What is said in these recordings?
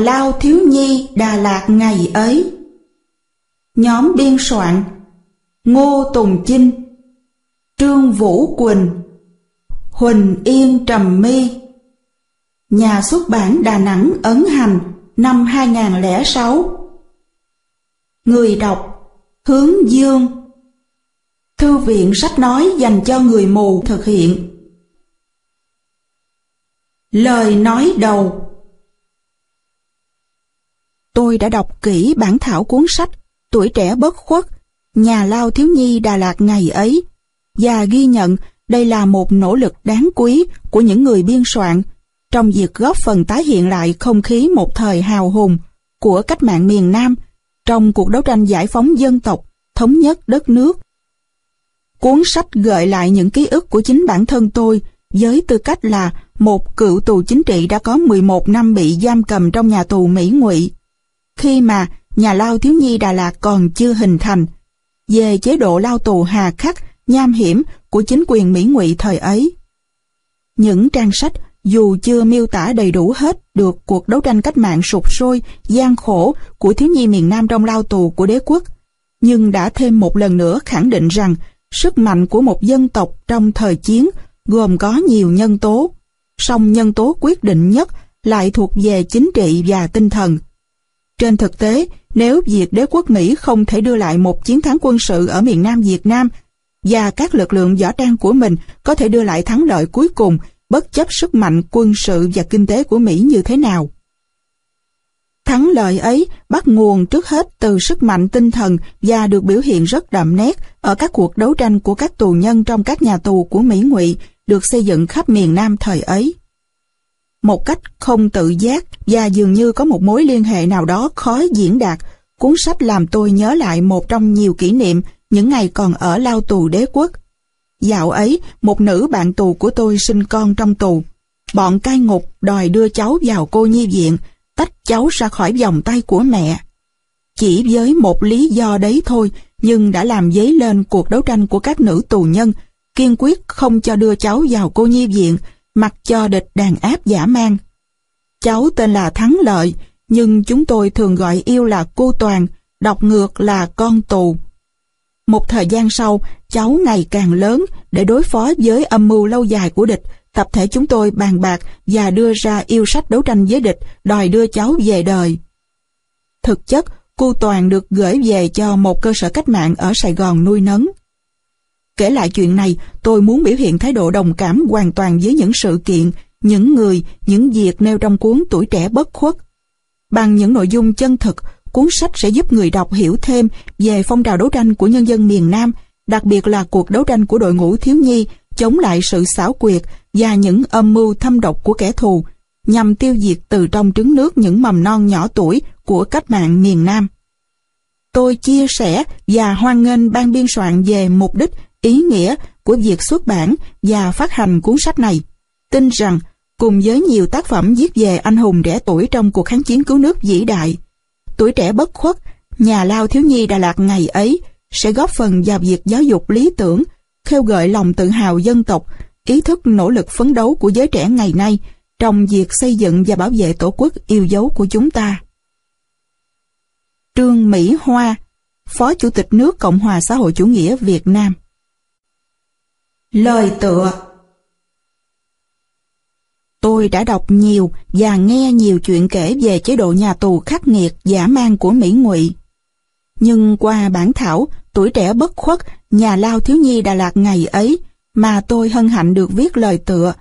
lao thiếu nhi Đà Lạt ngày ấy. Nhóm biên soạn, Ngô Tùng Chinh, Trương Vũ Quỳnh, Huỳnh Yên Trầm My. Nhà xuất bản Đà Nẵng ấn hành năm 2006 Người đọc, Hướng Dương. Thư viện sách nói dành cho người mù thực hiện. Lời nói đầu Tôi đã đọc kỹ bản thảo cuốn sách Tuổi trẻ bất khuất, nhà lao thiếu nhi Đà Lạt ngày ấy và ghi nhận đây là một nỗ lực đáng quý của những người biên soạn trong việc góp phần tái hiện lại không khí một thời hào hùng của cách mạng miền Nam trong cuộc đấu tranh giải phóng dân tộc, thống nhất đất nước. Cuốn sách gợi lại những ký ức của chính bản thân tôi với tư cách là một cựu tù chính trị đã có 11 năm bị giam cầm trong nhà tù Mỹ Ngụy. Khi mà nhà lao thiếu nhi Đà Lạt còn chưa hình thành, về chế độ lao tù hà khắc, nham hiểm của chính quyền Mỹ Ngụy thời ấy. Những trang sách dù chưa miêu tả đầy đủ hết được cuộc đấu tranh cách mạng sụp sôi, gian khổ của thiếu nhi miền Nam trong lao tù của đế quốc, nhưng đã thêm một lần nữa khẳng định rằng sức mạnh của một dân tộc trong thời chiến gồm có nhiều nhân tố, song nhân tố quyết định nhất lại thuộc về chính trị và tinh thần. Trên thực tế, nếu việc đế quốc Mỹ không thể đưa lại một chiến thắng quân sự ở miền Nam Việt Nam và các lực lượng võ trang của mình có thể đưa lại thắng lợi cuối cùng bất chấp sức mạnh quân sự và kinh tế của Mỹ như thế nào. Thắng lợi ấy bắt nguồn trước hết từ sức mạnh tinh thần và được biểu hiện rất đậm nét ở các cuộc đấu tranh của các tù nhân trong các nhà tù của Mỹ ngụy được xây dựng khắp miền Nam thời ấy. Một cách không tự giác và dường như có một mối liên hệ nào đó khó diễn đạt, cuốn sách làm tôi nhớ lại một trong nhiều kỷ niệm những ngày còn ở lao tù đế quốc. Dạo ấy, một nữ bạn tù của tôi sinh con trong tù. Bọn cai ngục đòi đưa cháu vào cô nhi viện, tách cháu ra khỏi vòng tay của mẹ. Chỉ với một lý do đấy thôi, nhưng đã làm dấy lên cuộc đấu tranh của các nữ tù nhân, kiên quyết không cho đưa cháu vào cô nhi viện, mặc cho địch đàn áp giả mang. Cháu tên là Thắng Lợi, nhưng chúng tôi thường gọi yêu là cô Toàn, đọc ngược là con tù. Một thời gian sau, cháu ngày càng lớn để đối phó với âm mưu lâu dài của địch. Tập thể chúng tôi bàn bạc và đưa ra yêu sách đấu tranh với địch, đòi đưa cháu về đời. Thực chất, cô Toàn được gửi về cho một cơ sở cách mạng ở Sài Gòn nuôi nấng. Kể lại chuyện này, tôi muốn biểu hiện thái độ đồng cảm hoàn toàn với những sự kiện, những người, những việc nêu trong cuốn Tuổi trẻ bất khuất. Bằng những nội dung chân thực, cuốn sách sẽ giúp người đọc hiểu thêm về phong trào đấu tranh của nhân dân miền Nam, đặc biệt là cuộc đấu tranh của đội ngũ thiếu nhi chống lại sự xảo quyệt và những âm mưu thâm độc của kẻ thù, nhằm tiêu diệt từ trong trứng nước những mầm non nhỏ tuổi của cách mạng miền Nam. Tôi chia sẻ và hoan nghênh ban biên soạn về mục đích, ý nghĩa của việc xuất bản và phát hành cuốn sách này. Tin rằng, cùng với nhiều tác phẩm viết về anh hùng trẻ tuổi trong cuộc kháng chiến cứu nước vĩ đại, tuổi trẻ bất khuất, nhà lao thiếu nhi Đà Lạt ngày ấy sẽ góp phần vào việc giáo dục lý tưởng, khêu gợi lòng tự hào dân tộc, ý thức nỗ lực phấn đấu của giới trẻ ngày nay trong việc xây dựng và bảo vệ tổ quốc yêu dấu của chúng ta. Trương Mỹ Hoa, Phó Chủ tịch nước Cộng hòa xã hội chủ nghĩa Việt Nam Lời tựa Tôi đã đọc nhiều và nghe nhiều chuyện kể về chế độ nhà tù khắc nghiệt giả mang của Mỹ Ngụy. Nhưng qua bản thảo Tuổi trẻ bất khuất, nhà lao thiếu nhi Đà Lạt ngày ấy mà tôi hân hạnh được viết lời tựa.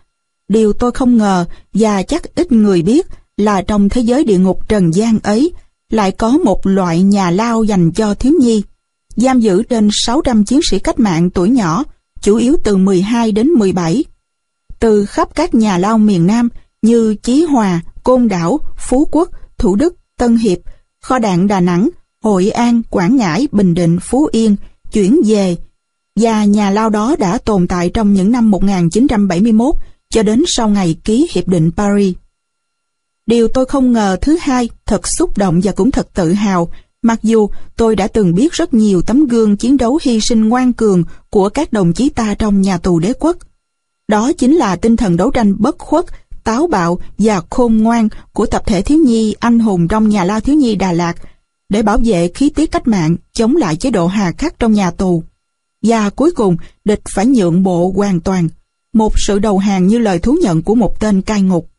Điều tôi không ngờ và chắc ít người biết là trong thế giới địa ngục trần gian ấy lại có một loại nhà lao dành cho thiếu nhi, giam giữ trên 600 chiến sĩ cách mạng tuổi nhỏ, chủ yếu từ 12 đến 17 từ khắp các nhà lao miền Nam như Chí Hòa, Côn Đảo, Phú Quốc, Thủ Đức, Tân Hiệp, Kho đạn Đà Nẵng, Hội An, Quảng Ngãi, Bình Định, Phú Yên chuyển về và nhà lao đó đã tồn tại trong những năm 1971 cho đến sau ngày ký Hiệp định Paris. Điều tôi không ngờ thứ hai, thật xúc động và cũng thật tự hào, mặc dù tôi đã từng biết rất nhiều tấm gương chiến đấu hy sinh ngoan cường của các đồng chí ta trong nhà tù đế quốc Đó chính là tinh thần đấu tranh bất khuất, táo bạo và khôn ngoan của tập thể thiếu nhi anh hùng trong nhà lao thiếu nhi Đà Lạt để bảo vệ khí tiết cách mạng chống lại chế độ hà khắc trong nhà tù. Và cuối cùng, địch phải nhượng bộ hoàn toàn, một sự đầu hàng như lời thú nhận của một tên cai ngục.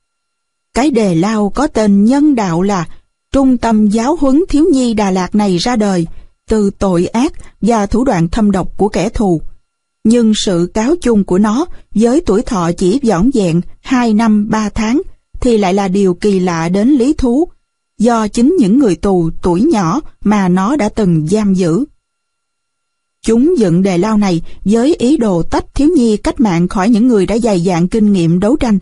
Cái đề lao có tên nhân đạo là Trung tâm giáo huấn thiếu nhi Đà Lạt này ra đời từ tội ác và thủ đoạn thâm độc của kẻ thù. Nhưng sự cáo chung của nó với tuổi thọ chỉ dõn dẹn 2 năm 3 tháng thì lại là điều kỳ lạ đến lý thú do chính những người tù tuổi nhỏ mà nó đã từng giam giữ. Chúng dựng đề lao này với ý đồ tách thiếu nhi cách mạng khỏi những người đã dày dạn kinh nghiệm đấu tranh,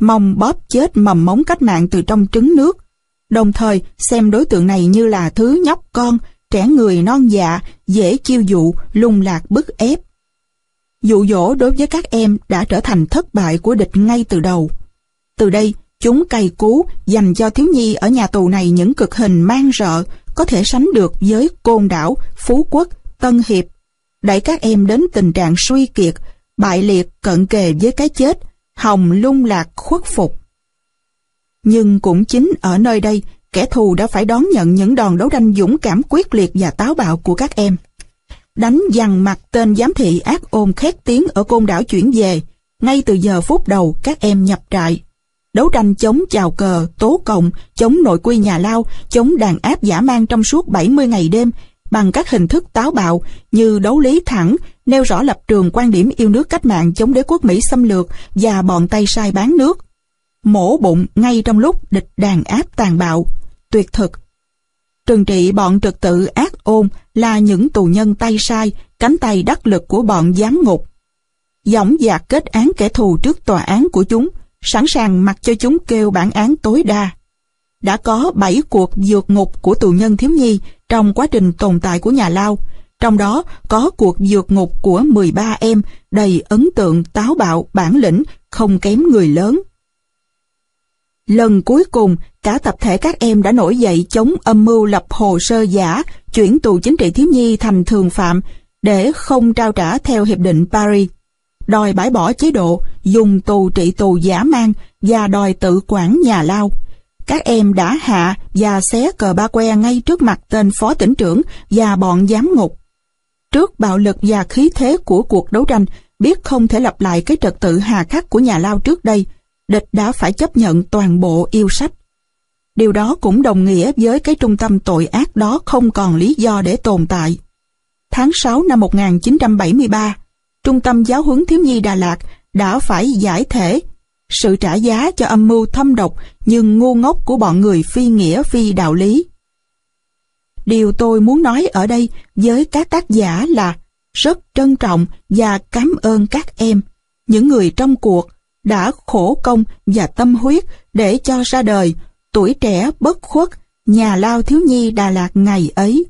mong bóp chết mầm mống cách mạng từ trong trứng nước, đồng thời xem đối tượng này như là thứ nhóc con, trẻ người non dạ, dễ chiêu dụ, lung lạc bức ép. Dụ dỗ đối với các em đã trở thành thất bại của địch ngay từ đầu. Từ đây, chúng cày cú dành cho thiếu nhi ở nhà tù này những cực hình mang rợ có thể sánh được với Côn Đảo, Phú Quốc, Tân Hiệp, đẩy các em đến tình trạng suy kiệt, bại liệt cận kề với cái chết, hồng lung lạc khuất phục. Nhưng cũng chính ở nơi đây, kẻ thù đã phải đón nhận những đòn đấu tranh dũng cảm quyết liệt và táo bạo của các em. Đánh dằn mặt tên giám thị ác ôn khét tiếng ở côn đảo chuyển về, ngay từ giờ phút đầu các em nhập trại. Đấu tranh chống chào cờ, tố cộng, chống nội quy nhà lao, chống đàn áp giả mang trong suốt 70 ngày đêm, bằng các hình thức táo bạo như đấu lý thẳng, nêu rõ lập trường quan điểm yêu nước cách mạng chống đế quốc Mỹ xâm lược và bọn tay sai bán nước. Mổ bụng ngay trong lúc địch đàn áp tàn bạo, tuyệt thực. Trừng trị bọn trật tự ác ôn là những tù nhân tay sai, cánh tay đắc lực của bọn giám ngục. Dõng dạc kết án kẻ thù trước tòa án của chúng, sẵn sàng mặc cho chúng kêu bản án tối đa. Đã có 7 cuộc vượt ngục của tù nhân thiếu nhi trong quá trình tồn tại của nhà lao, trong đó có cuộc vượt ngục của 13 em đầy ấn tượng táo bạo bản lĩnh không kém người lớn. Lần cuối cùng, cả tập thể các em đã nổi dậy chống âm mưu lập hồ sơ giả, chuyển tù chính trị thiếu nhi thành thường phạm để không trao trả theo Hiệp định Paris. Đòi bãi bỏ chế độ, dùng tù trị tù giả mang và đòi tự quản nhà lao. Các em đã hạ và xé cờ ba que ngay trước mặt tên phó tỉnh trưởng và bọn giám ngục. Trước bạo lực và khí thế của cuộc đấu tranh, biết không thể lặp lại cái trật tự hà khắc của nhà lao trước đây, địch đã phải chấp nhận toàn bộ yêu sách. Điều đó cũng đồng nghĩa với cái trung tâm tội ác đó không còn lý do để tồn tại. Tháng 6 năm 1973, Trung tâm Giáo huấn Thiếu nhi Đà Lạt đã phải giải thể sự trả giá cho âm mưu thâm độc nhưng ngu ngốc của bọn người phi nghĩa phi đạo lý. Điều tôi muốn nói ở đây với các tác giả là rất trân trọng và cảm ơn các em, những người trong cuộc, đã khổ công và tâm huyết để cho ra đời tuổi trẻ bất khuất, nhà lao thiếu nhi Đà Lạt ngày ấy.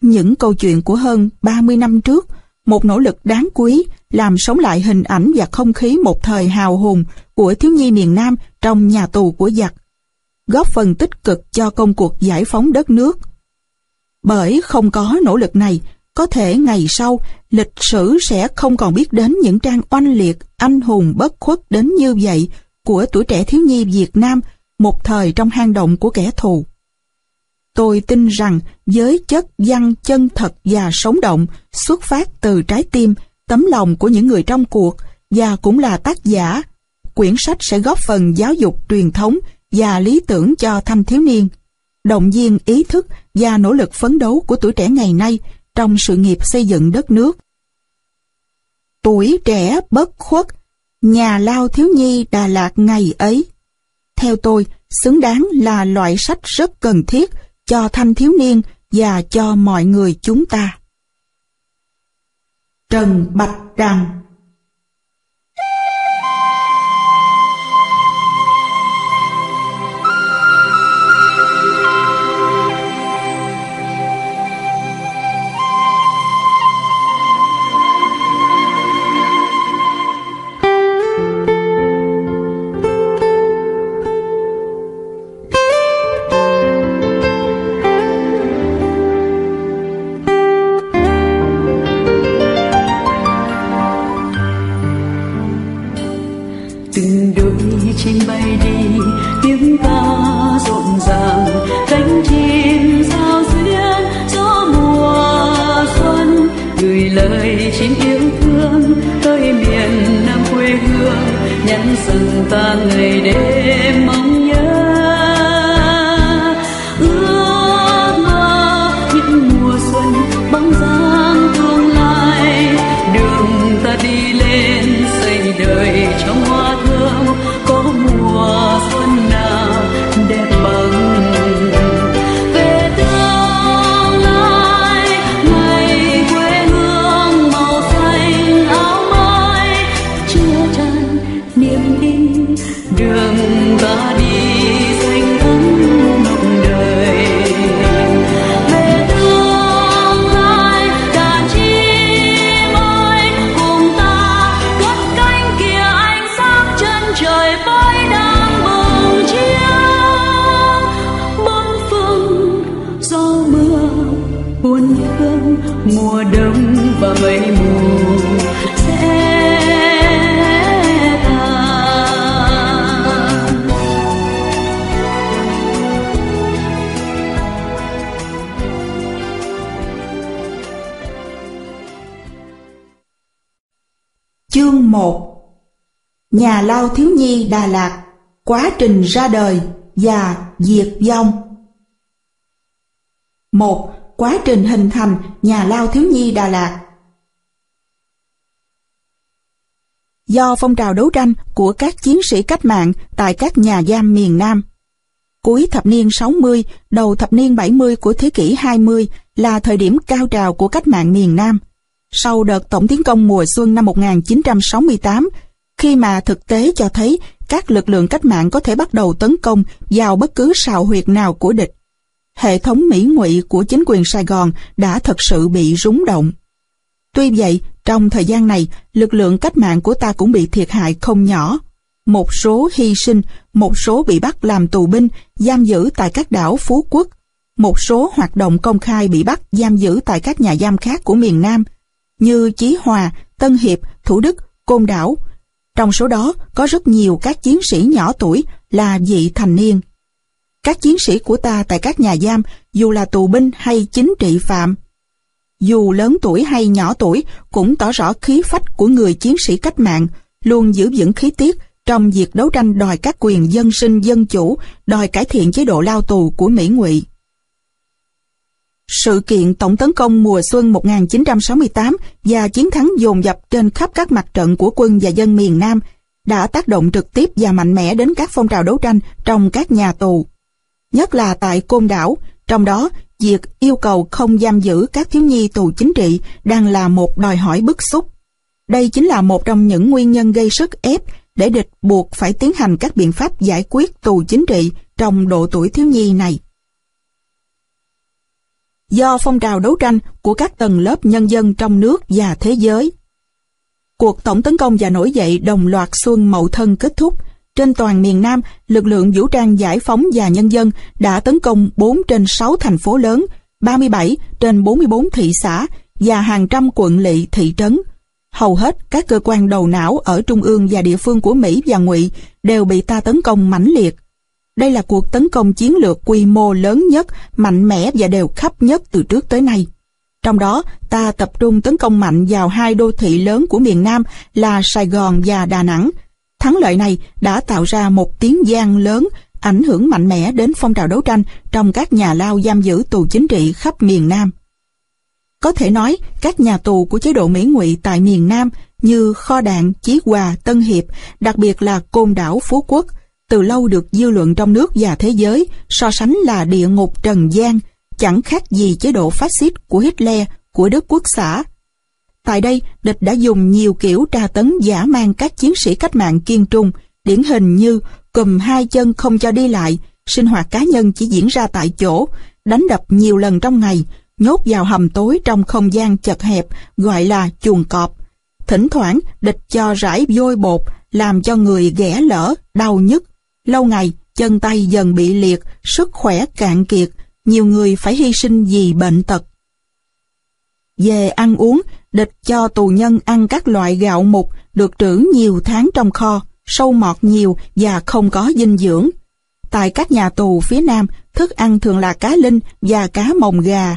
Những câu chuyện của hơn 30 năm trước, một nỗ lực đáng quý làm sống lại hình ảnh và không khí một thời hào hùng của thiếu nhi miền Nam trong nhà tù của giặc, góp phần tích cực cho công cuộc giải phóng đất nước. Bởi không có nỗ lực này, có thể ngày sau, lịch sử sẽ không còn biết đến những trang oanh liệt, anh hùng bất khuất đến như vậy của tuổi trẻ thiếu nhi Việt Nam một thời trong hang động của kẻ thù. Tôi tin rằng với chất văn chân thật và sống động xuất phát từ trái tim, tấm lòng của những người trong cuộc và cũng là tác giả, quyển sách sẽ góp phần giáo dục truyền thống và lý tưởng cho thanh thiếu niên, động viên ý thức và nỗ lực phấn đấu của tuổi trẻ ngày nay trong sự nghiệp xây dựng đất nước. Tuổi trẻ bất khuất, nhà lao thiếu nhi Đà Lạt ngày ấy. Theo tôi, xứng đáng là loại sách rất cần thiết cho thanh thiếu niên và cho mọi người chúng ta. Trần Bạch Đằng nhắn rằng ta ngày đêm mong Nhà lao thiếu nhi Đà Lạt Quá trình ra đời và diệt vong. Một Quá trình hình thành nhà lao thiếu nhi Đà Lạt. Do phong trào đấu tranh của các chiến sĩ cách mạng tại các nhà giam miền Nam Cuối thập niên 60, đầu thập niên 70 của thế kỷ 20 là thời điểm cao trào của cách mạng miền Nam. Sau đợt tổng tiến công mùa xuân năm 1968, khi mà thực tế cho thấy các lực lượng cách mạng có thể bắt đầu tấn công vào bất cứ sào huyệt nào của địch. Hệ thống mỹ ngụy của chính quyền Sài Gòn đã thật sự bị rúng động. Tuy vậy, trong thời gian này, lực lượng cách mạng của ta cũng bị thiệt hại không nhỏ. Một số hy sinh, một số bị bắt làm tù binh, giam giữ tại các đảo Phú Quốc. Một số hoạt động công khai bị bắt giam giữ tại các nhà giam khác của miền Nam – như Chí Hòa, Tân Hiệp, Thủ Đức, Côn Đảo. Trong số đó có rất nhiều các chiến sĩ nhỏ tuổi là vị thành niên. Các chiến sĩ của ta tại các nhà giam dù là tù binh hay chính trị phạm, dù lớn tuổi hay nhỏ tuổi cũng tỏ rõ khí phách của người chiến sĩ cách mạng, luôn giữ vững khí tiết trong việc đấu tranh đòi các quyền dân sinh dân chủ, đòi cải thiện chế độ lao tù của Mỹ Ngụy. Sự kiện tổng tấn công mùa xuân 1968 và chiến thắng dồn dập trên khắp các mặt trận của quân và dân miền Nam đã tác động trực tiếp và mạnh mẽ đến các phong trào đấu tranh trong các nhà tù. Nhất là tại Côn Đảo, trong đó việc yêu cầu không giam giữ các thiếu nhi tù chính trị đang là một đòi hỏi bức xúc. Đây chính là một trong những nguyên nhân gây sức ép để địch buộc phải tiến hành các biện pháp giải quyết tù chính trị trong độ tuổi thiếu nhi này do phong trào đấu tranh của các tầng lớp nhân dân trong nước và thế giới. Cuộc tổng tấn công và nổi dậy đồng loạt xuân Mậu Thân kết thúc. Trên toàn miền Nam, lực lượng vũ trang giải phóng và nhân dân đã tấn công 4 trên 6 thành phố lớn, 37 trên 44 thị xã và hàng trăm quận lỵ thị trấn. Hầu hết các cơ quan đầu não ở trung ương và địa phương của Mỹ và Ngụy đều bị ta tấn công mãnh liệt. Đây là cuộc tấn công chiến lược quy mô lớn nhất, mạnh mẽ và đều khắp nhất từ trước tới nay. Trong đó, ta tập trung tấn công mạnh vào hai đô thị lớn của miền Nam là Sài Gòn và Đà Nẵng. Thắng lợi này đã tạo ra một tiếng gian lớn, ảnh hưởng mạnh mẽ đến phong trào đấu tranh trong các nhà lao giam giữ tù chính trị khắp miền Nam. Có thể nói, các nhà tù của chế độ Mỹ ngụy tại miền Nam như Kho Đạn, Chí Hòa, Tân Hiệp, đặc biệt là Côn Đảo, Phú Quốc, từ lâu được dư luận trong nước và thế giới so sánh là địa ngục trần gian, chẳng khác gì chế độ phát xít của Hitler của Đức Quốc xã. Tại đây, địch đã dùng nhiều kiểu tra tấn giả mang các chiến sĩ cách mạng kiên trung, điển hình như cùm hai chân không cho đi lại, sinh hoạt cá nhân chỉ diễn ra tại chỗ, đánh đập nhiều lần trong ngày, nhốt vào hầm tối trong không gian chật hẹp gọi là chuồng cọp. Thỉnh thoảng địch cho rải vôi bột làm cho người ghẻ lỡ, đau nhức, Lâu ngày, chân tay dần bị liệt, sức khỏe cạn kiệt, nhiều người phải hy sinh vì bệnh tật. Về ăn uống, địch cho tù nhân ăn các loại gạo mục được trữ nhiều tháng trong kho, sâu mọt nhiều và không có dinh dưỡng. Tại các nhà tù phía Nam, thức ăn thường là cá linh và cá mồng gà.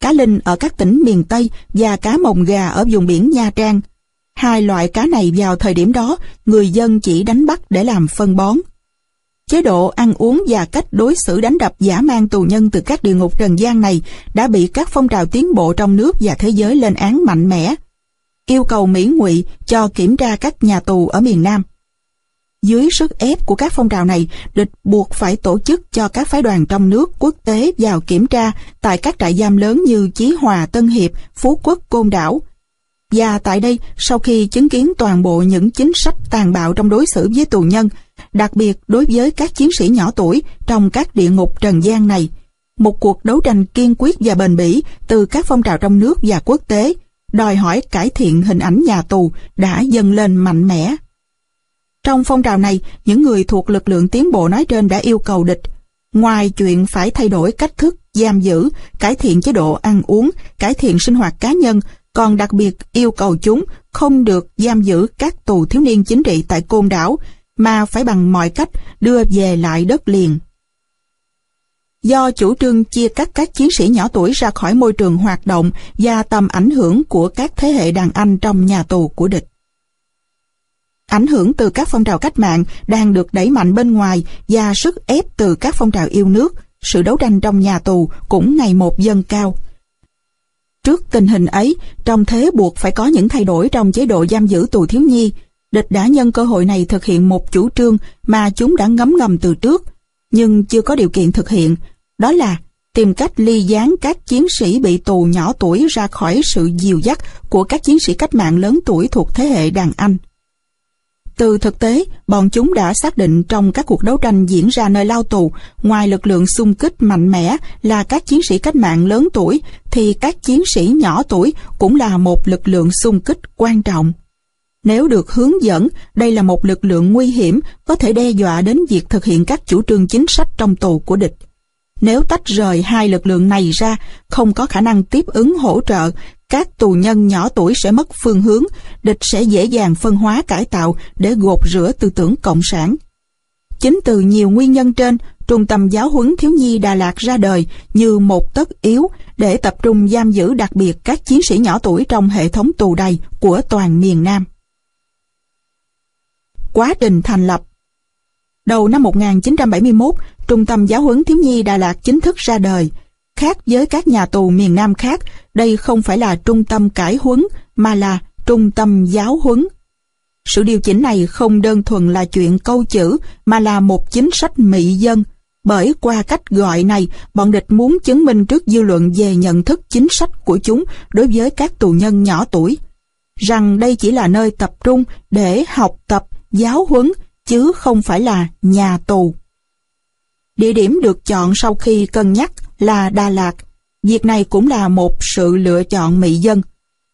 Cá linh ở các tỉnh miền Tây và cá mồng gà ở vùng biển Nha Trang. Hai loại cá này vào thời điểm đó, người dân chỉ đánh bắt để làm phân bón. Chế độ ăn uống và cách đối xử đánh đập giả mang tù nhân từ các địa ngục trần gian này đã bị các phong trào tiến bộ trong nước và thế giới lên án mạnh mẽ. Yêu cầu Mỹ ngụy cho kiểm tra các nhà tù ở miền Nam. Dưới sức ép của các phong trào này, địch buộc phải tổ chức cho các phái đoàn trong nước quốc tế vào kiểm tra tại các trại giam lớn như Chí Hòa, Tân Hiệp, Phú Quốc, Côn Đảo. Và tại đây, sau khi chứng kiến toàn bộ những chính sách tàn bạo trong đối xử với tù nhân, đặc biệt đối với các chiến sĩ nhỏ tuổi trong các địa ngục trần gian này, một cuộc đấu tranh kiên quyết và bền bỉ từ các phong trào trong nước và quốc tế, đòi hỏi cải thiện hình ảnh nhà tù đã dâng lên mạnh mẽ. Trong phong trào này, những người thuộc lực lượng tiến bộ nói trên đã yêu cầu địch, ngoài chuyện phải thay đổi cách thức giam giữ, cải thiện chế độ ăn uống, cải thiện sinh hoạt cá nhân, còn đặc biệt yêu cầu chúng không được giam giữ các tù thiếu niên chính trị tại Côn Đảo, mà phải bằng mọi cách đưa về lại đất liền. Do chủ trương chia cắt các chiến sĩ nhỏ tuổi ra khỏi môi trường hoạt động và tầm ảnh hưởng của các thế hệ đàn anh trong nhà tù của địch. Ảnh hưởng từ các phong trào cách mạng đang được đẩy mạnh bên ngoài và sức ép từ các phong trào yêu nước, sự đấu tranh trong nhà tù cũng ngày một dâng cao. Trước tình hình ấy, trong thế buộc phải có những thay đổi trong chế độ giam giữ tù thiếu nhi, địch đã nhân cơ hội này thực hiện một chủ trương mà chúng đã ngấm ngầm từ trước, nhưng chưa có điều kiện thực hiện, đó là tìm cách ly gián các chiến sĩ bị tù nhỏ tuổi ra khỏi sự dìu dắt của các chiến sĩ cách mạng lớn tuổi thuộc thế hệ đàn anh. Từ thực tế, bọn chúng đã xác định trong các cuộc đấu tranh diễn ra nơi lao tù, ngoài lực lượng xung kích mạnh mẽ là các chiến sĩ cách mạng lớn tuổi, thì các chiến sĩ nhỏ tuổi cũng là một lực lượng xung kích quan trọng. Nếu được hướng dẫn, đây là một lực lượng nguy hiểm, có thể đe dọa đến việc thực hiện các chủ trương chính sách trong tù của địch. Nếu tách rời hai lực lượng này ra, không có khả năng tiếp ứng hỗ trợ, các tù nhân nhỏ tuổi sẽ mất phương hướng, địch sẽ dễ dàng phân hóa cải tạo để gột rửa tư tưởng cộng sản. Chính từ nhiều nguyên nhân trên, Trung tâm Giáo huấn Thiếu nhi Đà Lạt ra đời như một tất yếu để tập trung giam giữ đặc biệt các chiến sĩ nhỏ tuổi trong hệ thống tù đầy của toàn miền Nam. Quá trình thành lập Đầu năm 1971, Trung tâm Giáo huấn Thiếu nhi Đà Lạt chính thức ra đời. Khác với các nhà tù miền Nam khác, đây không phải là trung tâm cải huấn mà là trung tâm giáo huấn. Sự điều chỉnh này không đơn thuần là chuyện câu chữ mà là một chính sách mỹ dân. Bởi qua cách gọi này, bọn địch muốn chứng minh trước dư luận về nhận thức chính sách của chúng đối với các tù nhân nhỏ tuổi. Rằng đây chỉ là nơi tập trung để học tập, giáo huấn, chứ không phải là nhà tù. Địa điểm được chọn sau khi cân nhắc là Đà Lạt. Việc này cũng là một sự lựa chọn mỹ dân.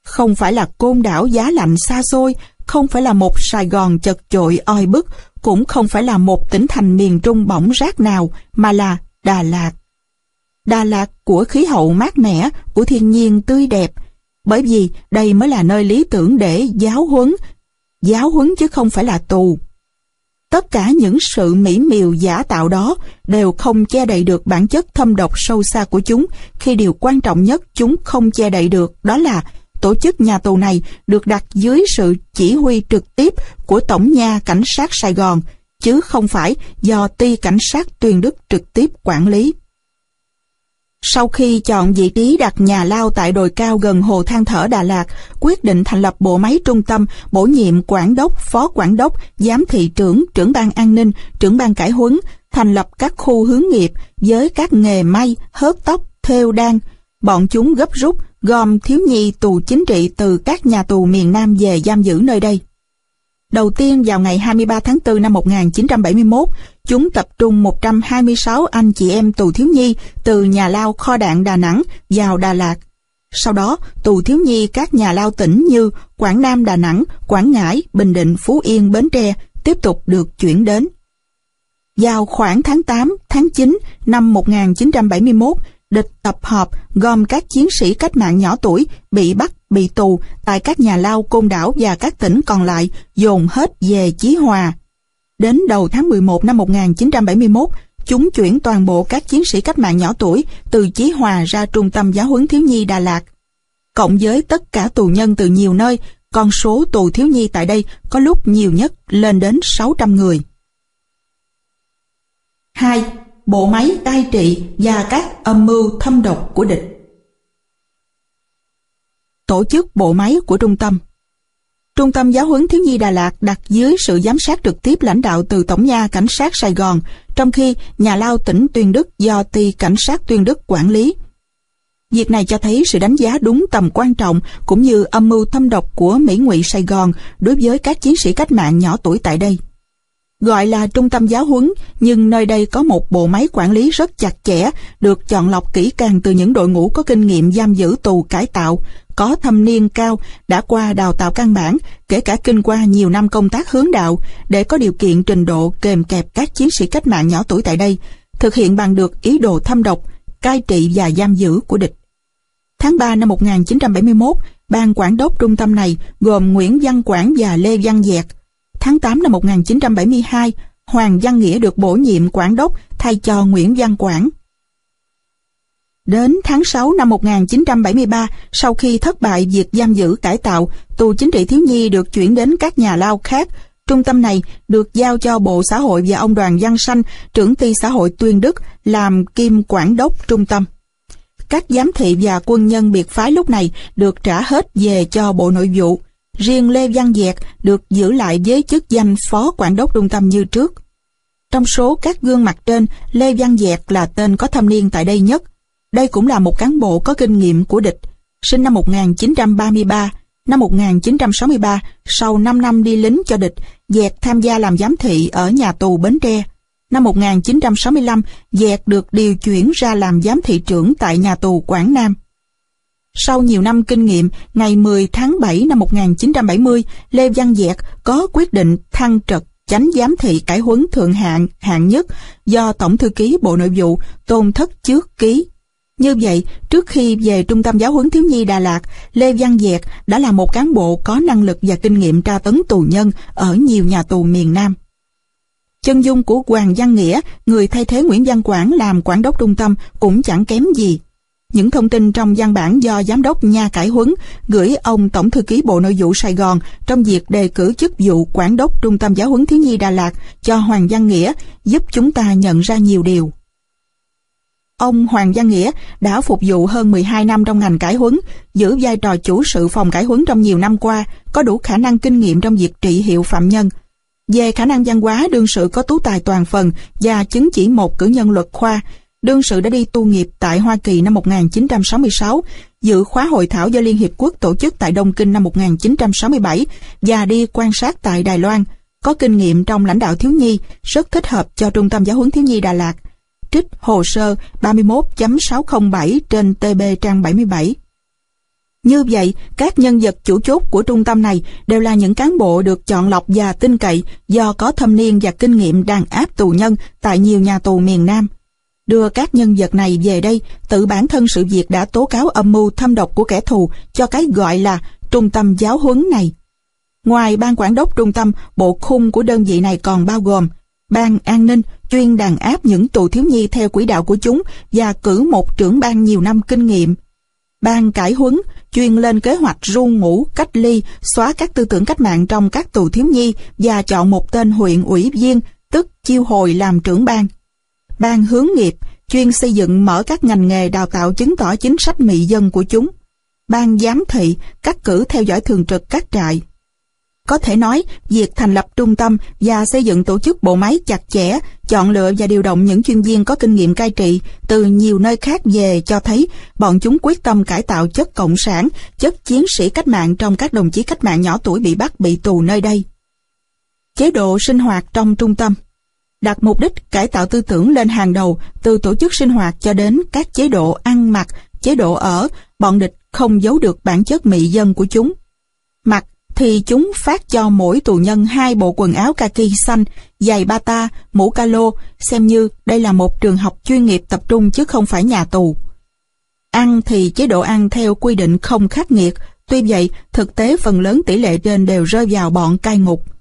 Không phải là côn đảo giá lạnh xa xôi, không phải là một Sài Gòn chật chội oi bức, cũng không phải là một tỉnh thành miền Trung bỏng rác nào, mà là Đà Lạt. Đà Lạt của khí hậu mát mẻ, của thiên nhiên tươi đẹp, bởi vì đây mới là nơi lý tưởng để giáo huấn, giáo huấn chứ không phải là tù. Tất cả những sự mỹ miều giả tạo đó đều không che đậy được bản chất thâm độc sâu xa của chúng khi điều quan trọng nhất chúng không che đậy được, đó là tổ chức nhà tù này được đặt dưới sự chỉ huy trực tiếp của Tổng nha Cảnh sát Sài Gòn, chứ không phải do ty cảnh sát tuyên đức trực tiếp quản lý. Sau khi chọn vị trí đặt nhà lao tại đồi cao gần hồ than thở Đà Lạt, quyết định thành lập bộ máy trung tâm, bổ nhiệm quản đốc, phó quản đốc, giám thị trưởng, trưởng ban an ninh, trưởng ban cải huấn, thành lập các khu hướng nghiệp với các nghề may, hớt tóc, thêu đan. Bọn chúng gấp rút, gom thiếu nhi tù chính trị từ các nhà tù miền Nam về giam giữ nơi đây. Đầu tiên vào ngày 23 tháng 4 năm 1971, chúng tập trung 126 anh chị em tù thiếu nhi từ nhà lao kho đạn Đà Nẵng vào Đà Lạt. Sau đó, tù thiếu nhi các nhà lao tỉnh như Quảng Nam Đà Nẵng, Quảng Ngãi, Bình Định, Phú Yên, Bến Tre tiếp tục được chuyển đến. Vào khoảng tháng 8, tháng 9 năm 1971, địch tập hợp gom các chiến sĩ cách mạng nhỏ tuổi bị bắt, bị tù tại các nhà lao côn đảo và các tỉnh còn lại dồn hết về Chí Hòa. Đến đầu tháng 11 năm 1971, chúng chuyển toàn bộ các chiến sĩ cách mạng nhỏ tuổi từ Chí Hòa ra Trung tâm Giáo huấn Thiếu nhi Đà Lạt. Cộng với tất cả tù nhân từ nhiều nơi, con số tù thiếu nhi tại đây có lúc nhiều nhất lên đến 600 người. 2. Bộ máy cai trị và các âm mưu thâm độc của địch Tổ chức bộ máy của trung tâm Trung tâm giáo huấn thiếu nhi Đà Lạt đặt dưới sự giám sát trực tiếp lãnh đạo từ Tổng nha Cảnh sát Sài Gòn, trong khi nhà lao tỉnh Tuyên Đức do ty Cảnh sát Tuyên Đức quản lý. Việc này cho thấy sự đánh giá đúng tầm quan trọng cũng như âm mưu thâm độc của Mỹ ngụy Sài Gòn đối với các chiến sĩ cách mạng nhỏ tuổi tại đây. Gọi là trung tâm giáo huấn, nhưng nơi đây có một bộ máy quản lý rất chặt chẽ, được chọn lọc kỹ càng từ những đội ngũ có kinh nghiệm giam giữ tù cải tạo, có thâm niên cao, đã qua đào tạo căn bản, kể cả kinh qua nhiều năm công tác hướng đạo, để có điều kiện trình độ kèm kẹp các chiến sĩ cách mạng nhỏ tuổi tại đây, thực hiện bằng được ý đồ thâm độc, cai trị và giam giữ của địch. Tháng 3 năm 1971, ban quản đốc trung tâm này gồm Nguyễn Văn Quảng và Lê Văn Dẹt. Tháng 8 năm 1972, Hoàng Văn Nghĩa được bổ nhiệm quản đốc thay cho Nguyễn Văn Quảng. Đến tháng 6 năm 1973, sau khi thất bại việc giam giữ cải tạo, tù chính trị thiếu nhi được chuyển đến các nhà lao khác. Trung tâm này được giao cho Bộ Xã hội và ông Đoàn Văn Sanh, trưởng ty xã hội Tuyên Đức, làm kim quản đốc trung tâm. Các giám thị và quân nhân biệt phái lúc này được trả hết về cho Bộ Nội vụ. Riêng Lê Văn Dẹt được giữ lại với chức danh phó quản đốc trung tâm như trước. Trong số các gương mặt trên, Lê Văn Dẹt là tên có thâm niên tại đây nhất. Đây cũng là một cán bộ có kinh nghiệm của địch. Sinh năm 1933, năm 1963, sau 5 năm đi lính cho địch, Dẹt tham gia làm giám thị ở nhà tù Bến Tre. Năm 1965, Dẹt được điều chuyển ra làm giám thị trưởng tại nhà tù Quảng Nam. Sau nhiều năm kinh nghiệm, ngày 10 tháng 7 năm 1970, Lê Văn Dẹt có quyết định thăng trật chánh giám thị cải huấn thượng hạng hạng nhất do Tổng thư ký Bộ Nội vụ Tôn Thất Trước ký. Như vậy, trước khi về Trung tâm Giáo huấn Thiếu nhi Đà Lạt, Lê Văn Dẹt đã là một cán bộ có năng lực và kinh nghiệm tra tấn tù nhân ở nhiều nhà tù miền Nam. Chân dung của Hoàng Văn Nghĩa, người thay thế Nguyễn Văn Quảng làm quản đốc trung tâm cũng chẳng kém gì. Những thông tin trong văn bản do Giám đốc Nha Cải Huấn gửi ông Tổng Thư ký Bộ Nội vụ Sài Gòn trong việc đề cử chức vụ quản đốc Trung tâm Giáo huấn Thiếu nhi Đà Lạt cho Hoàng Văn Nghĩa giúp chúng ta nhận ra nhiều điều. Ông Hoàng Văn Nghĩa đã phục vụ hơn 12 năm trong ngành cải huấn, giữ vai trò chủ sự phòng cải huấn trong nhiều năm qua, có đủ khả năng kinh nghiệm trong việc trị hiệu phạm nhân. Về khả năng văn hóa, đương sự có tú tài toàn phần và chứng chỉ một cử nhân luật khoa. Đương sự đã đi tu nghiệp tại Hoa Kỳ năm 1966, dự khóa hội thảo do Liên Hiệp Quốc tổ chức tại Đông Kinh năm 1967 và đi quan sát tại Đài Loan. Có kinh nghiệm trong lãnh đạo thiếu nhi, rất thích hợp cho Trung tâm Giáo huấn Thiếu nhi Đà Lạt trích hồ sơ 31.607 trên TB trang 77. Như vậy, các nhân vật chủ chốt của trung tâm này đều là những cán bộ được chọn lọc và tin cậy do có thâm niên và kinh nghiệm đàn áp tù nhân tại nhiều nhà tù miền Nam. Đưa các nhân vật này về đây, tự bản thân sự việc đã tố cáo âm mưu thâm độc của kẻ thù cho cái gọi là trung tâm giáo huấn này. Ngoài ban quản đốc trung tâm, bộ khung của đơn vị này còn bao gồm Ban an ninh chuyên đàn áp những tù thiếu nhi theo quỹ đạo của chúng và cử một trưởng ban nhiều năm kinh nghiệm. Ban cải huấn chuyên lên kế hoạch ru ngủ, cách ly, xóa các tư tưởng cách mạng trong các tù thiếu nhi và chọn một tên huyện ủy viên, tức chiêu hồi làm trưởng ban. Ban hướng nghiệp chuyên xây dựng mở các ngành nghề đào tạo chứng tỏ chính sách mị dân của chúng. Ban giám thị cắt cử theo dõi thường trực các trại. Có thể nói, việc thành lập trung tâm và xây dựng tổ chức bộ máy chặt chẽ, chọn lựa và điều động những chuyên viên có kinh nghiệm cai trị từ nhiều nơi khác về cho thấy bọn chúng quyết tâm cải tạo chất cộng sản, chất chiến sĩ cách mạng trong các đồng chí cách mạng nhỏ tuổi bị bắt bị tù nơi đây. Chế độ sinh hoạt trong trung tâm đặt mục đích cải tạo tư tưởng lên hàng đầu từ tổ chức sinh hoạt cho đến các chế độ ăn mặc, chế độ ở, bọn địch không giấu được bản chất mị dân của chúng. Mặc thì chúng phát cho mỗi tù nhân hai bộ quần áo kaki xanh, giày bata, mũ calo, xem như đây là một trường học chuyên nghiệp tập trung chứ không phải nhà tù. Ăn thì chế độ ăn theo quy định không khắc nghiệt, tuy vậy thực tế phần lớn tỷ lệ trên đều rơi vào bọn cai ngục.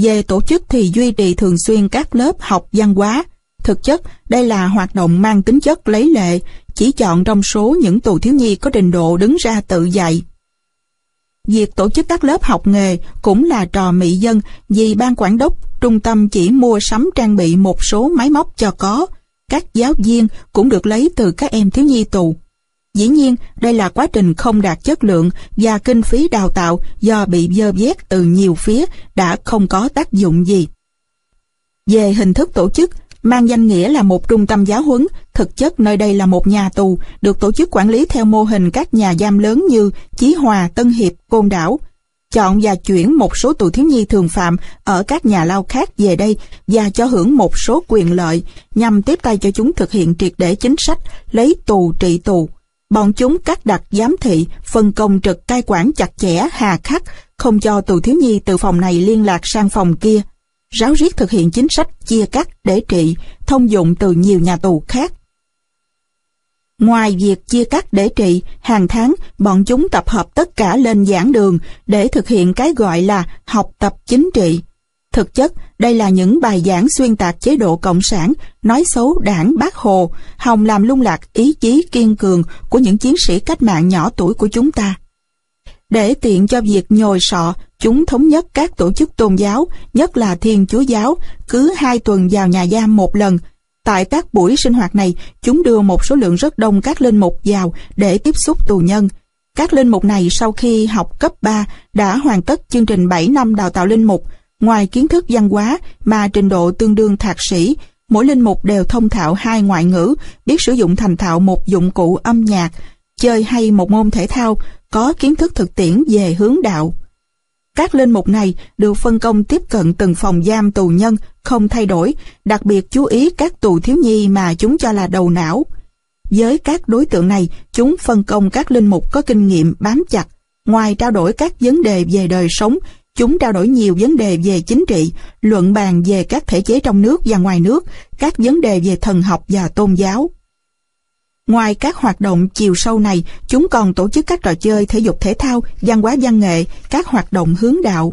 Về tổ chức thì duy trì thường xuyên các lớp học văn hóa. Thực chất, đây là hoạt động mang tính chất lấy lệ, chỉ chọn trong số những tù thiếu nhi có trình độ đứng ra tự dạy. Việc tổ chức các lớp học nghề cũng là trò mị dân vì ban quản đốc trung tâm chỉ mua sắm trang bị một số máy móc cho có. Các giáo viên cũng được lấy từ các em thiếu nhi tù. Dĩ nhiên, đây là quá trình không đạt chất lượng và kinh phí đào tạo do bị dơ vét từ nhiều phía đã không có tác dụng gì. Về hình thức tổ chức, mang danh nghĩa là một trung tâm giáo huấn, thực chất nơi đây là một nhà tù, được tổ chức quản lý theo mô hình các nhà giam lớn như Chí Hòa, Tân Hiệp, Côn Đảo. Chọn và chuyển một số tù thiếu nhi thường phạm ở các nhà lao khác về đây và cho hưởng một số quyền lợi nhằm tiếp tay cho chúng thực hiện triệt để chính sách lấy tù trị tù. Bọn chúng cắt đặt giám thị, phân công trực cai quản chặt chẽ, hà khắc, không cho tù thiếu nhi từ phòng này liên lạc sang phòng kia. Ráo riết thực hiện chính sách chia cắt để trị, thông dụng từ nhiều nhà tù khác. Ngoài việc chia cắt để trị, hàng tháng bọn chúng tập hợp tất cả lên giảng đường để thực hiện cái gọi là học tập chính trị. Thực chất, đây là những bài giảng xuyên tạc chế độ Cộng sản, nói xấu đảng Bác Hồ, hòng làm lung lạc ý chí kiên cường của những chiến sĩ cách mạng nhỏ tuổi của chúng ta. Để tiện cho việc nhồi sọ, chúng thống nhất các tổ chức tôn giáo, nhất là Thiên Chúa Giáo, cứ hai tuần vào nhà giam một lần. Tại các buổi sinh hoạt này, chúng đưa một số lượng rất đông các linh mục vào để tiếp xúc tù nhân. Các linh mục này sau khi học cấp 3 đã hoàn tất chương trình 7 năm đào tạo linh mục, Ngoài kiến thức văn hóa mà trình độ tương đương thạc sĩ, mỗi linh mục đều thông thạo hai ngoại ngữ, biết sử dụng thành thạo một dụng cụ âm nhạc, chơi hay một môn thể thao, có kiến thức thực tiễn về hướng đạo. Các linh mục này được phân công tiếp cận từng phòng giam tù nhân không thay đổi, đặc biệt chú ý các tù thiếu nhi mà chúng cho là đầu não. Với các đối tượng này, chúng phân công các linh mục có kinh nghiệm bám chặt, ngoài trao đổi các vấn đề về đời sống, Chúng trao đổi nhiều vấn đề về chính trị, luận bàn về các thể chế trong nước và ngoài nước, các vấn đề về thần học và tôn giáo. Ngoài các hoạt động chiều sâu này, chúng còn tổ chức các trò chơi thể dục thể thao, văn hóa văn nghệ, các hoạt động hướng đạo.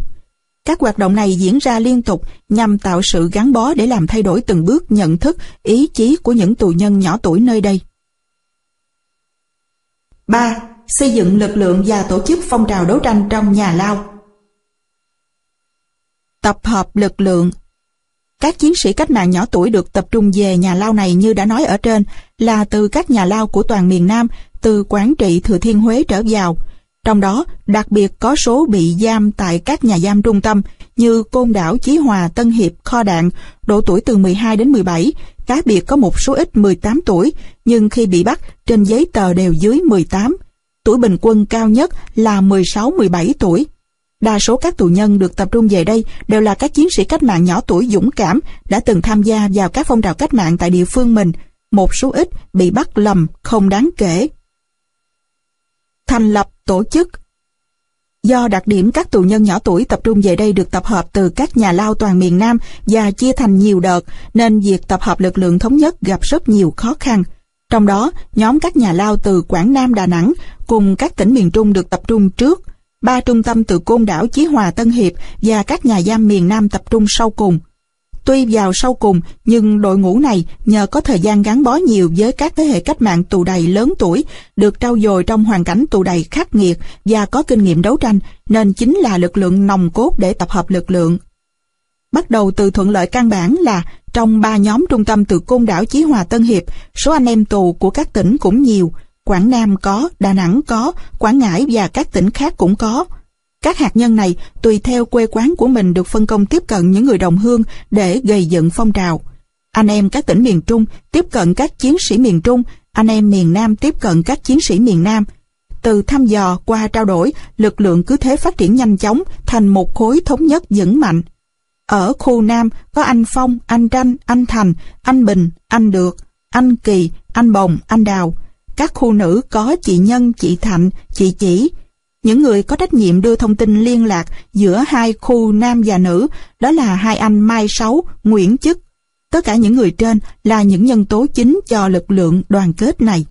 Các hoạt động này diễn ra liên tục nhằm tạo sự gắn bó để làm thay đổi từng bước nhận thức, ý chí của những tù nhân nhỏ tuổi nơi đây. 3. Xây dựng lực lượng và tổ chức phong trào đấu tranh trong nhà lao Tập hợp lực lượng Các chiến sĩ cách mạng nhỏ tuổi được tập trung về nhà lao này như đã nói ở trên là từ các nhà lao của toàn miền Nam, từ Quảng Trị, Thừa Thiên Huế trở vào. Trong đó, đặc biệt có số bị giam tại các nhà giam trung tâm như Côn Đảo, Chí Hòa, Tân Hiệp, Kho Đạn, độ tuổi từ 12 đến 17, cá biệt có một số ít 18 tuổi, nhưng khi bị bắt, trên giấy tờ đều dưới 18. Tuổi bình quân cao nhất là 16-17 tuổi. Đa số các tù nhân được tập trung về đây đều là các chiến sĩ cách mạng nhỏ tuổi dũng cảm đã từng tham gia vào các phong trào cách mạng tại địa phương mình, một số ít bị bắt lầm không đáng kể. Thành lập tổ chức Do đặc điểm các tù nhân nhỏ tuổi tập trung về đây được tập hợp từ các nhà lao toàn miền Nam và chia thành nhiều đợt, nên việc tập hợp lực lượng thống nhất gặp rất nhiều khó khăn. Trong đó, nhóm các nhà lao từ Quảng Nam Đà Nẵng cùng các tỉnh miền Trung được tập trung trước, ba trung tâm từ Côn Đảo, Chí Hòa, Tân Hiệp và các nhà giam miền Nam tập trung sau cùng. Tuy vào sau cùng, nhưng đội ngũ này nhờ có thời gian gắn bó nhiều với các thế hệ cách mạng tù đầy lớn tuổi, được trau dồi trong hoàn cảnh tù đầy khắc nghiệt và có kinh nghiệm đấu tranh, nên chính là lực lượng nòng cốt để tập hợp lực lượng. Bắt đầu từ thuận lợi căn bản là trong ba nhóm trung tâm từ Côn Đảo, Chí Hòa, Tân Hiệp, số anh em tù của các tỉnh cũng nhiều, Quảng Nam có, Đà Nẵng có, Quảng Ngãi và các tỉnh khác cũng có. Các hạt nhân này tùy theo quê quán của mình được phân công tiếp cận những người đồng hương để gây dựng phong trào. Anh em các tỉnh miền Trung tiếp cận các chiến sĩ miền Trung, anh em miền Nam tiếp cận các chiến sĩ miền Nam. Từ thăm dò qua trao đổi, lực lượng cứ thế phát triển nhanh chóng thành một khối thống nhất vững mạnh. Ở khu Nam có anh Phong, anh Tranh, anh Thành, anh Bình, anh Được, anh Kỳ, anh Bồng, anh Đào. Các khu nữ có chị Nhân, chị Thạnh, chị Chỉ. Những người có trách nhiệm đưa thông tin liên lạc giữa hai khu nam và nữ, đó là hai anh Mai Sáu, Nguyễn Chức. Tất cả những người trên là những nhân tố chính cho lực lượng đoàn kết này.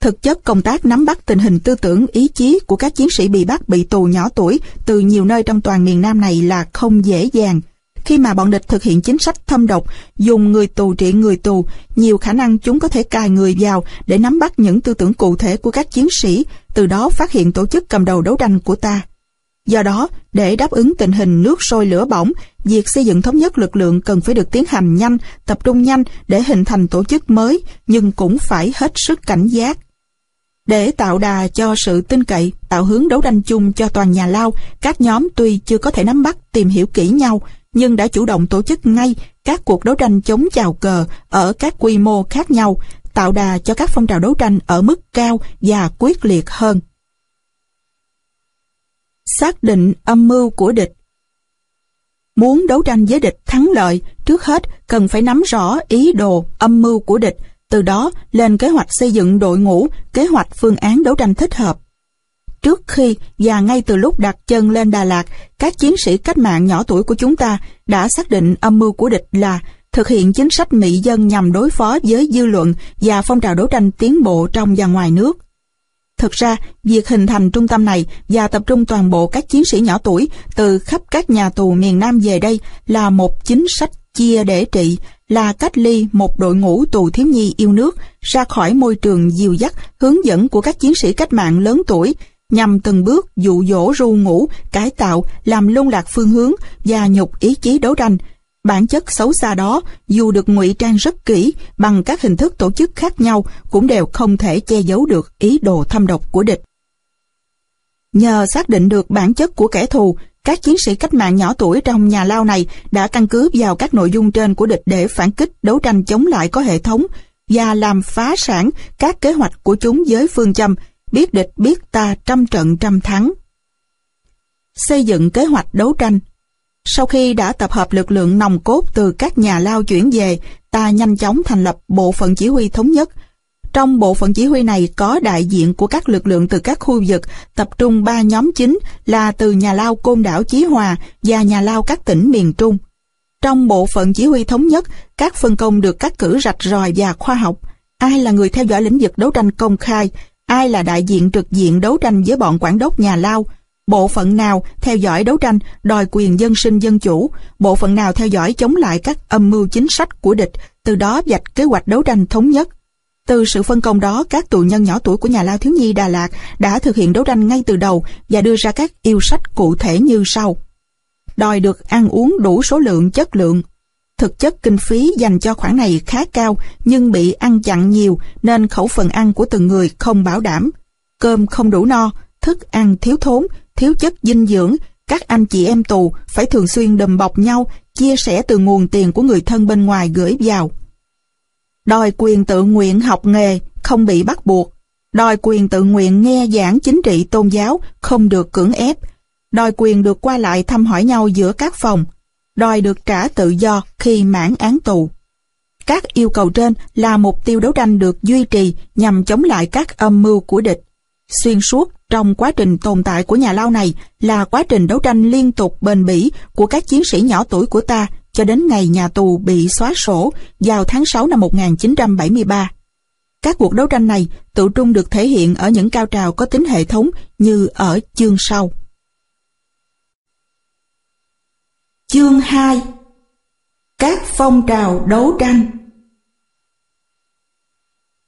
Thực chất công tác nắm bắt tình hình tư tưởng ý chí của các chiến sĩ bị bắt bị tù nhỏ tuổi từ nhiều nơi trong toàn miền Nam này là không dễ dàng. Khi mà bọn địch thực hiện chính sách thâm độc, dùng người tù trị người tù, nhiều khả năng chúng có thể cài người vào để nắm bắt những tư tưởng cụ thể của các chiến sĩ, từ đó phát hiện tổ chức cầm đầu đấu tranh của ta. Do đó, để đáp ứng tình hình nước sôi lửa bỏng, việc xây dựng thống nhất lực lượng cần phải được tiến hành nhanh, tập trung nhanh để hình thành tổ chức mới, nhưng cũng phải hết sức cảnh giác. Để tạo đà cho sự tin cậy, tạo hướng đấu tranh chung cho toàn nhà Lao, các nhóm tuy chưa có thể nắm bắt, tìm hiểu kỹ nhau, nhưng đã chủ động tổ chức ngay các cuộc đấu tranh chống chào cờ ở các quy mô khác nhau, tạo đà cho các phong trào đấu tranh ở mức cao và quyết liệt hơn. Xác định âm mưu của địch Muốn đấu tranh với địch thắng lợi, trước hết cần phải nắm rõ ý đồ, âm mưu của địch, từ đó lên kế hoạch xây dựng đội ngũ, kế hoạch phương án đấu tranh thích hợp. Trước khi và ngay từ lúc đặt chân lên Đà Lạt, các chiến sĩ cách mạng nhỏ tuổi của chúng ta đã xác định âm mưu của địch là thực hiện chính sách mỹ dân nhằm đối phó với dư luận và phong trào đấu tranh tiến bộ trong và ngoài nước. Thực ra, việc hình thành trung tâm này và tập trung toàn bộ các chiến sĩ nhỏ tuổi từ khắp các nhà tù miền Nam về đây là một chính sách chia để trị, là cách ly một đội ngũ tù thiếu nhi yêu nước ra khỏi môi trường dìu dắt, hướng dẫn của các chiến sĩ cách mạng lớn tuổi, nhằm từng bước dụ dỗ ru ngủ, cải tạo, làm lung lạc phương hướng và nhục ý chí đấu tranh. Bản chất xấu xa đó, dù được ngụy trang rất kỹ bằng các hình thức tổ chức khác nhau, cũng đều không thể che giấu được ý đồ thâm độc của địch. Nhờ xác định được bản chất của kẻ thù, các chiến sĩ cách mạng nhỏ tuổi trong nhà lao này đã căn cứ vào các nội dung trên của địch để phản kích đấu tranh chống lại có hệ thống và làm phá sản các kế hoạch của chúng với phương châm biết địch biết ta trăm trận trăm thắng. Xây dựng kế hoạch đấu tranh Sau khi đã tập hợp lực lượng nòng cốt từ các nhà lao chuyển về, ta nhanh chóng thành lập bộ phận chỉ huy thống nhất. Trong bộ phận chỉ huy này có đại diện của các lực lượng từ các khu vực, tập trung ba nhóm chính là từ nhà lao Côn Đảo Chí Hòa và nhà lao các tỉnh miền Trung. Trong bộ phận chỉ huy thống nhất, các phân công được cắt cử rạch ròi và khoa học. Ai là người theo dõi lĩnh vực đấu tranh công khai, ai là đại diện trực diện đấu tranh với bọn quản đốc nhà lao, bộ phận nào theo dõi đấu tranh đòi quyền dân sinh dân chủ, bộ phận nào theo dõi chống lại các âm mưu chính sách của địch, từ đó vạch kế hoạch đấu tranh thống nhất. Từ sự phân công đó, các tù nhân nhỏ tuổi của nhà lao thiếu nhi Đà Lạt đã thực hiện đấu tranh ngay từ đầu và đưa ra các yêu sách cụ thể như sau. Đòi được ăn uống đủ số lượng chất lượng, Thực chất kinh phí dành cho khoản này khá cao nhưng bị ăn chặn nhiều nên khẩu phần ăn của từng người không bảo đảm. Cơm không đủ no, thức ăn thiếu thốn, thiếu chất dinh dưỡng, các anh chị em tù phải thường xuyên đùm bọc nhau, chia sẻ từ nguồn tiền của người thân bên ngoài gửi vào. Đòi quyền tự nguyện học nghề, không bị bắt buộc. Đòi quyền tự nguyện nghe giảng chính trị tôn giáo, không được cưỡng ép. Đòi quyền được qua lại thăm hỏi nhau giữa các phòng đòi được trả tự do khi mãn án tù. Các yêu cầu trên là mục tiêu đấu tranh được duy trì nhằm chống lại các âm mưu của địch. Xuyên suốt trong quá trình tồn tại của nhà lao này là quá trình đấu tranh liên tục bền bỉ của các chiến sĩ nhỏ tuổi của ta cho đến ngày nhà tù bị xóa sổ vào tháng 6 năm 1973. Các cuộc đấu tranh này tự trung được thể hiện ở những cao trào có tính hệ thống như ở chương sau. Chương 2 Các phong trào đấu tranh.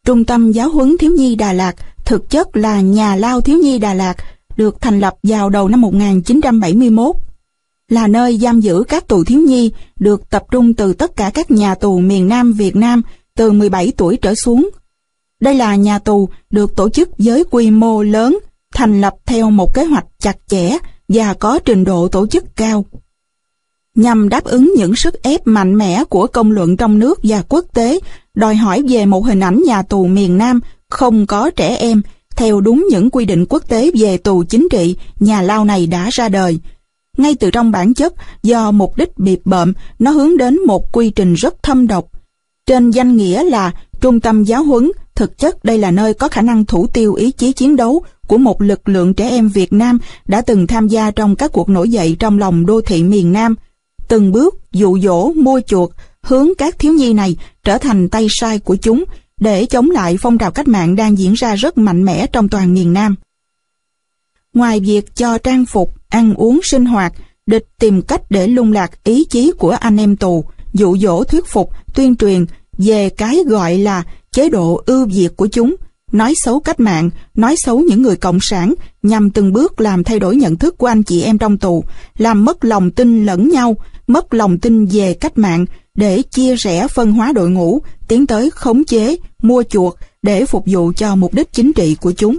Trung tâm giáo huấn thiếu nhi Đà Lạt thực chất là nhà lao thiếu nhi Đà Lạt được thành lập vào đầu năm 1971 là nơi giam giữ các tù thiếu nhi được tập trung từ tất cả các nhà tù miền Nam Việt Nam từ 17 tuổi trở xuống. Đây là nhà tù được tổ chức với quy mô lớn, thành lập theo một kế hoạch chặt chẽ và có trình độ tổ chức cao nhằm đáp ứng những sức ép mạnh mẽ của công luận trong nước và quốc tế, đòi hỏi về một hình ảnh nhà tù miền Nam không có trẻ em, theo đúng những quy định quốc tế về tù chính trị, nhà lao này đã ra đời. Ngay từ trong bản chất, do mục đích bịp bợm, nó hướng đến một quy trình rất thâm độc. Trên danh nghĩa là trung tâm giáo huấn, thực chất đây là nơi có khả năng thủ tiêu ý chí chiến đấu của một lực lượng trẻ em Việt Nam đã từng tham gia trong các cuộc nổi dậy trong lòng đô thị miền Nam, từng bước dụ dỗ mua chuộc hướng các thiếu nhi này trở thành tay sai của chúng để chống lại phong trào cách mạng đang diễn ra rất mạnh mẽ trong toàn miền Nam. Ngoài việc cho trang phục, ăn uống sinh hoạt, địch tìm cách để lung lạc ý chí của anh em tù, dụ dỗ thuyết phục, tuyên truyền về cái gọi là chế độ ưu việt của chúng, nói xấu cách mạng, nói xấu những người cộng sản nhằm từng bước làm thay đổi nhận thức của anh chị em trong tù, làm mất lòng tin lẫn nhau, mất lòng tin về cách mạng để chia rẽ phân hóa đội ngũ, tiến tới khống chế, mua chuộc để phục vụ cho mục đích chính trị của chúng.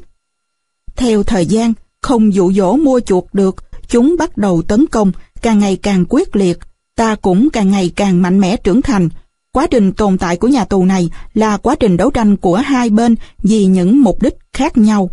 Theo thời gian, không dụ dỗ mua chuộc được, chúng bắt đầu tấn công, càng ngày càng quyết liệt, ta cũng càng ngày càng mạnh mẽ trưởng thành. Quá trình tồn tại của nhà tù này là quá trình đấu tranh của hai bên vì những mục đích khác nhau.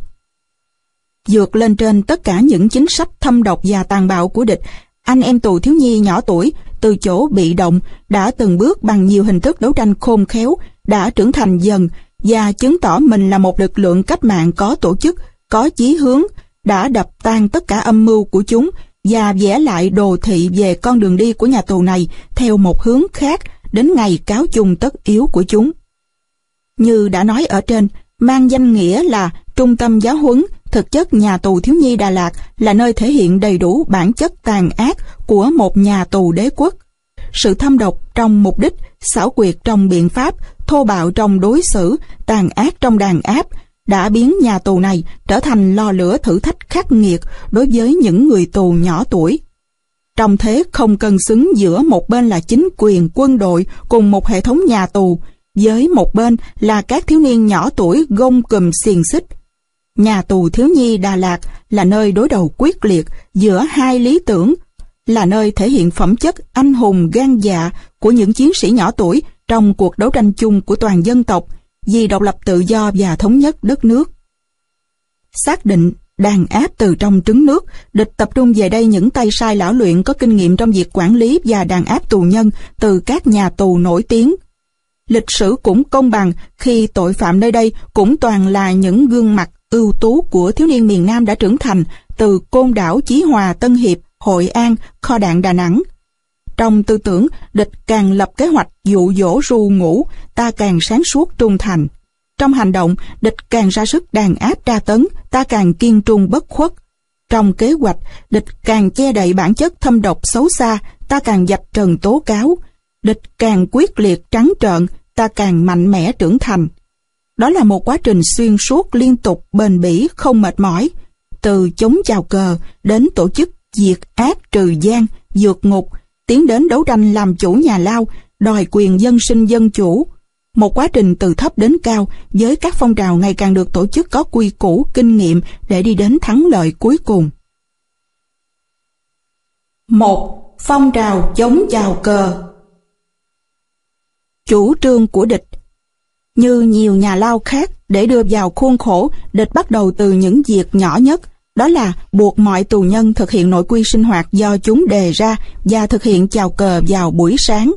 Dược lên trên tất cả những chính sách thâm độc và tàn bạo của địch, anh em tù thiếu nhi nhỏ tuổi từ chỗ bị động đã từng bước bằng nhiều hình thức đấu tranh khôn khéo, đã trưởng thành dần và chứng tỏ mình là một lực lượng cách mạng có tổ chức, có chí hướng, đã đập tan tất cả âm mưu của chúng và vẽ lại đồ thị về con đường đi của nhà tù này theo một hướng khác đến ngày cáo chung tất yếu của chúng. Như đã nói ở trên, mang danh nghĩa là trung tâm giáo huấn, thực chất nhà tù thiếu nhi Đà Lạt là nơi thể hiện đầy đủ bản chất tàn ác của một nhà tù đế quốc. Sự thâm độc trong mục đích, xảo quyệt trong biện pháp, thô bạo trong đối xử, tàn ác trong đàn áp, đã biến nhà tù này trở thành lò lửa thử thách khắc nghiệt đối với những người tù nhỏ tuổi. Trong thế không cân xứng giữa một bên là chính quyền quân đội cùng một hệ thống nhà tù, với một bên là các thiếu niên nhỏ tuổi gông cùm xiềng xích. Nhà tù thiếu nhi Đà Lạt là nơi đối đầu quyết liệt giữa hai lý tưởng, là nơi thể hiện phẩm chất anh hùng gan dạ của những chiến sĩ nhỏ tuổi trong cuộc đấu tranh chung của toàn dân tộc, vì độc lập tự do và thống nhất đất nước. Xác định đàn áp từ trong trứng nước, địch tập trung về đây những tay sai lão luyện có kinh nghiệm trong việc quản lý và đàn áp tù nhân từ các nhà tù nổi tiếng. Lịch sử cũng công bằng khi tội phạm nơi đây cũng toàn là những gương mặt ưu tú của thiếu niên miền Nam đã trưởng thành từ Côn Đảo, Chí Hòa, Tân Hiệp, Hội An, kho đạn Đà Nẵng, trong tư tưởng, địch càng lập kế hoạch dụ dỗ ru ngủ, ta càng sáng suốt trung thành. Trong hành động, địch càng ra sức đàn áp tra tấn, ta càng kiên trung bất khuất. Trong kế hoạch, địch càng che đậy bản chất thâm độc xấu xa, ta càng dạch trần tố cáo. Địch càng quyết liệt trắng trợn, ta càng mạnh mẽ trưởng thành. Đó là một quá trình xuyên suốt liên tục, bền bỉ, không mệt mỏi. Từ chống chào cờ đến tổ chức diệt ác trừ gian, dược ngục, tiến đến đấu tranh làm chủ nhà lao, đòi quyền dân sinh dân chủ. Một quá trình từ thấp đến cao với các phong trào ngày càng được tổ chức có quy củ, kinh nghiệm để đi đến thắng lợi cuối cùng. một Phong trào chống chào cờ Chủ trương của địch như nhiều nhà lao khác, để đưa vào khuôn khổ, địch bắt đầu từ những việc nhỏ nhất, đó là buộc mọi tù nhân thực hiện nội quy sinh hoạt do chúng đề ra và thực hiện chào cờ vào buổi sáng.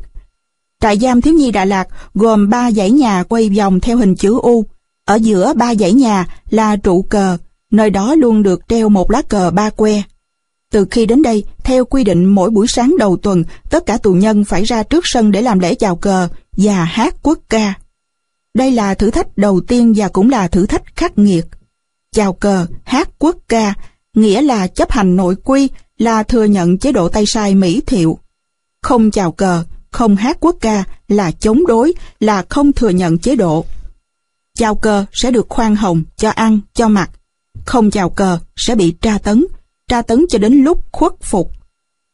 Trại giam thiếu nhi Đà Lạt gồm 3 dãy nhà quay vòng theo hình chữ U. Ở giữa ba dãy nhà là trụ cờ, nơi đó luôn được treo một lá cờ ba que. Từ khi đến đây, theo quy định mỗi buổi sáng đầu tuần, tất cả tù nhân phải ra trước sân để làm lễ chào cờ và hát quốc ca. Đây là thử thách đầu tiên và cũng là thử thách khắc nghiệt chào cờ, hát quốc ca, nghĩa là chấp hành nội quy, là thừa nhận chế độ tay sai Mỹ thiệu. Không chào cờ, không hát quốc ca là chống đối, là không thừa nhận chế độ. Chào cờ sẽ được khoan hồng, cho ăn, cho mặc. Không chào cờ sẽ bị tra tấn, tra tấn cho đến lúc khuất phục.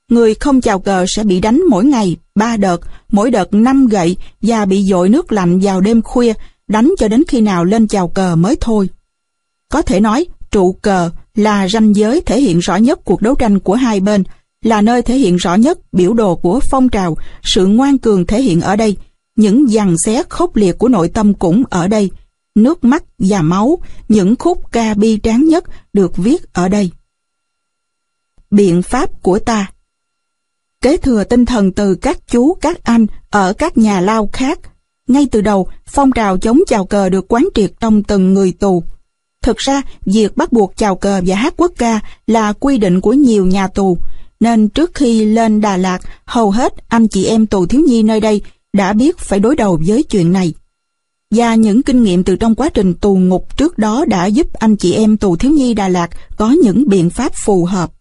Người không chào cờ sẽ bị đánh mỗi ngày, ba đợt, mỗi đợt năm gậy và bị dội nước lạnh vào đêm khuya, đánh cho đến khi nào lên chào cờ mới thôi. Có thể nói, trụ cờ là ranh giới thể hiện rõ nhất cuộc đấu tranh của hai bên, là nơi thể hiện rõ nhất biểu đồ của phong trào, sự ngoan cường thể hiện ở đây, những dằn xé khốc liệt của nội tâm cũng ở đây, nước mắt và máu, những khúc ca bi tráng nhất được viết ở đây. Biện pháp của ta Kế thừa tinh thần từ các chú, các anh ở các nhà lao khác, ngay từ đầu, phong trào chống chào cờ được quán triệt trong từng người tù. Thực ra, việc bắt buộc chào cờ và hát quốc ca là quy định của nhiều nhà tù, nên trước khi lên Đà Lạt, hầu hết anh chị em tù thiếu nhi nơi đây đã biết phải đối đầu với chuyện này. Và những kinh nghiệm từ trong quá trình tù ngục trước đó đã giúp anh chị em tù thiếu nhi Đà Lạt có những biện pháp phù hợp.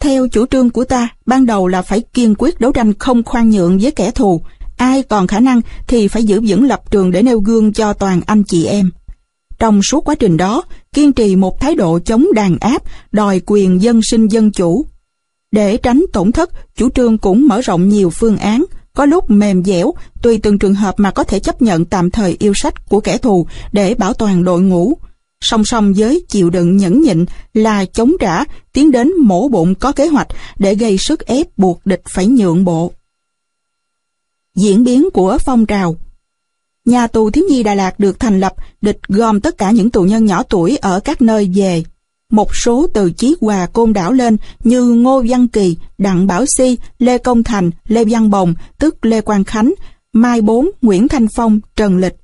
Theo chủ trương của ta, ban đầu là phải kiên quyết đấu tranh không khoan nhượng với kẻ thù. Ai còn khả năng thì phải giữ vững lập trường để nêu gương cho toàn anh chị em. trong suốt quá trình đó kiên trì một thái độ chống đàn áp, đòi quyền dân sinh dân chủ. Để tránh tổn thất, chủ trương cũng mở rộng nhiều phương án, có lúc mềm dẻo, tùy từng trường hợp mà có thể chấp nhận tạm thời yêu sách của kẻ thù để bảo toàn đội ngũ. Song song với chịu đựng nhẫn nhịn là chống trả, tiến đến mổ bụng có kế hoạch để gây sức ép buộc địch phải nhượng bộ. Diễn biến của phong trào Nhà tù thiếu nhi Đà Lạt được thành lập, địch gom tất cả những tù nhân nhỏ tuổi ở các nơi về. Một số từ Chí Hòa Côn Đảo lên như Ngô Văn Kỳ, Đặng Bảo Si, Lê Công Thành, Lê Văn Bồng, tức Lê Quang Khánh, Mai Bốn, Nguyễn Thanh Phong, Trần Lịch.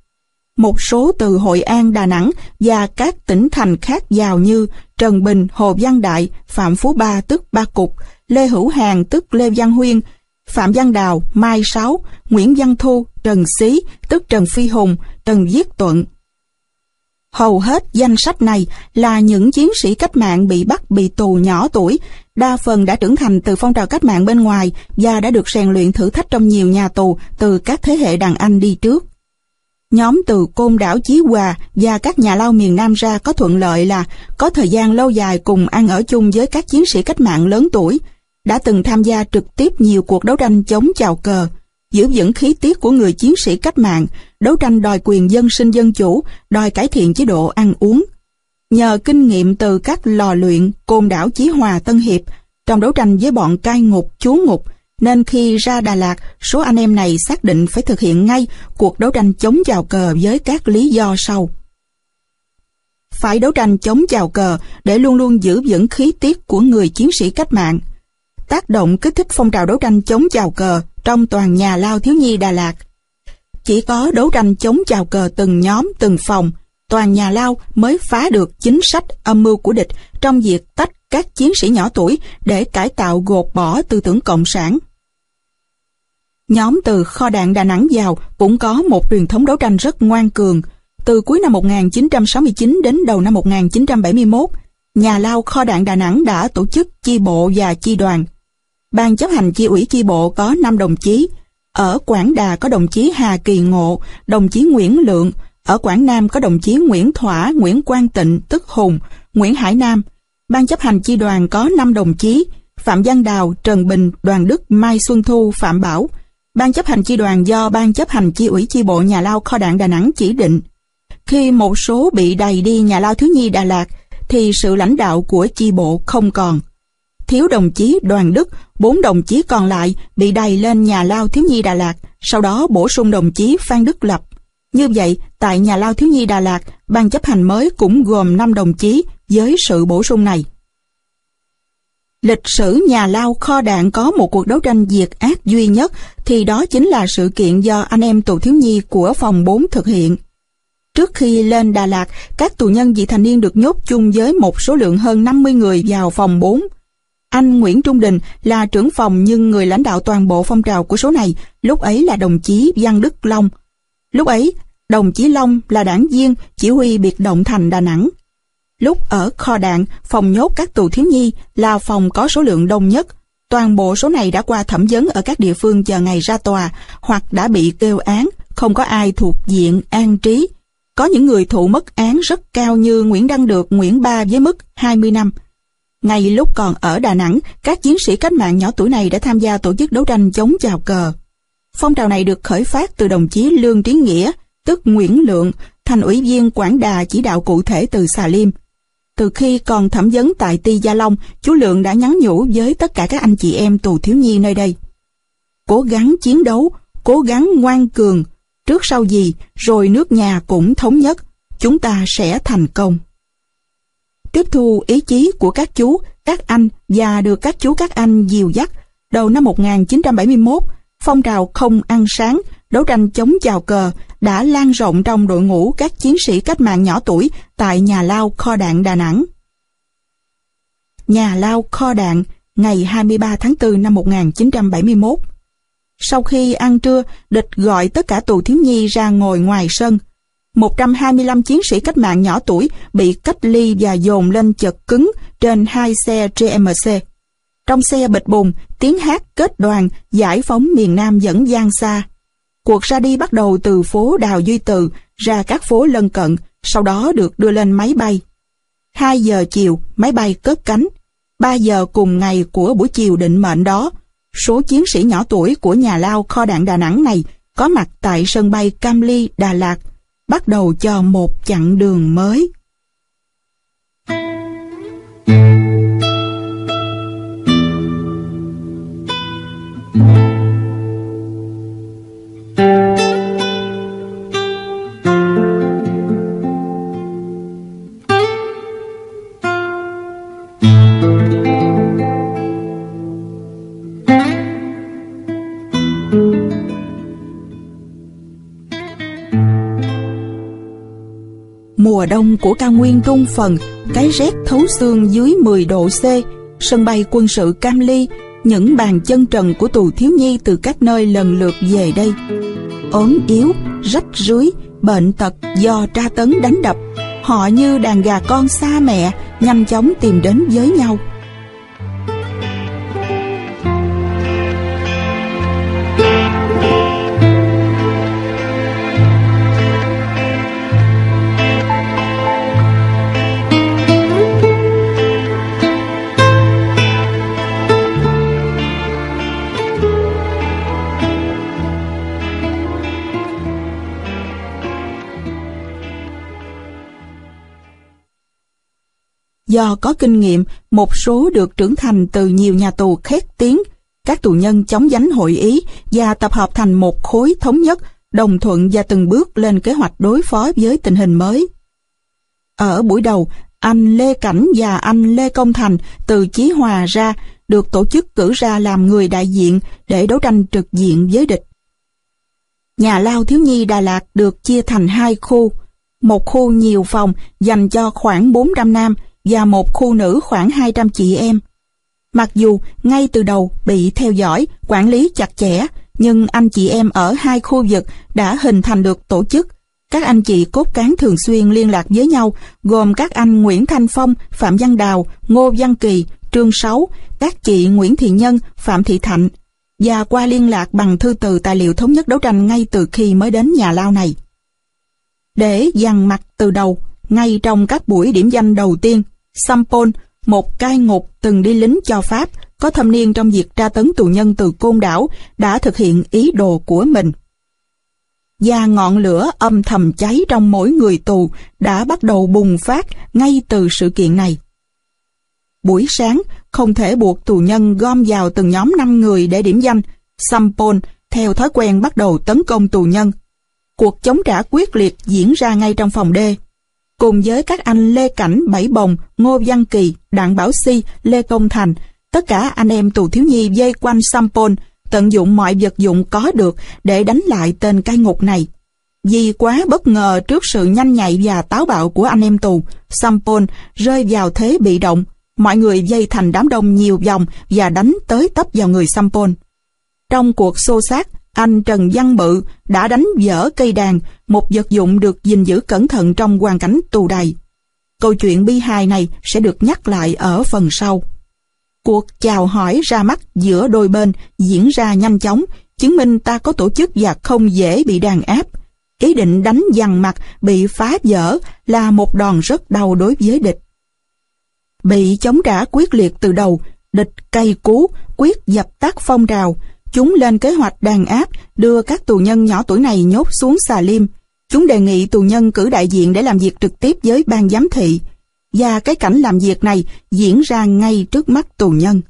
Một số từ Hội An, Đà Nẵng và các tỉnh thành khác giàu như Trần Bình, Hồ Văn Đại, Phạm Phú Ba tức Ba Cục, Lê Hữu Hàng tức Lê Văn Huyên, Phạm Văn Đào, Mai Sáu, Nguyễn Văn Thu, Trần Xí, tức Trần Phi Hùng, Trần Viết Tuận. Hầu hết danh sách này là những chiến sĩ cách mạng bị bắt bị tù nhỏ tuổi, đa phần đã trưởng thành từ phong trào cách mạng bên ngoài và đã được rèn luyện thử thách trong nhiều nhà tù từ các thế hệ đàn anh đi trước. Nhóm từ Côn Đảo Chí Hòa và các nhà lao miền Nam ra có thuận lợi là có thời gian lâu dài cùng ăn ở chung với các chiến sĩ cách mạng lớn tuổi, đã từng tham gia trực tiếp nhiều cuộc đấu tranh chống chào cờ, giữ vững khí tiết của người chiến sĩ cách mạng, đấu tranh đòi quyền dân sinh dân chủ, đòi cải thiện chế độ ăn uống. Nhờ kinh nghiệm từ các lò luyện côn đảo Chí Hòa Tân Hiệp, trong đấu tranh với bọn cai ngục, chú ngục, nên khi ra Đà Lạt, số anh em này xác định phải thực hiện ngay cuộc đấu tranh chống chào cờ với các lý do sau. Phải đấu tranh chống chào cờ để luôn luôn giữ vững khí tiết của người chiến sĩ cách mạng tác động kích thích phong trào đấu tranh chống chào cờ trong toàn nhà lao thiếu nhi Đà Lạt. Chỉ có đấu tranh chống chào cờ từng nhóm, từng phòng, toàn nhà lao mới phá được chính sách âm mưu của địch trong việc tách các chiến sĩ nhỏ tuổi để cải tạo gột bỏ tư tưởng cộng sản. Nhóm từ kho đạn Đà Nẵng vào cũng có một truyền thống đấu tranh rất ngoan cường. Từ cuối năm 1969 đến đầu năm 1971, nhà lao kho đạn Đà Nẵng đã tổ chức chi bộ và chi đoàn. Ban chấp hành chi ủy chi bộ có 5 đồng chí. Ở Quảng Đà có đồng chí Hà Kỳ Ngộ, đồng chí Nguyễn Lượng. Ở Quảng Nam có đồng chí Nguyễn Thỏa, Nguyễn Quang Tịnh, tức Hùng, Nguyễn Hải Nam. Ban chấp hành chi đoàn có 5 đồng chí. Phạm Văn Đào, Trần Bình, Đoàn Đức, Mai Xuân Thu, Phạm Bảo. Ban chấp hành chi đoàn do Ban chấp hành chi ủy chi bộ nhà lao kho đạn Đà Nẵng chỉ định. Khi một số bị đầy đi nhà lao thiếu nhi Đà Lạt, thì sự lãnh đạo của chi bộ không còn thiếu đồng chí Đoàn Đức, bốn đồng chí còn lại bị đầy lên nhà lao thiếu nhi Đà Lạt, sau đó bổ sung đồng chí Phan Đức Lập. Như vậy, tại nhà lao thiếu nhi Đà Lạt, ban chấp hành mới cũng gồm 5 đồng chí với sự bổ sung này. Lịch sử nhà lao kho đạn có một cuộc đấu tranh diệt ác duy nhất thì đó chính là sự kiện do anh em tù thiếu nhi của phòng 4 thực hiện. Trước khi lên Đà Lạt, các tù nhân vị thành niên được nhốt chung với một số lượng hơn 50 người vào phòng 4. Anh Nguyễn Trung Đình là trưởng phòng nhưng người lãnh đạo toàn bộ phong trào của số này lúc ấy là đồng chí Văn Đức Long. Lúc ấy, đồng chí Long là đảng viên chỉ huy biệt động thành Đà Nẵng. Lúc ở kho đạn, phòng nhốt các tù thiếu nhi là phòng có số lượng đông nhất. Toàn bộ số này đã qua thẩm vấn ở các địa phương chờ ngày ra tòa hoặc đã bị kêu án, không có ai thuộc diện an trí. Có những người thụ mất án rất cao như Nguyễn Đăng Được, Nguyễn Ba với mức 20 năm. Ngay lúc còn ở Đà Nẵng, các chiến sĩ cách mạng nhỏ tuổi này đã tham gia tổ chức đấu tranh chống chào cờ. Phong trào này được khởi phát từ đồng chí Lương Trí Nghĩa, tức Nguyễn Lượng, thành ủy viên Quảng Đà chỉ đạo cụ thể từ Xà Liêm. Từ khi còn thẩm vấn tại Ti Gia Long, chú Lượng đã nhắn nhủ với tất cả các anh chị em tù thiếu nhi nơi đây. Cố gắng chiến đấu, cố gắng ngoan cường, trước sau gì, rồi nước nhà cũng thống nhất, chúng ta sẽ thành công tiếp thu ý chí của các chú, các anh và được các chú các anh dìu dắt. Đầu năm 1971, phong trào không ăn sáng, đấu tranh chống chào cờ đã lan rộng trong đội ngũ các chiến sĩ cách mạng nhỏ tuổi tại nhà lao kho đạn Đà Nẵng. Nhà lao kho đạn ngày 23 tháng 4 năm 1971. Sau khi ăn trưa, địch gọi tất cả tù thiếu nhi ra ngồi ngoài sân, 125 chiến sĩ cách mạng nhỏ tuổi bị cách ly và dồn lên chật cứng trên hai xe GMC. Trong xe bịch bùng, tiếng hát kết đoàn giải phóng miền Nam dẫn gian xa. Cuộc ra đi bắt đầu từ phố Đào Duy Từ ra các phố lân cận, sau đó được đưa lên máy bay. 2 giờ chiều, máy bay cất cánh. 3 giờ cùng ngày của buổi chiều định mệnh đó, số chiến sĩ nhỏ tuổi của nhà lao kho đạn Đà Nẵng này có mặt tại sân bay Cam Ly, Đà Lạt, bắt đầu cho một chặng đường mới. Mùa đông của cao nguyên trung phần, cái rét thấu xương dưới 10 độ C, sân bay quân sự Cam Ly, những bàn chân trần của tù thiếu nhi từ các nơi lần lượt về đây. ốm yếu, rách rưới, bệnh tật do tra tấn đánh đập, họ như đàn gà con xa mẹ, nhanh chóng tìm đến với nhau. Do có kinh nghiệm, một số được trưởng thành từ nhiều nhà tù khét tiếng, các tù nhân chống dánh hội ý và tập hợp thành một khối thống nhất, đồng thuận và từng bước lên kế hoạch đối phó với tình hình mới. Ở buổi đầu, anh Lê Cảnh và anh Lê Công Thành từ Chí Hòa ra được tổ chức cử ra làm người đại diện để đấu tranh trực diện với địch. Nhà lao thiếu nhi Đà Lạt được chia thành hai khu, một khu nhiều phòng dành cho khoảng 400 nam và một khu nữ khoảng 200 chị em. Mặc dù ngay từ đầu bị theo dõi, quản lý chặt chẽ, nhưng anh chị em ở hai khu vực đã hình thành được tổ chức. Các anh chị cốt cán thường xuyên liên lạc với nhau, gồm các anh Nguyễn Thanh Phong, Phạm Văn Đào, Ngô Văn Kỳ, Trương Sáu, các chị Nguyễn Thị Nhân, Phạm Thị Thạnh, và qua liên lạc bằng thư từ tài liệu thống nhất đấu tranh ngay từ khi mới đến nhà lao này. Để dằn mặt từ đầu, ngay trong các buổi điểm danh đầu tiên, Sampol, một cai ngục từng đi lính cho Pháp, có thâm niên trong việc tra tấn tù nhân từ côn đảo, đã thực hiện ý đồ của mình. Và ngọn lửa âm thầm cháy trong mỗi người tù đã bắt đầu bùng phát ngay từ sự kiện này. Buổi sáng, không thể buộc tù nhân gom vào từng nhóm 5 người để điểm danh. Sampol, theo thói quen bắt đầu tấn công tù nhân. Cuộc chống trả quyết liệt diễn ra ngay trong phòng D cùng với các anh Lê Cảnh, Bảy Bồng, Ngô Văn Kỳ, Đặng Bảo Si, Lê Công Thành, tất cả anh em tù thiếu nhi dây quanh Sampon, tận dụng mọi vật dụng có được để đánh lại tên cai ngục này. Vì quá bất ngờ trước sự nhanh nhạy và táo bạo của anh em tù, Sampon rơi vào thế bị động. Mọi người dây thành đám đông nhiều vòng và đánh tới tấp vào người Sampon. Trong cuộc xô xát, anh Trần Văn Bự đã đánh vỡ cây đàn, một vật dụng được gìn giữ cẩn thận trong hoàn cảnh tù đầy. Câu chuyện bi hài này sẽ được nhắc lại ở phần sau. Cuộc chào hỏi ra mắt giữa đôi bên diễn ra nhanh chóng, chứng minh ta có tổ chức và không dễ bị đàn áp. Ý định đánh dằn mặt bị phá vỡ là một đòn rất đau đối với địch. Bị chống trả quyết liệt từ đầu, địch cay cú, quyết dập tắt phong trào, Chúng lên kế hoạch đàn áp, đưa các tù nhân nhỏ tuổi này nhốt xuống xà lim. Chúng đề nghị tù nhân cử đại diện để làm việc trực tiếp với ban giám thị. Và cái cảnh làm việc này diễn ra ngay trước mắt tù nhân.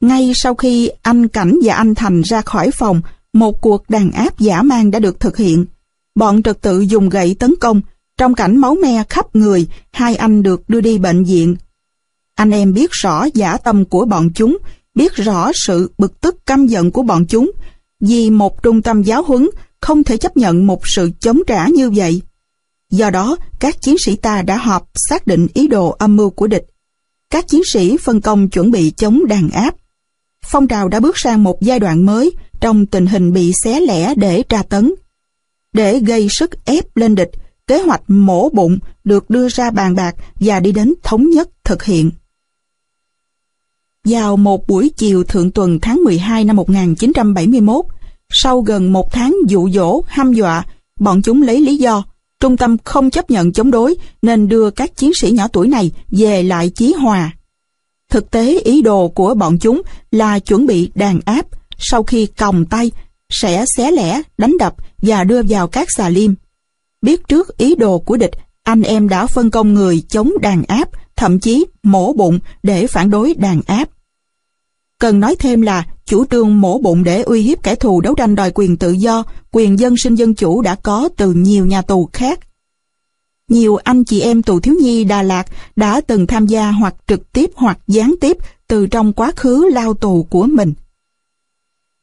Ngay sau khi anh Cảnh và anh Thành ra khỏi phòng, một cuộc đàn áp giả mang đã được thực hiện. Bọn trật tự dùng gậy tấn công, trong cảnh máu me khắp người, hai anh được đưa đi bệnh viện. Anh em biết rõ giả tâm của bọn chúng, biết rõ sự bực tức căm giận của bọn chúng, vì một trung tâm giáo huấn không thể chấp nhận một sự chống trả như vậy. Do đó, các chiến sĩ ta đã họp xác định ý đồ âm mưu của địch. Các chiến sĩ phân công chuẩn bị chống đàn áp. Phong trào đã bước sang một giai đoạn mới trong tình hình bị xé lẻ để tra tấn. Để gây sức ép lên địch, kế hoạch mổ bụng được đưa ra bàn bạc và đi đến thống nhất thực hiện. Vào một buổi chiều thượng tuần tháng 12 năm 1971, sau gần một tháng dụ dỗ, hăm dọa, bọn chúng lấy lý do trung tâm không chấp nhận chống đối nên đưa các chiến sĩ nhỏ tuổi này về lại Chí Hòa. Thực tế ý đồ của bọn chúng là chuẩn bị đàn áp, sau khi còng tay, sẽ xé lẻ, đánh đập và đưa vào các xà liêm. Biết trước ý đồ của địch, anh em đã phân công người chống đàn áp, thậm chí mổ bụng để phản đối đàn áp. Cần nói thêm là chủ trương mổ bụng để uy hiếp kẻ thù đấu tranh đòi quyền tự do, quyền dân sinh dân chủ đã có từ nhiều nhà tù khác. Nhiều anh chị em tù thiếu nhi Đà Lạt đã từng tham gia hoặc trực tiếp hoặc gián tiếp từ trong quá khứ lao tù của mình.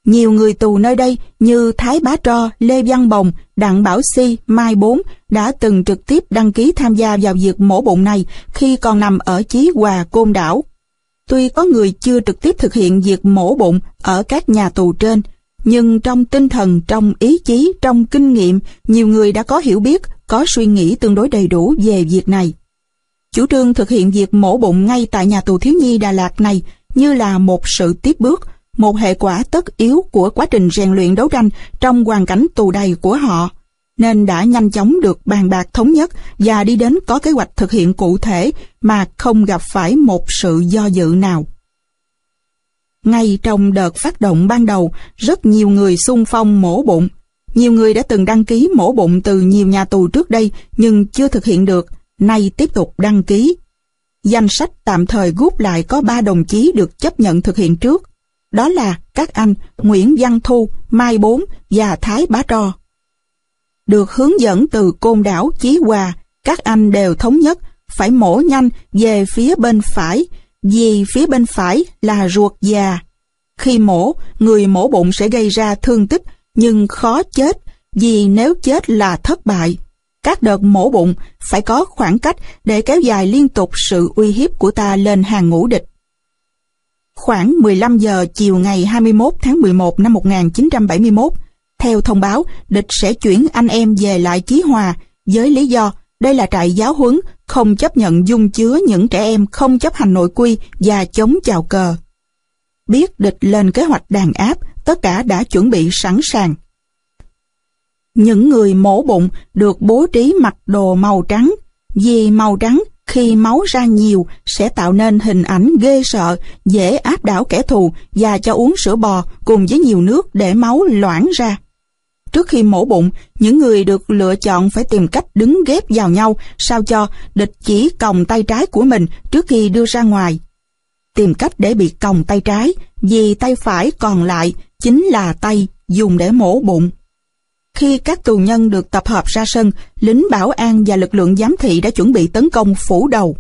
Nhiều người tù nơi đây như Thái Bá Tro, Lê Văn Bồng, Đặng Bảo Si, Mai Bốn đã từng trực tiếp đăng ký tham gia vào việc mổ bụng này khi còn nằm ở Chí Hòa, Côn Đảo. Tuy có người chưa trực tiếp thực hiện việc mổ bụng ở các nhà tù trên, nhưng trong tinh thần, trong ý chí, trong kinh nghiệm, nhiều người đã có hiểu biết, có suy nghĩ tương đối đầy đủ về việc này. Chủ trương thực hiện việc mổ bụng ngay tại nhà tù thiếu nhi Đà Lạt này như là một sự tiếp bước, một hệ quả tất yếu của quá trình rèn luyện đấu tranh trong hoàn cảnh tù đầy của họ, nên đã nhanh chóng được bàn bạc thống nhất và đi đến có kế hoạch thực hiện cụ thể mà không gặp phải một sự do dự nào. Ngay trong đợt phát động ban đầu, rất nhiều người xung phong mổ bụng. Nhiều người đã từng đăng ký mổ bụng từ nhiều nhà tù trước đây nhưng chưa thực hiện được, nay tiếp tục đăng ký. Danh sách tạm thời gút lại có ba đồng chí được chấp nhận thực hiện trước. Đó là các anh Nguyễn Văn Thu, Mai Bốn và Thái Bá Trò. Được hướng dẫn từ Côn Đảo Chí Hòa, các anh đều thống nhất phải mổ nhanh về phía bên phải, vì phía bên phải là ruột già. Khi mổ, người mổ bụng sẽ gây ra thương tích nhưng khó chết vì nếu chết là thất bại. Các đợt mổ bụng phải có khoảng cách để kéo dài liên tục sự uy hiếp của ta lên hàng ngũ địch. Khoảng 15 giờ chiều ngày 21 tháng 11 năm 1971, theo thông báo, địch sẽ chuyển anh em về lại Chí Hòa với lý do đây là trại giáo huấn không chấp nhận dung chứa những trẻ em không chấp hành nội quy và chống chào cờ. Biết địch lên kế hoạch đàn áp, tất cả đã chuẩn bị sẵn sàng. Những người mổ bụng được bố trí mặc đồ màu trắng, vì màu trắng khi máu ra nhiều sẽ tạo nên hình ảnh ghê sợ, dễ áp đảo kẻ thù và cho uống sữa bò cùng với nhiều nước để máu loãng ra. Trước khi mổ bụng, những người được lựa chọn phải tìm cách đứng ghép vào nhau sao cho địch chỉ còng tay trái của mình trước khi đưa ra ngoài. Tìm cách để bị còng tay trái vì tay phải còn lại chính là tay dùng để mổ bụng. Khi các tù nhân được tập hợp ra sân, lính bảo an và lực lượng giám thị đã chuẩn bị tấn công phủ đầu.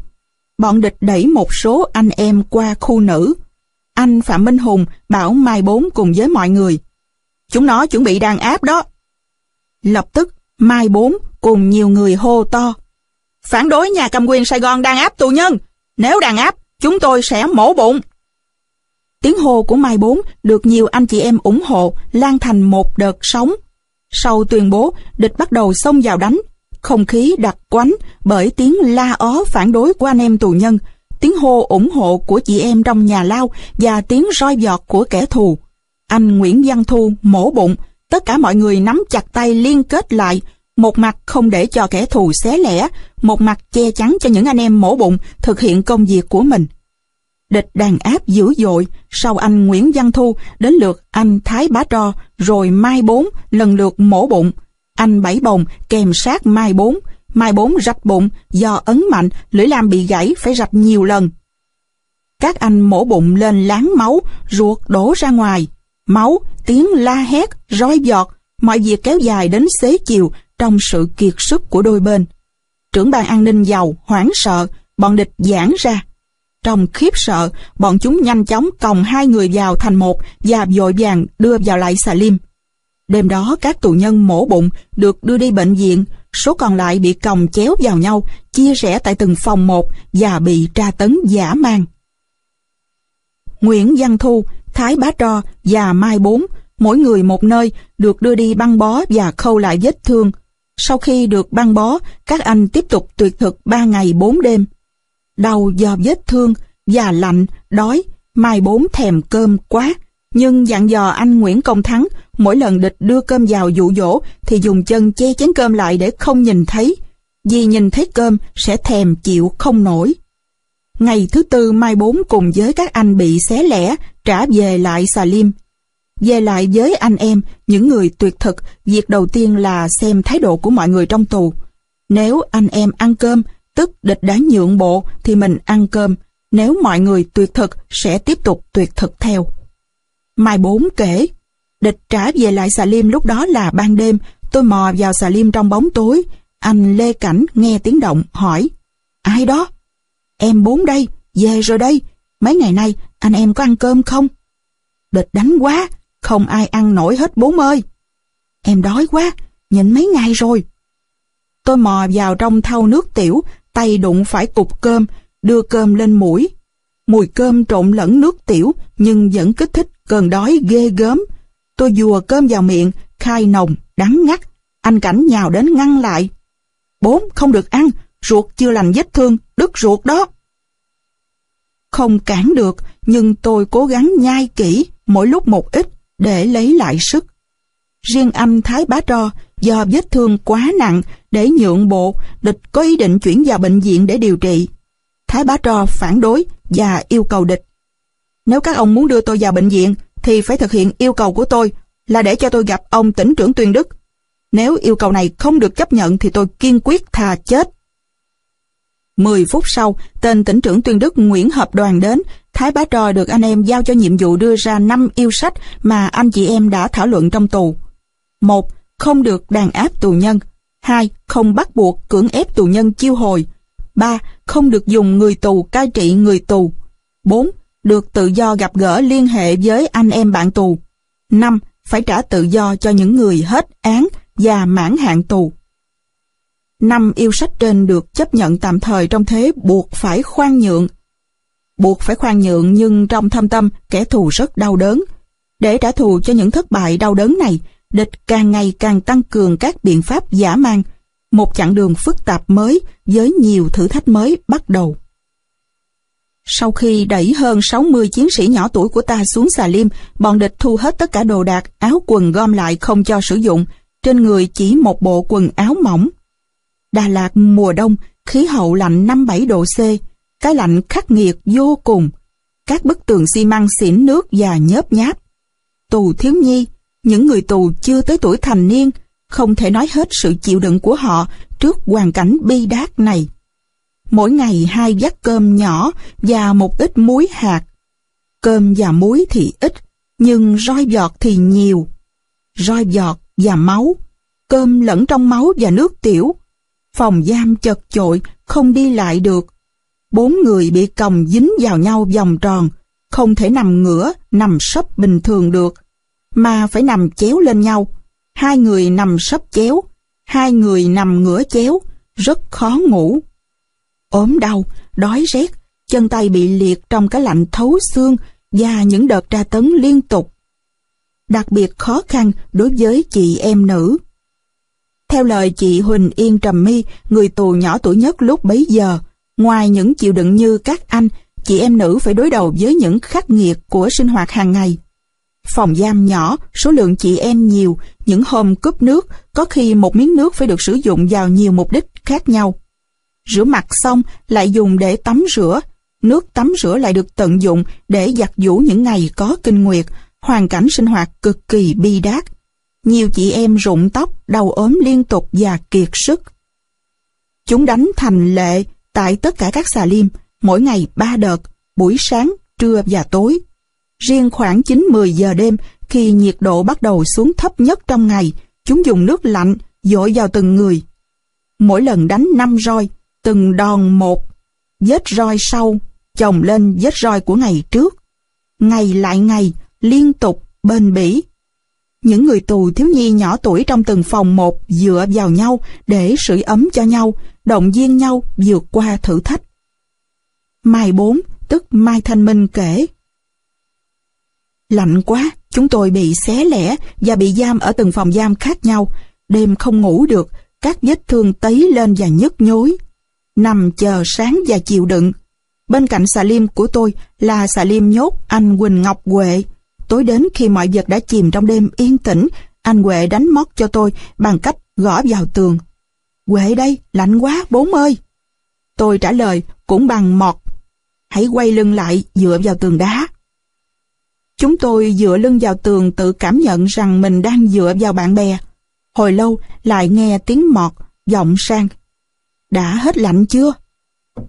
Bọn địch đẩy một số anh em qua khu nữ. Anh Phạm Minh Hùng bảo Mai Bốn cùng với mọi người. Chúng nó chuẩn bị đàn áp đó. Lập tức, Mai Bốn cùng nhiều người hô to. Phản đối nhà cầm quyền Sài Gòn đàn áp tù nhân. Nếu đàn áp, chúng tôi sẽ mổ bụng. Tiếng hô của Mai Bốn được nhiều anh chị em ủng hộ lan thành một đợt sóng. Sau tuyên bố, địch bắt đầu xông vào đánh. Không khí đặc quánh bởi tiếng la ó phản đối của anh em tù nhân, tiếng hô ủng hộ của chị em trong nhà lao và tiếng roi giọt của kẻ thù. Anh Nguyễn Văn Thu mổ bụng, tất cả mọi người nắm chặt tay liên kết lại, một mặt không để cho kẻ thù xé lẻ, một mặt che chắn cho những anh em mổ bụng thực hiện công việc của mình. Địch đàn áp dữ dội, sau anh Nguyễn Văn Thu, đến lượt anh Thái Bá Tro, rồi Mai Bốn, lần lượt mổ bụng. Anh Bảy Bồng kèm sát Mai Bốn, Mai Bốn rạch bụng, do ấn mạnh, lưỡi lam bị gãy phải rạch nhiều lần. Các anh mổ bụng lên láng máu, ruột đổ ra ngoài. Máu, tiếng la hét, roi giọt, mọi việc kéo dài đến xế chiều trong sự kiệt sức của đôi bên. Trưởng ban an ninh giàu, hoảng sợ, bọn địch giãn ra. Trong khiếp sợ, bọn chúng nhanh chóng còng hai người vào thành một và vội vàng đưa vào lại xà lim. Đêm đó các tù nhân mổ bụng được đưa đi bệnh viện, số còn lại bị còng chéo vào nhau, chia rẽ tại từng phòng một và bị tra tấn giả mang. Nguyễn Văn Thu, Thái Bá Tro và Mai Bốn, mỗi người một nơi, được đưa đi băng bó và khâu lại vết thương. Sau khi được băng bó, các anh tiếp tục tuyệt thực ba ngày bốn đêm đau do vết thương, già lạnh, đói, mai bốn thèm cơm quá. Nhưng dặn dò anh Nguyễn Công Thắng, Mỗi lần địch đưa cơm vào dụ dỗ thì dùng chân che chén cơm lại để không nhìn thấy. Vì nhìn thấy cơm sẽ thèm chịu không nổi. Ngày thứ tư Mai Bốn cùng với các anh bị xé lẻ trả về lại Xà Liêm. Về lại với anh em, những người tuyệt thực, việc đầu tiên là xem thái độ của mọi người trong tù. Nếu anh em ăn cơm, tức địch đã nhượng bộ thì mình ăn cơm. Nếu mọi người tuyệt thực sẽ tiếp tục tuyệt thực theo. Mai Bốn kể, địch trả về lại xà liêm lúc đó là ban đêm, tôi mò vào xà liêm trong bóng tối. Anh Lê Cảnh nghe tiếng động, hỏi, ai đó? Em Bốn đây, về rồi đây. Mấy ngày nay anh em có ăn cơm không? Địch đánh quá, không ai ăn nổi hết bốn ơi. Em đói quá, nhịn mấy ngày rồi. Tôi mò vào trong thau nước tiểu, tay đụng phải cục cơm, đưa cơm lên mũi. Mùi cơm trộn lẫn nước tiểu nhưng vẫn kích thích cơn đói ghê gớm. Tôi dùa cơm vào miệng, khai nồng, đắng ngắt. Anh Cảnh nhào đến ngăn lại. Bốn, không được ăn, ruột chưa lành vết thương, đứt ruột đó. Không cản được, nhưng tôi cố gắng nhai kỹ, mỗi lúc một ít, để lấy lại sức. Riêng anh Thái Bá Tro, do vết thương quá nặng, để nhượng bộ, địch có ý định chuyển vào bệnh viện để điều trị. Thái Bá Tro phản đối và yêu cầu địch. Nếu các ông muốn đưa tôi vào bệnh viện, thì phải thực hiện yêu cầu của tôi là để cho tôi gặp ông tỉnh trưởng Tuyên Đức. Nếu yêu cầu này không được chấp nhận thì tôi kiên quyết thà chết. 10 phút sau, tên tỉnh trưởng Tuyên Đức Nguyễn Hợp Đoàn đến, Thái Bá Trò được anh em giao cho nhiệm vụ đưa ra năm yêu sách mà anh chị em đã thảo luận trong tù. 1. Không được đàn áp tù nhân. 2. Không bắt buộc cưỡng ép tù nhân chiêu hồi. 3. Không được dùng người tù cai trị người tù. 4. Được tự do gặp gỡ liên hệ với anh em bạn tù. 5. Phải trả tự do cho những người hết án và mãn hạn tù. Năm yêu sách trên được chấp nhận tạm thời trong thế buộc phải khoan nhượng. Buộc phải khoan nhượng nhưng trong thâm tâm kẻ thù rất đau đớn. Để trả thù cho những thất bại đau đớn này, địch càng ngày càng tăng cường các biện pháp giả mang. Một chặng đường phức tạp mới với nhiều thử thách mới bắt đầu. Sau khi đẩy hơn 60 chiến sĩ nhỏ tuổi của ta xuống xà liêm, bọn địch thu hết tất cả đồ đạc, áo quần gom lại không cho sử dụng. Trên người chỉ một bộ quần áo mỏng. Đà Lạt mùa đông, khí hậu lạnh 5-7 độ C, cái lạnh khắc nghiệt vô cùng. Các bức tường xi măng xỉn nước và nhớp nháp. Tù thiếu nhi, những người tù chưa tới tuổi thành niên, không thể nói hết sự chịu đựng của họ trước hoàn cảnh bi đát này. Mỗi ngày hai vắt cơm nhỏ và một ít muối hạt. Cơm và muối thì ít, nhưng roi giọt thì nhiều. Roi giọt và máu, cơm lẫn trong máu và nước tiểu, Phòng giam chật chội, không đi lại được. Bốn người bị còng dính vào nhau vòng tròn, không thể nằm ngửa, nằm sấp bình thường được, mà phải nằm chéo lên nhau. Hai người nằm sấp chéo, hai người nằm ngửa chéo, rất khó ngủ. ốm đau, đói rét, chân tay bị liệt trong cái lạnh thấu xương và những đợt tra tấn liên tục. Đặc biệt khó khăn đối với chị em nữ. Theo lời chị Huỳnh Yên Trầm My, người tù nhỏ tuổi nhất lúc bấy giờ, ngoài những chịu đựng như các anh, chị em nữ phải đối đầu với những khắc nghiệt của sinh hoạt hàng ngày. Phòng giam nhỏ, số lượng chị em nhiều, những hôm cúp nước, có khi một miếng nước phải được sử dụng vào nhiều mục đích khác nhau. Rửa mặt xong lại dùng để tắm rửa, nước tắm rửa lại được tận dụng để giặt giũ những ngày có kinh nguyệt, hoàn cảnh sinh hoạt cực kỳ bi đát nhiều chị em rụng tóc, đầu ốm liên tục và kiệt sức. Chúng đánh thành lệ tại tất cả các xà liêm, mỗi ngày ba đợt, buổi sáng, trưa và tối. Riêng khoảng 9-10 giờ đêm, khi nhiệt độ bắt đầu xuống thấp nhất trong ngày, chúng dùng nước lạnh dội vào từng người. Mỗi lần đánh 5 roi, từng đòn một, vết roi sau, chồng lên vết roi của ngày trước. Ngày lại ngày, liên tục, bền bỉ, những người tù thiếu nhi nhỏ tuổi trong từng phòng một dựa vào nhau để sưởi ấm cho nhau, động viên nhau vượt qua thử thách. Mai 4, tức Mai Thanh Minh kể. Lạnh quá, chúng tôi bị xé lẻ và bị giam ở từng phòng giam khác nhau. Đêm không ngủ được, các vết thương tấy lên và nhức nhối. Nằm chờ sáng và chịu đựng. Bên cạnh xà liêm của tôi là xà liêm nhốt anh Quỳnh Ngọc Huệ. tối đến khi mọi vật đã chìm trong đêm yên tĩnh, anh Huệ đánh mót cho tôi bằng cách gõ vào tường. Huệ đây, lạnh quá, bốn ơi! Tôi trả lời cũng bằng mọt. Hãy quay lưng lại dựa vào tường đá. Chúng tôi dựa lưng vào tường tự cảm nhận rằng mình đang dựa vào bạn bè. Hồi lâu lại nghe tiếng mọt, vọng sang. Đã hết lạnh chưa?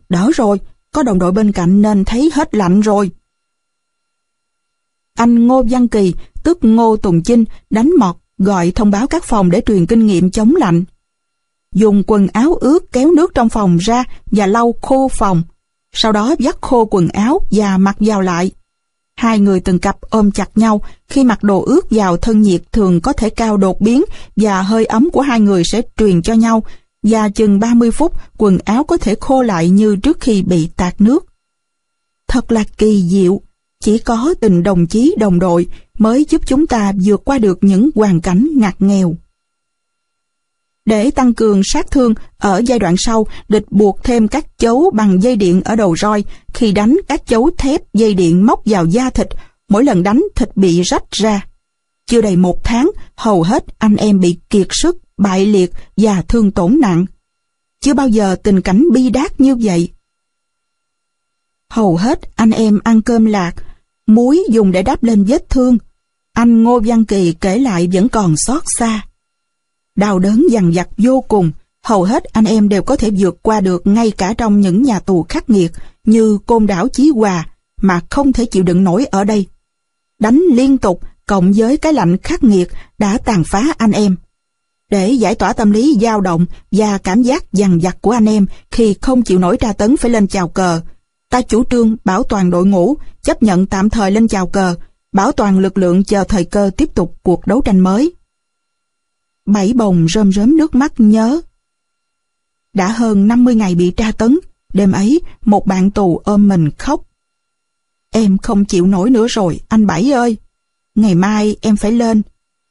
Đỡ rồi, có đồng đội bên cạnh nên thấy hết lạnh rồi. Anh Ngô Văn Kỳ, tức Ngô Tùng Chinh, đánh mọt, gọi thông báo các phòng để truyền kinh nghiệm chống lạnh. Dùng quần áo ướt kéo nước trong phòng ra và lau khô phòng. Sau đó vắt khô quần áo và mặc vào lại. Hai người từng cặp ôm chặt nhau, khi mặc đồ ướt vào thân nhiệt thường có thể cao đột biến và hơi ấm của hai người sẽ truyền cho nhau, và chừng 30 phút quần áo có thể khô lại như trước khi bị tạt nước. Thật là kỳ diệu, chỉ có tình đồng chí đồng đội mới giúp chúng ta vượt qua được những hoàn cảnh ngặt nghèo. Để tăng cường sát thương, ở giai đoạn sau, địch buộc thêm các chấu bằng dây điện ở đầu roi. Khi đánh, các chấu thép dây điện móc vào da thịt, mỗi lần đánh thịt bị rách ra. Chưa đầy một tháng, hầu hết anh em bị kiệt sức, bại liệt và thương tổn nặng. Chưa bao giờ tình cảnh bi đát như vậy. Hầu hết anh em ăn cơm lạc, muối dùng để đắp lên vết thương. Anh Ngô Văn Kỳ kể lại vẫn còn xót xa. Đau đớn dằn vặt vô cùng, hầu hết anh em đều có thể vượt qua được ngay cả trong những nhà tù khắc nghiệt như côn đảo Chí Hòa mà không thể chịu đựng nổi ở đây. Đánh liên tục cộng với cái lạnh khắc nghiệt đã tàn phá anh em. Để giải tỏa tâm lý dao động và cảm giác dằn vặt của anh em khi không chịu nổi tra tấn phải lên chào cờ, ta chủ trương bảo toàn đội ngũ, chấp nhận tạm thời lên chào cờ, bảo toàn lực lượng chờ thời cơ tiếp tục cuộc đấu tranh mới. Bảy bồng rơm rớm nước mắt nhớ. Đã hơn 50 ngày bị tra tấn, đêm ấy một bạn tù ôm mình khóc. Em không chịu nổi nữa rồi, anh Bảy ơi. Ngày mai em phải lên,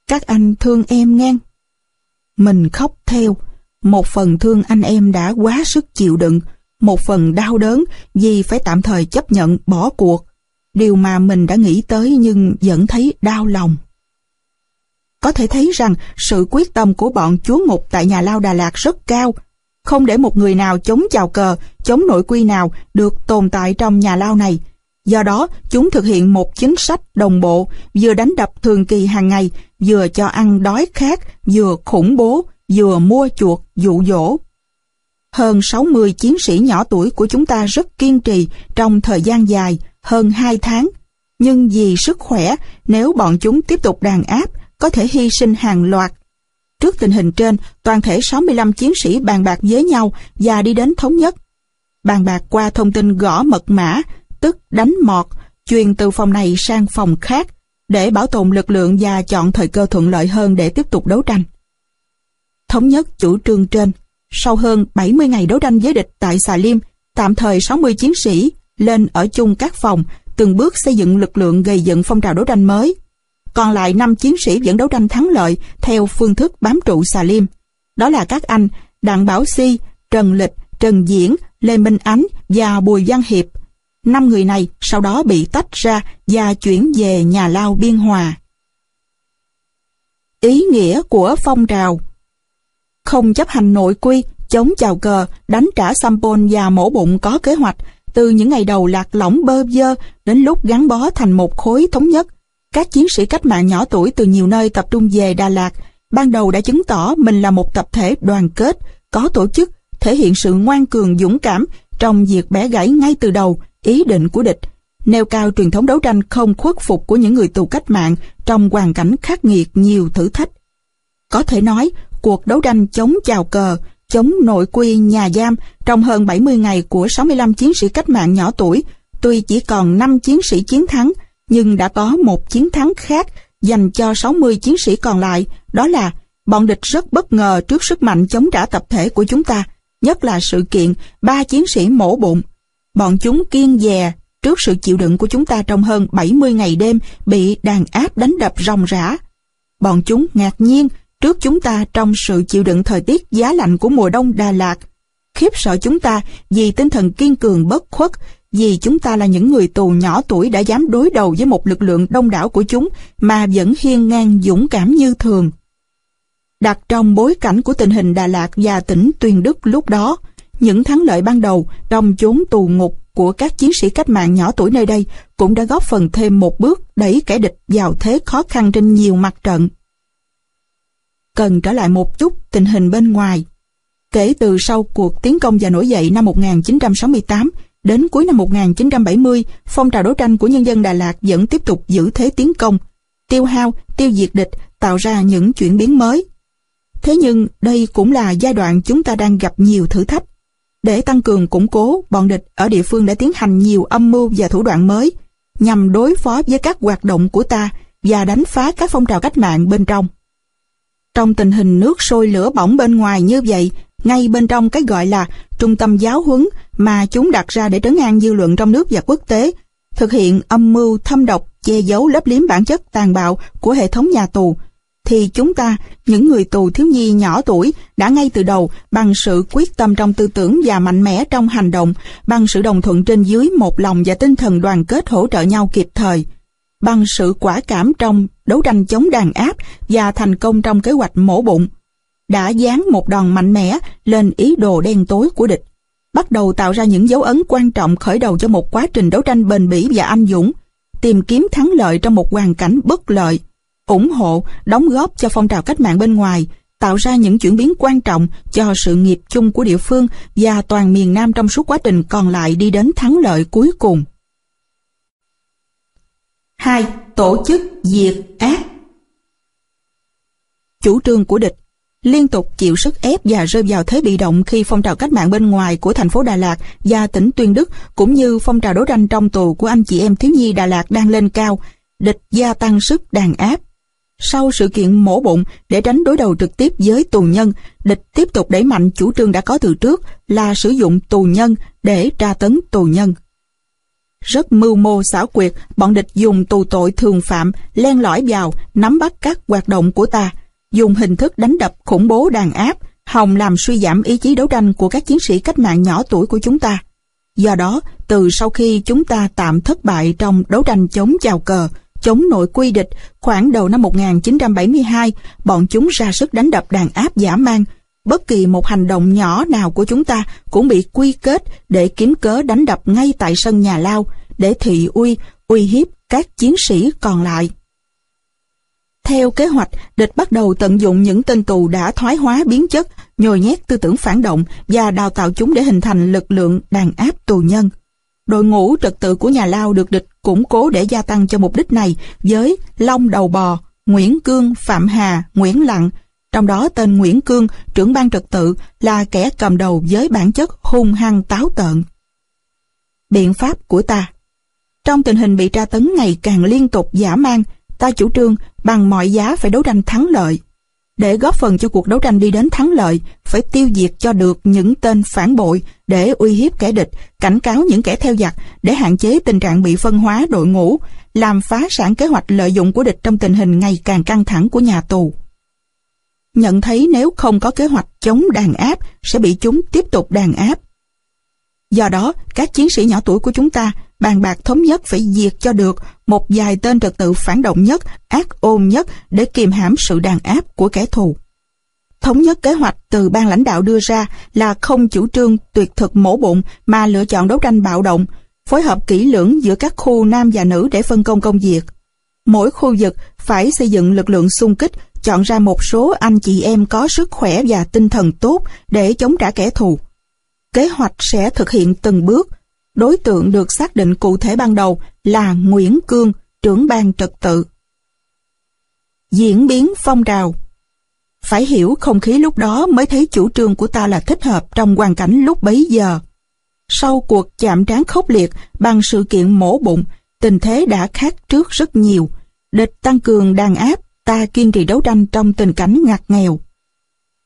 các anh thương em ngang. Mình khóc theo, một phần thương anh em đã quá sức chịu đựng, một phần đau đớn vì phải tạm thời chấp nhận bỏ cuộc. Điều mà mình đã nghĩ tới nhưng vẫn thấy đau lòng. Có thể thấy rằng sự quyết tâm của bọn chúa ngục tại nhà lao Đà Lạt rất cao, không để một người nào chống chào cờ, chống nội quy nào được tồn tại trong nhà lao này. Do đó, chúng thực hiện một chính sách đồng bộ, vừa đánh đập thường kỳ hàng ngày, vừa cho ăn đói khát, vừa khủng bố, vừa mua chuột, dụ dỗ. Hơn 60 chiến sĩ nhỏ tuổi của chúng ta rất kiên trì trong thời gian dài, hơn 2 tháng. Nhưng vì sức khỏe, nếu bọn chúng tiếp tục đàn áp, có thể hy sinh hàng loạt. Trước tình hình trên, toàn thể 65 chiến sĩ bàn bạc với nhau và đi đến thống nhất. Bàn bạc qua thông tin gõ mật mã, tức đánh mọt, truyền từ phòng này sang phòng khác, để bảo tồn lực lượng và chọn thời cơ thuận lợi hơn để tiếp tục đấu tranh. Thống nhất chủ trương trên, sau hơn 70 ngày đấu tranh với địch tại Xà Liêm, tạm thời 60 chiến sĩ lên ở chung các phòng, từng bước xây dựng lực lượng gây dựng phong trào đấu tranh mới. Còn lại 5 chiến sĩ vẫn đấu tranh thắng lợi theo phương thức bám trụ Xà Liêm. Đó là các anh Đặng Bảo Si, Trần Lịch, Trần Diễn, Lê Minh Ánh và Bùi Văn Hiệp. Năm người này sau đó bị tách ra và chuyển về nhà lao Biên Hòa. Ý nghĩa của phong trào Không chấp hành nội quy, chống chào cờ, đánh trả sampon và mổ bụng có kế hoạch, từ những ngày đầu lạc lõng bơ vơ đến lúc gắn bó thành một khối thống nhất. Các chiến sĩ cách mạng nhỏ tuổi từ nhiều nơi tập trung về Đà Lạt, ban đầu đã chứng tỏ mình là một tập thể đoàn kết, có tổ chức, thể hiện sự ngoan cường dũng cảm trong việc bẻ gãy ngay từ đầu ý định của địch, nêu cao truyền thống đấu tranh không khuất phục của những người tù cách mạng trong hoàn cảnh khắc nghiệt nhiều thử thách. Có thể nói, cuộc đấu tranh chống chào cờ, chống nội quy nhà giam trong hơn 70 ngày của 65 chiến sĩ cách mạng nhỏ tuổi, tuy chỉ còn 5 chiến sĩ chiến thắng, nhưng đã có một chiến thắng khác dành cho 60 chiến sĩ còn lại, đó là bọn địch rất bất ngờ trước sức mạnh chống trả tập thể của chúng ta, nhất là sự kiện ba chiến sĩ mổ bụng. Bọn chúng kiên dè trước sự chịu đựng của chúng ta trong hơn 70 ngày đêm bị đàn áp đánh đập ròng rã. Bọn chúng ngạc nhiên trước chúng ta trong sự chịu đựng thời tiết giá lạnh của mùa đông Đà Lạt. Khiếp sợ chúng ta vì tinh thần kiên cường bất khuất vì chúng ta là những người tù nhỏ tuổi đã dám đối đầu với một lực lượng đông đảo của chúng mà vẫn hiên ngang dũng cảm như thường. Đặt trong bối cảnh của tình hình Đà Lạt và tỉnh Tuyên Đức lúc đó, những thắng lợi ban đầu trong chốn tù ngục của các chiến sĩ cách mạng nhỏ tuổi nơi đây cũng đã góp phần thêm một bước đẩy kẻ địch vào thế khó khăn trên nhiều mặt trận. Cần trở lại một chút tình hình bên ngoài. Kể từ sau cuộc tiến công và nổi dậy năm 1968 đến cuối năm 1970, phong trào đấu tranh của nhân dân Đà Lạt vẫn tiếp tục giữ thế tiến công, tiêu hao, tiêu diệt địch, tạo ra những chuyển biến mới. Thế nhưng đây cũng là giai đoạn chúng ta đang gặp nhiều thử thách. Để tăng cường củng cố, bọn địch ở địa phương đã tiến hành nhiều âm mưu và thủ đoạn mới nhằm đối phó với các hoạt động của ta và đánh phá các phong trào cách mạng bên trong. Trong tình hình nước sôi lửa bỏng bên ngoài như vậy, ngay bên trong cái gọi là trung tâm giáo huấn mà chúng đặt ra để trấn an dư luận trong nước và quốc tế, thực hiện âm mưu thâm độc, che giấu lấp liếm bản chất tàn bạo của hệ thống nhà tù, thì chúng ta, những người tù thiếu nhi nhỏ tuổi, đã ngay từ đầu bằng sự quyết tâm trong tư tưởng và mạnh mẽ trong hành động, bằng sự đồng thuận trên dưới một lòng và tinh thần đoàn kết hỗ trợ nhau kịp thời, bằng sự quả cảm trong đấu tranh chống đàn áp và thành công trong kế hoạch mổ bụng, đã dán một đòn mạnh mẽ lên ý đồ đen tối của địch, bắt đầu tạo ra những dấu ấn quan trọng khởi đầu cho một quá trình đấu tranh bền bỉ và anh dũng, tìm kiếm thắng lợi trong một hoàn cảnh bất lợi, ủng hộ, đóng góp cho phong trào cách mạng bên ngoài, tạo ra những chuyển biến quan trọng cho sự nghiệp chung của địa phương và toàn miền Nam trong suốt quá trình còn lại đi đến thắng lợi cuối cùng. 2. Tổ chức diệt ác Chủ trương của địch liên tục chịu sức ép và rơi vào thế bị động khi phong trào cách mạng bên ngoài của thành phố Đà Lạt và tỉnh Tuyên Đức cũng như phong trào đấu tranh trong tù của anh chị em thiếu nhi Đà Lạt đang lên cao, địch gia tăng sức đàn áp. Sau sự kiện mổ bụng để tránh đối đầu trực tiếp với tù nhân, địch tiếp tục đẩy mạnh chủ trương đã có từ trước là sử dụng tù nhân để tra tấn tù nhân. Rất mưu mô xảo quyệt, bọn địch dùng tù tội thường phạm len lỏi vào, nắm bắt các hoạt động của ta, dùng hình thức đánh đập khủng bố đàn áp, hòng làm suy giảm ý chí đấu tranh của các chiến sĩ cách mạng nhỏ tuổi của chúng ta. Do đó, từ sau khi chúng ta tạm thất bại trong đấu tranh chống chào cờ, chống nội quy địch, khoảng đầu năm 1972, bọn chúng ra sức đánh đập đàn áp giả mang. Bất kỳ một hành động nhỏ nào của chúng ta cũng bị quy kết để kiếm cớ đánh đập ngay tại sân nhà lao, để thị uy, uy hiếp các chiến sĩ còn lại. Theo kế hoạch, địch bắt đầu tận dụng những tên tù đã thoái hóa biến chất, nhồi nhét tư tưởng phản động và đào tạo chúng để hình thành lực lượng đàn áp tù nhân. Đội ngũ trật tự của nhà lao được địch củng cố để gia tăng cho mục đích này với Long Đầu Bò, Nguyễn Cương, Phạm Hà, Nguyễn Lặng. Trong đó tên Nguyễn Cương, trưởng ban trật tự, là kẻ cầm đầu với bản chất hung hăng táo tợn. Biện pháp của ta Trong tình hình bị tra tấn ngày càng liên tục giả mang, ta chủ trương bằng mọi giá phải đấu tranh thắng lợi. Để góp phần cho cuộc đấu tranh đi đến thắng lợi, phải tiêu diệt cho được những tên phản bội để uy hiếp kẻ địch, cảnh cáo những kẻ theo giặc để hạn chế tình trạng bị phân hóa đội ngũ, làm phá sản kế hoạch lợi dụng của địch trong tình hình ngày càng căng thẳng của nhà tù. Nhận thấy nếu không có kế hoạch chống đàn áp sẽ bị chúng tiếp tục đàn áp. Do đó, các chiến sĩ nhỏ tuổi của chúng ta bàn bạc thống nhất phải diệt cho được một vài tên trật tự phản động nhất, ác ôn nhất để kiềm hãm sự đàn áp của kẻ thù. Thống nhất kế hoạch từ ban lãnh đạo đưa ra là không chủ trương tuyệt thực mổ bụng mà lựa chọn đấu tranh bạo động, phối hợp kỹ lưỡng giữa các khu nam và nữ để phân công công việc. Mỗi khu vực phải xây dựng lực lượng xung kích, chọn ra một số anh chị em có sức khỏe và tinh thần tốt để chống trả kẻ thù. Kế hoạch sẽ thực hiện từng bước, Đối tượng được xác định cụ thể ban đầu là Nguyễn Cương, trưởng ban trật tự. Diễn biến phong trào Phải hiểu không khí lúc đó mới thấy chủ trương của ta là thích hợp trong hoàn cảnh lúc bấy giờ. Sau cuộc chạm trán khốc liệt bằng sự kiện mổ bụng, tình thế đã khác trước rất nhiều. Địch tăng cường đàn áp, ta kiên trì đấu tranh trong tình cảnh ngặt nghèo.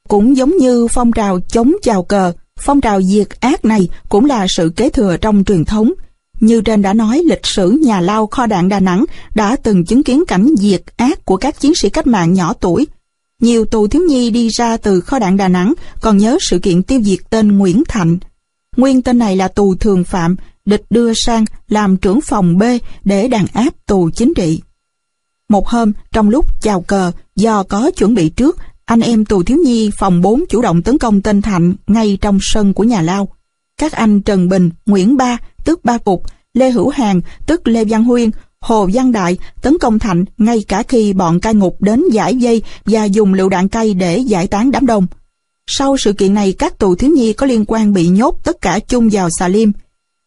Cũng giống như phong trào chống chào cờ, Phong trào diệt ác này cũng là sự kế thừa trong truyền thống. Như trên đã nói, lịch sử nhà lao kho đạn Đà Nẵng đã từng chứng kiến cảnh diệt ác của các chiến sĩ cách mạng nhỏ tuổi. Nhiều tù thiếu nhi đi ra từ kho đạn Đà Nẵng còn nhớ sự kiện tiêu diệt tên Nguyễn Thạnh. Nguyên tên này là tù thường phạm địch đưa sang làm trưởng phòng B để đàn áp tù chính trị. Một hôm, trong lúc chào cờ, do có chuẩn bị trước, anh em tù thiếu nhi phòng 4 chủ động tấn công tên Thạnh ngay trong sân của nhà lao. Các anh Trần Bình, Nguyễn Ba, tức Ba Cục, Lê Hữu Hàng, tức Lê Văn Huyên, Hồ Văn Đại tấn công Thạnh ngay cả khi bọn cai ngục đến giải dây và dùng lựu đạn cay để giải tán đám đông. Sau sự kiện này, các tù thiếu nhi có liên quan bị nhốt tất cả chung vào xà liêm.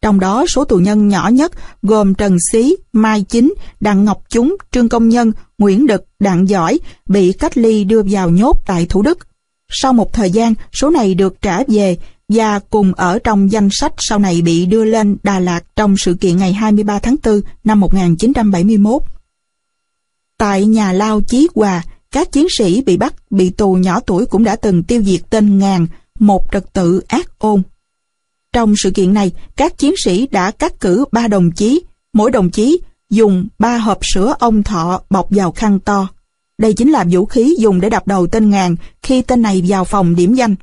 Trong đó, số tù nhân nhỏ nhất gồm Trần Xí, Mai Chính, Đặng Ngọc Chúng, Trương Công Nhân, Nguyễn Đực, Đặng Giỏi bị cách ly đưa vào nhốt tại Thủ Đức. Sau một thời gian, số này được trả về và cùng ở trong danh sách sau này bị đưa lên Đà Lạt trong sự kiện ngày 23 tháng 4 năm 1971. Tại nhà lao Chí Hòa, các chiến sĩ bị bắt, bị tù nhỏ tuổi cũng đã từng tiêu diệt tên ngàn, một trật tự ác ôn. Trong sự kiện này, các chiến sĩ đã cắt cử ba đồng chí, mỗi đồng chí dùng ba hộp sữa ông thọ bọc vào khăn to. Đây chính là vũ khí dùng để đập đầu tên ngàn khi tên này vào phòng điểm danh.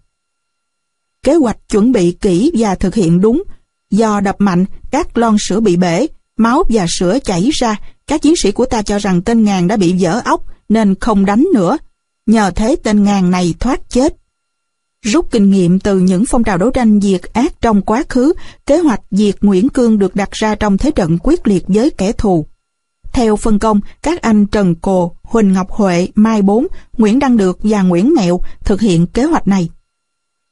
Kế hoạch chuẩn bị kỹ và thực hiện đúng. Do đập mạnh, các lon sữa bị bể, máu và sữa chảy ra, các chiến sĩ của ta cho rằng tên ngàn đã bị vỡ óc nên không đánh nữa. Nhờ thế tên ngàn này thoát chết. Rút kinh nghiệm từ những phong trào đấu tranh diệt ác trong quá khứ, kế hoạch diệt Nguyễn Cương được đặt ra trong thế trận quyết liệt với kẻ thù. Theo phân công, các anh Trần Cồ, Huỳnh Ngọc Huệ, Mai Bốn, Nguyễn Đăng Được và Nguyễn Mẹo thực hiện kế hoạch này.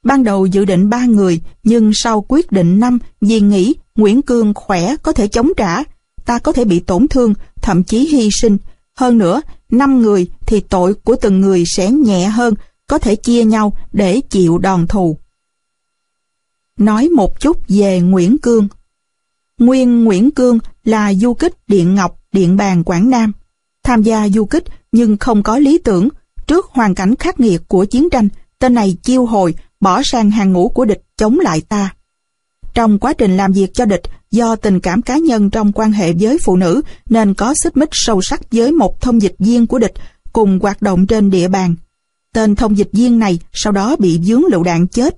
Ban đầu dự định ba người, nhưng sau quyết định năm vì nghĩ Nguyễn Cương khỏe có thể chống trả, ta có thể bị tổn thương, thậm chí hy sinh. Hơn nữa, năm người thì tội của từng người sẽ nhẹ hơn, có thể chia nhau để chịu đòn thù. Nói một chút về Nguyễn Cương. Nguyên Nguyễn Cương là du kích Điện Ngọc, Điện Bàn Quảng Nam. Tham gia du kích nhưng không có lý tưởng. Trước hoàn cảnh khắc nghiệt của chiến tranh, tên này chiêu hồi, bỏ sang hàng ngũ của địch chống lại ta. Trong quá trình làm việc cho địch, do tình cảm cá nhân trong quan hệ với phụ nữ nên có xích mích sâu sắc với một thông dịch viên của địch cùng hoạt động trên địa bàn. Tên thông dịch viên này sau đó bị dướng lựu đạn chết.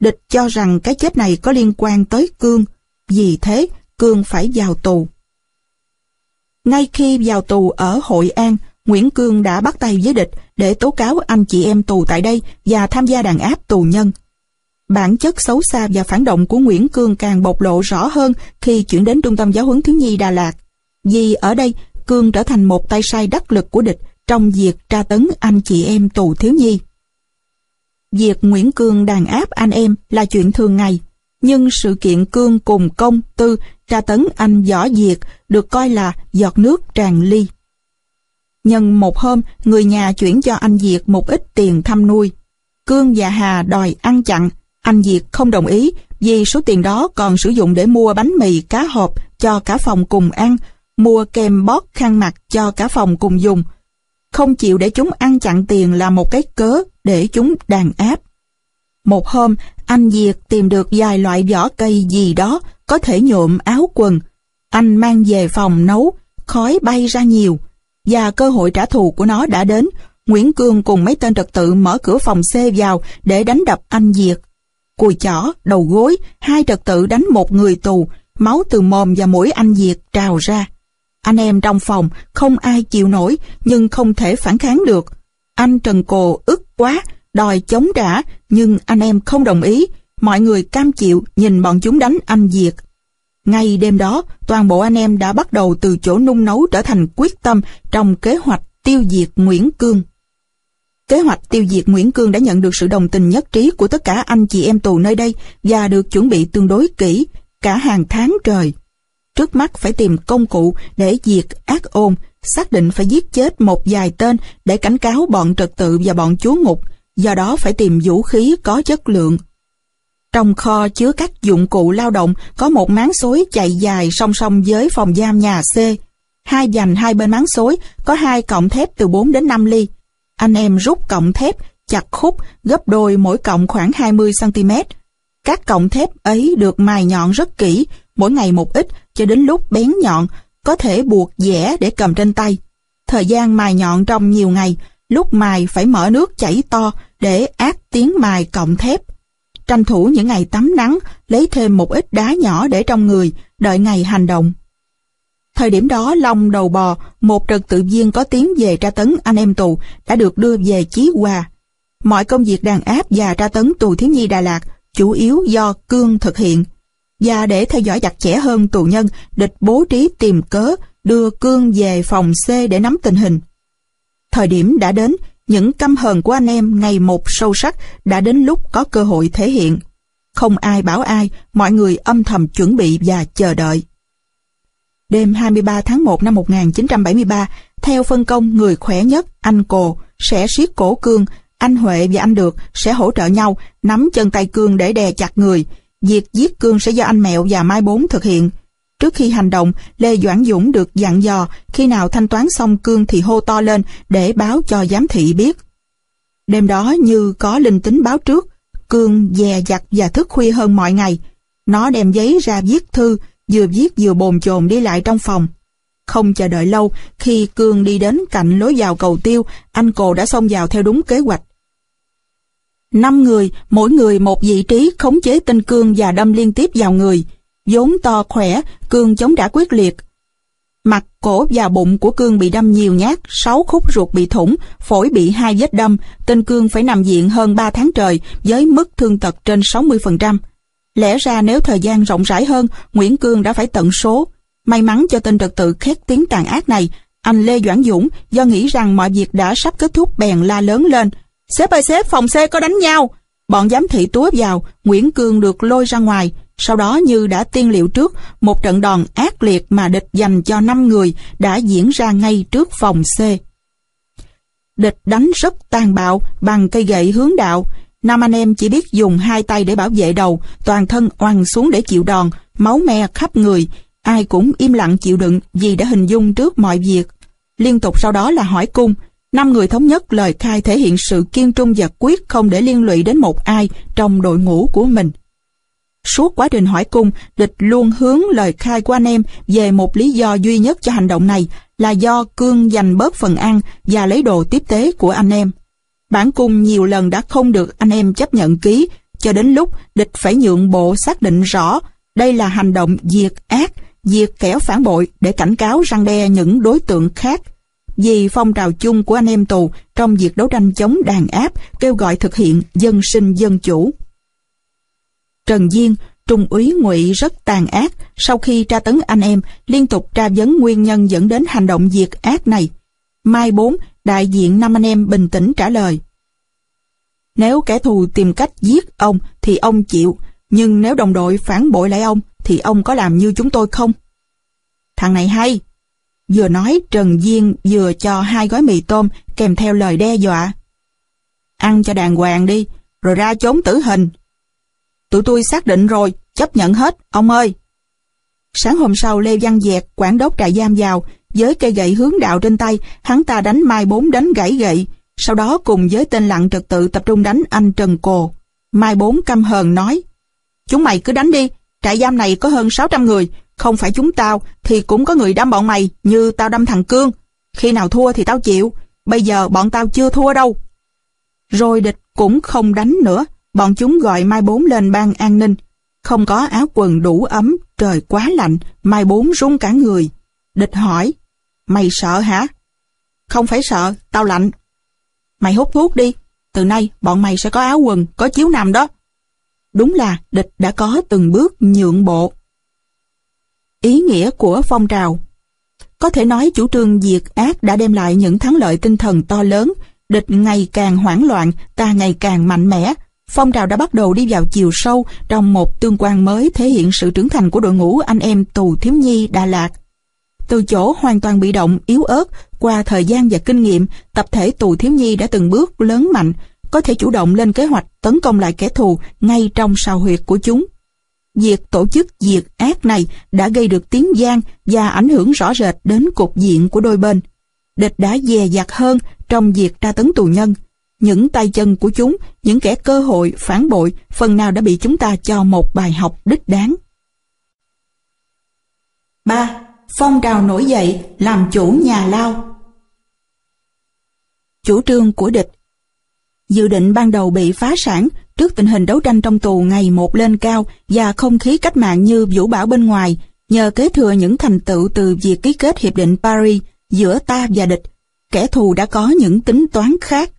Địch cho rằng cái chết này có liên quan tới Cương, vì thế Cương phải vào tù. Ngay khi vào tù ở Hội An, Nguyễn Cương đã bắt tay với địch để tố cáo anh chị em tù tại đây và tham gia đàn áp tù nhân. Bản chất xấu xa và phản động của Nguyễn Cương càng bộc lộ rõ hơn khi chuyển đến Trung tâm Giáo huấn Thiếu nhi Đà Lạt. Vì ở đây, Cương trở thành một tay sai đắc lực của địch trong việc tra tấn anh chị em tù thiếu nhi. Việc Nguyễn Cương đàn áp anh em là chuyện thường ngày, nhưng sự kiện Cương cùng công tư tra tấn anh Võ Diệt được coi là giọt nước tràn ly. Nhân một hôm, người nhà chuyển cho anh Diệt một ít tiền thăm nuôi. Cương và Hà đòi ăn chặn, anh Diệt không đồng ý vì số tiền đó còn sử dụng để mua bánh mì cá hộp cho cả phòng cùng ăn, mua kem bót khăn mặt cho cả phòng cùng dùng. Không chịu để chúng ăn chặn tiền là một cái cớ để chúng đàn áp. Một hôm, anh Diệt tìm được vài loại vỏ cây gì đó có thể nhuộm áo quần. Anh mang về phòng nấu, khói bay ra nhiều. Và cơ hội trả thù của nó đã đến. Nguyễn Cương cùng mấy tên trật tự mở cửa phòng C vào để đánh đập anh Diệt. Cùi chỏ, đầu gối, hai trật tự đánh một người tù, máu từ mồm và mũi anh Diệt trào ra. Anh em trong phòng không ai chịu nổi nhưng không thể phản kháng được. Anh Trần Cồ ức quá, đòi chống trả nhưng anh em không đồng ý. Mọi người cam chịu nhìn bọn chúng đánh anh Diệt. Ngay đêm đó, toàn bộ anh em đã bắt đầu từ chỗ nung nấu trở thành quyết tâm trong kế hoạch tiêu diệt Nguyễn Cương. Kế hoạch tiêu diệt Nguyễn Cương đã nhận được sự đồng tình nhất trí của tất cả anh chị em tù nơi đây và được chuẩn bị tương đối kỹ, cả hàng tháng trời. Trước mắt phải tìm công cụ để diệt ác ôn, xác định phải giết chết một vài tên để cảnh cáo bọn trật tự và bọn chúa ngục, do đó phải tìm vũ khí có chất lượng. Trong kho chứa các dụng cụ lao động có một máng xối chạy dài song song với phòng giam nhà C. Hai dành hai bên máng xối có hai cọng thép từ 4 đến 5 ly. Anh em rút cọng thép, chặt khúc, gấp đôi mỗi cọng khoảng 20cm. Các cọng thép ấy được mài nhọn rất kỹ, mỗi ngày một ít cho đến lúc bén nhọn, có thể buộc dẻ để cầm trên tay. Thời gian mài nhọn trong nhiều ngày, lúc mài phải mở nước chảy to để át tiếng mài cộng thép. tranh thủ những ngày tắm nắng, lấy thêm một ít đá nhỏ để trong người, đợi ngày hành động. Thời điểm đó, Long đầu bò, một trật tự viên có tiếng về tra tấn anh em tù, đã được đưa về Chí Hòa. Mọi công việc đàn áp và tra tấn tù thiếu nhi Đà Lạt chủ yếu do Cương thực hiện. Và để theo dõi chặt chẽ hơn tù nhân, địch bố trí tìm cớ đưa Cương về phòng C để nắm tình hình. Thời điểm đã đến, những căm hờn của anh em ngày một sâu sắc đã đến lúc có cơ hội thể hiện. Không ai bảo ai, mọi người âm thầm chuẩn bị và chờ đợi. Đêm 23 tháng 1 năm 1973, theo phân công người khỏe nhất, anh Cồ, sẽ siết cổ Cương, anh Huệ và anh Được sẽ hỗ trợ nhau, nắm chân tay Cương để đè chặt người. Việc giết Cương sẽ do anh Mẹo và Mai Bốn thực hiện. Trước khi hành động, Lê Doãn Dũng được dặn dò khi nào thanh toán xong cương thì hô to lên để báo cho giám thị biết. Đêm đó như có linh tính báo trước, cương dè dặt và thức khuya hơn mọi ngày. Nó đem giấy ra viết thư, vừa viết vừa bồn chồn đi lại trong phòng. Không chờ đợi lâu, khi Cương đi đến cạnh lối vào cầu tiêu, anh Cồ đã xông vào theo đúng kế hoạch. Năm người, mỗi người một vị trí khống chế tên Cương và đâm liên tiếp vào người vốn to khỏe, Cương chống trả quyết liệt. Mặt, cổ và bụng của Cương bị đâm nhiều nhát, sáu khúc ruột bị thủng, phổi bị hai vết đâm, tên Cương phải nằm viện hơn 3 tháng trời với mức thương tật trên 60%. Lẽ ra nếu thời gian rộng rãi hơn, Nguyễn Cương đã phải tận số. May mắn cho tên trật tự khét tiếng tàn ác này, anh Lê Doãn Dũng do nghĩ rằng mọi việc đã sắp kết thúc bèn la lớn lên. Sếp ơi sếp, phòng C có đánh nhau. Bọn giám thị túa vào, Nguyễn Cương được lôi ra ngoài, sau đó như đã tiên liệu trước, một trận đòn ác liệt mà địch dành cho 5 người đã diễn ra ngay trước phòng C. Địch đánh rất tàn bạo bằng cây gậy hướng đạo. Năm anh em chỉ biết dùng hai tay để bảo vệ đầu, toàn thân oằn xuống để chịu đòn, máu me khắp người. Ai cũng im lặng chịu đựng vì đã hình dung trước mọi việc. Liên tục sau đó là hỏi cung. Năm người thống nhất lời khai thể hiện sự kiên trung và quyết không để liên lụy đến một ai trong đội ngũ của mình. Suốt quá trình hỏi cung, địch luôn hướng lời khai của anh em về một lý do duy nhất cho hành động này là do Cương giành bớt phần ăn và lấy đồ tiếp tế của anh em. Bản cung nhiều lần đã không được anh em chấp nhận ký, cho đến lúc địch phải nhượng bộ xác định rõ đây là hành động diệt ác, diệt kẻ phản bội để cảnh cáo răng đe những đối tượng khác. Vì phong trào chung của anh em tù trong việc đấu tranh chống đàn áp kêu gọi thực hiện dân sinh dân chủ. Trần Diên, Trung úy Ngụy rất tàn ác sau khi tra tấn anh em, liên tục tra vấn nguyên nhân dẫn đến hành động diệt ác này. Mai 4, đại diện năm anh em bình tĩnh trả lời. Nếu kẻ thù tìm cách giết ông thì ông chịu, nhưng nếu đồng đội phản bội lại ông thì ông có làm như chúng tôi không? Thằng này hay. Vừa nói Trần Duyên vừa cho hai gói mì tôm kèm theo lời đe dọa. Ăn cho đàng hoàng đi, rồi ra trốn tử hình, Tụi tôi xác định rồi, chấp nhận hết, ông ơi. Sáng hôm sau Lê Văn Dẹt, quản đốc trại giam vào, với cây gậy hướng đạo trên tay, hắn ta đánh Mai Bốn đánh gãy gậy, sau đó cùng với tên lặng trật tự tập trung đánh anh Trần Cồ. Mai Bốn căm hờn nói, Chúng mày cứ đánh đi, trại giam này có hơn 600 người, không phải chúng tao thì cũng có người đâm bọn mày như tao đâm thằng Cương. Khi nào thua thì tao chịu, bây giờ bọn tao chưa thua đâu. Rồi địch cũng không đánh nữa, Bọn chúng gọi Mai Bốn lên ban an ninh. Không có áo quần đủ ấm, trời quá lạnh, Mai Bốn run cả người. Địch hỏi, mày sợ hả? Không phải sợ, tao lạnh. Mày hút thuốc đi, từ nay bọn mày sẽ có áo quần, có chiếu nằm đó. Đúng là địch đã có từng bước nhượng bộ. Ý nghĩa của phong trào Có thể nói chủ trương diệt ác đã đem lại những thắng lợi tinh thần to lớn, địch ngày càng hoảng loạn, ta ngày càng mạnh mẽ, Phong trào đã bắt đầu đi vào chiều sâu trong một tương quan mới thể hiện sự trưởng thành của đội ngũ anh em tù thiếu nhi Đà Lạt. Từ chỗ hoàn toàn bị động, yếu ớt, qua thời gian và kinh nghiệm, tập thể tù thiếu nhi đã từng bước lớn mạnh, có thể chủ động lên kế hoạch tấn công lại kẻ thù ngay trong sào huyệt của chúng. Việc tổ chức diệt ác này đã gây được tiếng gian và ảnh hưởng rõ rệt đến cục diện của đôi bên. Địch đã dè dặt hơn trong việc tra tấn tù nhân, những tay chân của chúng, những kẻ cơ hội, phản bội, phần nào đã bị chúng ta cho một bài học đích đáng. 3. Phong trào nổi dậy, làm chủ nhà lao Chủ trương của địch Dự định ban đầu bị phá sản trước tình hình đấu tranh trong tù ngày một lên cao và không khí cách mạng như vũ bão bên ngoài, nhờ kế thừa những thành tựu từ việc ký kết Hiệp định Paris giữa ta và địch, kẻ thù đã có những tính toán khác.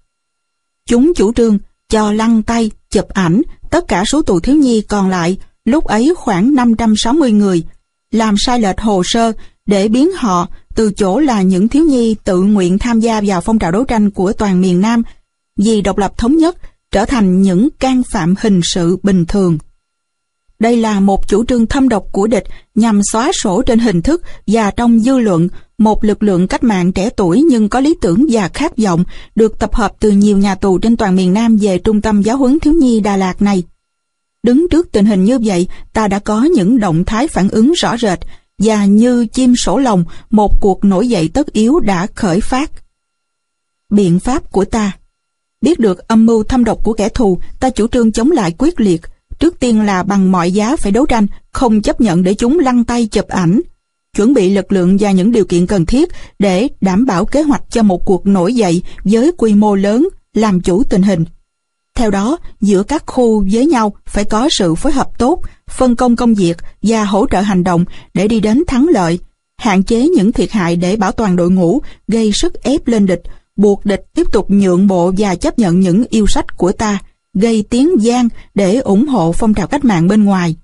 Chúng chủ trương cho lăn tay, chụp ảnh tất cả số tù thiếu nhi còn lại, lúc ấy khoảng 560 người, làm sai lệch hồ sơ để biến họ từ chỗ là những thiếu nhi tự nguyện tham gia vào phong trào đấu tranh của toàn miền Nam vì độc lập thống nhất trở thành những can phạm hình sự bình thường. Đây là một chủ trương thâm độc của địch nhằm xóa sổ trên hình thức và trong dư luận một lực lượng cách mạng trẻ tuổi nhưng có lý tưởng và khát vọng được tập hợp từ nhiều nhà tù trên toàn miền Nam về trung tâm giáo huấn thiếu nhi Đà Lạt này. Đứng trước tình hình như vậy, ta đã có những động thái phản ứng rõ rệt và như chim sổ lồng, một cuộc nổi dậy tất yếu đã khởi phát. Biện pháp của ta Biết được âm mưu thâm độc của kẻ thù, ta chủ trương chống lại quyết liệt. Trước tiên là bằng mọi giá phải đấu tranh, không chấp nhận để chúng lăn tay chụp ảnh. Chuẩn bị lực lượng và những điều kiện cần thiết để đảm bảo kế hoạch cho một cuộc nổi dậy với quy mô lớn, làm chủ tình hình. Theo đó, giữa các khu với nhau phải có sự phối hợp tốt, phân công công việc và hỗ trợ hành động để đi đến thắng lợi, hạn chế những thiệt hại để bảo toàn đội ngũ, gây sức ép lên địch, buộc địch tiếp tục nhượng bộ và chấp nhận những yêu sách của ta, gây tiếng gian để ủng hộ phong trào cách mạng bên ngoài.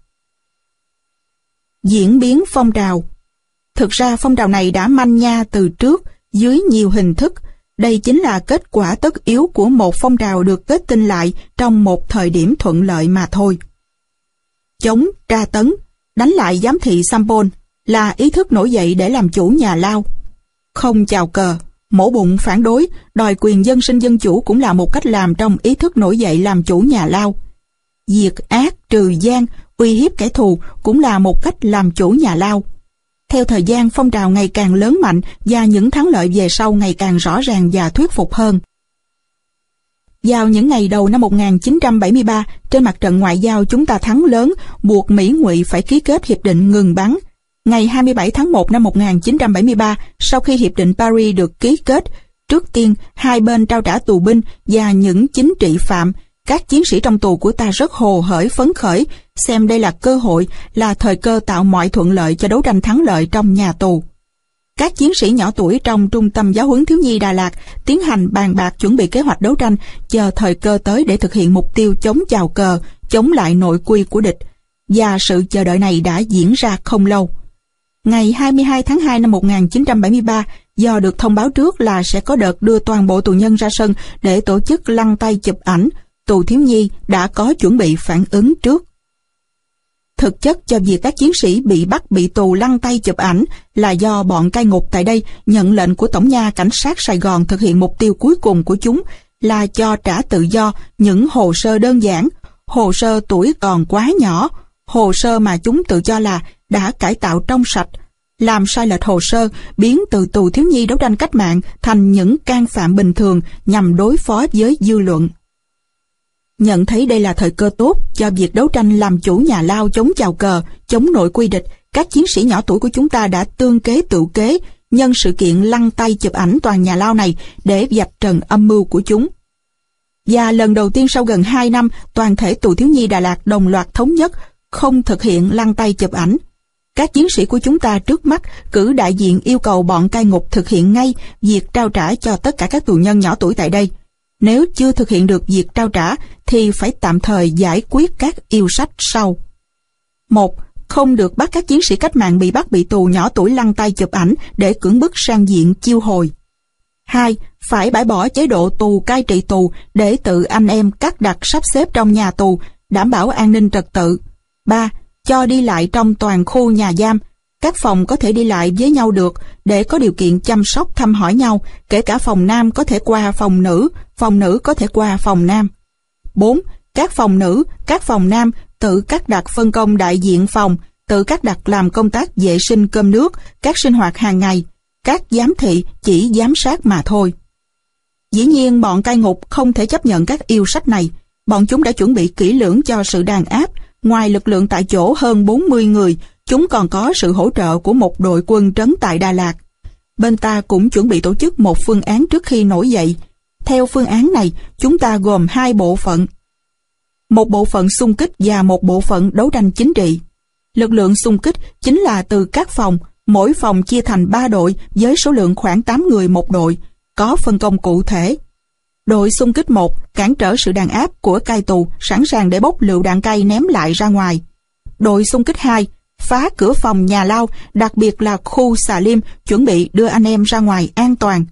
Diễn biến phong trào Thực ra phong trào này đã manh nha từ trước dưới nhiều hình thức. Đây chính là kết quả tất yếu của một phong trào được kết tinh lại trong một thời điểm thuận lợi mà thôi. Chống, tra tấn, đánh lại giám thị Sampon là ý thức nổi dậy để làm chủ nhà lao. Không chào cờ, Mổ bụng phản đối, đòi quyền dân sinh dân chủ cũng là một cách làm trong ý thức nổi dậy làm chủ nhà lao. Diệt ác, trừ gian, uy hiếp kẻ thù cũng là một cách làm chủ nhà lao. Theo thời gian, phong trào ngày càng lớn mạnh và những thắng lợi về sau ngày càng rõ ràng và thuyết phục hơn. Vào những ngày đầu năm 1973, trên mặt trận ngoại giao chúng ta thắng lớn, buộc Mỹ ngụy phải ký kết hiệp định ngừng bắn, Ngày 27 tháng 1 năm 1973, sau khi Hiệp định Paris được ký kết, trước tiên hai bên trao trả tù binh và những chính trị phạm, các chiến sĩ trong tù của ta rất hồ hởi phấn khởi, xem đây là cơ hội, là thời cơ tạo mọi thuận lợi cho đấu tranh thắng lợi trong nhà tù. Các chiến sĩ nhỏ tuổi trong Trung tâm Giáo huấn Thiếu nhi Đà Lạt tiến hành bàn bạc chuẩn bị kế hoạch đấu tranh chờ thời cơ tới để thực hiện mục tiêu chống chào cờ, chống lại nội quy của địch. Và sự chờ đợi này đã diễn ra không lâu. Ngày 22 tháng 2 năm 1973, do được thông báo trước là sẽ có đợt đưa toàn bộ tù nhân ra sân để tổ chức lăn tay chụp ảnh, tù thiếu nhi đã có chuẩn bị phản ứng trước. Thực chất cho việc các chiến sĩ bị bắt bị tù lăn tay chụp ảnh là do bọn cai ngục tại đây nhận lệnh của Tổng nha Cảnh sát Sài Gòn thực hiện mục tiêu cuối cùng của chúng là cho trả tự do những hồ sơ đơn giản, hồ sơ tuổi còn quá nhỏ, hồ sơ mà chúng tự cho là đã cải tạo trong sạch, làm sai lệch hồ sơ, biến từ tù thiếu nhi đấu tranh cách mạng thành những can phạm bình thường nhằm đối phó với dư luận. Nhận thấy đây là thời cơ tốt cho việc đấu tranh làm chủ nhà lao chống chào cờ, chống nội quy địch, các chiến sĩ nhỏ tuổi của chúng ta đã tương kế tự kế, nhân sự kiện lăn tay chụp ảnh toàn nhà lao này để dập trần âm mưu của chúng. Và lần đầu tiên sau gần 2 năm, toàn thể tù thiếu nhi Đà Lạt đồng loạt thống nhất, không thực hiện lăn tay chụp ảnh, các chiến sĩ của chúng ta trước mắt cử đại diện yêu cầu bọn cai ngục thực hiện ngay việc trao trả cho tất cả các tù nhân nhỏ tuổi tại đây. Nếu chưa thực hiện được việc trao trả thì phải tạm thời giải quyết các yêu sách sau. một Không được bắt các chiến sĩ cách mạng bị bắt bị tù nhỏ tuổi lăn tay chụp ảnh để cưỡng bức sang diện chiêu hồi. 2. Phải bãi bỏ chế độ tù cai trị tù để tự anh em cắt đặt sắp xếp trong nhà tù, đảm bảo an ninh trật tự. 3 cho đi lại trong toàn khu nhà giam. Các phòng có thể đi lại với nhau được để có điều kiện chăm sóc thăm hỏi nhau, kể cả phòng nam có thể qua phòng nữ, phòng nữ có thể qua phòng nam. 4. Các phòng nữ, các phòng nam tự cắt đặt phân công đại diện phòng, tự cắt đặt làm công tác vệ sinh cơm nước, các sinh hoạt hàng ngày. Các giám thị chỉ giám sát mà thôi. Dĩ nhiên bọn cai ngục không thể chấp nhận các yêu sách này. Bọn chúng đã chuẩn bị kỹ lưỡng cho sự đàn áp, Ngoài lực lượng tại chỗ hơn 40 người, chúng còn có sự hỗ trợ của một đội quân trấn tại Đà Lạt. Bên ta cũng chuẩn bị tổ chức một phương án trước khi nổi dậy. Theo phương án này, chúng ta gồm hai bộ phận. Một bộ phận xung kích và một bộ phận đấu tranh chính trị. Lực lượng xung kích chính là từ các phòng, mỗi phòng chia thành 3 đội với số lượng khoảng 8 người một đội, có phân công cụ thể. Đội xung kích 1 cản trở sự đàn áp của cai tù sẵn sàng để bốc lựu đạn cay ném lại ra ngoài. Đội xung kích 2 phá cửa phòng nhà lao, đặc biệt là khu xà liêm, chuẩn bị đưa anh em ra ngoài an toàn.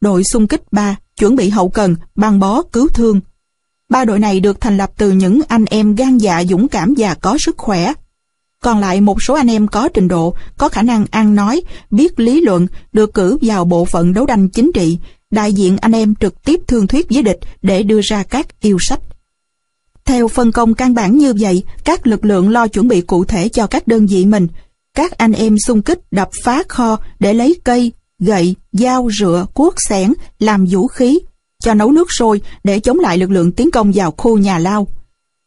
Đội xung kích 3 chuẩn bị hậu cần, băng bó, cứu thương. Ba đội này được thành lập từ những anh em gan dạ dũng cảm và có sức khỏe. Còn lại một số anh em có trình độ, có khả năng ăn nói, biết lý luận, được cử vào bộ phận đấu tranh chính trị, đại diện anh em trực tiếp thương thuyết với địch để đưa ra các yêu sách. Theo phân công căn bản như vậy, các lực lượng lo chuẩn bị cụ thể cho các đơn vị mình. Các anh em xung kích đập phá kho để lấy cây, gậy, dao, rựa, cuốc xẻng làm vũ khí, cho nấu nước sôi để chống lại lực lượng tiến công vào khu nhà lao.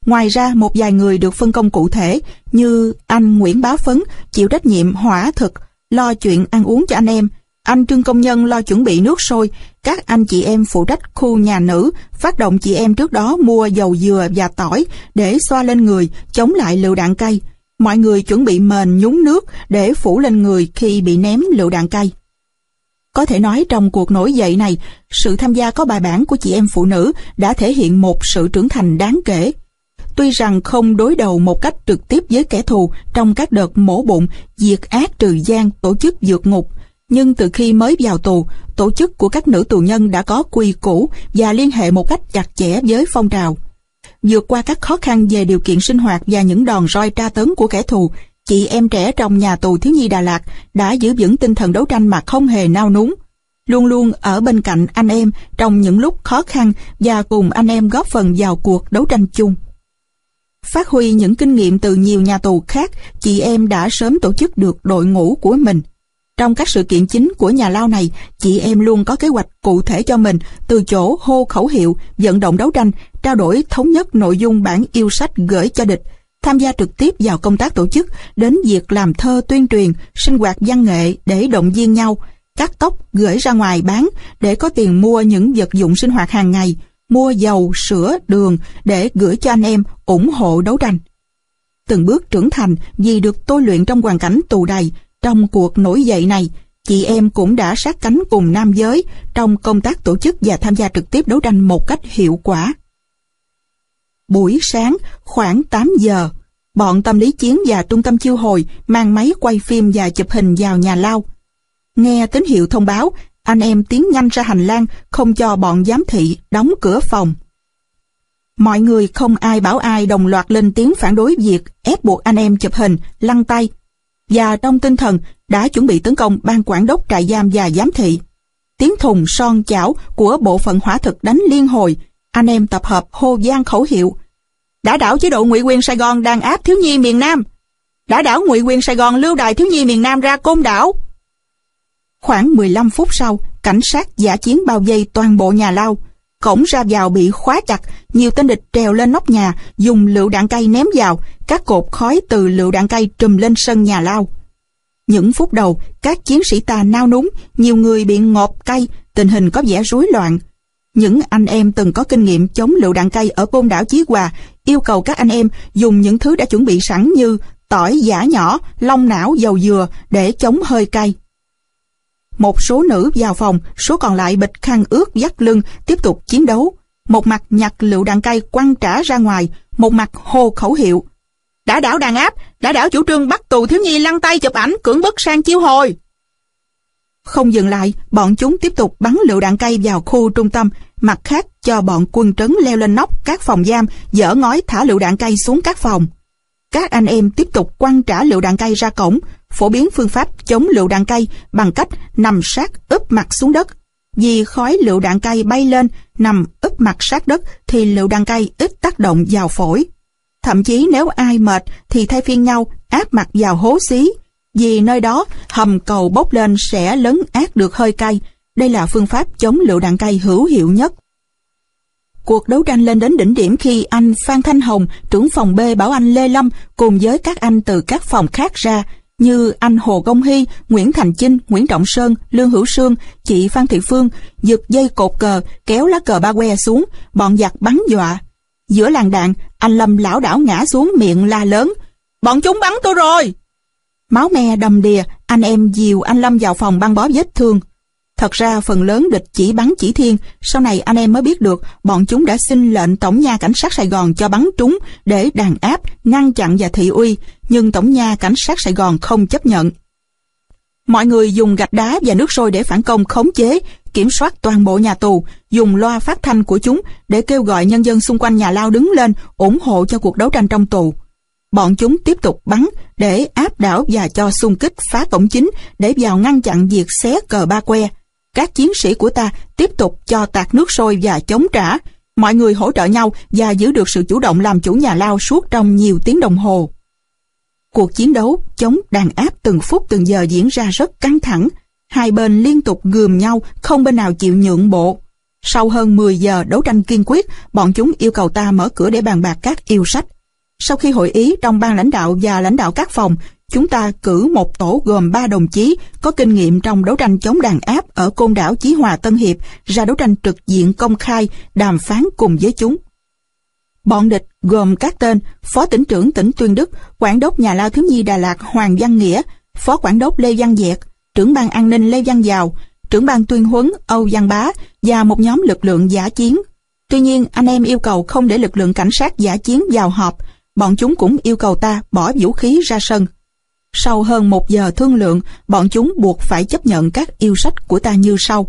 Ngoài ra, một vài người được phân công cụ thể như anh Nguyễn Bá Phấn chịu trách nhiệm hỏa thực, lo chuyện ăn uống cho anh em, anh Trương Công Nhân lo chuẩn bị nước sôi, các anh chị em phụ trách khu nhà nữ, phát động chị em trước đó mua dầu dừa và tỏi để xoa lên người, chống lại lựu đạn cay. Mọi người chuẩn bị mền nhúng nước để phủ lên người khi bị ném lựu đạn cay. Có thể nói trong cuộc nổi dậy này, sự tham gia có bài bản của chị em phụ nữ đã thể hiện một sự trưởng thành đáng kể. Tuy rằng không đối đầu một cách trực tiếp với kẻ thù trong các đợt mổ bụng, diệt ác trừ gian, tổ chức dược ngục, nhưng từ khi mới vào tù, tổ chức của các nữ tù nhân đã có quy củ và liên hệ một cách chặt chẽ với phong trào. Vượt qua các khó khăn về điều kiện sinh hoạt và những đòn roi tra tấn của kẻ thù, chị em trẻ trong nhà tù thiếu nhi Đà Lạt đã giữ vững tinh thần đấu tranh mà không hề nao núng. Luôn luôn ở bên cạnh anh em trong những lúc khó khăn và cùng anh em góp phần vào cuộc đấu tranh chung. Phát huy những kinh nghiệm từ nhiều nhà tù khác, chị em đã sớm tổ chức được đội ngũ của mình. Trong các sự kiện chính của nhà lao này, chị em luôn có kế hoạch cụ thể cho mình từ chỗ hô khẩu hiệu, vận động đấu tranh, trao đổi thống nhất nội dung bản yêu sách gửi cho địch, tham gia trực tiếp vào công tác tổ chức, đến việc làm thơ tuyên truyền, sinh hoạt văn nghệ để động viên nhau, cắt tóc gửi ra ngoài bán để có tiền mua những vật dụng sinh hoạt hàng ngày, mua dầu, sữa, đường để gửi cho anh em ủng hộ đấu tranh. Từng bước trưởng thành vì được tôi luyện trong hoàn cảnh tù đầy, trong cuộc nổi dậy này, chị em cũng đã sát cánh cùng nam giới trong công tác tổ chức và tham gia trực tiếp đấu tranh một cách hiệu quả. Buổi sáng, khoảng 8 giờ, bọn tâm lý chiến và trung tâm chiêu hồi mang máy quay phim và chụp hình vào nhà lao. Nghe tín hiệu thông báo, anh em tiến nhanh ra hành lang, không cho bọn giám thị đóng cửa phòng. Mọi người không ai bảo ai đồng loạt lên tiếng phản đối việc ép buộc anh em chụp hình, lăn tay, và trong tinh thần đã chuẩn bị tấn công ban quản đốc trại giam và giám thị. Tiếng thùng son chảo của bộ phận hỏa thực đánh liên hồi, anh em tập hợp hô gian khẩu hiệu. Đã đảo chế độ ngụy quyền Sài Gòn đàn áp thiếu nhi miền Nam. Đã đảo ngụy quyền Sài Gòn lưu đài thiếu nhi miền Nam ra côn đảo. Khoảng 15 phút sau, cảnh sát giả chiến bao vây toàn bộ nhà lao. Cổng ra vào bị khóa chặt, nhiều tên địch trèo lên nóc nhà, dùng lựu đạn cây ném vào, các cột khói từ lựu đạn cay trùm lên sân nhà lao. Những phút đầu, các chiến sĩ ta nao núng, nhiều người bị ngộp cay, tình hình có vẻ rối loạn. Những anh em từng có kinh nghiệm chống lựu đạn cay ở côn đảo Chí Hòa yêu cầu các anh em dùng những thứ đã chuẩn bị sẵn như tỏi giả nhỏ, long não, dầu dừa để chống hơi cay. Một số nữ vào phòng, số còn lại bịch khăn ướt dắt lưng, tiếp tục chiến đấu. Một mặt nhặt lựu đạn cay quăng trả ra ngoài, một mặt hô khẩu hiệu. Đã đảo đàn áp, đã đảo chủ trương bắt tù thiếu nhi lăn tay chụp ảnh cưỡng bức sang chiêu hồi. Không dừng lại, bọn chúng tiếp tục bắn lựu đạn cây vào khu trung tâm, mặt khác cho bọn quân trấn leo lên nóc các phòng giam, dỡ ngói thả lựu đạn cây xuống các phòng. Các anh em tiếp tục quăng trả lựu đạn cây ra cổng, phổ biến phương pháp chống lựu đạn cây bằng cách nằm sát úp mặt xuống đất. Vì khói lựu đạn cây bay lên, nằm úp mặt sát đất thì lựu đạn cây ít tác động vào phổi. Thậm chí nếu ai mệt thì thay phiên nhau áp mặt vào hố xí, vì nơi đó hầm cầu bốc lên sẽ lấn át được hơi cay. Đây là phương pháp chống lựu đạn cay hữu hiệu nhất. Cuộc đấu tranh lên đến đỉnh điểm khi anh Phan Thanh Hồng, trưởng phòng B bảo anh Lê Lâm cùng với các anh từ các phòng khác ra, như anh Hồ Công Hy, Nguyễn Thành Chinh, Nguyễn Trọng Sơn, Lương Hữu Sương, chị Phan Thị Phương, giật dây cột cờ, kéo lá cờ ba que xuống, bọn giặc bắn dọa. Giữa làng đạn, anh Lâm lão đảo ngã xuống miệng la lớn, bọn chúng bắn tôi rồi! Máu me đầm đìa, anh em dìu anh Lâm vào phòng băng bó vết thương. Thật ra phần lớn địch chỉ bắn chỉ thiên, sau này anh em mới biết được bọn chúng đã xin lệnh Tổng nha Cảnh sát Sài Gòn cho bắn trúng để đàn áp, ngăn chặn và thị uy, nhưng Tổng nha Cảnh sát Sài Gòn không chấp nhận. Mọi người dùng gạch đá và nước sôi để phản công khống chế, kiểm soát toàn bộ nhà tù, dùng loa phát thanh của chúng để kêu gọi nhân dân xung quanh nhà lao đứng lên ủng hộ cho cuộc đấu tranh trong tù. Bọn chúng tiếp tục bắn để áp đảo và cho xung kích phá cổng chính để vào ngăn chặn việc xé cờ ba que. Các chiến sĩ của ta tiếp tục cho tạt nước sôi và chống trả. Mọi người hỗ trợ nhau và giữ được sự chủ động làm chủ nhà lao suốt trong nhiều tiếng đồng hồ. Cuộc chiến đấu chống đàn áp từng phút từng giờ diễn ra rất căng thẳng. Hai bên liên tục gườm nhau, không bên nào chịu nhượng bộ. Sau hơn 10 giờ đấu tranh kiên quyết, bọn chúng yêu cầu ta mở cửa để bàn bạc các yêu sách. Sau khi hội ý trong ban lãnh đạo và lãnh đạo các phòng, chúng ta cử một tổ gồm ba đồng chí có kinh nghiệm trong đấu tranh chống đàn áp ở côn đảo Chí Hòa Tân Hiệp ra đấu tranh trực diện công khai, đàm phán cùng với chúng. Bọn địch gồm các tên Phó tỉnh trưởng tỉnh Tuyên Đức, Quản đốc nhà lao thiếu nhi Đà Lạt Hoàng Văn Nghĩa, Phó Quản đốc Lê Văn Dẹt, trưởng ban an ninh Lê Văn giàu, trưởng ban tuyên huấn Âu Văn Bá và một nhóm lực lượng giả chiến. Tuy nhiên, anh em yêu cầu không để lực lượng cảnh sát giả chiến vào họp, bọn chúng cũng yêu cầu ta bỏ vũ khí ra sân. Sau hơn một giờ thương lượng, bọn chúng buộc phải chấp nhận các yêu sách của ta như sau.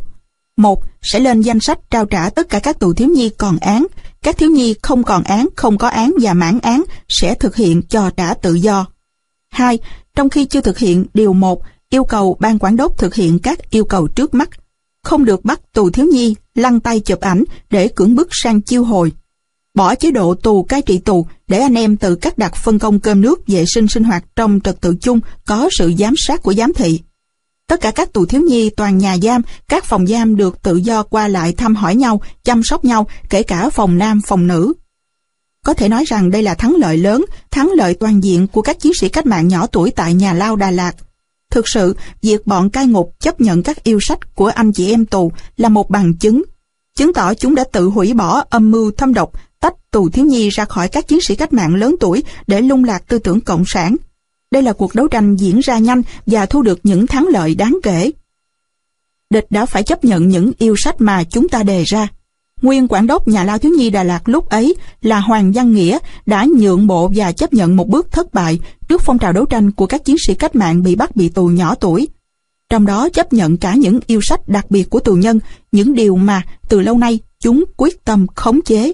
Một, sẽ lên danh sách trao trả tất cả các tù thiếu nhi còn án. Các thiếu nhi không còn án, không có án và mãn án sẽ thực hiện cho trả tự do. Hai, trong khi chưa thực hiện điều một, yêu cầu ban quản đốc thực hiện các yêu cầu trước mắt. Không được bắt tù thiếu nhi, lăn tay chụp ảnh để cưỡng bức sang chiêu hồi bỏ chế độ tù cai trị tù để anh em tự cắt đặt phân công cơm nước vệ sinh sinh hoạt trong trật tự chung có sự giám sát của giám thị. Tất cả các tù thiếu nhi toàn nhà giam, các phòng giam được tự do qua lại thăm hỏi nhau, chăm sóc nhau, kể cả phòng nam, phòng nữ. Có thể nói rằng đây là thắng lợi lớn, thắng lợi toàn diện của các chiến sĩ cách mạng nhỏ tuổi tại nhà lao Đà Lạt. Thực sự, việc bọn cai ngục chấp nhận các yêu sách của anh chị em tù là một bằng chứng, chứng tỏ chúng đã tự hủy bỏ âm mưu thâm độc tách tù thiếu nhi ra khỏi các chiến sĩ cách mạng lớn tuổi để lung lạc tư tưởng cộng sản. Đây là cuộc đấu tranh diễn ra nhanh và thu được những thắng lợi đáng kể. Địch đã phải chấp nhận những yêu sách mà chúng ta đề ra. Nguyên quản đốc nhà lao thiếu nhi Đà Lạt lúc ấy là Hoàng Văn Nghĩa đã nhượng bộ và chấp nhận một bước thất bại trước phong trào đấu tranh của các chiến sĩ cách mạng bị bắt bị tù nhỏ tuổi. Trong đó chấp nhận cả những yêu sách đặc biệt của tù nhân, những điều mà từ lâu nay chúng quyết tâm khống chế.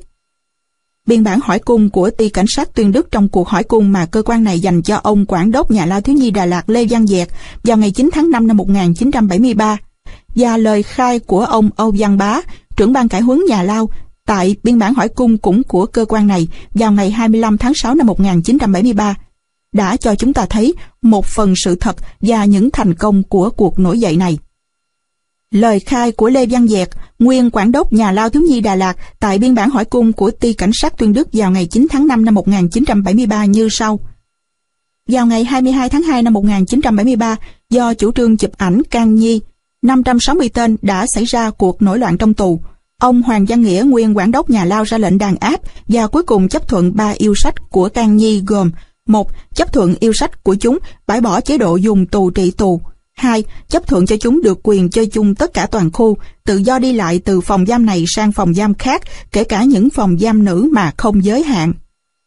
Biên bản hỏi cung của ty cảnh sát tuyên đức trong cuộc hỏi cung mà cơ quan này dành cho ông quản đốc nhà lao thiếu nhi Đà Lạt Lê Văn Dẹt vào ngày 9 tháng 5 năm 1973 và lời khai của ông Âu Văn Bá, trưởng ban cải huấn nhà lao tại biên bản hỏi cung cũng của cơ quan này vào ngày 25 tháng 6 năm 1973 đã cho chúng ta thấy một phần sự thật và những thành công của cuộc nổi dậy này. Lời khai của Lê Văn Dẹt, nguyên quản đốc nhà lao thiếu nhi Đà Lạt tại biên bản hỏi cung của ty cảnh sát tuyên đức vào ngày 9 tháng 5 năm 1973 như sau. Vào ngày 22 tháng 2 năm 1973, do chủ trương chụp ảnh Can Nhi, 560 tên đã xảy ra cuộc nổi loạn trong tù. Ông Hoàng Văn Nghĩa, nguyên quản đốc nhà lao ra lệnh đàn áp và cuối cùng chấp thuận ba yêu sách của Can Nhi gồm một Chấp thuận yêu sách của chúng bãi bỏ chế độ dùng tù trị tù 2. Chấp thuận cho chúng được quyền chơi chung tất cả toàn khu, tự do đi lại từ phòng giam này sang phòng giam khác, kể cả những phòng giam nữ mà không giới hạn.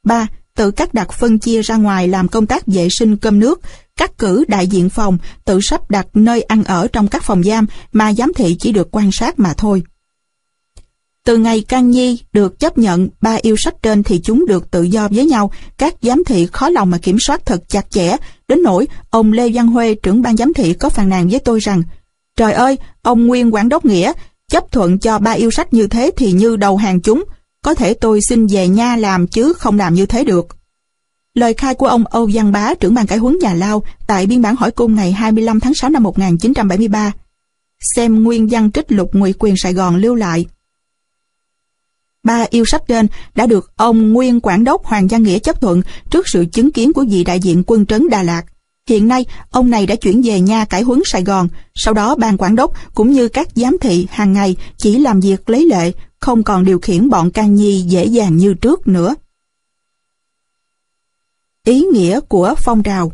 3. Tự cắt đặt phân chia ra ngoài làm công tác vệ sinh cơm nước, cắt cử đại diện phòng, tự sắp đặt nơi ăn ở trong các phòng giam mà giám thị chỉ được quan sát mà thôi. Từ ngày Can Nhi được chấp nhận ba yêu sách trên thì chúng được tự do với nhau, các giám thị khó lòng mà kiểm soát thật chặt chẽ, đến nỗi ông Lê Văn Huê trưởng ban giám thị có phàn nàn với tôi rằng Trời ơi, ông Nguyên Quảng Đốc Nghĩa chấp thuận cho ba yêu sách như thế thì như đầu hàng chúng, có thể tôi xin về nha làm chứ không làm như thế được. Lời khai của ông Âu Văn Bá, trưởng ban cải huấn nhà Lao, tại biên bản hỏi cung ngày 25 tháng 6 năm 1973. Xem nguyên văn trích lục ngụy quyền Sài Gòn lưu lại. Ba yêu sách trên đã được ông nguyên quản đốc Hoàng Giang Nghĩa chấp thuận trước sự chứng kiến của vị đại diện quân trấn Đà Lạt. Hiện nay, ông này đã chuyển về nhà cải huấn Sài Gòn, sau đó ban quản đốc cũng như các giám thị hàng ngày chỉ làm việc lấy lệ, không còn điều khiển bọn can nhi dễ dàng như trước nữa. Ý nghĩa của phong trào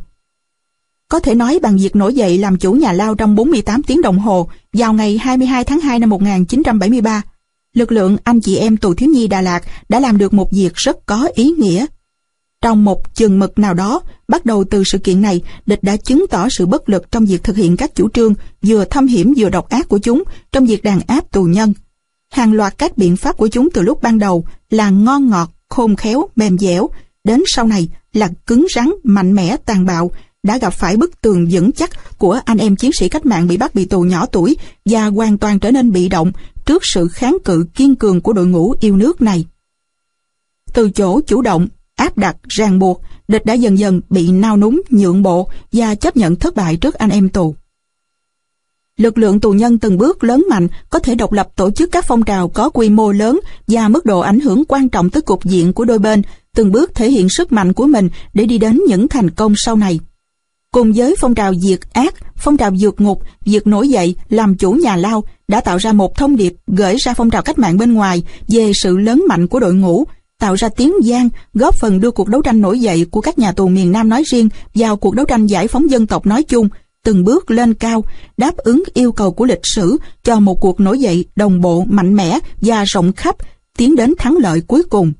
Có thể nói bằng việc nổi dậy làm chủ nhà lao trong 48 tiếng đồng hồ vào ngày 22 tháng 2 năm 1973, lực lượng anh chị em tù thiếu nhi Đà Lạt đã làm được một việc rất có ý nghĩa. Trong một chừng mực nào đó, bắt đầu từ sự kiện này, địch đã chứng tỏ sự bất lực trong việc thực hiện các chủ trương vừa thâm hiểm vừa độc ác của chúng trong việc đàn áp tù nhân. Hàng loạt các biện pháp của chúng từ lúc ban đầu là ngon ngọt, khôn khéo, mềm dẻo, đến sau này là cứng rắn, mạnh mẽ, tàn bạo, đã gặp phải bức tường vững chắc của anh em chiến sĩ cách mạng bị bắt bị tù nhỏ tuổi và hoàn toàn trở nên bị động trước sự kháng cự kiên cường của đội ngũ yêu nước này. Từ chỗ chủ động, áp đặt, ràng buộc, địch đã dần dần bị nao núng, nhượng bộ và chấp nhận thất bại trước anh em tù. Lực lượng tù nhân từng bước lớn mạnh có thể độc lập tổ chức các phong trào có quy mô lớn và mức độ ảnh hưởng quan trọng tới cục diện của đôi bên, từng bước thể hiện sức mạnh của mình để đi đến những thành công sau này. Cùng với phong trào diệt ác, phong trào vượt ngục, việc nổi dậy, làm chủ nhà lao đã tạo ra một thông điệp gửi ra phong trào cách mạng bên ngoài về sự lớn mạnh của đội ngũ, tạo ra tiếng gian, góp phần đưa cuộc đấu tranh nổi dậy của các nhà tù miền Nam nói riêng vào cuộc đấu tranh giải phóng dân tộc nói chung, từng bước lên cao, đáp ứng yêu cầu của lịch sử cho một cuộc nổi dậy đồng bộ, mạnh mẽ và rộng khắp, tiến đến thắng lợi cuối cùng.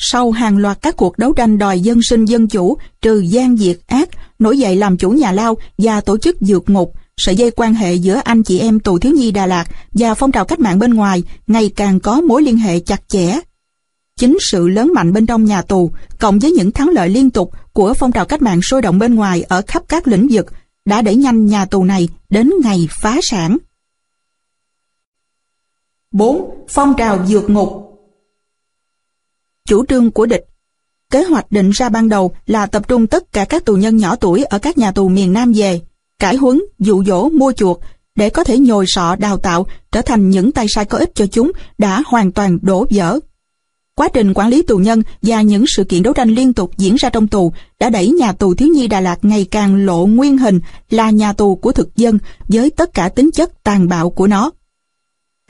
Sau hàng loạt các cuộc đấu tranh đòi dân sinh dân chủ, trừ gian diệt ác, nổi dậy làm chủ nhà lao và tổ chức dược ngục, sợi dây quan hệ giữa anh chị em tù thiếu nhi Đà Lạt và phong trào cách mạng bên ngoài ngày càng có mối liên hệ chặt chẽ. Chính sự lớn mạnh bên trong nhà tù, cộng với những thắng lợi liên tục của phong trào cách mạng sôi động bên ngoài ở khắp các lĩnh vực, đã đẩy nhanh nhà tù này đến ngày phá sản. 4. Phong trào dược ngục Chủ trương của địch Kế hoạch định ra ban đầu là tập trung tất cả các tù nhân nhỏ tuổi ở các nhà tù miền Nam về, cải huấn, dụ dỗ, mua chuộc, để có thể nhồi sọ đào tạo trở thành những tay sai có ích cho chúng đã hoàn toàn đổ vỡ. Quá trình quản lý tù nhân và những sự kiện đấu tranh liên tục diễn ra trong tù đã đẩy nhà tù thiếu nhi Đà Lạt ngày càng lộ nguyên hình là nhà tù của thực dân với tất cả tính chất tàn bạo của nó.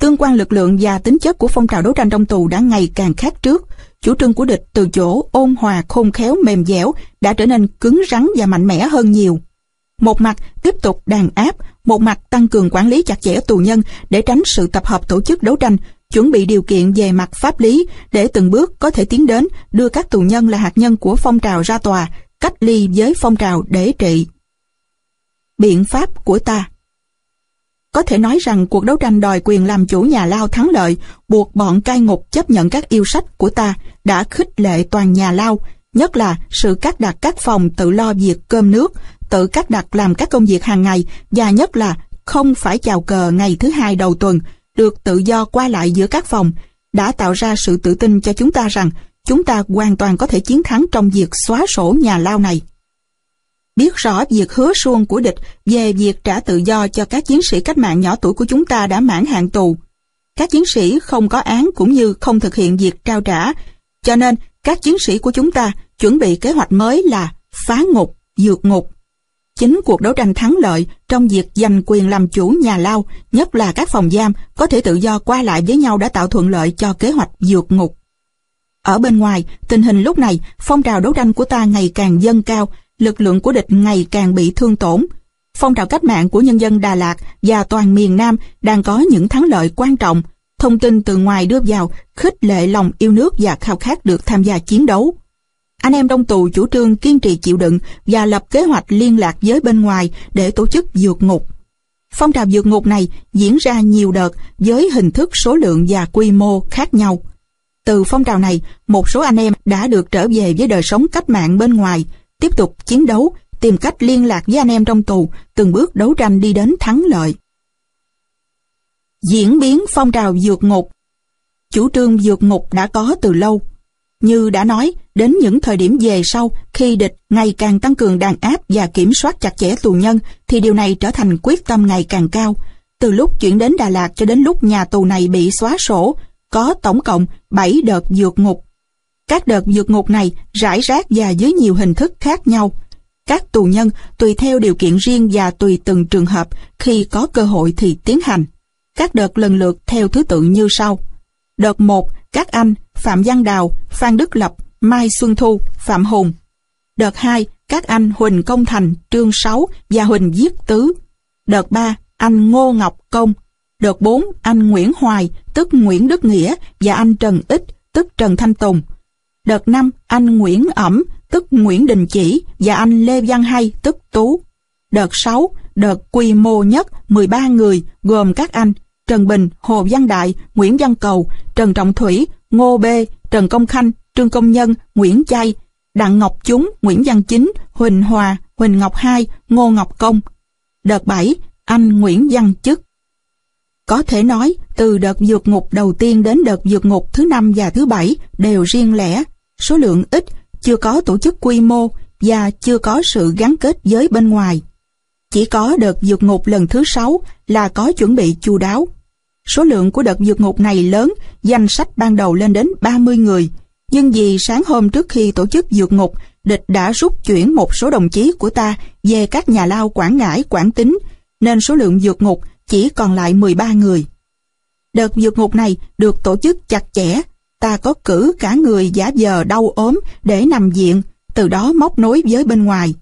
Tương quan lực lượng và tính chất của phong trào đấu tranh trong tù đã ngày càng khác trước. Chủ trương của địch từ chỗ ôn hòa khôn khéo mềm dẻo đã trở nên cứng rắn và mạnh mẽ hơn nhiều. Một mặt tiếp tục đàn áp, một mặt tăng cường quản lý chặt chẽ tù nhân để tránh sự tập hợp tổ chức đấu tranh, chuẩn bị điều kiện về mặt pháp lý để từng bước có thể tiến đến đưa các tù nhân là hạt nhân của phong trào ra tòa, cách ly với phong trào để trị. Biện pháp của ta có thể nói rằng cuộc đấu tranh đòi quyền làm chủ nhà lao thắng lợi, buộc bọn cai ngục chấp nhận các yêu sách của ta đã khích lệ toàn nhà lao, nhất là sự cắt đặt các phòng tự lo việc cơm nước, tự cắt đặt làm các công việc hàng ngày và nhất là không phải chào cờ ngày thứ hai đầu tuần, được tự do qua lại giữa các phòng, đã tạo ra sự tự tin cho chúng ta rằng chúng ta hoàn toàn có thể chiến thắng trong việc xóa sổ nhà lao này. Biết rõ việc hứa suông của địch về việc trả tự do cho các chiến sĩ cách mạng nhỏ tuổi của chúng ta đã mãn hạn tù. Các chiến sĩ không có án cũng như không thực hiện việc trao trả, cho nên các chiến sĩ của chúng ta chuẩn bị kế hoạch mới là phá ngục, dược ngục. Chính cuộc đấu tranh thắng lợi trong việc giành quyền làm chủ nhà lao, nhất là các phòng giam, có thể tự do qua lại với nhau đã tạo thuận lợi cho kế hoạch dược ngục. Ở bên ngoài, tình hình lúc này, phong trào đấu tranh của ta ngày càng dâng cao, lực lượng của địch ngày càng bị thương tổn. Phong trào cách mạng của nhân dân Đà Lạt và toàn miền Nam đang có những thắng lợi quan trọng. Thông tin từ ngoài đưa vào, khích lệ lòng yêu nước và khao khát được tham gia chiến đấu. Anh em Đông tù chủ trương kiên trì chịu đựng và lập kế hoạch liên lạc với bên ngoài để tổ chức dược ngục. Phong trào dược ngục này diễn ra nhiều đợt với hình thức số lượng và quy mô khác nhau. Từ phong trào này, một số anh em đã được trở về với đời sống cách mạng bên ngoài, tiếp tục chiến đấu, tìm cách liên lạc với anh em trong tù, từng bước đấu tranh đi đến thắng lợi. Diễn biến phong trào dược ngục Chủ trương dược ngục đã có từ lâu. Như đã nói, đến những thời điểm về sau, khi địch ngày càng tăng cường đàn áp và kiểm soát chặt chẽ tù nhân, thì điều này trở thành quyết tâm ngày càng cao. Từ lúc chuyển đến Đà Lạt cho đến lúc nhà tù này bị xóa sổ, có tổng cộng 7 đợt dược ngục các đợt vượt ngục này rải rác và dưới nhiều hình thức khác nhau. Các tù nhân tùy theo điều kiện riêng và tùy từng trường hợp khi có cơ hội thì tiến hành. Các đợt lần lượt theo thứ tự như sau. Đợt 1, các anh Phạm Văn Đào, Phan Đức Lập, Mai Xuân Thu, Phạm Hùng. Đợt 2, các anh Huỳnh Công Thành, Trương Sáu và Huỳnh diết Tứ. Đợt 3, anh Ngô Ngọc Công. Đợt 4, anh Nguyễn Hoài, tức Nguyễn Đức Nghĩa và anh Trần Ích, tức Trần Thanh Tùng. Đợt 5, anh Nguyễn Ẩm, tức Nguyễn Đình Chỉ và anh Lê Văn Hay, tức Tú. Đợt 6, đợt quy mô nhất 13 người gồm các anh Trần Bình, Hồ Văn Đại, Nguyễn Văn Cầu, Trần Trọng Thủy, Ngô Bê, Trần Công Khanh, Trương Công Nhân, Nguyễn Chay, Đặng Ngọc Chúng, Nguyễn Văn Chính, Huỳnh Hòa, Huỳnh Ngọc Hai, Ngô Ngọc Công. Đợt 7, anh Nguyễn Văn Chức. Có thể nói, từ đợt vượt ngục đầu tiên đến đợt vượt ngục thứ năm và thứ bảy đều riêng lẻ, số lượng ít, chưa có tổ chức quy mô và chưa có sự gắn kết với bên ngoài. Chỉ có đợt vượt ngục lần thứ sáu là có chuẩn bị chu đáo. Số lượng của đợt vượt ngục này lớn, danh sách ban đầu lên đến 30 người, nhưng vì sáng hôm trước khi tổ chức vượt ngục, địch đã rút chuyển một số đồng chí của ta về các nhà lao Quảng Ngãi, Quảng tính, nên số lượng vượt ngục chỉ còn lại 13 người. Đợt vượt ngục này được tổ chức chặt chẽ, ta có cử cả người giả giờ đau ốm để nằm viện, từ đó móc nối với bên ngoài.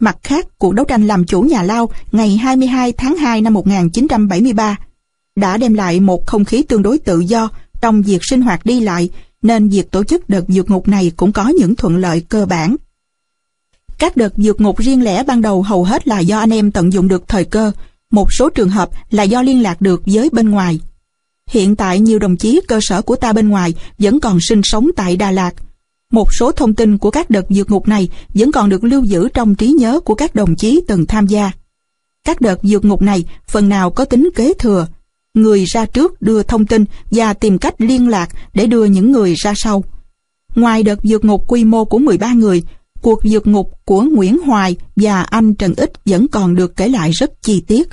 Mặt khác, cuộc đấu tranh làm chủ nhà lao ngày 22 tháng 2 năm 1973 đã đem lại một không khí tương đối tự do trong việc sinh hoạt đi lại, nên việc tổ chức đợt vượt ngục này cũng có những thuận lợi cơ bản. Các đợt vượt ngục riêng lẻ ban đầu hầu hết là do anh em tận dụng được thời cơ, một số trường hợp là do liên lạc được với bên ngoài. Hiện tại nhiều đồng chí cơ sở của ta bên ngoài vẫn còn sinh sống tại Đà Lạt. Một số thông tin của các đợt vượt ngục này vẫn còn được lưu giữ trong trí nhớ của các đồng chí từng tham gia. Các đợt vượt ngục này phần nào có tính kế thừa. Người ra trước đưa thông tin và tìm cách liên lạc để đưa những người ra sau. Ngoài đợt vượt ngục quy mô của 13 người, cuộc vượt ngục của Nguyễn Hoài và anh Trần Ích vẫn còn được kể lại rất chi tiết.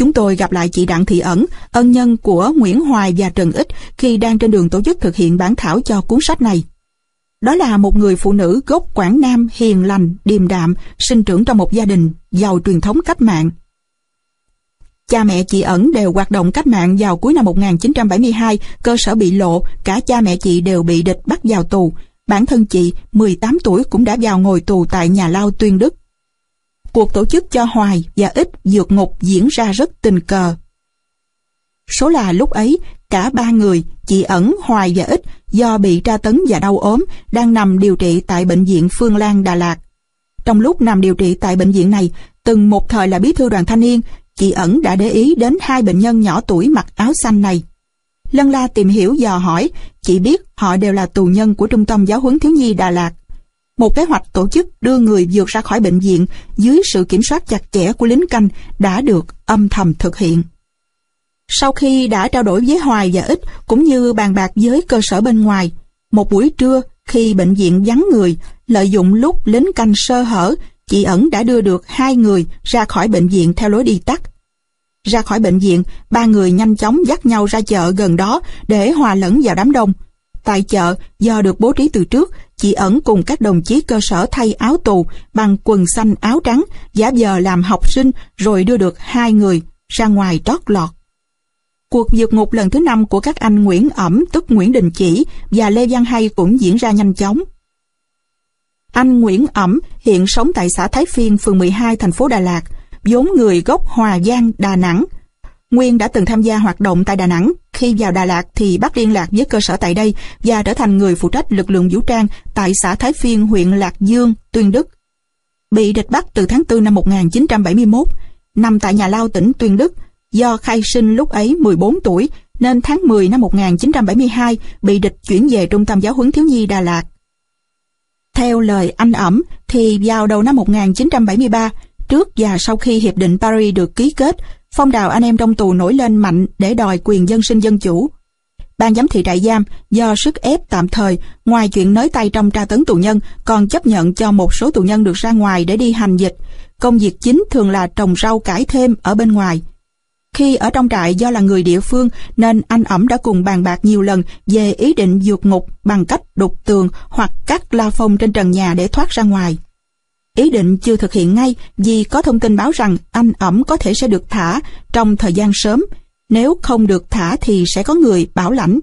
Chúng tôi gặp lại chị Đặng Thị Ẩn, ân nhân của Nguyễn Hoài và Trần Ích khi đang trên đường tổ chức thực hiện bản thảo cho cuốn sách này. Đó là một người phụ nữ gốc Quảng Nam hiền lành, điềm đạm, sinh trưởng trong một gia đình giàu truyền thống cách mạng. Cha mẹ chị Ẩn đều hoạt động cách mạng vào cuối năm 1972, cơ sở bị lộ, cả cha mẹ chị đều bị địch bắt vào tù. Bản thân chị, 18 tuổi cũng đã vào ngồi tù tại nhà lao Tuyên Đức. Cuộc tổ chức cho Hoài và Ích vượt ngục diễn ra rất tình cờ. Số là lúc ấy, cả ba người, chị Ẩn, Hoài và Ích, do bị tra tấn và đau ốm, đang nằm điều trị tại Bệnh viện Phương Lan, Đà Lạt. Trong lúc nằm điều trị tại bệnh viện này, từng một thời là bí thư đoàn thanh niên, chị Ẩn đã để ý đến hai bệnh nhân nhỏ tuổi mặc áo xanh này. Lân la tìm hiểu dò hỏi, chị biết họ đều là tù nhân của Trung tâm Giáo huấn Thiếu nhi Đà Lạt. Một kế hoạch tổ chức đưa người vượt ra khỏi bệnh viện dưới sự kiểm soát chặt chẽ của lính canh đã được âm thầm thực hiện. Sau khi đã trao đổi với Hoài và Ích cũng như bàn bạc với cơ sở bên ngoài, một buổi trưa khi bệnh viện vắng người, lợi dụng lúc lính canh sơ hở, chị ẩn đã đưa được hai người ra khỏi bệnh viện theo lối đi tắt. Ra khỏi bệnh viện, ba người nhanh chóng dắt nhau ra chợ gần đó để hòa lẫn vào đám đông. Tại chợ, do được bố trí từ trước, chị ẩn cùng các đồng chí cơ sở thay áo tù bằng quần xanh áo trắng, giả giờ làm học sinh rồi đưa được hai người ra ngoài trót lọt. Cuộc vượt ngục lần thứ năm của các anh Nguyễn Ẩm tức Nguyễn Đình Chỉ và Lê Văn Hay cũng diễn ra nhanh chóng. Anh Nguyễn Ẩm hiện sống tại xã Thái Phiên, phường 12, thành phố Đà Lạt, vốn người gốc Hòa Giang, Đà Nẵng. Nguyên đã từng tham gia hoạt động tại Đà Nẵng, khi vào Đà Lạt thì bắt liên lạc với cơ sở tại đây và trở thành người phụ trách lực lượng vũ trang tại xã Thái Phiên, huyện Lạc Dương, Tuyên Đức. Bị địch bắt từ tháng 4 năm 1971, nằm tại nhà lao tỉnh Tuyên Đức, Do khai sinh lúc ấy 14 tuổi, nên tháng 10 năm 1972 bị địch chuyển về Trung tâm Giáo huấn Thiếu nhi Đà Lạt. Theo lời anh ẩm, thì vào đầu năm 1973, trước và sau khi Hiệp định Paris được ký kết, phong trào anh em trong tù nổi lên mạnh để đòi quyền dân sinh dân chủ. Ban giám thị trại giam do sức ép tạm thời, ngoài chuyện nới tay trong tra tấn tù nhân, còn chấp nhận cho một số tù nhân được ra ngoài để đi hành dịch. Công việc chính thường là trồng rau cải thêm ở bên ngoài. Khi ở trong trại do là người địa phương nên anh ẩm đã cùng bàn bạc nhiều lần về ý định vượt ngục bằng cách đục tường hoặc cắt la phong trên trần nhà để thoát ra ngoài. Ý định chưa thực hiện ngay vì có thông tin báo rằng anh ẩm có thể sẽ được thả trong thời gian sớm. Nếu không được thả thì sẽ có người bảo lãnh.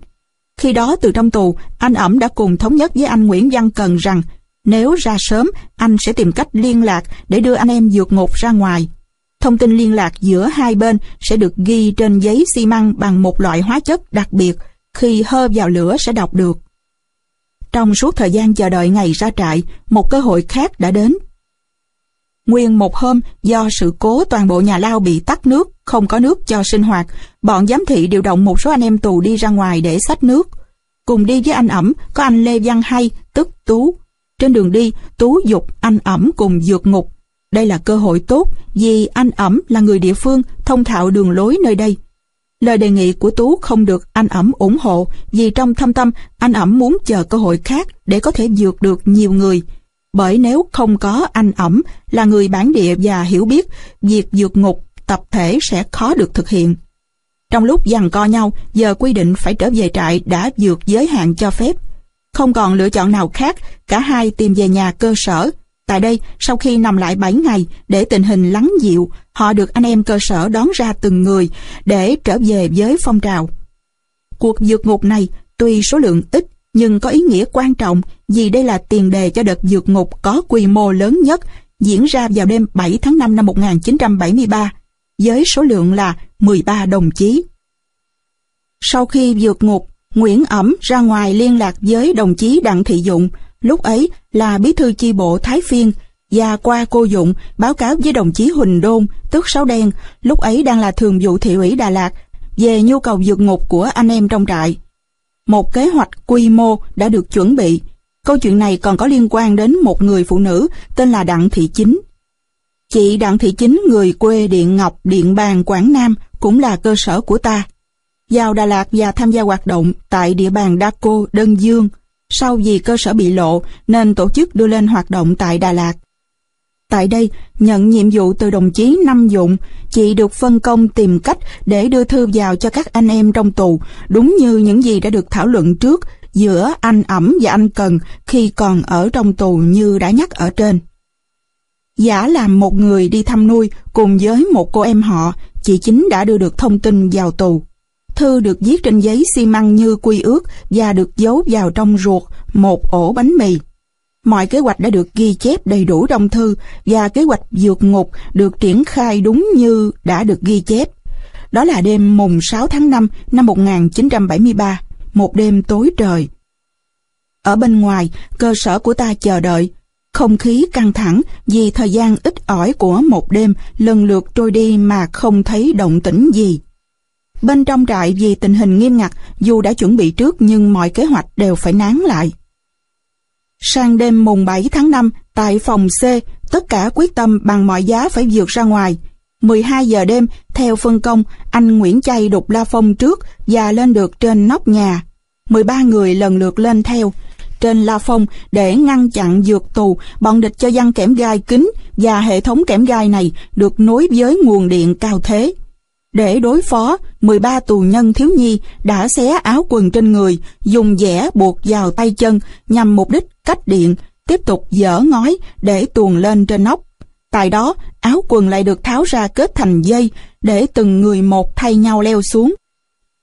Khi đó từ trong tù, anh ẩm đã cùng thống nhất với anh Nguyễn Văn Cần rằng nếu ra sớm, anh sẽ tìm cách liên lạc để đưa anh em vượt ngục ra ngoài. Thông tin liên lạc giữa hai bên sẽ được ghi trên giấy xi măng bằng một loại hóa chất đặc biệt, khi hơ vào lửa sẽ đọc được. Trong suốt thời gian chờ đợi ngày ra trại, một cơ hội khác đã đến. Nguyên một hôm, do sự cố toàn bộ nhà lao bị tắt nước, không có nước cho sinh hoạt, bọn giám thị điều động một số anh em tù đi ra ngoài để xách nước. Cùng đi với anh ẩm có anh Lê Văn Hay, tức Tú. Trên đường đi, Tú dục anh ẩm cùng dược ngục. Đây là cơ hội tốt vì anh ẩm là người địa phương, thông thạo đường lối nơi đây. Lời đề nghị của Tú không được anh ẩm ủng hộ vì trong thâm tâm anh ẩm muốn chờ cơ hội khác để có thể dược được nhiều người. Bởi nếu không có anh ẩm là người bản địa và hiểu biết, việc dược ngục tập thể sẽ khó được thực hiện. Trong lúc giằng co nhau, giờ quy định phải trở về trại đã vượt giới hạn cho phép. Không còn lựa chọn nào khác, cả hai tìm về nhà cơ sở. Tại đây, sau khi nằm lại 7 ngày để tình hình lắng dịu, họ được anh em cơ sở đón ra từng người để trở về với phong trào. Cuộc vượt ngục này tuy số lượng ít nhưng có ý nghĩa quan trọng vì đây là tiền đề cho đợt vượt ngục có quy mô lớn nhất diễn ra vào đêm 7 tháng 5 năm 1973 với số lượng là 13 đồng chí. Sau khi vượt ngục, Nguyễn Ẩm ra ngoài liên lạc với đồng chí Đặng Thị Dụng, lúc ấy là bí thư chi bộ Thái Phiên, và qua cô Dụng báo cáo với đồng chí Huỳnh Đôn, tức Sáu Đen, lúc ấy đang là thường vụ thị ủy Đà Lạt, về nhu cầu vượt ngục của anh em trong trại. Một kế hoạch quy mô đã được chuẩn bị. Câu chuyện này còn có liên quan đến một người phụ nữ tên là Đặng Thị Chính. Chị Đặng Thị Chính người quê Điện Ngọc, Điện Bàn, Quảng Nam cũng là cơ sở của ta. Vào Đà Lạt và tham gia hoạt động tại địa bàn Đa Cô, Đơn Dương. Sau vì cơ sở bị lộ nên tổ chức đưa lên hoạt động tại Đà Lạt. Tại đây, nhận nhiệm vụ từ đồng chí Năm Dụng, chị được phân công tìm cách để đưa thư vào cho các anh em trong tù, đúng như những gì đã được thảo luận trước giữa anh Ẩm và anh Cần khi còn ở trong tù như đã nhắc ở trên. Giả làm một người đi thăm nuôi cùng với một cô em họ, chị chính đã đưa được thông tin vào tù. Thư được viết trên giấy xi măng như quy ước và được giấu vào trong ruột một ổ bánh mì. Mọi kế hoạch đã được ghi chép đầy đủ trong thư và kế hoạch vượt ngục được triển khai đúng như đã được ghi chép. Đó là đêm mùng 6 tháng 5 năm 1973, một đêm tối trời. Ở bên ngoài, cơ sở của ta chờ đợi. Không khí căng thẳng vì thời gian ít ỏi của một đêm lần lượt trôi đi mà không thấy động tĩnh gì. Bên trong trại vì tình hình nghiêm ngặt, dù đã chuẩn bị trước nhưng mọi kế hoạch đều phải nán lại. Sang đêm mùng 7 tháng 5, tại phòng C, tất cả quyết tâm bằng mọi giá phải vượt ra ngoài. 12 giờ đêm, theo phân công, anh Nguyễn Chay đục la phong trước và lên được trên nóc nhà. 13 người lần lượt lên theo. Trên la phong, để ngăn chặn vượt tù, bọn địch cho dăng kẽm gai kính và hệ thống kẽm gai này được nối với nguồn điện cao thế. Để đối phó, 13 tù nhân thiếu nhi đã xé áo quần trên người, dùng dẻ buộc vào tay chân nhằm mục đích cách điện, tiếp tục dở ngói để tuồn lên trên nóc. Tại đó, áo quần lại được tháo ra kết thành dây để từng người một thay nhau leo xuống.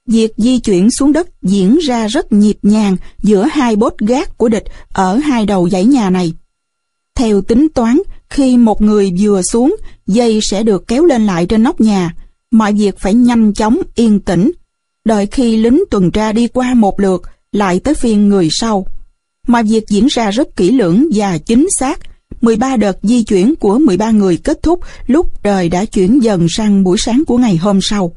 Việc di chuyển xuống đất diễn ra rất nhịp nhàng giữa hai bốt gác của địch ở hai đầu dãy nhà này. Theo tính toán, khi một người vừa xuống, dây sẽ được kéo lên lại trên nóc nhà. Mọi việc phải nhanh chóng, yên tĩnh. Đợi khi lính tuần tra đi qua một lượt, lại tới phiên người sau. Mọi việc diễn ra rất kỹ lưỡng và chính xác. 13 đợt di chuyển của 13 người kết thúc lúc trời đã chuyển dần sang buổi sáng của ngày hôm sau.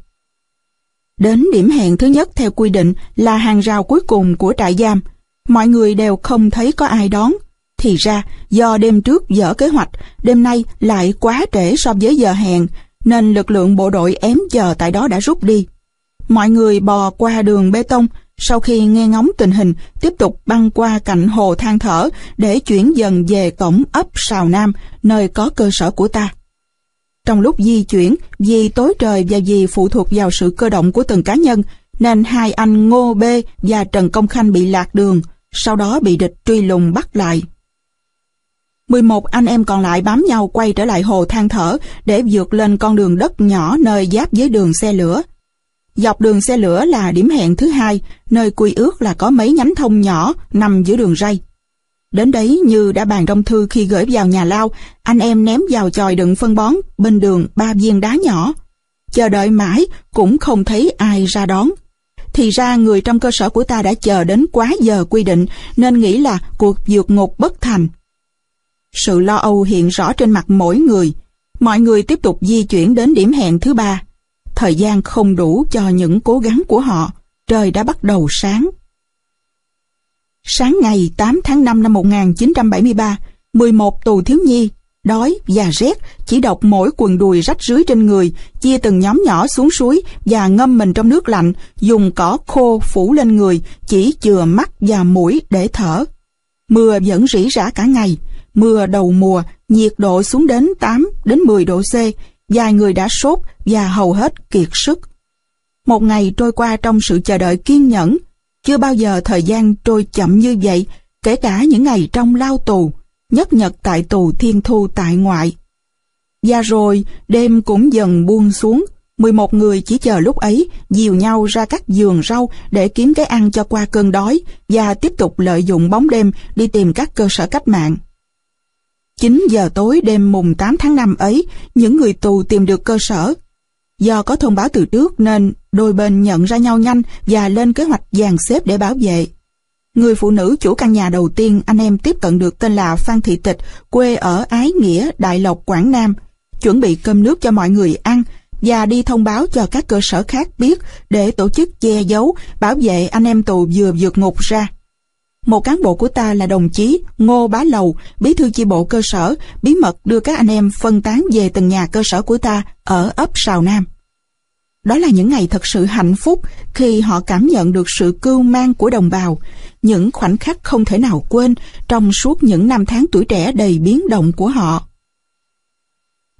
Đến điểm hẹn thứ nhất theo quy định là hàng rào cuối cùng của trại giam. Mọi người đều không thấy có ai đón. Thì ra, do đêm trước dở kế hoạch, đêm nay lại quá trễ so với giờ hẹn, nên lực lượng bộ đội ém chờ tại đó đã rút đi. Mọi người bò qua đường bê tông, sau khi nghe ngóng tình hình, tiếp tục băng qua cạnh hồ than thở để chuyển dần về cổng ấp Sào Nam, nơi có cơ sở của ta. Trong lúc di chuyển, vì tối trời và vì phụ thuộc vào sự cơ động của từng cá nhân, nên hai anh Ngô B và Trần Công Khanh bị lạc đường, sau đó bị địch truy lùng bắt lại. 11 anh em còn lại bám nhau quay trở lại hồ than thở để vượt lên con đường đất nhỏ nơi giáp với đường xe lửa. Dọc đường xe lửa là điểm hẹn thứ hai, nơi quy ước là có mấy nhánh thông nhỏ nằm giữa đường ray. Đến đấy như đã bàn trong thư khi gửi vào nhà lao, anh em ném vào chòi đựng phân bón bên đường ba viên đá nhỏ. Chờ đợi mãi cũng không thấy ai ra đón. Thì ra người trong cơ sở của ta đã chờ đến quá giờ quy định nên nghĩ là cuộc vượt ngục bất thành. Sự lo âu hiện rõ trên mặt mỗi người. Mọi người tiếp tục di chuyển đến điểm hẹn thứ ba. Thời gian không đủ cho những cố gắng của họ. Trời đã bắt đầu sáng. Sáng ngày 8 tháng 5 năm 1973, 11 tù thiếu nhi, đói và rét chỉ đọc mỗi quần đùi rách rưới trên người, chia từng nhóm nhỏ xuống suối và ngâm mình trong nước lạnh, dùng cỏ khô phủ lên người, chỉ chừa mắt và mũi để thở. Mưa vẫn rỉ rả cả ngày, mưa đầu mùa, nhiệt độ xuống đến 8 đến 10 độ C, vài người đã sốt và hầu hết kiệt sức. Một ngày trôi qua trong sự chờ đợi kiên nhẫn, chưa bao giờ thời gian trôi chậm như vậy, kể cả những ngày trong lao tù, nhất nhật tại tù thiên thu tại ngoại. Và rồi, đêm cũng dần buông xuống, 11 người chỉ chờ lúc ấy dìu nhau ra các giường rau để kiếm cái ăn cho qua cơn đói và tiếp tục lợi dụng bóng đêm đi tìm các cơ sở cách mạng. 9 giờ tối đêm mùng 8 tháng 5 ấy, những người tù tìm được cơ sở. Do có thông báo từ trước nên đôi bên nhận ra nhau nhanh và lên kế hoạch dàn xếp để bảo vệ. Người phụ nữ chủ căn nhà đầu tiên anh em tiếp cận được tên là Phan Thị Tịch, quê ở Ái Nghĩa, Đại Lộc, Quảng Nam, chuẩn bị cơm nước cho mọi người ăn và đi thông báo cho các cơ sở khác biết để tổ chức che giấu, bảo vệ anh em tù vừa vượt ngục ra. Một cán bộ của ta là đồng chí Ngô Bá Lầu, bí thư chi bộ cơ sở, bí mật đưa các anh em phân tán về từng nhà cơ sở của ta ở ấp Sào Nam. Đó là những ngày thật sự hạnh phúc khi họ cảm nhận được sự cưu mang của đồng bào, những khoảnh khắc không thể nào quên trong suốt những năm tháng tuổi trẻ đầy biến động của họ.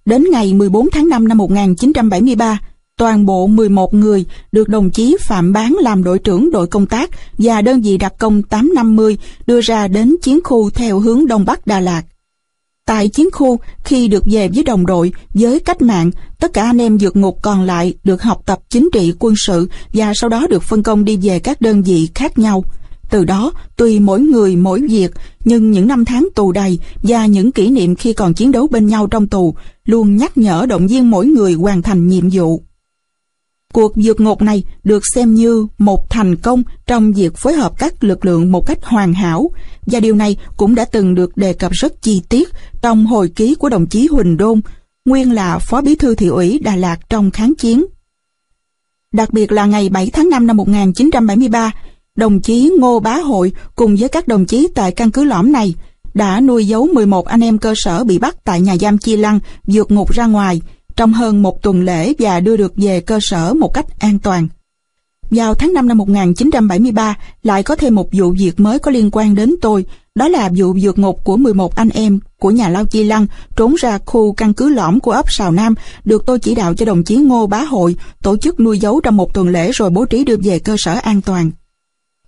Đến ngày 14 tháng 5 năm 1973, toàn bộ 11 người được đồng chí Phạm Bán làm đội trưởng đội công tác và đơn vị đặc công 850 đưa ra đến chiến khu theo hướng Đông Bắc Đà Lạt. Tại chiến khu, khi được về với đồng đội, với cách mạng, tất cả anh em vượt ngục còn lại được học tập chính trị quân sự và sau đó được phân công đi về các đơn vị khác nhau. Từ đó, tùy mỗi người mỗi việc, nhưng những năm tháng tù đầy và những kỷ niệm khi còn chiến đấu bên nhau trong tù luôn nhắc nhở động viên mỗi người hoàn thành nhiệm vụ. Cuộc vượt ngục này được xem như một thành công trong việc phối hợp các lực lượng một cách hoàn hảo và điều này cũng đã từng được đề cập rất chi tiết trong hồi ký của đồng chí Huỳnh Đôn, nguyên là Phó Bí thư Thị ủy Đà Lạt trong kháng chiến. Đặc biệt là ngày 7 tháng 5 năm 1973, đồng chí Ngô Bá Hội cùng với các đồng chí tại căn cứ lõm này đã nuôi giấu 11 anh em cơ sở bị bắt tại nhà giam Chi Lăng vượt ngục ra ngoài trong hơn một tuần lễ và đưa được về cơ sở một cách an toàn. Vào tháng 5 năm 1973, lại có thêm một vụ việc mới có liên quan đến tôi, đó là vụ vượt ngục của 11 anh em của nhà Lao Chi Lăng trốn ra khu căn cứ lõm của ấp Sào Nam, được tôi chỉ đạo cho đồng chí Ngô Bá Hội tổ chức nuôi giấu trong một tuần lễ rồi bố trí đưa về cơ sở an toàn.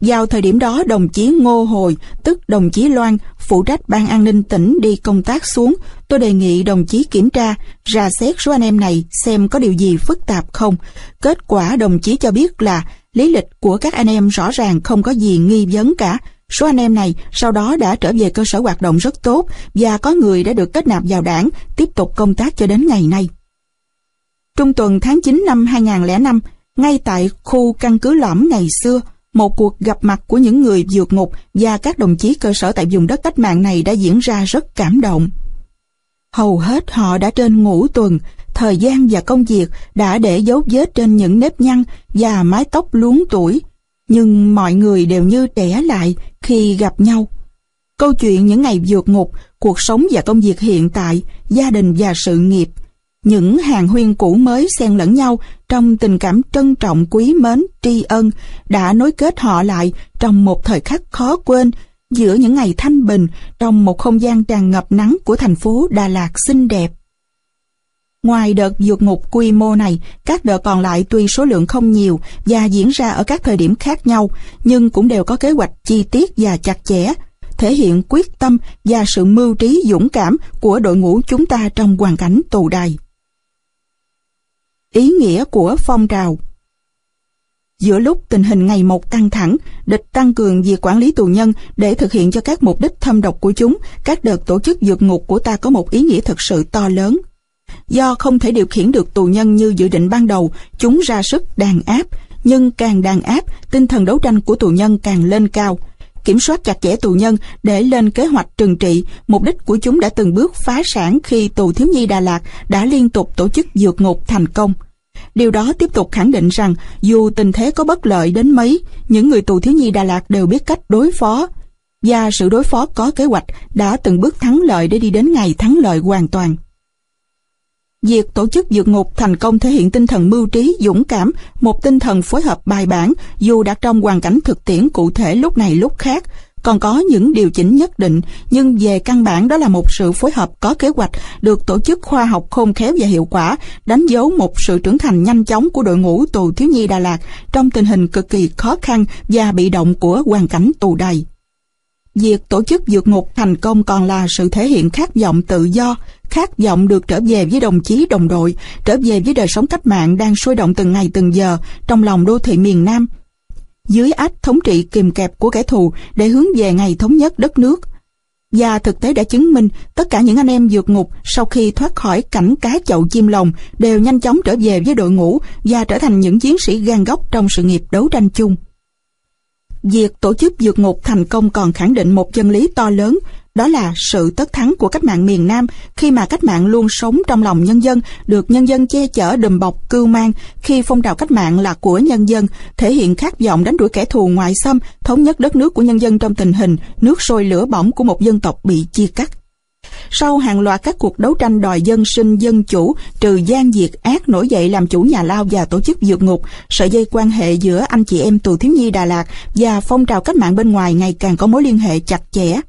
Vào thời điểm đó, đồng chí Ngô Hồi, tức đồng chí Loan, phụ trách ban an ninh tỉnh đi công tác xuống. Tôi đề nghị đồng chí kiểm tra, ra xét số anh em này xem có điều gì phức tạp không. Kết quả đồng chí cho biết là lý lịch của các anh em rõ ràng không có gì nghi vấn cả. Số anh em này sau đó đã trở về cơ sở hoạt động rất tốt và có người đã được kết nạp vào đảng, tiếp tục công tác cho đến ngày nay. Trung tuần tháng 9 năm 2005, ngay tại khu căn cứ lõm ngày xưa, một cuộc gặp mặt của những người vượt ngục và các đồng chí cơ sở tại vùng đất cách mạng này đã diễn ra rất cảm động. Hầu hết họ đã trên ngũ tuần, thời gian và công việc đã để dấu vết trên những nếp nhăn và mái tóc luống tuổi, nhưng mọi người đều như trẻ lại khi gặp nhau. Câu chuyện những ngày vượt ngục, cuộc sống và công việc hiện tại, gia đình và sự nghiệp, những hàng huyên cũ mới xen lẫn nhau trong tình cảm trân trọng quý mến, tri ân đã nối kết họ lại trong một thời khắc khó quên giữa những ngày thanh bình trong một không gian tràn ngập nắng của thành phố Đà Lạt xinh đẹp. Ngoài đợt vượt ngục quy mô này, các đợt còn lại tuy số lượng không nhiều và diễn ra ở các thời điểm khác nhau, nhưng cũng đều có kế hoạch chi tiết và chặt chẽ. thể hiện quyết tâm và sự mưu trí dũng cảm của đội ngũ chúng ta trong hoàn cảnh tù đài. Ý nghĩa của phong trào Giữa lúc tình hình ngày một căng thẳng, địch tăng cường việc quản lý tù nhân để thực hiện cho các mục đích thâm độc của chúng, các đợt tổ chức dược ngục của ta có một ý nghĩa thật sự to lớn. Do không thể điều khiển được tù nhân như dự định ban đầu, chúng ra sức đàn áp, nhưng càng đàn áp, tinh thần đấu tranh của tù nhân càng lên cao. Kiểm soát chặt chẽ tù nhân để lên kế hoạch trừng trị, mục đích của chúng đã từng bước phá sản khi tù thiếu nhi Đà Lạt đã liên tục tổ chức dược ngục thành công. Điều đó tiếp tục khẳng định rằng dù tình thế có bất lợi đến mấy, những người tù thiếu nhi Đà Lạt đều biết cách đối phó. Và sự đối phó có kế hoạch đã từng bước thắng lợi để đi đến ngày thắng lợi hoàn toàn. Việc tổ chức dược ngục thành công thể hiện tinh thần mưu trí, dũng cảm, một tinh thần phối hợp bài bản dù đặt trong hoàn cảnh thực tiễn cụ thể lúc này lúc khác, còn có những điều chỉnh nhất định, nhưng về căn bản đó là một sự phối hợp có kế hoạch, được tổ chức khoa học khôn khéo và hiệu quả, đánh dấu một sự trưởng thành nhanh chóng của đội ngũ tù thiếu nhi Đà Lạt trong tình hình cực kỳ khó khăn và bị động của hoàn cảnh tù đầy. Việc tổ chức vượt ngục thành công còn là sự thể hiện khát vọng tự do, khát vọng được trở về với đồng chí đồng đội, trở về với đời sống cách mạng đang sôi động từng ngày từng giờ trong lòng đô thị miền Nam, dưới ách thống trị kìm kẹp của kẻ thù để hướng về ngày thống nhất đất nước. Và thực tế đã chứng minh tất cả những anh em vượt ngục sau khi thoát khỏi cảnh cá chậu chim lồng đều nhanh chóng trở về với đội ngũ và trở thành những chiến sĩ gan góc trong sự nghiệp đấu tranh chung. Việc tổ chức vượt ngục thành công còn khẳng định một chân lý to lớn đó là sự tất thắng của cách mạng miền Nam khi mà cách mạng luôn sống trong lòng nhân dân, được nhân dân che chở đùm bọc cưu mang, khi phong trào cách mạng là của nhân dân, thể hiện khát vọng đánh đuổi kẻ thù ngoại xâm, thống nhất đất nước của nhân dân trong tình hình nước sôi lửa bỏng của một dân tộc bị chia cắt. Sau hàng loạt các cuộc đấu tranh đòi dân sinh dân chủ, trừ gian diệt ác nổi dậy làm chủ nhà lao và tổ chức dược ngục, sợi dây quan hệ giữa anh chị em tù thiếu nhi Đà Lạt và phong trào cách mạng bên ngoài ngày càng có mối liên hệ chặt chẽ.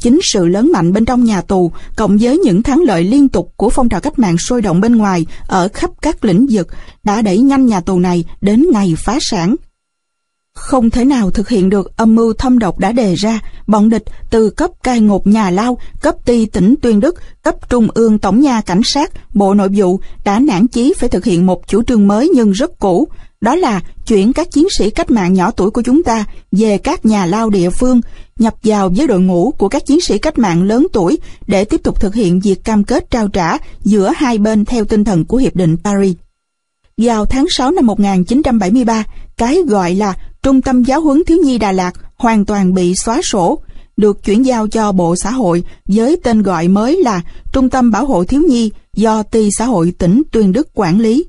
Chính sự lớn mạnh bên trong nhà tù, cộng với những thắng lợi liên tục của phong trào cách mạng sôi động bên ngoài ở khắp các lĩnh vực, đã đẩy nhanh nhà tù này đến ngày phá sản. Không thể nào thực hiện được âm mưu thâm độc đã đề ra, bọn địch từ cấp cai ngục nhà lao, cấp ty tỉnh Tuyên Đức, cấp trung ương tổng nha cảnh sát, bộ nội vụ đã nản chí phải thực hiện một chủ trương mới nhưng rất cũ, đó là chuyển các chiến sĩ cách mạng nhỏ tuổi của chúng ta về các nhà lao địa phương, nhập vào với đội ngũ của các chiến sĩ cách mạng lớn tuổi để tiếp tục thực hiện việc cam kết trao trả giữa hai bên theo tinh thần của Hiệp định Paris. Vào tháng 6 năm 1973, cái gọi là Trung tâm Giáo huấn Thiếu nhi Đà Lạt hoàn toàn bị xóa sổ, được chuyển giao cho Bộ Xã hội với tên gọi mới là Trung tâm Bảo hộ Thiếu nhi do Ty Xã hội tỉnh Tuyên Đức quản lý.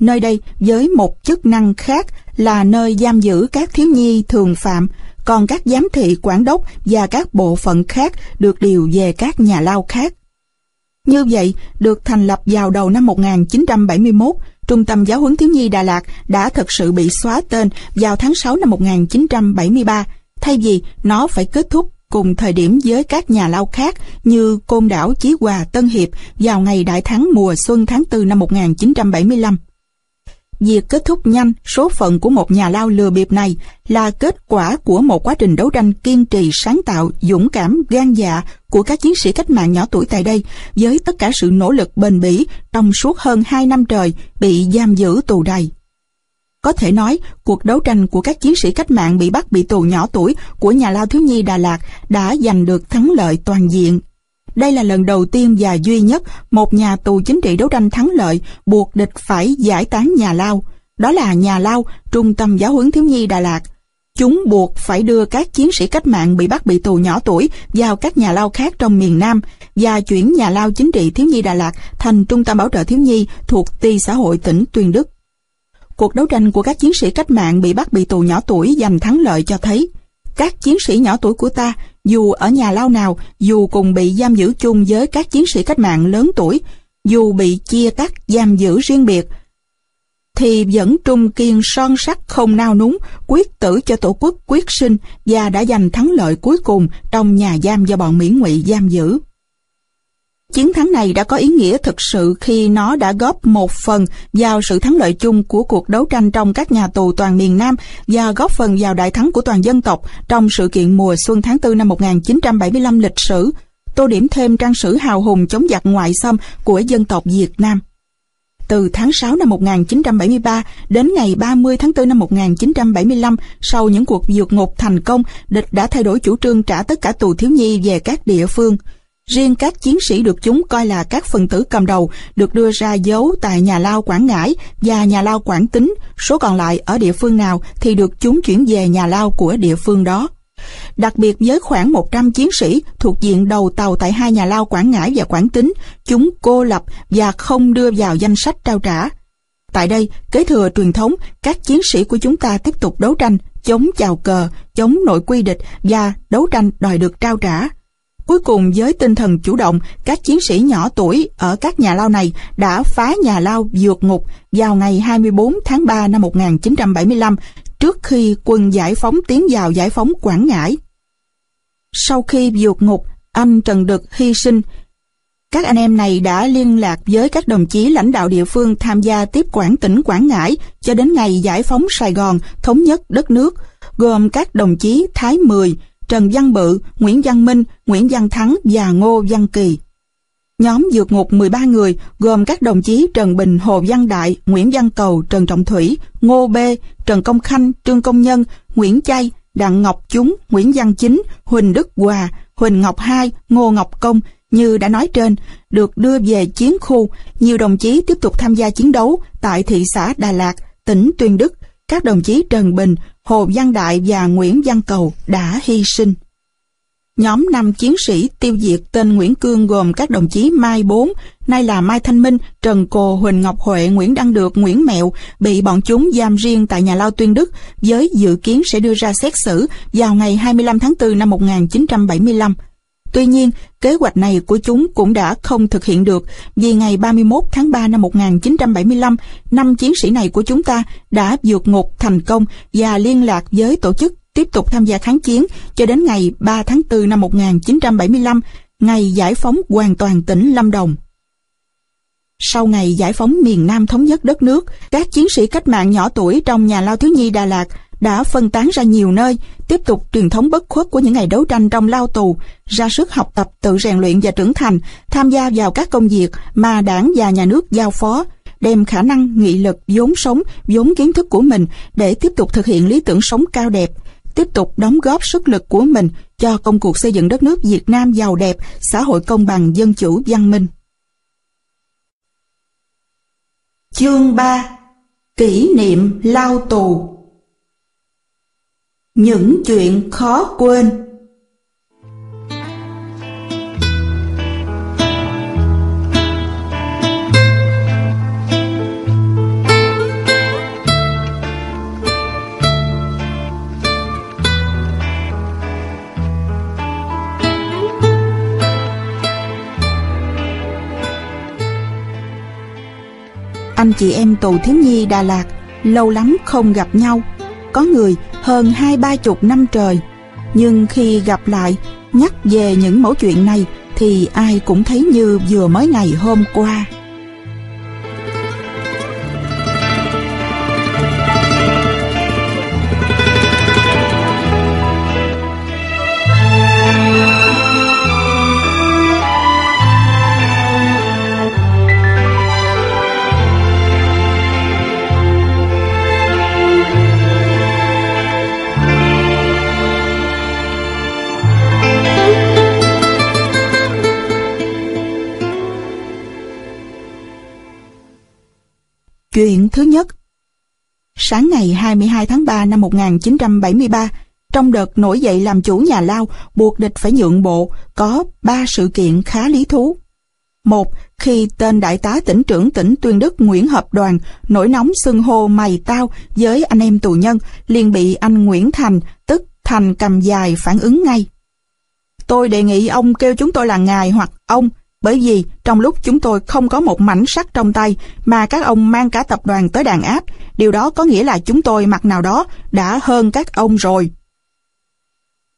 Nơi đây với một chức năng khác là nơi giam giữ các thiếu nhi thường phạm, còn các giám thị quản đốc và các bộ phận khác được điều về các nhà lao khác. Như vậy, được thành lập vào đầu năm 1971, Trung tâm Giáo huấn Thiếu nhi Đà Lạt đã thực sự bị xóa tên vào tháng 6 năm 1973, thay vì nó phải kết thúc cùng thời điểm với các nhà lao khác như Côn Đảo, Chí Hòa, Tân Hiệp vào ngày đại thắng mùa xuân tháng 4 năm 1975. Việc kết thúc nhanh số phận của một nhà lao lừa bịp này là kết quả của một quá trình đấu tranh kiên trì sáng tạo, dũng cảm, gan dạ của các chiến sĩ cách mạng nhỏ tuổi tại đây với tất cả sự nỗ lực bền bỉ trong suốt hơn 2 năm trời bị giam giữ tù đầy. Có thể nói, cuộc đấu tranh của các chiến sĩ cách mạng bị bắt bị tù nhỏ tuổi của nhà lao thiếu nhi Đà Lạt đã giành được thắng lợi toàn diện. Đây là lần đầu tiên và duy nhất một nhà tù chính trị đấu tranh thắng lợi buộc địch phải giải tán nhà lao. Đó là nhà lao, Trung tâm Giáo huấn Thiếu nhi Đà Lạt. Chúng buộc phải đưa các chiến sĩ cách mạng bị bắt bị tù nhỏ tuổi vào các nhà lao khác trong miền Nam và chuyển nhà lao chính trị Thiếu nhi Đà Lạt thành Trung tâm Bảo trợ Thiếu nhi thuộc Ty xã hội tỉnh Tuyên Đức. Cuộc đấu tranh của các chiến sĩ cách mạng bị bắt bị tù nhỏ tuổi giành thắng lợi cho thấy các chiến sĩ nhỏ tuổi của ta dù ở nhà lao nào, dù cùng bị giam giữ chung với các chiến sĩ cách mạng lớn tuổi, dù bị chia cắt giam giữ riêng biệt, thì vẫn trung kiên son sắt không nao núng, quyết tử cho tổ quốc quyết sinh và đã giành thắng lợi cuối cùng trong nhà giam do bọn Mỹ ngụy giam giữ. Chiến thắng này đã có ý nghĩa thực sự khi nó đã góp một phần vào sự thắng lợi chung của cuộc đấu tranh trong các nhà tù toàn miền Nam và góp phần vào đại thắng của toàn dân tộc trong sự kiện mùa xuân tháng 4 năm 1975 lịch sử, tô điểm thêm trang sử hào hùng chống giặc ngoại xâm của dân tộc Việt Nam. Từ tháng 6 năm 1973 đến ngày 30 tháng 4 năm 1975, sau những cuộc vượt ngục thành công, địch đã thay đổi chủ trương trả tất cả tù thiếu nhi về các địa phương. Riêng các chiến sĩ được chúng coi là các phần tử cầm đầu được đưa ra giấu tại nhà lao Quảng Ngãi và nhà lao Quảng Tính, số còn lại ở địa phương nào thì được chúng chuyển về nhà lao của địa phương đó. Đặc biệt với khoảng 100 chiến sĩ thuộc diện đầu tàu tại hai nhà lao Quảng Ngãi và Quảng Tính, chúng cô lập và không đưa vào danh sách trao trả. Tại đây, kế thừa truyền thống, các chiến sĩ của chúng ta tiếp tục đấu tranh, chống chào cờ, chống nội quy địch và đấu tranh đòi được trao trả. Cuối cùng với tinh thần chủ động, các chiến sĩ nhỏ tuổi ở các nhà lao này đã phá nhà lao vượt ngục vào ngày 24 tháng 3 năm 1975 trước khi quân giải phóng tiến vào giải phóng Quảng Ngãi. Sau khi vượt ngục, anh Trần Đực hy sinh, các anh em này đã liên lạc với các đồng chí lãnh đạo địa phương tham gia tiếp quản tỉnh Quảng Ngãi cho đến ngày giải phóng Sài Gòn, thống nhất đất nước, gồm các đồng chí Thái Mười, Trần Văn Bự, Nguyễn Văn Minh, Nguyễn Văn Thắng và Ngô Văn Kỳ. Nhóm vượt ngục 13 người gồm các đồng chí Trần Bình, Hồ Văn Đại, Nguyễn Văn Cầu, Trần Trọng Thủy, Ngô Bê, Trần Công Khanh, Trương Công Nhân, Nguyễn Chay, Đặng Ngọc Chúng, Nguyễn Văn Chính, Huỳnh Đức Hòa, Huỳnh Ngọc Hai, Ngô Ngọc Công, như đã nói trên, được đưa về chiến khu, nhiều đồng chí tiếp tục tham gia chiến đấu tại thị xã Đà Lạt, tỉnh Tuyên Đức. Các đồng chí Trần Bình, Hồ Văn Đại và Nguyễn Văn Cầu đã hy sinh. Nhóm năm chiến sĩ tiêu diệt tên Nguyễn Cương gồm các đồng chí Mai Bốn, nay là Mai Thanh Minh, Trần Cồ, Huỳnh Ngọc Huệ, Nguyễn Đăng Được, Nguyễn Mẹo, bị bọn chúng giam riêng tại nhà lao Tuyên Đức, với dự kiến sẽ đưa ra xét xử vào ngày 25 tháng 4 năm 1975. Tuy nhiên, kế hoạch này của chúng cũng đã không thực hiện được vì ngày 31 tháng 3 năm 1975, năm chiến sĩ này của chúng ta đã vượt ngục thành công và liên lạc với tổ chức tiếp tục tham gia kháng chiến cho đến ngày 3 tháng 4 năm 1975, ngày giải phóng hoàn toàn tỉnh Lâm Đồng. Sau ngày giải phóng miền Nam thống nhất đất nước, các chiến sĩ cách mạng nhỏ tuổi trong nhà lao thiếu nhi Đà Lạt đã phân tán ra nhiều nơi, tiếp tục truyền thống bất khuất của những ngày đấu tranh trong lao tù, ra sức học tập, tự rèn luyện và trưởng thành, tham gia vào các công việc mà đảng và nhà nước giao phó, đem khả năng, nghị lực, vốn sống, vốn kiến thức của mình để tiếp tục thực hiện lý tưởng sống cao đẹp, tiếp tục đóng góp sức lực của mình cho công cuộc xây dựng đất nước Việt Nam giàu đẹp, xã hội công bằng, dân chủ, văn minh. Chương 3 Kỷ niệm lao tù những chuyện khó quên Anh chị em tù thiếu nhi Đà Lạt, lâu lắm không gặp nhau. Có người hơn hai ba chục năm trời. Nhưng khi gặp lại, nhắc về những mẫu chuyện này thì ai cũng thấy như vừa mới ngày hôm qua. Chuyện thứ nhất Sáng ngày 22 tháng 3 năm 1973, trong đợt nổi dậy làm chủ nhà lao buộc địch phải nhượng bộ, có ba sự kiện khá lý thú. Một, khi tên đại tá tỉnh trưởng tỉnh Tuyên Đức Nguyễn Hợp Đoàn nổi nóng xưng hô mày tao với anh em tù nhân, liền bị anh Nguyễn Thành, tức Thành cầm dài phản ứng ngay. Tôi đề nghị ông kêu chúng tôi là ngài hoặc ông, bởi vì trong lúc chúng tôi không có một mảnh sắt trong tay mà các ông mang cả tập đoàn tới đàn áp, điều đó có nghĩa là chúng tôi mặt nào đó đã hơn các ông rồi.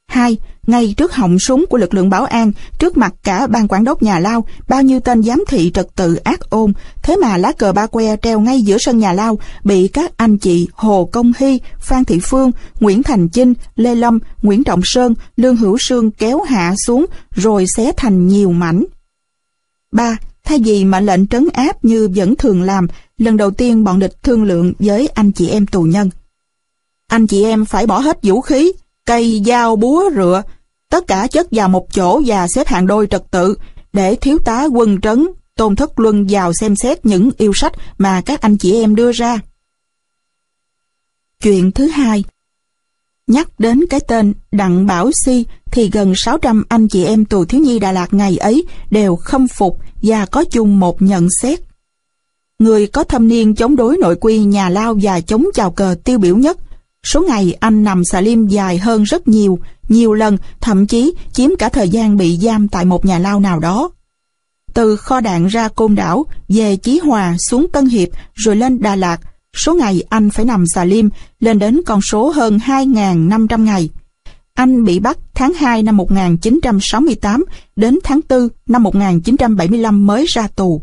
Hai, ngay trước họng súng của lực lượng bảo an, trước mặt cả ban quản đốc nhà lao, bao nhiêu tên giám thị trật tự ác ôn, thế mà lá cờ ba que treo ngay giữa sân nhà lao, bị các anh chị Hồ Công Hy, Phan Thị Phương, Nguyễn Thành Chinh, Lê Lâm, Nguyễn Trọng Sơn, Lương Hữu Sương kéo hạ xuống, rồi xé thành nhiều mảnh. Ba, thay vì mệnh lệnh trấn áp như vẫn thường làm, lần đầu tiên bọn địch thương lượng với anh chị em tù nhân. Anh chị em phải bỏ hết vũ khí, cây, dao, búa, rựa, tất cả chất vào một chỗ và xếp hàng đôi trật tự, để thiếu tá quân trấn, tôn thất luân vào xem xét những yêu sách mà các anh chị em đưa ra. Chuyện thứ hai Nhắc đến cái tên Đặng Bảo Si thì gần 600 anh chị em tù thiếu nhi Đà Lạt ngày ấy đều khâm phục và có chung một nhận xét. Người có thâm niên chống đối nội quy nhà lao và chống chào cờ tiêu biểu nhất Số ngày anh nằm xà lim dài hơn rất nhiều, nhiều lần, thậm chí chiếm cả thời gian bị giam tại một nhà lao nào đó. Từ kho đạn ra Côn Đảo, về Chí Hòa xuống Tân Hiệp rồi lên Đà Lạt, số ngày anh phải nằm xà lim lên đến con số hơn 2.500 ngày. Anh bị bắt tháng 2 năm 1968 đến tháng 4 năm 1975 mới ra tù.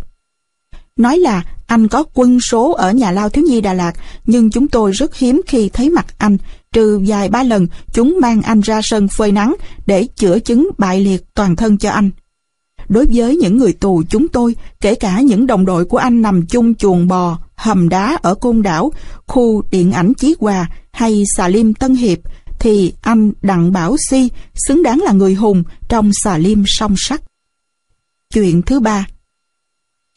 Nói là anh có quân số ở nhà lao thiếu nhi Đà Lạt, nhưng chúng tôi rất hiếm khi thấy mặt anh, trừ vài ba lần chúng mang anh ra sân phơi nắng để chữa chứng bại liệt toàn thân cho anh. Đối với những người tù chúng tôi, kể cả những đồng đội của anh nằm chung chuồng bò, hầm đá ở Côn Đảo, khu điện ảnh Chí Hòa hay Xà Lim Tân Hiệp, thì anh Đặng Bảo Si xứng đáng là người hùng trong Xà Lim song sắt. Chuyện thứ ba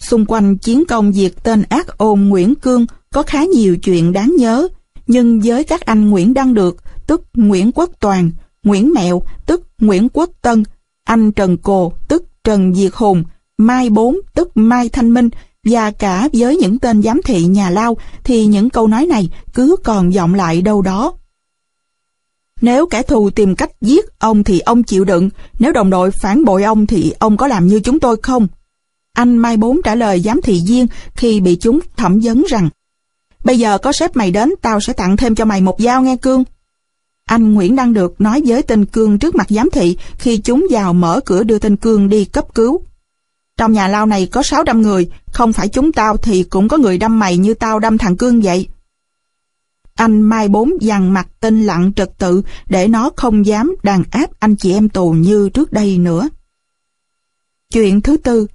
Xung quanh chiến công diệt tên ác ôn Nguyễn Cương có khá nhiều chuyện đáng nhớ, nhưng với các anh Nguyễn Đăng Được, tức Nguyễn Quốc Toàn, Nguyễn Mẹo, tức Nguyễn Quốc Tân, anh Trần Cồ, tức Trần Diệt Hùng, Mai Bốn, tức Mai Thanh Minh, và cả với những tên giám thị nhà lao thì những câu nói này cứ còn vọng lại đâu đó. Nếu kẻ thù tìm cách giết ông thì ông chịu đựng, nếu đồng đội phản bội ông thì ông có làm như chúng tôi không? Anh Mai Bốn trả lời giám thị viên khi bị chúng thẩm vấn rằng Bây giờ có sếp mày đến, tao sẽ tặng thêm cho mày một dao nghe Cương. Anh Nguyễn Đăng Được nói với tên Cương trước mặt giám thị khi chúng vào mở cửa đưa tên Cương đi cấp cứu. Trong nhà lao này có 600 người, không phải chúng tao thì cũng có người đâm mày như tao đâm thằng Cương vậy. Anh Mai Bốn dằn mặt tinh lặng trật tự để nó không dám đàn áp anh chị em tù như trước đây nữa. Chuyện thứ tư,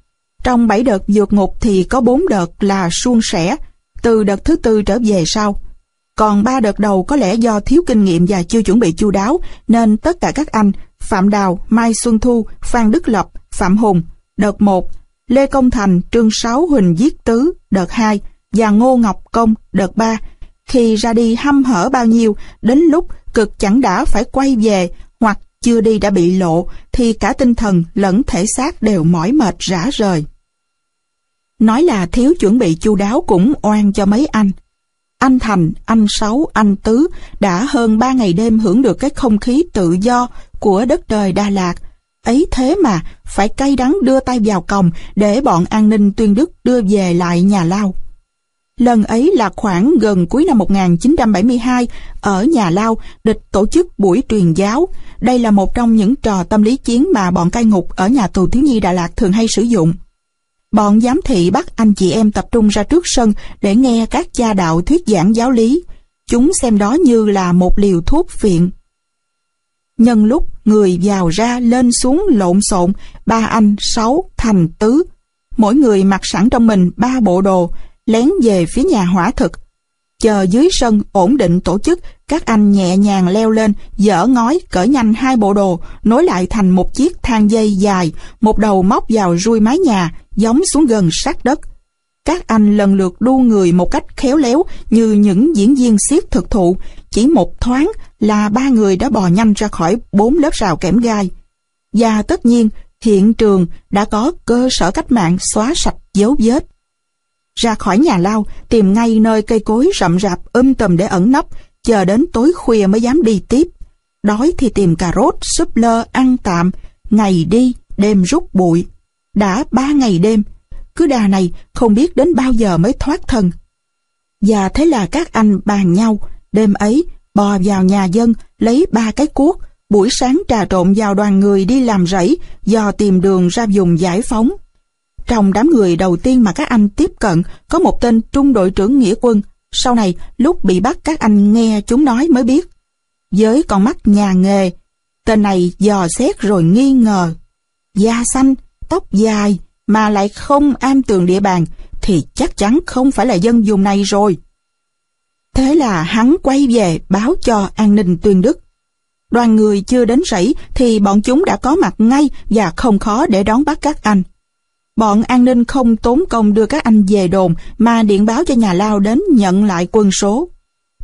trong 7 đợt vượt ngục thì có 4 đợt là suôn sẻ, từ đợt thứ tư trở về sau. Còn ba đợt đầu có lẽ do thiếu kinh nghiệm và chưa chuẩn bị chu đáo, nên tất cả các anh, Phạm Đào, Mai Xuân Thu, Phan Đức Lập, Phạm Hùng, đợt 1, Lê Công Thành, Trương Sáu, Huỳnh giết Tứ, đợt 2, và Ngô Ngọc Công, đợt 3, khi ra đi hăm hở bao nhiêu, đến lúc cực chẳng đã phải quay về, hoặc chưa đi đã bị lộ, thì cả tinh thần lẫn thể xác đều mỏi mệt rã rời. Nói là thiếu chuẩn bị chu đáo cũng oan cho mấy anh. Anh Thành, anh Sáu, anh Tứ đã hơn ba ngày đêm hưởng được cái không khí tự do của đất trời Đà Lạt. Ấy thế mà phải cay đắng đưa tay vào còng để bọn an ninh tuyên đức đưa về lại nhà lao. Lần ấy là khoảng gần cuối năm 1972, ở nhà lao, địch tổ chức buổi truyền giáo. Đây là một trong những trò tâm lý chiến mà bọn cai ngục ở nhà tù thiếu nhi Đà Lạt thường hay sử dụng. Bọn giám thị bắt anh chị em tập trung ra trước sân để nghe các cha đạo thuyết giảng giáo lý. Chúng xem đó như là một liều thuốc phiện. Nhân lúc người vào ra lên xuống lộn xộn, ba anh, sáu, thành, tứ. Mỗi người mặc sẵn trong mình ba bộ đồ, lén về phía nhà hỏa thực. Chờ dưới sân ổn định tổ chức, các anh nhẹ nhàng leo lên, dở ngói, cởi nhanh hai bộ đồ, nối lại thành một chiếc thang dây dài, một đầu móc vào ruôi mái nhà, giống xuống gần sát đất. Các anh lần lượt đu người một cách khéo léo như những diễn viên siết thực thụ. Chỉ một thoáng là ba người đã bò nhanh ra khỏi bốn lớp rào kẽm gai. Và tất nhiên, hiện trường đã có cơ sở cách mạng xóa sạch dấu vết. Ra khỏi nhà lao, tìm ngay nơi cây cối rậm rạp um tùm để ẩn nấp, chờ đến tối khuya mới dám đi tiếp. Đói thì tìm cà rốt, súp lơ, ăn tạm, ngày đi, đêm rút bụi. Đã ba ngày đêm, cứ đà này không biết đến bao giờ mới thoát thân. Và thế là các anh bàn nhau, đêm ấy bò vào nhà dân lấy ba cái cuốc, buổi sáng trà trộn vào đoàn người đi làm rẫy do tìm đường ra vùng giải phóng. Trong đám người đầu tiên mà các anh tiếp cận có một tên trung đội trưởng nghĩa quân. Sau này, lúc bị bắt các anh nghe chúng nói mới biết. Với con mắt nhà nghề, tên này dò xét rồi nghi ngờ. Da xanh, tóc dài mà lại không am tường địa bàn thì chắc chắn không phải là dân vùng này rồi. Thế là hắn quay về báo cho an ninh tuyên đức. Đoàn người chưa đến rẫy thì bọn chúng đã có mặt ngay và không khó để đón bắt các anh. Bọn an ninh không tốn công đưa các anh về đồn mà điện báo cho nhà lao đến nhận lại quân số.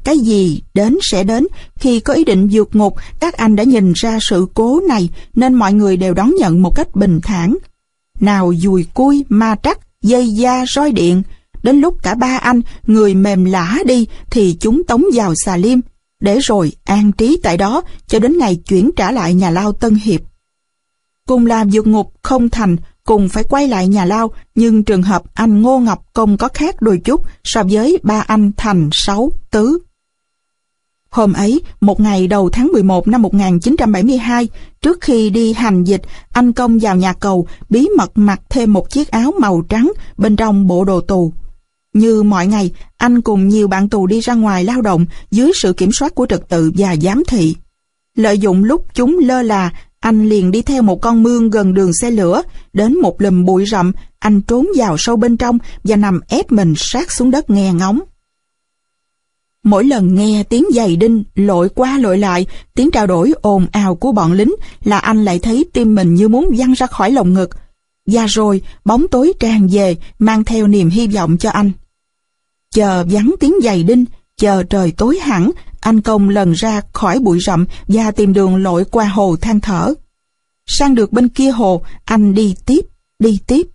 Cái gì đến sẽ đến, khi có ý định vượt ngục, các anh đã nhìn ra sự cố này nên mọi người đều đón nhận một cách bình thản. Nào dùi cui, ma trắc, dây da, roi điện, đến lúc cả ba anh, người mềm lã đi thì chúng tống vào xà liêm, để rồi an trí tại đó cho đến ngày chuyển trả lại nhà lao Tân Hiệp. Cùng làm vượt ngục không thành, cùng phải quay lại nhà lao, nhưng trường hợp anh Ngô Ngọc Công có khác đôi chút so với ba anh Thành Sáu Tứ. Hôm ấy, một ngày đầu tháng 11 năm 1972, trước khi đi hành dịch, anh Công vào nhà cầu, bí mật mặc thêm một chiếc áo màu trắng bên trong bộ đồ tù. Như mọi ngày, anh cùng nhiều bạn tù đi ra ngoài lao động dưới sự kiểm soát của trật tự và giám thị. Lợi dụng lúc chúng lơ là, anh liền đi theo một con mương gần đường xe lửa, đến một lùm bụi rậm, anh trốn vào sâu bên trong và nằm ép mình sát xuống đất nghe ngóng. Mỗi lần nghe tiếng giày đinh lội qua lội lại, tiếng trao đổi ồn ào của bọn lính là anh lại thấy tim mình như muốn văng ra khỏi lồng ngực. Và rồi, bóng tối tràn về, mang theo niềm hy vọng cho anh. Chờ vắng tiếng giày đinh, chờ trời tối hẳn, anh công lần ra khỏi bụi rậm và tìm đường lội qua hồ than thở. Sang được bên kia hồ, anh đi tiếp, đi tiếp.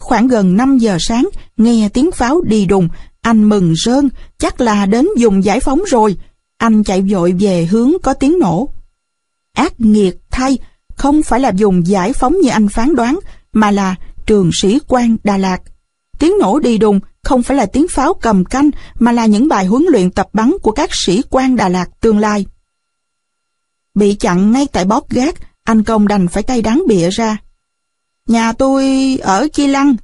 Khoảng gần 5 giờ sáng, nghe tiếng pháo đi đùng, anh mừng rơn, chắc là đến dùng giải phóng rồi. Anh chạy vội về hướng có tiếng nổ. Ác nghiệt thay, không phải là dùng giải phóng như anh phán đoán, mà là trường sĩ quan Đà Lạt. Tiếng nổ đi đùng không phải là tiếng pháo cầm canh, mà là những bài huấn luyện tập bắn của các sĩ quan Đà Lạt tương lai. Bị chặn ngay tại bóp gác, anh công đành phải tay đắng bịa ra. Nhà tôi ở Chi Lăng,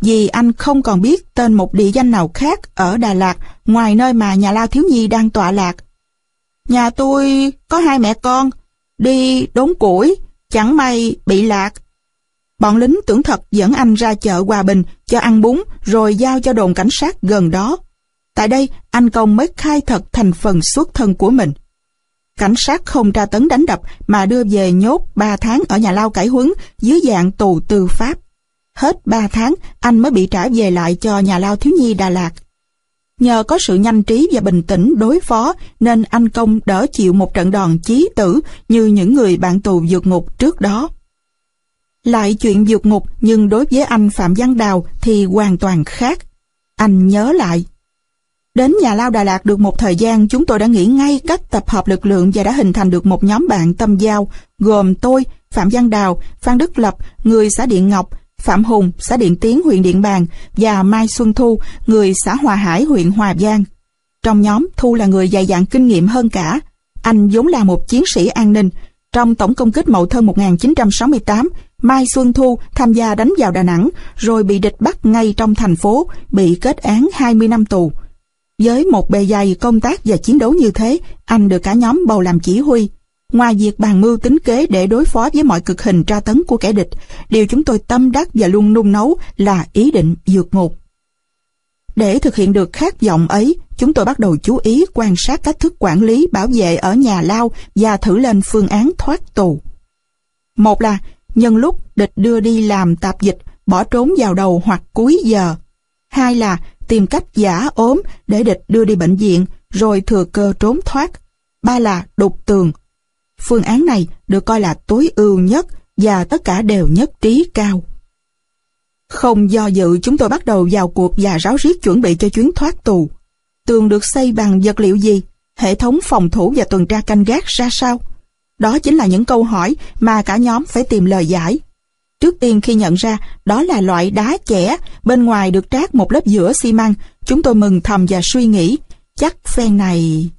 vì anh không còn biết tên một địa danh nào khác ở Đà Lạt ngoài nơi mà nhà lao thiếu nhi đang tọa lạc. Nhà tôi có hai mẹ con, đi đốn củi, chẳng may bị lạc. Bọn lính tưởng thật dẫn anh ra chợ Hòa Bình cho ăn bún rồi giao cho đồn cảnh sát gần đó. Tại đây, anh Công mới khai thật thành phần xuất thân của mình. Cảnh sát không tra tấn đánh đập mà đưa về nhốt 3 tháng ở nhà lao cải huấn dưới dạng tù tư pháp. Hết 3 tháng, anh mới bị trả về lại cho nhà lao thiếu nhi Đà Lạt. Nhờ có sự nhanh trí và bình tĩnh đối phó nên anh Công đỡ chịu một trận đòn chí tử như những người bạn tù vượt ngục trước đó. Lại chuyện vượt ngục nhưng đối với anh Phạm Văn Đào thì hoàn toàn khác. Anh nhớ lại. Đến nhà lao Đà Lạt được một thời gian chúng tôi đã nghĩ ngay cách tập hợp lực lượng và đã hình thành được một nhóm bạn tâm giao gồm tôi, Phạm Văn Đào, Phan Đức Lập, người xã Điện Ngọc, Phạm Hùng, xã Điện Tiến, huyện Điện Bàn và Mai Xuân Thu, người xã Hòa Hải, huyện Hòa Giang. Trong nhóm, Thu là người dày dặn kinh nghiệm hơn cả. Anh vốn là một chiến sĩ an ninh. Trong tổng công kích Mậu Thân 1968, Mai Xuân Thu tham gia đánh vào Đà Nẵng, rồi bị địch bắt ngay trong thành phố, bị kết án 20 năm tù. Với một bề dày công tác và chiến đấu như thế, anh được cả nhóm bầu làm chỉ huy. Ngoài việc bàn mưu tính kế để đối phó với mọi cực hình tra tấn của kẻ địch, điều chúng tôi tâm đắc và luôn nung nấu là ý định vượt ngục. Để thực hiện được khát vọng ấy, chúng tôi bắt đầu chú ý quan sát cách thức quản lý bảo vệ ở nhà lao và thử lên phương án thoát tù. Một là, nhân lúc địch đưa đi làm tạp dịch, bỏ trốn vào đầu hoặc cuối giờ. Hai là, tìm cách giả ốm để địch đưa đi bệnh viện, rồi thừa cơ trốn thoát. Ba là đục tường, Phương án này được coi là tối ưu nhất và tất cả đều nhất trí cao. Không do dự chúng tôi bắt đầu vào cuộc và ráo riết chuẩn bị cho chuyến thoát tù. Tường được xây bằng vật liệu gì? Hệ thống phòng thủ và tuần tra canh gác ra sao? Đó chính là những câu hỏi mà cả nhóm phải tìm lời giải. Trước tiên khi nhận ra đó là loại đá chẻ, bên ngoài được trát một lớp giữa xi măng, chúng tôi mừng thầm và suy nghĩ, chắc phen này...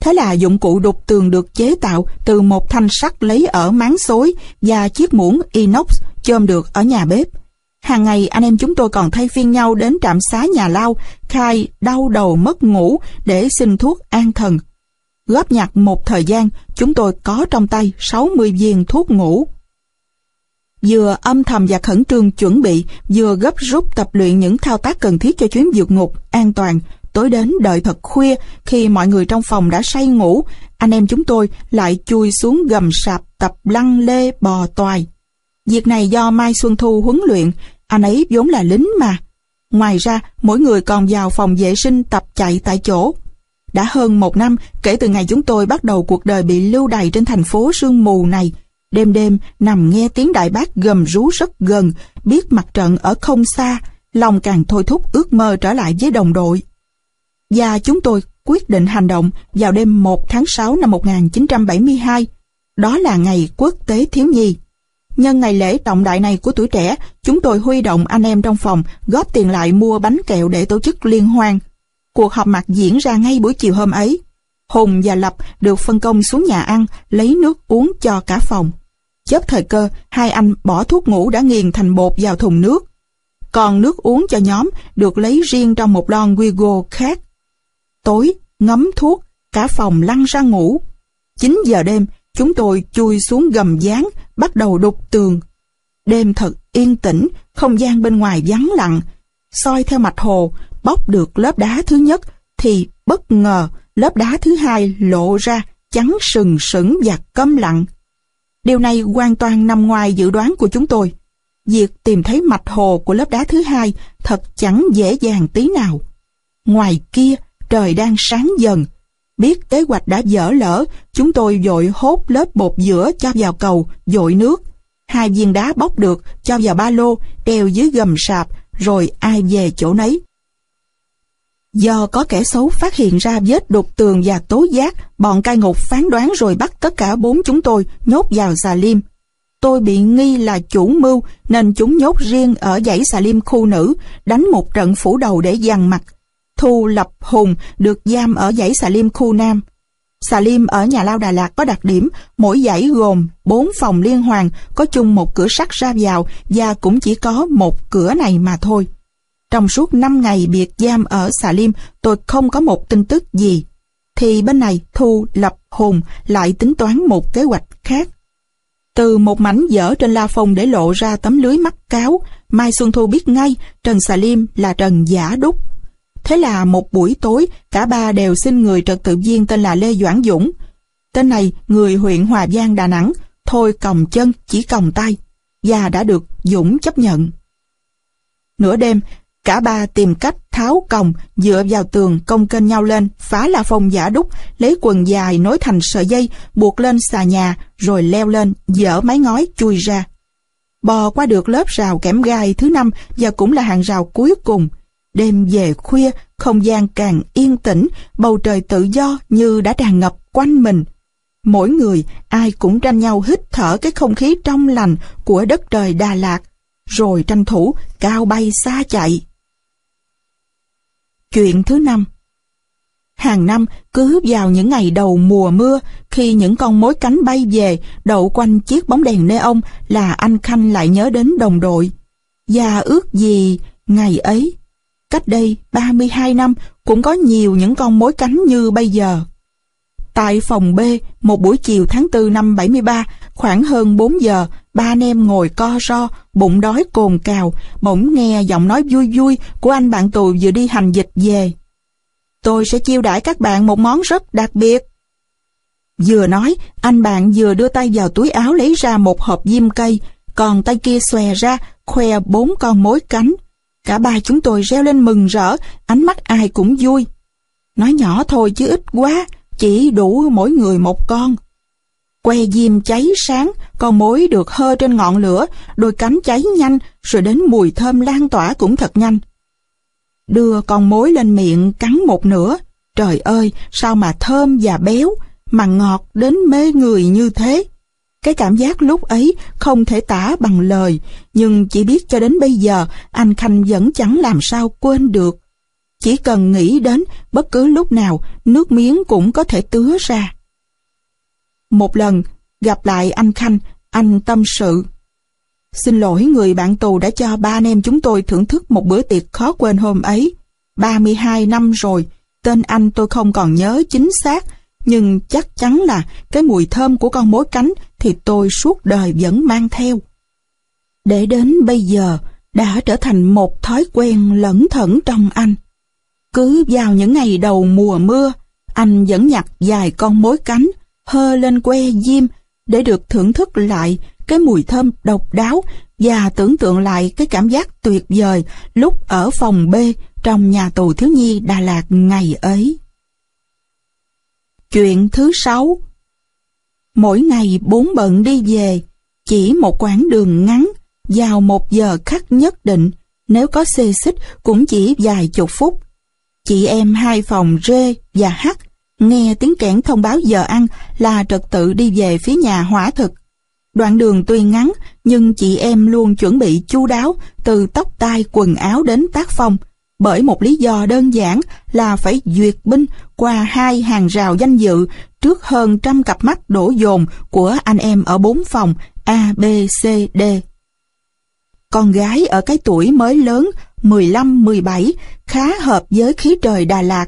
Thế là dụng cụ đục tường được chế tạo từ một thanh sắt lấy ở máng xối và chiếc muỗng inox chôm được ở nhà bếp. Hàng ngày anh em chúng tôi còn thay phiên nhau đến trạm xá nhà lao, khai đau đầu mất ngủ để xin thuốc an thần. Góp nhặt một thời gian, chúng tôi có trong tay 60 viên thuốc ngủ. Vừa âm thầm và khẩn trương chuẩn bị, vừa gấp rút tập luyện những thao tác cần thiết cho chuyến vượt ngục an toàn, tối đến đợi thật khuya khi mọi người trong phòng đã say ngủ, anh em chúng tôi lại chui xuống gầm sạp tập lăn lê bò toài. Việc này do Mai Xuân Thu huấn luyện, anh ấy vốn là lính mà. Ngoài ra, mỗi người còn vào phòng vệ sinh tập chạy tại chỗ. Đã hơn một năm kể từ ngày chúng tôi bắt đầu cuộc đời bị lưu đày trên thành phố sương mù này. Đêm đêm nằm nghe tiếng đại bác gầm rú rất gần, biết mặt trận ở không xa, lòng càng thôi thúc ước mơ trở lại với đồng đội. Và chúng tôi quyết định hành động vào đêm 1 tháng 6 năm 1972. Đó là ngày quốc tế thiếu nhi. Nhân ngày lễ trọng đại này của tuổi trẻ, chúng tôi huy động anh em trong phòng góp tiền lại mua bánh kẹo để tổ chức liên hoan. Cuộc họp mặt diễn ra ngay buổi chiều hôm ấy. Hùng và Lập được phân công xuống nhà ăn, lấy nước uống cho cả phòng. Chớp thời cơ, hai anh bỏ thuốc ngủ đã nghiền thành bột vào thùng nước. Còn nước uống cho nhóm được lấy riêng trong một lon Wigo khác. Tối, ngấm thuốc, cả phòng lăn ra ngủ. 9 giờ đêm, chúng tôi chui xuống gầm gián, bắt đầu đục tường. Đêm thật yên tĩnh, không gian bên ngoài vắng lặng. soi theo mạch hồ, bóc được lớp đá thứ nhất, thì bất ngờ lớp đá thứ hai lộ ra, trắng sừng sững và câm lặng. Điều này hoàn toàn nằm ngoài dự đoán của chúng tôi. Việc tìm thấy mạch hồ của lớp đá thứ hai thật chẳng dễ dàng tí nào. Ngoài kia, trời đang sáng dần. Biết kế hoạch đã dở lỡ, chúng tôi dội hốt lớp bột giữa cho vào cầu, dội nước. Hai viên đá bóc được, cho vào ba lô, đeo dưới gầm sạp, rồi ai về chỗ nấy. Do có kẻ xấu phát hiện ra vết đục tường và tố giác, bọn cai ngục phán đoán rồi bắt tất cả bốn chúng tôi nhốt vào xà liêm. Tôi bị nghi là chủ mưu nên chúng nhốt riêng ở dãy xà liêm khu nữ, đánh một trận phủ đầu để dằn mặt. Thu Lập Hùng được giam ở dãy xà liêm khu Nam. Xà liêm ở nhà lao Đà Lạt có đặc điểm, mỗi dãy gồm 4 phòng liên hoàn, có chung một cửa sắt ra vào và cũng chỉ có một cửa này mà thôi. Trong suốt 5 ngày biệt giam ở xà liêm, tôi không có một tin tức gì. Thì bên này Thu Lập Hùng lại tính toán một kế hoạch khác. Từ một mảnh dở trên la phong để lộ ra tấm lưới mắt cáo, Mai Xuân Thu biết ngay Trần Xà Liêm là Trần Giả Đúc. Thế là một buổi tối, cả ba đều xin người trật tự viên tên là Lê Doãn Dũng. Tên này, người huyện Hòa Giang Đà Nẵng, thôi còng chân, chỉ còng tay, và đã được Dũng chấp nhận. Nửa đêm, cả ba tìm cách tháo còng, dựa vào tường công kênh nhau lên, phá la phong giả đúc, lấy quần dài nối thành sợi dây, buộc lên xà nhà, rồi leo lên, dỡ mái ngói chui ra. Bò qua được lớp rào kẽm gai thứ năm và cũng là hàng rào cuối cùng, Đêm về khuya, không gian càng yên tĩnh, bầu trời tự do như đã tràn ngập quanh mình. Mỗi người, ai cũng tranh nhau hít thở cái không khí trong lành của đất trời Đà Lạt, rồi tranh thủ cao bay xa chạy. Chuyện thứ năm Hàng năm, cứ vào những ngày đầu mùa mưa, khi những con mối cánh bay về, đậu quanh chiếc bóng đèn neon là anh Khanh lại nhớ đến đồng đội. Và ước gì, ngày ấy, Cách đây 32 năm cũng có nhiều những con mối cánh như bây giờ. Tại phòng B, một buổi chiều tháng 4 năm 73, khoảng hơn 4 giờ, ba anh em ngồi co ro, bụng đói cồn cào, bỗng nghe giọng nói vui vui của anh bạn tù vừa đi hành dịch về. Tôi sẽ chiêu đãi các bạn một món rất đặc biệt. Vừa nói, anh bạn vừa đưa tay vào túi áo lấy ra một hộp diêm cây, còn tay kia xòe ra, khoe bốn con mối cánh. Cả ba chúng tôi reo lên mừng rỡ, ánh mắt ai cũng vui. Nói nhỏ thôi chứ ít quá, chỉ đủ mỗi người một con. Que diêm cháy sáng, con mối được hơ trên ngọn lửa, đôi cánh cháy nhanh, rồi đến mùi thơm lan tỏa cũng thật nhanh. Đưa con mối lên miệng cắn một nửa, trời ơi, sao mà thơm và béo, mà ngọt đến mê người như thế. Cái cảm giác lúc ấy không thể tả bằng lời, nhưng chỉ biết cho đến bây giờ anh Khanh vẫn chẳng làm sao quên được. Chỉ cần nghĩ đến bất cứ lúc nào nước miếng cũng có thể tứa ra. Một lần gặp lại anh Khanh, anh tâm sự. Xin lỗi người bạn tù đã cho ba anh em chúng tôi thưởng thức một bữa tiệc khó quên hôm ấy. 32 năm rồi, tên anh tôi không còn nhớ chính xác, nhưng chắc chắn là cái mùi thơm của con mối cánh thì tôi suốt đời vẫn mang theo. Để đến bây giờ, đã trở thành một thói quen lẫn thẩn trong anh. Cứ vào những ngày đầu mùa mưa, anh vẫn nhặt vài con mối cánh, hơ lên que diêm để được thưởng thức lại cái mùi thơm độc đáo và tưởng tượng lại cái cảm giác tuyệt vời lúc ở phòng B trong nhà tù thiếu nhi Đà Lạt ngày ấy. Chuyện thứ sáu Mỗi ngày bốn bận đi về, chỉ một quãng đường ngắn, vào một giờ khắc nhất định, nếu có xê xích cũng chỉ vài chục phút. Chị em hai phòng R và H nghe tiếng kẽn thông báo giờ ăn là trật tự đi về phía nhà hỏa thực. Đoạn đường tuy ngắn, nhưng chị em luôn chuẩn bị chu đáo từ tóc tai quần áo đến tác phong, bởi một lý do đơn giản là phải duyệt binh qua hai hàng rào danh dự trước hơn trăm cặp mắt đổ dồn của anh em ở bốn phòng A, B, C, D. Con gái ở cái tuổi mới lớn 15-17 khá hợp với khí trời Đà Lạt.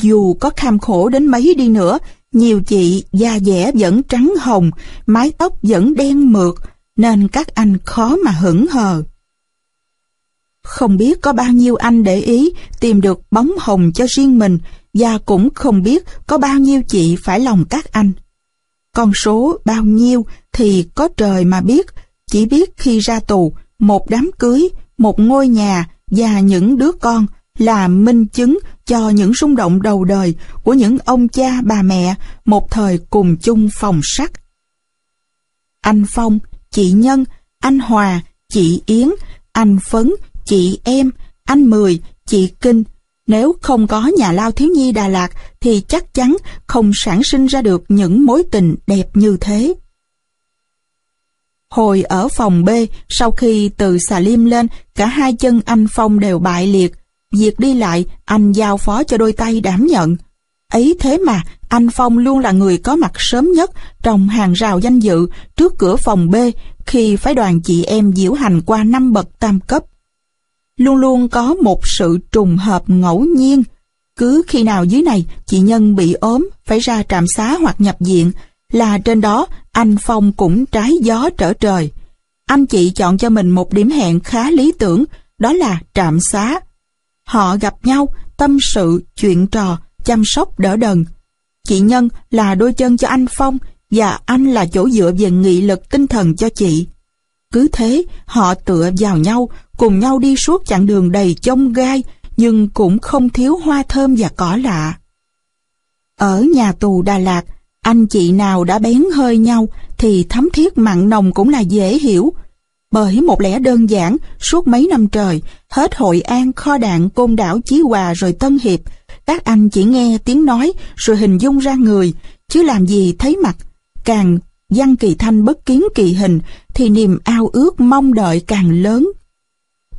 Dù có kham khổ đến mấy đi nữa, nhiều chị da dẻ vẫn trắng hồng, mái tóc vẫn đen mượt, nên các anh khó mà hững hờ. Không biết có bao nhiêu anh để ý tìm được bóng hồng cho riêng mình và cũng không biết có bao nhiêu chị phải lòng các anh. Con số bao nhiêu thì có trời mà biết, chỉ biết khi ra tù, một đám cưới, một ngôi nhà và những đứa con là minh chứng cho những rung động đầu đời của những ông cha bà mẹ một thời cùng chung phòng sắt. Anh Phong, chị Nhân, anh Hòa, chị Yến, anh Phấn, chị Em, anh Mười, chị Kinh. Nếu không có nhà lao thiếu nhi Đà Lạt thì chắc chắn không sản sinh ra được những mối tình đẹp như thế. Hồi ở phòng B, sau khi từ xà lim lên, cả hai chân anh Phong đều bại liệt. Việc đi lại, anh giao phó cho đôi tay đảm nhận. Ấy thế mà, anh Phong luôn là người có mặt sớm nhất trong hàng rào danh dự trước cửa phòng B khi phái đoàn chị em diễu hành qua năm bậc tam cấp. Luôn luôn có một sự trùng hợp ngẫu nhiên. Cứ khi nào dưới này chị Nhân bị ốm, phải ra trạm xá hoặc nhập viện, là trên đó anh Phong cũng trái gió trở trời. Anh chị chọn cho mình một điểm hẹn khá lý tưởng, đó là trạm xá. Họ gặp nhau, tâm sự, chuyện trò, chăm sóc đỡ đần. Chị Nhân là đôi chân cho anh Phong và anh là chỗ dựa về nghị lực tinh thần cho chị. Cứ thế, họ tựa vào nhau, cùng nhau đi suốt chặng đường đầy chông gai, nhưng cũng không thiếu hoa thơm và cỏ lạ. Ở nhà tù Đà Lạt, anh chị nào đã bén hơi nhau thì thấm thiết mặn nồng cũng là dễ hiểu. Bởi một lẽ đơn giản, suốt mấy năm trời, hết Hội An, Kho Đạn, Côn Đảo, Chí Hòa rồi Tân Hiệp, các anh chỉ nghe tiếng nói rồi hình dung ra người, chứ làm gì thấy mặt. Càng văn kỳ thanh bất kiến kỳ hình thì niềm ao ước mong đợi càng lớn.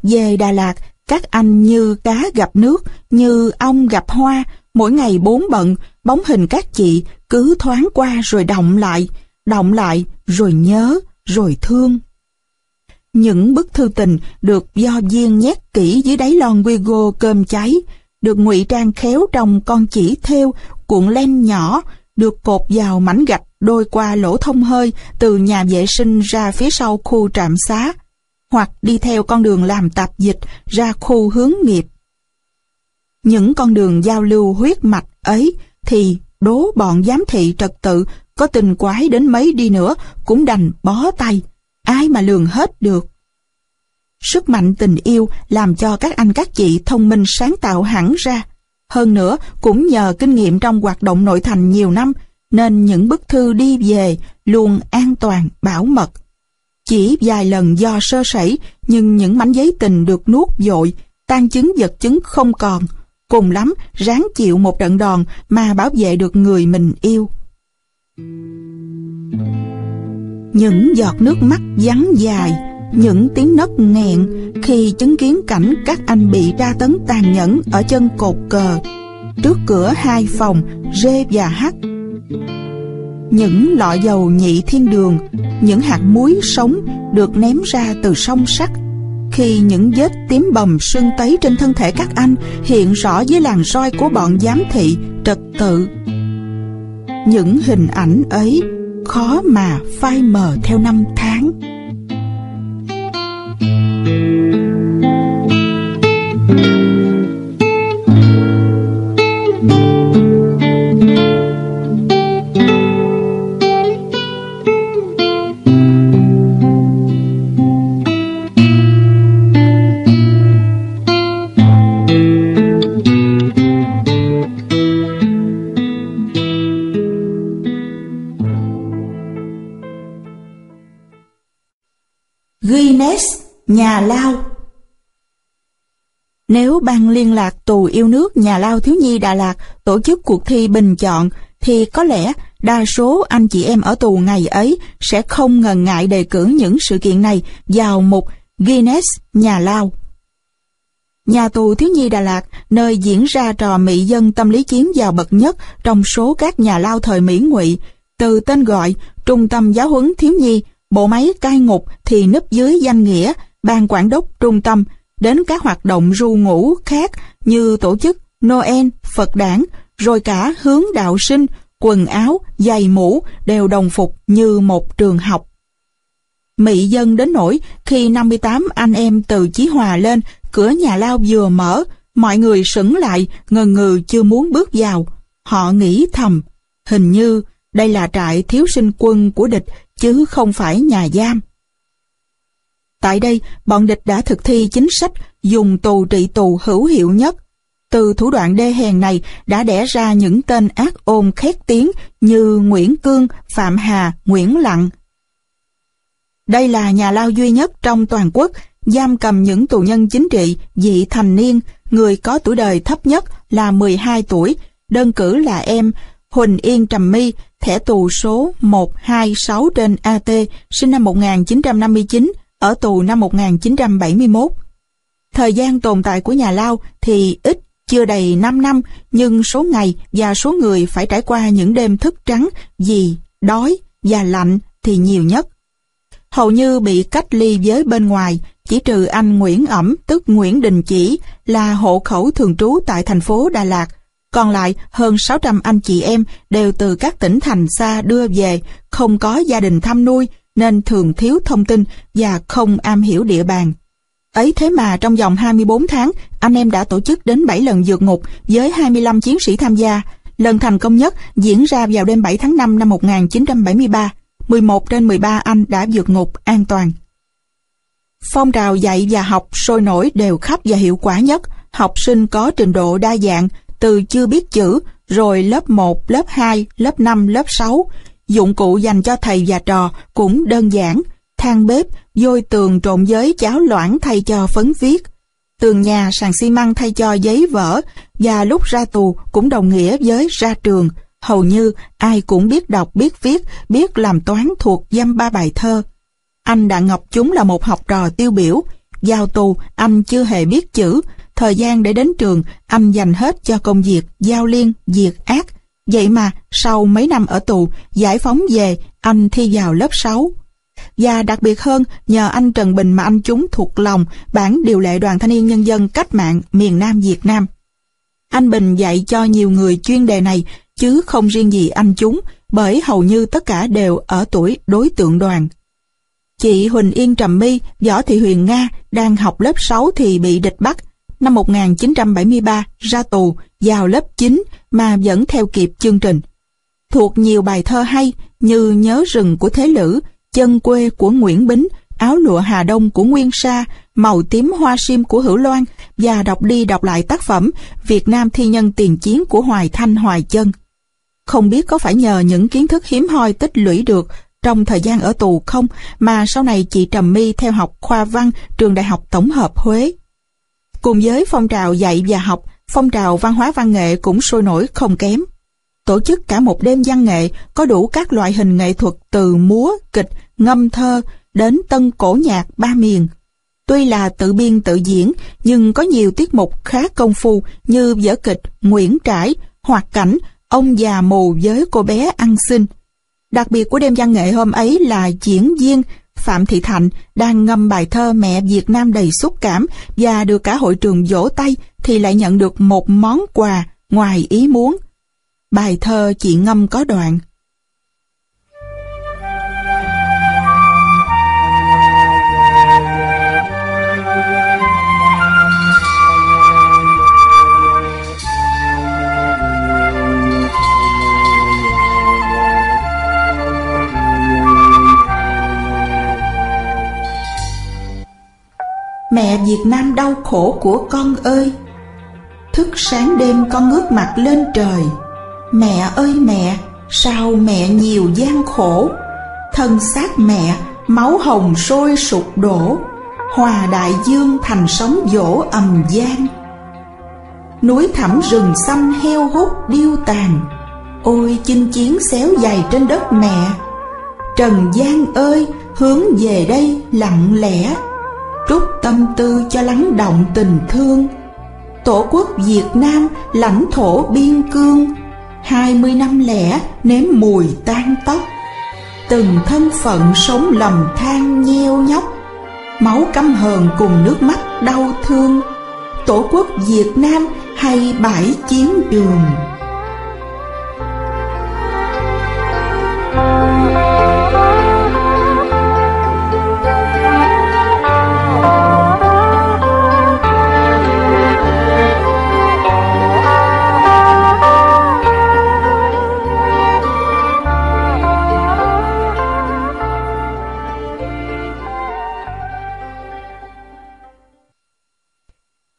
Về Đà Lạt, các anh như cá gặp nước, như ong gặp hoa, mỗi ngày bốn bận, bóng hình các chị cứ thoáng qua rồi động lại, động lại rồi nhớ, rồi thương. Những bức thư tình được do viên nhét kỹ dưới đáy lon Wigo cơm cháy, được ngụy trang khéo trong con chỉ theo cuộn len nhỏ, được cột vào mảnh gạch đôi qua lỗ thông hơi từ nhà vệ sinh ra phía sau khu trạm xá, hoặc đi theo con đường làm tạp dịch ra khu hướng nghiệp. Những con đường giao lưu huyết mạch ấy thì đố bọn giám thị trật tự có tình quái đến mấy đi nữa cũng đành bó tay, ai mà lường hết được. Sức mạnh tình yêu làm cho các anh các chị thông minh sáng tạo hẳn ra. Hơn nữa, cũng nhờ kinh nghiệm trong hoạt động nội thành nhiều năm, nên những bức thư đi về luôn an toàn, bảo mật. Chỉ vài lần do sơ sẩy, nhưng những mảnh giấy tình được nuốt dội, tan chứng vật chứng không còn. Cùng lắm, ráng chịu một trận đòn mà bảo vệ được người mình yêu. Những giọt nước mắt vắng dài, những tiếng nấc nghẹn khi chứng kiến cảnh các anh bị tra tấn tàn nhẫn ở chân cột cờ trước cửa hai phòng rê và hắt những lọ dầu nhị thiên đường, những hạt muối sống được ném ra từ sông sắt. Khi những vết tím bầm sưng tấy trên thân thể các anh, hiện rõ dưới làn roi của bọn giám thị trật tự. Những hình ảnh ấy khó mà phai mờ theo năm tháng. Nhà lao Nếu ban liên lạc tù yêu nước nhà lao thiếu nhi Đà Lạt tổ chức cuộc thi bình chọn thì có lẽ đa số anh chị em ở tù ngày ấy sẽ không ngần ngại đề cử những sự kiện này vào mục Guinness nhà lao. Nhà tù thiếu nhi Đà Lạt, nơi diễn ra trò mỹ dân tâm lý chiến giàu bậc nhất trong số các nhà lao thời Mỹ ngụy, từ tên gọi Trung tâm Giáo huấn Thiếu nhi bộ máy cai ngục thì nấp dưới danh nghĩa ban quản đốc trung tâm đến các hoạt động ru ngủ khác như tổ chức Noel, Phật đản, rồi cả hướng đạo sinh, quần áo, giày mũ đều đồng phục như một trường học. Mỹ dân đến nỗi khi 58 anh em từ Chí Hòa lên, cửa nhà lao vừa mở, mọi người sững lại, ngần ngừ chưa muốn bước vào. Họ nghĩ thầm, hình như đây là trại thiếu sinh quân của địch chứ không phải nhà giam. Tại đây, bọn địch đã thực thi chính sách dùng tù trị tù hữu hiệu nhất. Từ thủ đoạn đê hèn này đã đẻ ra những tên ác ôn khét tiếng như Nguyễn Cương, Phạm Hà, Nguyễn Lặng. Đây là nhà lao duy nhất trong toàn quốc giam cầm những tù nhân chính trị dị thành niên, người có tuổi đời thấp nhất là 12 tuổi, đơn cử là em Huỳnh Yên Trầm My, thẻ tù số 126 trên AT, sinh năm 1959, ở tù năm 1971. Thời gian tồn tại của nhà lao thì ít, chưa đầy 5 năm, nhưng số ngày và số người phải trải qua những đêm thức trắng vì đói và lạnh thì nhiều nhất. Hầu như bị cách ly với bên ngoài, chỉ trừ anh Nguyễn Ẩm tức Nguyễn Đình Chỉ là hộ khẩu thường trú tại thành phố Đà Lạt, còn lại, hơn 600 anh chị em đều từ các tỉnh thành xa đưa về, không có gia đình thăm nuôi, nên thường thiếu thông tin và không am hiểu địa bàn. Ấy thế mà trong vòng 24 tháng, anh em đã tổ chức đến 7 lần dược ngục với 25 chiến sĩ tham gia. Lần thành công nhất diễn ra vào đêm 7 tháng 5 năm 1973. 11 trên 13 anh đã vượt ngục an toàn. Phong trào dạy và học sôi nổi đều khắp và hiệu quả nhất. Học sinh có trình độ đa dạng, từ chưa biết chữ, rồi lớp 1, lớp 2, lớp 5, lớp 6. Dụng cụ dành cho thầy và trò cũng đơn giản, than bếp, vôi tường trộn với cháo loãng thay cho phấn viết. Tường nhà sàn xi măng thay cho giấy vỡ và lúc ra tù cũng đồng nghĩa với ra trường. Hầu như ai cũng biết đọc, biết viết, biết làm toán thuộc dăm ba bài thơ. Anh Đặng Ngọc Chúng là một học trò tiêu biểu. Giao tù, anh chưa hề biết chữ, Thời gian để đến trường, anh dành hết cho công việc giao liên, diệt ác. Vậy mà, sau mấy năm ở tù, giải phóng về, anh thi vào lớp 6. Và đặc biệt hơn, nhờ anh Trần Bình mà anh chúng thuộc lòng bản điều lệ đoàn thanh niên nhân dân cách mạng miền Nam Việt Nam. Anh Bình dạy cho nhiều người chuyên đề này, chứ không riêng gì anh chúng, bởi hầu như tất cả đều ở tuổi đối tượng đoàn. Chị Huỳnh Yên Trầm My, Võ Thị Huyền Nga đang học lớp 6 thì bị địch bắt, năm 1973 ra tù vào lớp 9 mà vẫn theo kịp chương trình. Thuộc nhiều bài thơ hay như Nhớ rừng của Thế Lữ, Chân quê của Nguyễn Bính, Áo lụa Hà Đông của Nguyên Sa, Màu tím hoa sim của Hữu Loan và đọc đi đọc lại tác phẩm Việt Nam thi nhân tiền chiến của Hoài Thanh Hoài Chân. Không biết có phải nhờ những kiến thức hiếm hoi tích lũy được trong thời gian ở tù không mà sau này chị Trầm My theo học khoa văn trường Đại học Tổng hợp Huế. Cùng với phong trào dạy và học, phong trào văn hóa văn nghệ cũng sôi nổi không kém. Tổ chức cả một đêm văn nghệ có đủ các loại hình nghệ thuật từ múa, kịch, ngâm thơ, đến tân cổ nhạc ba miền. Tuy là tự biên tự diễn, nhưng có nhiều tiết mục khá công phu như vở kịch Nguyễn Trãi, hoạt cảnh Ông già mù với cô bé ăn xin. Đặc biệt của đêm văn nghệ hôm ấy là diễn viên Phạm Thị Thạnh đang ngâm bài thơ Mẹ Việt Nam đầy xúc cảm và được cả hội trường vỗ tay thì lại nhận được một món quà ngoài ý muốn. Bài thơ chị ngâm có đoạn. Mẹ Việt Nam đau khổ của con ơi. Thức sáng đêm con ngước mặt lên trời. Mẹ ơi mẹ, Sao mẹ nhiều gian khổ? Thân xác mẹ, Máu hồng sôi sụp đổ. Hòa đại dương thành sóng dỗ ầm gian Núi thẳm rừng xanh heo hút điêu tàn. Ôi, chinh chiến xéo dày trên đất mẹ. Trần gian ơi, hướng về đây lặng lẽ trút tâm tư cho lắng động tình thương. Tổ quốc việt nam lãnh thổ biên cương, hai mươi năm lẻ nếm mùi tan tóc. Từng thân phận sống lầm than nheo nhóc, máu căm hờn cùng nước mắt đau thương. Tổ quốc việt nam hay bãi chiến trường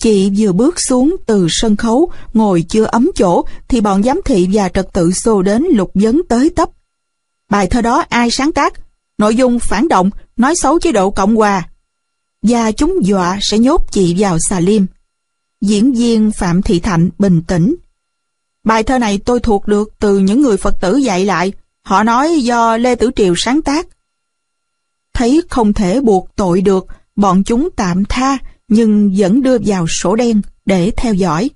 Chị vừa bước xuống từ sân khấu, ngồi chưa ấm chỗ, thì bọn giám thị và trật tự xô đến lục vấn tới tấp. Bài thơ đó ai sáng tác? Nội dung phản động, nói xấu chế độ Cộng Hòa. Và chúng dọa sẽ nhốt chị vào xà liêm. Diễn viên Phạm Thị Thạnh bình tĩnh. Bài thơ này tôi thuộc được từ những người Phật tử dạy lại. Họ nói do Lê Tử Triều sáng tác. Thấy không thể buộc tội được, bọn chúng tạm tha, nhưng vẫn đưa vào sổ đen để theo dõi.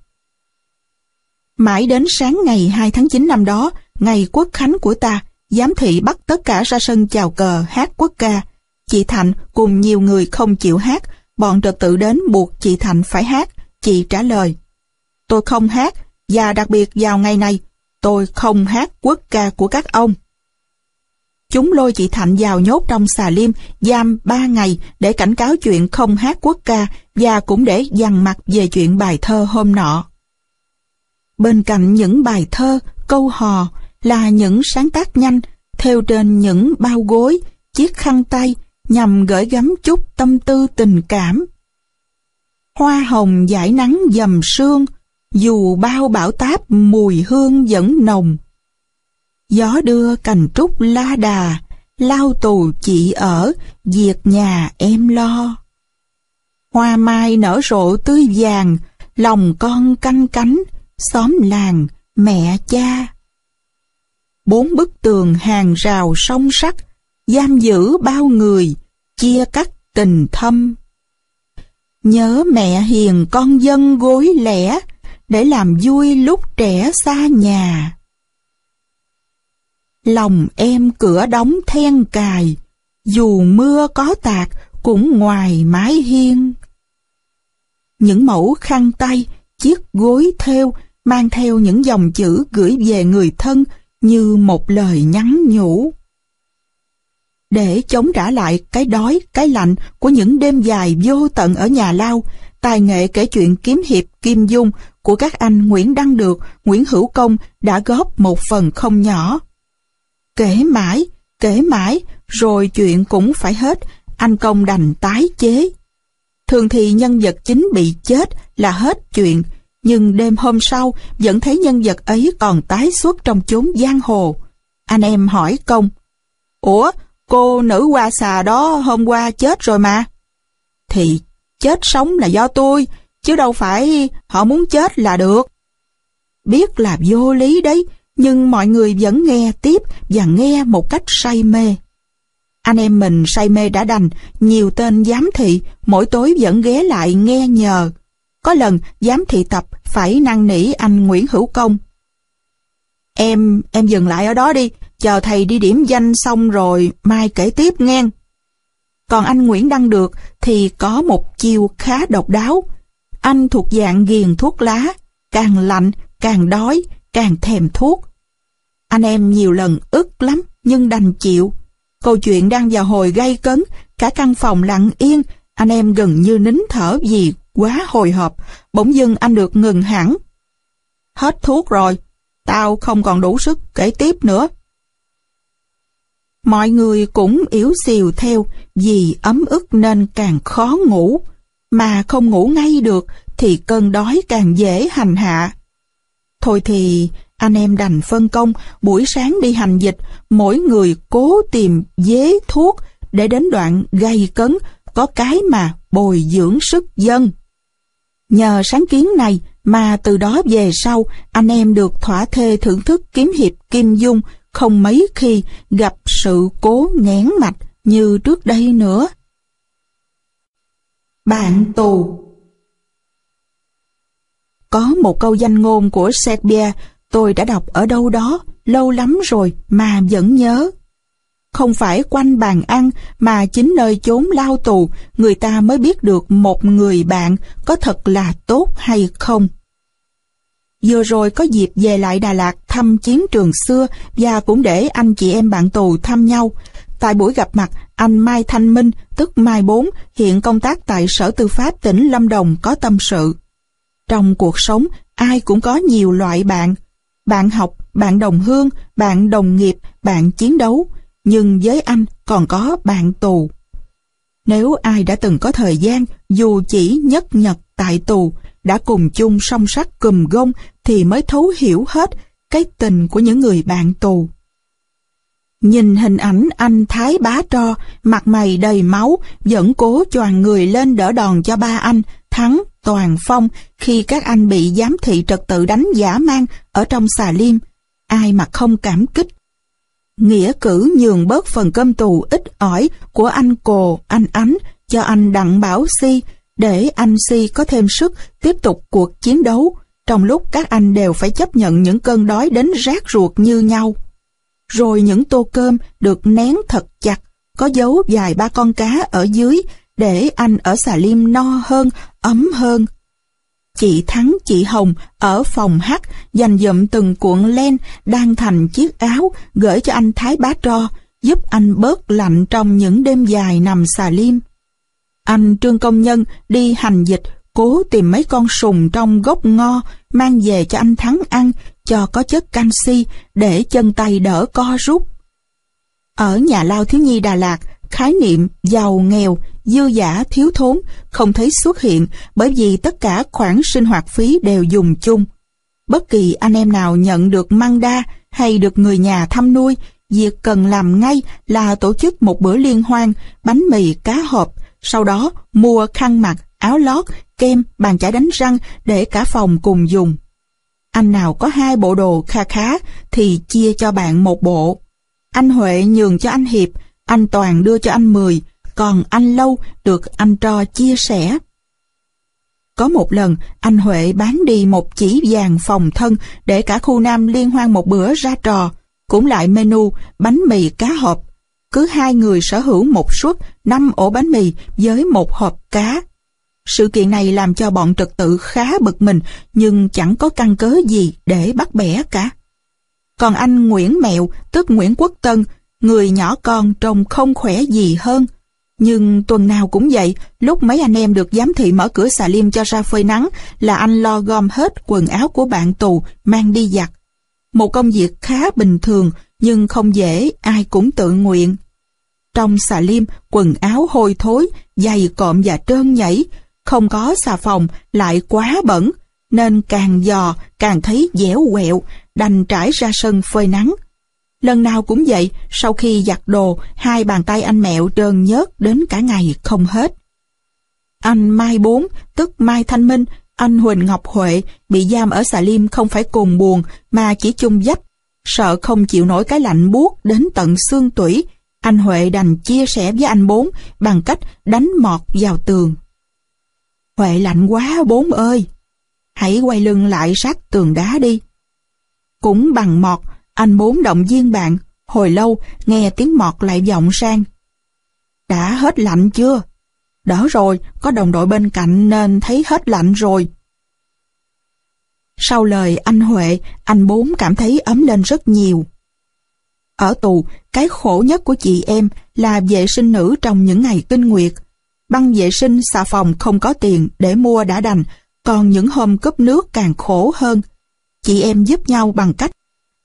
Mãi đến sáng ngày 2 tháng 9 năm đó, ngày quốc khánh của ta, giám thị bắt tất cả ra sân chào cờ hát quốc ca. Chị Thạnh cùng nhiều người không chịu hát, bọn trật tự đến buộc chị Thạnh phải hát, chị trả lời. Tôi không hát, và đặc biệt vào ngày này, tôi không hát quốc ca của các ông. Chúng lôi chị Thạnh vào nhốt trong xà liêm, giam ba ngày để cảnh cáo chuyện không hát quốc ca và cũng để dằn mặt về chuyện bài thơ hôm nọ. Bên cạnh những bài thơ, câu hò là những sáng tác nhanh theo trên những bao gối, chiếc khăn tay nhằm gửi gắm chút tâm tư tình cảm. Hoa hồng giải nắng dầm sương, dù bao bão táp mùi hương vẫn nồng. Gió đưa cành trúc la đà, lao tù chị ở, việc nhà em lo. Hoa mai nở rộ tươi vàng, lòng con canh cánh, xóm làng, mẹ cha. Bốn bức tường hàng rào song sắt, giam giữ bao người, chia cắt tình thâm. Nhớ mẹ hiền con dân gối lẻ, để làm vui lúc trẻ xa nhà lòng em cửa đóng then cài, dù mưa có tạt cũng ngoài mái hiên. Những mẫu khăn tay, chiếc gối theo mang theo những dòng chữ gửi về người thân như một lời nhắn nhủ. Để chống trả lại cái đói, cái lạnh của những đêm dài vô tận ở nhà lao, tài nghệ kể chuyện kiếm hiệp Kim Dung của các anh Nguyễn Đăng Được, Nguyễn Hữu Công đã góp một phần không nhỏ. Kể mãi, kể mãi, rồi chuyện cũng phải hết, anh công đành tái chế. Thường thì nhân vật chính bị chết là hết chuyện, nhưng đêm hôm sau vẫn thấy nhân vật ấy còn tái xuất trong chốn giang hồ. Anh em hỏi công, Ủa, cô nữ hoa xà đó hôm qua chết rồi mà. Thì chết sống là do tôi, chứ đâu phải họ muốn chết là được. Biết là vô lý đấy, nhưng mọi người vẫn nghe tiếp và nghe một cách say mê. Anh em mình say mê đã đành, nhiều tên giám thị, mỗi tối vẫn ghé lại nghe nhờ. Có lần giám thị tập phải năn nỉ anh Nguyễn Hữu Công. Em, em dừng lại ở đó đi, chờ thầy đi điểm danh xong rồi mai kể tiếp nghe. Còn anh Nguyễn Đăng Được thì có một chiêu khá độc đáo. Anh thuộc dạng ghiền thuốc lá, càng lạnh, càng đói, càng thèm thuốc. Anh em nhiều lần ức lắm, nhưng đành chịu. Câu chuyện đang vào hồi gay cấn, cả căn phòng lặng yên, anh em gần như nín thở vì quá hồi hộp. Bỗng dưng anh được ngừng hẳn. Hết thuốc rồi, tao không còn đủ sức kể tiếp nữa. Mọi người cũng yếu xìu theo vì ấm ức nên càng khó ngủ. Mà không ngủ ngay được thì cơn đói càng dễ hành hạ. Thôi thì anh em đành phân công buổi sáng đi hành dịch, mỗi người cố tìm dế thuốc để đến đoạn gây cấn, có cái mà bồi dưỡng sức dân. Nhờ sáng kiến này mà từ đó về sau anh em được thỏa thê thưởng thức kiếm hiệp Kim Dung không mấy khi gặp sự cố nghẽn mạch như trước đây nữa. Bạn tù Có một câu danh ngôn của Serbia tôi đã đọc ở đâu đó lâu lắm rồi mà vẫn nhớ. Không phải quanh bàn ăn mà chính nơi chốn lao tù người ta mới biết được một người bạn có thật là tốt hay không. Vừa rồi có dịp về lại Đà Lạt thăm chiến trường xưa và cũng để anh chị em bạn tù thăm nhau. Tại buổi gặp mặt, anh Mai Thanh Minh, tức Mai Bốn, hiện công tác tại Sở Tư pháp tỉnh Lâm Đồng có tâm sự. Trong cuộc sống, ai cũng có nhiều loại bạn. Bạn học, bạn đồng hương, bạn đồng nghiệp, bạn chiến đấu. Nhưng với anh còn có bạn tù. Nếu ai đã từng có thời gian, dù chỉ nhất nhật tại tù, đã cùng chung song sắt cùm gông thì mới thấu hiểu hết cái tình của những người bạn tù. Nhìn hình ảnh anh Thái bá tro, mặt mày đầy máu, vẫn cố choàng người lên đỡ đòn cho ba anh, Thắng, Toàn, Phong, khi các anh bị giám thị trật tự đánh giả mang ở trong xà liêm. Ai mà không cảm kích. Nghĩa cử nhường bớt phần cơm tù ít ỏi của anh Cồ, anh Ánh cho anh Đặng Bảo Si, để anh Si có thêm sức tiếp tục cuộc chiến đấu, trong lúc các anh đều phải chấp nhận những cơn đói đến rát ruột như nhau. Rồi những tô cơm được nén thật chặt, có dấu vài ba con cá ở dưới để anh ở xà liêm no hơn, ấm hơn. Chị Thắng, chị Hồng ở phòng hát dành dụm từng cuộn len đang thành chiếc áo gửi cho anh Thái Bá Tro, giúp anh bớt lạnh trong những đêm dài nằm xà liêm. Anh Trương Công Nhân đi hành dịch, cố tìm mấy con sùng trong gốc ngo, mang về cho anh Thắng ăn, cho có chất canxi, để chân tay đỡ co rút. Ở nhà lao thiếu nhi Đà Lạt, khái niệm giàu nghèo, dư giả thiếu thốn không thấy xuất hiện bởi vì tất cả khoản sinh hoạt phí đều dùng chung. Bất kỳ anh em nào nhận được măng đa hay được người nhà thăm nuôi, việc cần làm ngay là tổ chức một bữa liên hoan, bánh mì cá hộp, sau đó mua khăn mặt, áo lót, kem, bàn chải đánh răng để cả phòng cùng dùng. Anh nào có hai bộ đồ kha khá thì chia cho bạn một bộ. Anh Huệ nhường cho anh Hiệp, anh Toàn đưa cho anh Mười, còn anh Lâu được anh Tro chia sẻ. Có một lần, anh Huệ bán đi một chỉ vàng phòng thân để cả khu Nam liên hoan một bữa ra trò, cũng lại menu bánh mì cá hộp cứ hai người sở hữu một suất năm ổ bánh mì với một hộp cá. Sự kiện này làm cho bọn trật tự khá bực mình, nhưng chẳng có căn cớ gì để bắt bẻ cả. Còn anh Nguyễn Mẹo, tức Nguyễn Quốc Tân, người nhỏ con trông không khỏe gì hơn. Nhưng tuần nào cũng vậy, lúc mấy anh em được giám thị mở cửa xà liêm cho ra phơi nắng là anh lo gom hết quần áo của bạn tù mang đi giặt. Một công việc khá bình thường, nhưng không dễ, ai cũng tự nguyện. Trong xà liêm, quần áo hôi thối, giày cộm và trơn nhảy, không có xà phòng, lại quá bẩn, nên càng dò, càng thấy dẻo quẹo, đành trải ra sân phơi nắng. Lần nào cũng vậy, sau khi giặt đồ, hai bàn tay anh mẹo trơn nhớt đến cả ngày không hết. Anh Mai Bốn, tức Mai Thanh Minh, anh Huỳnh Ngọc Huệ bị giam ở xà liêm không phải cùng buồn mà chỉ chung dách sợ không chịu nổi cái lạnh buốt đến tận xương tủy, Anh Huệ đành chia sẻ với anh Bốn bằng cách đánh mọt vào tường. Huệ lạnh quá Bốn ơi! Hãy quay lưng lại sát tường đá đi. Cũng bằng mọt, anh Bốn động viên bạn, hồi lâu nghe tiếng mọt lại vọng sang. Đã hết lạnh chưa? Đỡ rồi, có đồng đội bên cạnh nên thấy hết lạnh rồi. Sau lời anh Huệ, anh Bốn cảm thấy ấm lên rất nhiều. Ở tù, cái khổ nhất của chị em là vệ sinh nữ trong những ngày kinh nguyệt. Băng vệ sinh xà phòng không có tiền để mua đã đành, còn những hôm cúp nước càng khổ hơn. Chị em giúp nhau bằng cách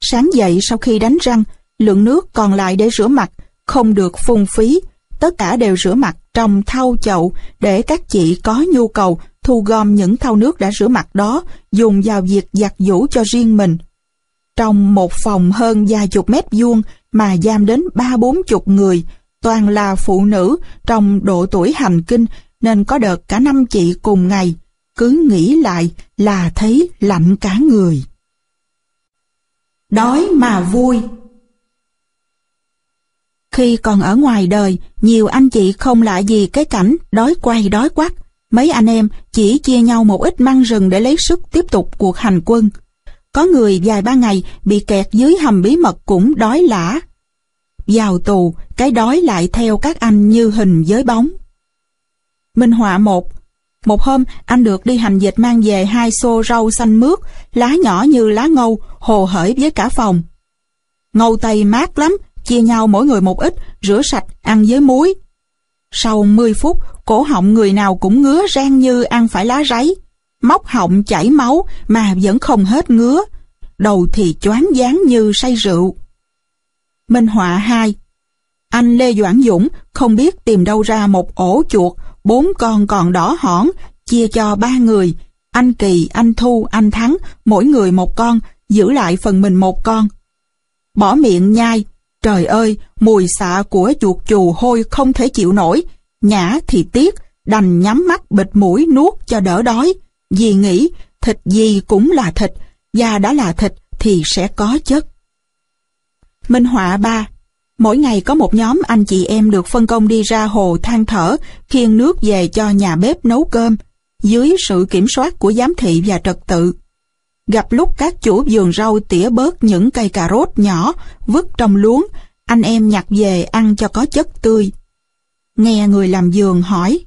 sáng dậy sau khi đánh răng, lượng nước còn lại để rửa mặt không được phung phí, tất cả đều rửa mặt trong thau chậu để các chị có nhu cầu thu gom những thau nước đã rửa mặt đó dùng vào việc giặt giũ cho riêng mình. Trong một phòng hơn vài chục mét vuông mà giam đến ba bốn chục người, toàn là phụ nữ trong độ tuổi hành kinh nên có đợt cả năm chị cùng ngày, cứ nghĩ lại là thấy lạnh cả người. Đói mà vui Khi còn ở ngoài đời, nhiều anh chị không lạ gì cái cảnh đói quay đói quắt. Mấy anh em chỉ chia nhau một ít măng rừng để lấy sức tiếp tục cuộc hành quân. Có người vài ba ngày bị kẹt dưới hầm bí mật cũng đói lã. Vào tù, cái đói lại theo các anh như hình với bóng. Minh họa một Một hôm, anh được đi hành dịch mang về hai xô rau xanh mướt, lá nhỏ như lá ngâu, hồ hởi với cả phòng. Ngâu tây mát lắm, chia nhau mỗi người một ít, rửa sạch, ăn với muối. Sau 10 phút, cổ họng người nào cũng ngứa rang như ăn phải lá ráy móc họng chảy máu mà vẫn không hết ngứa, đầu thì choáng váng như say rượu. Minh họa 2 Anh Lê Doãn Dũng không biết tìm đâu ra một ổ chuột, bốn con còn đỏ hỏn, chia cho ba người. Anh Kỳ, anh Thu, anh Thắng, mỗi người một con, giữ lại phần mình một con. Bỏ miệng nhai, trời ơi, mùi xạ của chuột chù hôi không thể chịu nổi. Nhã thì tiếc, đành nhắm mắt bịt mũi nuốt cho đỡ đói. Vì nghĩ thịt gì cũng là thịt, da đã là thịt thì sẽ có chất. Minh họa 3 Mỗi ngày có một nhóm anh chị em được phân công đi ra hồ than thở, khiêng nước về cho nhà bếp nấu cơm, dưới sự kiểm soát của giám thị và trật tự. Gặp lúc các chủ vườn rau tỉa bớt những cây cà rốt nhỏ, vứt trong luống, anh em nhặt về ăn cho có chất tươi. Nghe người làm vườn hỏi,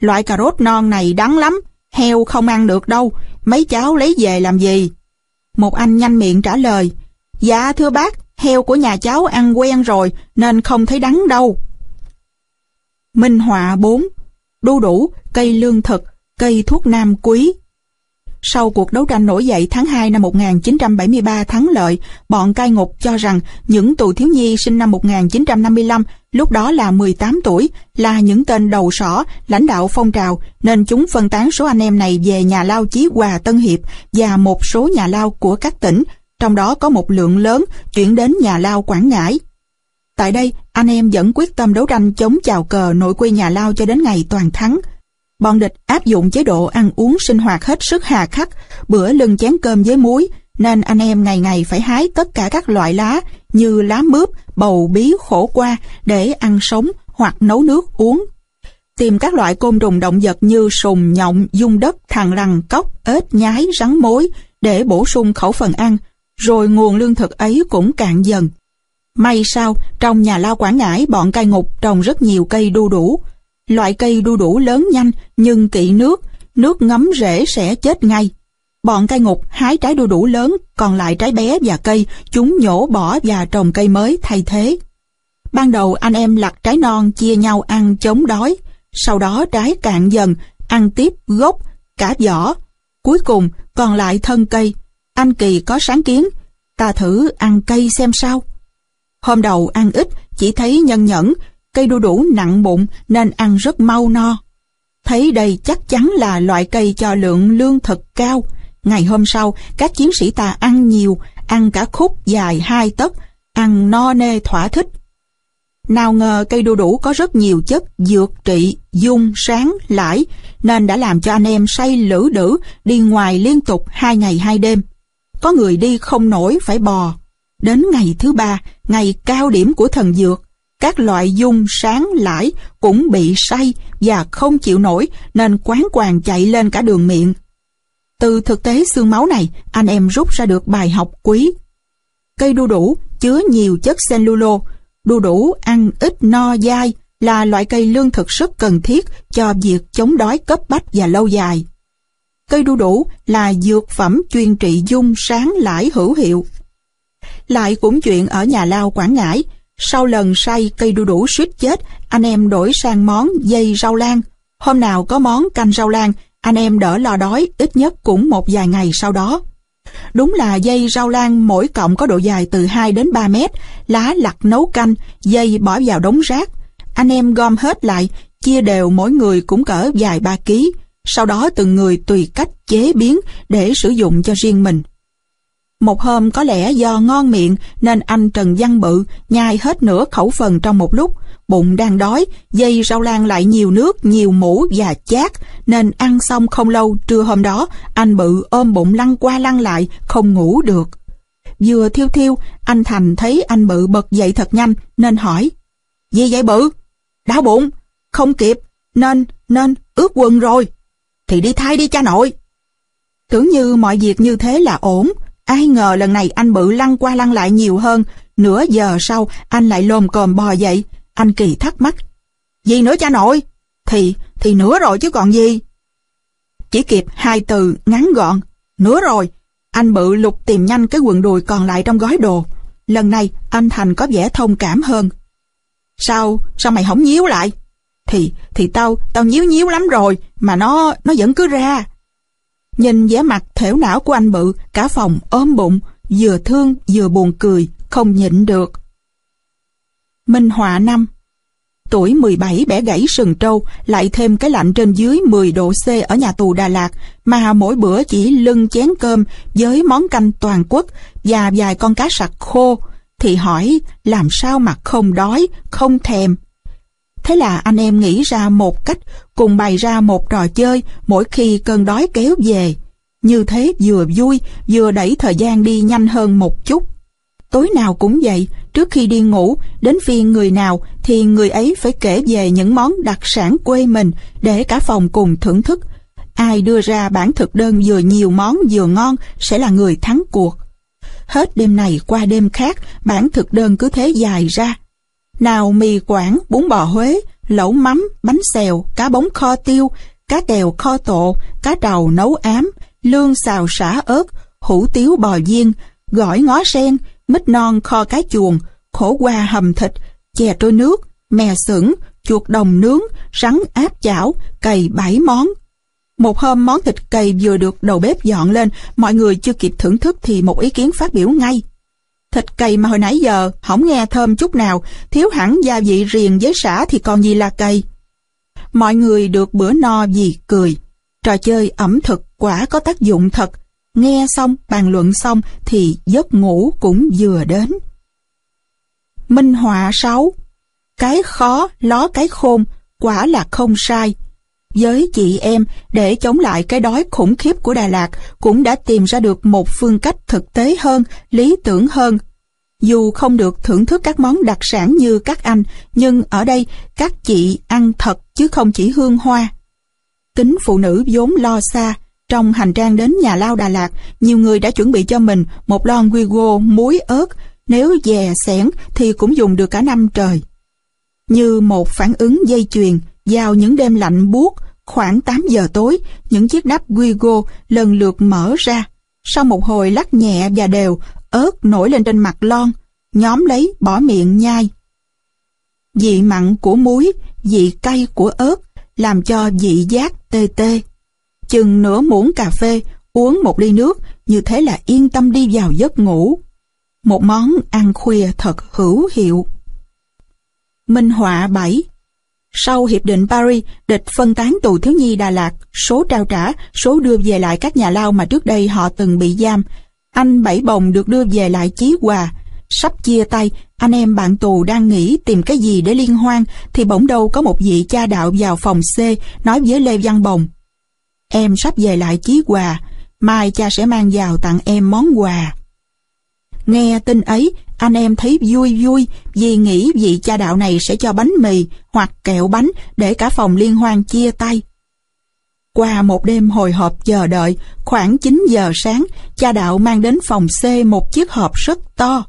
loại cà rốt non này đắng lắm, heo không ăn được đâu, mấy cháu lấy về làm gì? Một anh nhanh miệng trả lời, dạ thưa bác, heo của nhà cháu ăn quen rồi nên không thấy đắng đâu. Minh họa 4. Đu đủ, cây lương thực, cây thuốc nam quý, sau cuộc đấu tranh nổi dậy tháng 2 năm 1973 thắng lợi, bọn cai ngục cho rằng những tù thiếu nhi sinh năm 1955, lúc đó là 18 tuổi, là những tên đầu sỏ, lãnh đạo phong trào, nên chúng phân tán số anh em này về nhà lao Chí Hòa Tân Hiệp và một số nhà lao của các tỉnh, trong đó có một lượng lớn chuyển đến nhà lao Quảng Ngãi. Tại đây, anh em vẫn quyết tâm đấu tranh chống chào cờ nội quy nhà lao cho đến ngày toàn thắng. Bọn địch áp dụng chế độ ăn uống sinh hoạt hết sức hà khắc, bữa lưng chén cơm với muối, nên anh em ngày ngày phải hái tất cả các loại lá như lá mướp, bầu bí, khổ qua để ăn sống hoặc nấu nước uống. Tìm các loại côn trùng động vật như sùng, nhộng, dung đất, thằn lằn, cóc, ếch, nhái, rắn mối để bổ sung khẩu phần ăn, rồi nguồn lương thực ấy cũng cạn dần. May sao, trong nhà lao Quảng Ngãi bọn cai ngục trồng rất nhiều cây đu đủ, Loại cây đu đủ lớn nhanh nhưng kỵ nước, nước ngấm rễ sẽ chết ngay. Bọn cây ngục hái trái đu đủ lớn, còn lại trái bé và cây, chúng nhổ bỏ và trồng cây mới thay thế. Ban đầu anh em lặt trái non chia nhau ăn chống đói, sau đó trái cạn dần, ăn tiếp gốc, cả vỏ. Cuối cùng còn lại thân cây. Anh Kỳ có sáng kiến, ta thử ăn cây xem sao. Hôm đầu ăn ít, chỉ thấy nhân nhẫn, Cây đu đủ nặng bụng nên ăn rất mau no. Thấy đây chắc chắn là loại cây cho lượng lương thực cao. Ngày hôm sau, các chiến sĩ ta ăn nhiều, ăn cả khúc dài hai tấc, ăn no nê thỏa thích. Nào ngờ cây đu đủ có rất nhiều chất dược trị, dung, sáng, lãi, nên đã làm cho anh em say lử đử đi ngoài liên tục hai ngày hai đêm. Có người đi không nổi phải bò. Đến ngày thứ ba, ngày cao điểm của thần dược, Các loại dung sáng lãi cũng bị say và không chịu nổi nên quán quàng chạy lên cả đường miệng. Từ thực tế xương máu này, anh em rút ra được bài học quý. Cây đu đủ chứa nhiều chất cellulo, đu đủ ăn ít no dai là loại cây lương thực rất cần thiết cho việc chống đói cấp bách và lâu dài. Cây đu đủ là dược phẩm chuyên trị dung sáng lãi hữu hiệu. Lại cũng chuyện ở nhà lao Quảng Ngãi, sau lần say cây đu đủ suýt chết, anh em đổi sang món dây rau lan. Hôm nào có món canh rau lan, anh em đỡ lo đói ít nhất cũng một vài ngày sau đó. Đúng là dây rau lan mỗi cọng có độ dài từ 2 đến 3 mét, lá lặt nấu canh, dây bỏ vào đống rác. Anh em gom hết lại, chia đều mỗi người cũng cỡ vài ba ký. Sau đó từng người tùy cách chế biến để sử dụng cho riêng mình. Một hôm có lẽ do ngon miệng nên anh Trần Văn Bự nhai hết nửa khẩu phần trong một lúc. Bụng đang đói, dây rau lan lại nhiều nước, nhiều mũ và chát, nên ăn xong không lâu trưa hôm đó, anh Bự ôm bụng lăn qua lăn lại, không ngủ được. Vừa thiêu thiêu, anh Thành thấy anh Bự bật dậy thật nhanh, nên hỏi, Gì vậy Bự? Đau bụng, không kịp, nên, nên, ướt quần rồi. Thì đi thay đi cha nội. Tưởng như mọi việc như thế là ổn, Ai ngờ lần này anh bự lăn qua lăn lại nhiều hơn, nửa giờ sau anh lại lồm cồm bò dậy. Anh Kỳ thắc mắc. Gì nữa cha nội? Thì, thì nửa rồi chứ còn gì? Chỉ kịp hai từ ngắn gọn. Nửa rồi. Anh bự lục tìm nhanh cái quần đùi còn lại trong gói đồ. Lần này anh Thành có vẻ thông cảm hơn. Sao, sao mày không nhíu lại? Thì, thì tao, tao nhíu nhíu lắm rồi, mà nó, nó vẫn cứ ra. Nhìn vẻ mặt thểu não của anh Bự, cả phòng ôm bụng, vừa thương vừa buồn cười, không nhịn được. Minh Họa năm Tuổi 17 bẻ gãy sừng trâu, lại thêm cái lạnh trên dưới 10 độ C ở nhà tù Đà Lạt, mà mỗi bữa chỉ lưng chén cơm với món canh toàn quốc và vài con cá sặc khô, thì hỏi làm sao mà không đói, không thèm. Thế là anh em nghĩ ra một cách cùng bày ra một trò chơi mỗi khi cơn đói kéo về. Như thế vừa vui, vừa đẩy thời gian đi nhanh hơn một chút. Tối nào cũng vậy, trước khi đi ngủ, đến phiên người nào thì người ấy phải kể về những món đặc sản quê mình để cả phòng cùng thưởng thức. Ai đưa ra bản thực đơn vừa nhiều món vừa ngon sẽ là người thắng cuộc. Hết đêm này qua đêm khác, bản thực đơn cứ thế dài ra. Nào mì quảng, bún bò Huế, lẩu mắm, bánh xèo, cá bóng kho tiêu, cá tèo kho tộ, cá trầu nấu ám, lương xào xả ớt, hủ tiếu bò viên, gỏi ngó sen, mít non kho cá chuồng, khổ qua hầm thịt, chè trôi nước, mè sửng, chuột đồng nướng, rắn áp chảo, cầy bảy món. Một hôm món thịt cầy vừa được đầu bếp dọn lên, mọi người chưa kịp thưởng thức thì một ý kiến phát biểu ngay. Thịt cầy mà hồi nãy giờ không nghe thơm chút nào, thiếu hẳn gia vị riềng với sả thì còn gì là cầy. Mọi người được bữa no vì cười. Trò chơi ẩm thực quả có tác dụng thật. Nghe xong, bàn luận xong thì giấc ngủ cũng vừa đến. Minh họa 6 Cái khó ló cái khôn, quả là không sai. Với chị em, để chống lại cái đói khủng khiếp của Đà Lạt, cũng đã tìm ra được một phương cách thực tế hơn, lý tưởng hơn. Dù không được thưởng thức các món đặc sản như các anh, nhưng ở đây các chị ăn thật chứ không chỉ hương hoa. Tính phụ nữ vốn lo xa, trong hành trang đến nhà lao Đà Lạt, nhiều người đã chuẩn bị cho mình một lon Guigo muối ớt, nếu dè xẻn thì cũng dùng được cả năm trời. Như một phản ứng dây chuyền, vào những đêm lạnh buốt, khoảng 8 giờ tối, những chiếc nắp Guigo lần lượt mở ra. Sau một hồi lắc nhẹ và đều, ớt nổi lên trên mặt lon, nhóm lấy bỏ miệng nhai. Vị mặn của muối, vị cay của ớt, làm cho vị giác tê tê. Chừng nửa muỗng cà phê, uống một ly nước, như thế là yên tâm đi vào giấc ngủ. Một món ăn khuya thật hữu hiệu. Minh họa 7 Sau Hiệp định Paris, địch phân tán tù thiếu nhi Đà Lạt, số trao trả, số đưa về lại các nhà lao mà trước đây họ từng bị giam. Anh Bảy Bồng được đưa về lại Chí Hòa. Sắp chia tay, anh em bạn tù đang nghĩ tìm cái gì để liên hoan, thì bỗng đâu có một vị cha đạo vào phòng C nói với Lê Văn Bồng. Em sắp về lại Chí Hòa, mai cha sẽ mang vào tặng em món quà. Nghe tin ấy, anh em thấy vui vui vì nghĩ vị cha đạo này sẽ cho bánh mì hoặc kẹo bánh để cả phòng liên hoan chia tay. Qua một đêm hồi hộp chờ đợi, khoảng 9 giờ sáng, cha đạo mang đến phòng C một chiếc hộp rất to.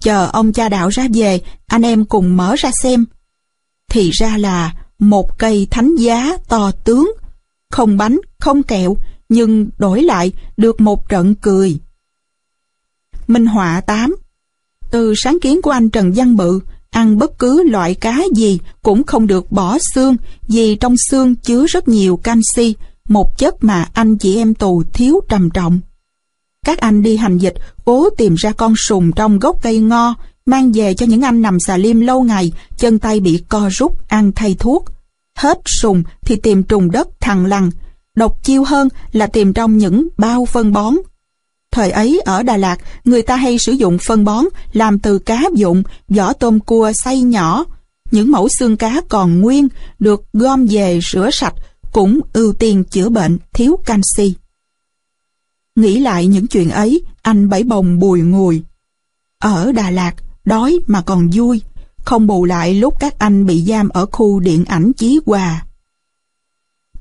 Chờ ông cha đạo ra về, anh em cùng mở ra xem. Thì ra là một cây thánh giá to tướng, không bánh, không kẹo, nhưng đổi lại được một trận cười. Minh họa 8 Từ sáng kiến của anh Trần Văn Bự, ăn bất cứ loại cá gì cũng không được bỏ xương vì trong xương chứa rất nhiều canxi, một chất mà anh chị em tù thiếu trầm trọng. Các anh đi hành dịch cố tìm ra con sùng trong gốc cây ngo, mang về cho những anh nằm xà liêm lâu ngày, chân tay bị co rút, ăn thay thuốc. Hết sùng thì tìm trùng đất thằng lằn, độc chiêu hơn là tìm trong những bao phân bón. Thời ấy ở Đà Lạt, người ta hay sử dụng phân bón làm từ cá dụng, vỏ tôm cua xay nhỏ. Những mẫu xương cá còn nguyên, được gom về rửa sạch, cũng ưu tiên chữa bệnh thiếu canxi. Nghĩ lại những chuyện ấy, anh bảy bồng bùi ngùi. Ở Đà Lạt, đói mà còn vui, không bù lại lúc các anh bị giam ở khu điện ảnh Chí Hòa.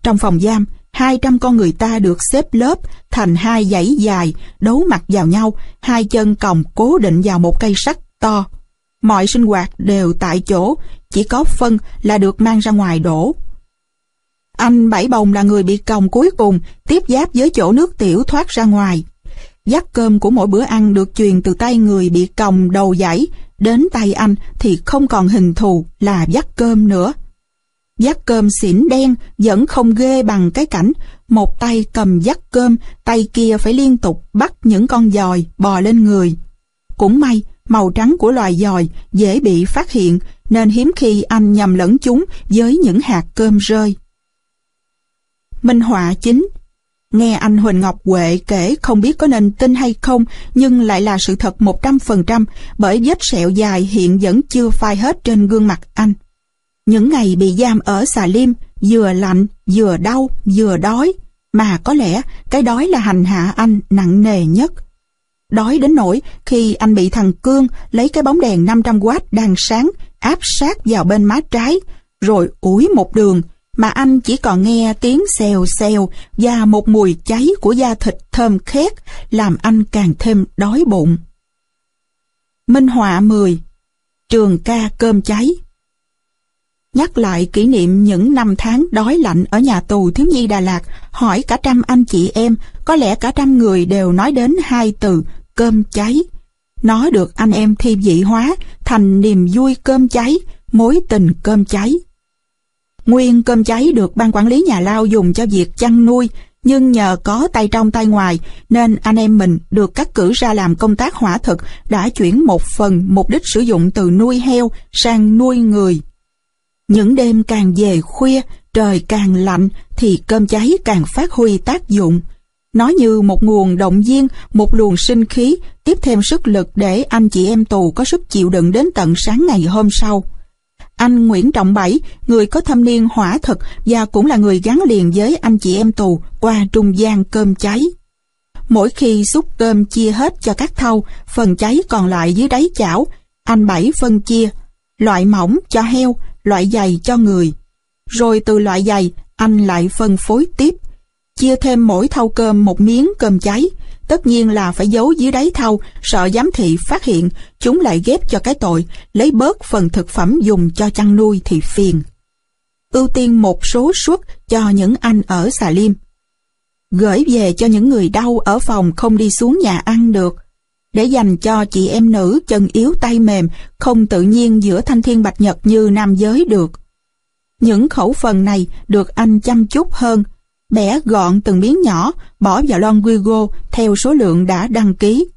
Trong phòng giam, 200 con người ta được xếp lớp thành hai dãy dài, đấu mặt vào nhau, hai chân còng cố định vào một cây sắt to. Mọi sinh hoạt đều tại chỗ, chỉ có phân là được mang ra ngoài đổ. Anh Bảy Bồng là người bị còng cuối cùng, tiếp giáp với chỗ nước tiểu thoát ra ngoài. Giác cơm của mỗi bữa ăn được truyền từ tay người bị còng đầu dãy, đến tay anh thì không còn hình thù là dắt cơm nữa. Dắt cơm xỉn đen vẫn không ghê bằng cái cảnh một tay cầm dắt cơm, tay kia phải liên tục bắt những con dòi bò lên người. Cũng may, màu trắng của loài dòi dễ bị phát hiện nên hiếm khi anh nhầm lẫn chúng với những hạt cơm rơi. Minh họa chính Nghe anh Huỳnh Ngọc Huệ kể không biết có nên tin hay không nhưng lại là sự thật 100% bởi vết sẹo dài hiện vẫn chưa phai hết trên gương mặt anh. Những ngày bị giam ở xà lim vừa lạnh, vừa đau, vừa đói, mà có lẽ cái đói là hành hạ anh nặng nề nhất. Đói đến nỗi khi anh bị thằng Cương lấy cái bóng đèn 500W đang sáng áp sát vào bên má trái, rồi ủi một đường, mà anh chỉ còn nghe tiếng xèo xèo và một mùi cháy của da thịt thơm khét làm anh càng thêm đói bụng. Minh họa 10 Trường ca cơm cháy Nhắc lại kỷ niệm những năm tháng đói lạnh ở nhà tù thiếu nhi Đà Lạt, hỏi cả trăm anh chị em, có lẽ cả trăm người đều nói đến hai từ cơm cháy. Nó được anh em thi dị hóa thành niềm vui cơm cháy, mối tình cơm cháy. Nguyên cơm cháy được ban quản lý nhà lao dùng cho việc chăn nuôi, nhưng nhờ có tay trong tay ngoài nên anh em mình được cắt cử ra làm công tác hỏa thực đã chuyển một phần mục đích sử dụng từ nuôi heo sang nuôi người. Những đêm càng về khuya, trời càng lạnh thì cơm cháy càng phát huy tác dụng. Nó như một nguồn động viên, một luồng sinh khí, tiếp thêm sức lực để anh chị em tù có sức chịu đựng đến tận sáng ngày hôm sau. Anh Nguyễn Trọng Bảy, người có thâm niên hỏa thực và cũng là người gắn liền với anh chị em tù qua trung gian cơm cháy. Mỗi khi xúc cơm chia hết cho các thau, phần cháy còn lại dưới đáy chảo, anh Bảy phân chia, loại mỏng cho heo, loại giày cho người. Rồi từ loại giày anh lại phân phối tiếp, chia thêm mỗi thau cơm một miếng cơm cháy, tất nhiên là phải giấu dưới đáy thau, sợ giám thị phát hiện, chúng lại ghép cho cái tội, lấy bớt phần thực phẩm dùng cho chăn nuôi thì phiền. Ưu tiên một số suất cho những anh ở xà liêm. Gửi về cho những người đau ở phòng không đi xuống nhà ăn được, để dành cho chị em nữ chân yếu tay mềm, không tự nhiên giữa thanh thiên bạch nhật như nam giới được. Những khẩu phần này được anh chăm chút hơn, bẻ gọn từng miếng nhỏ, bỏ vào lon Wigo theo số lượng đã đăng ký.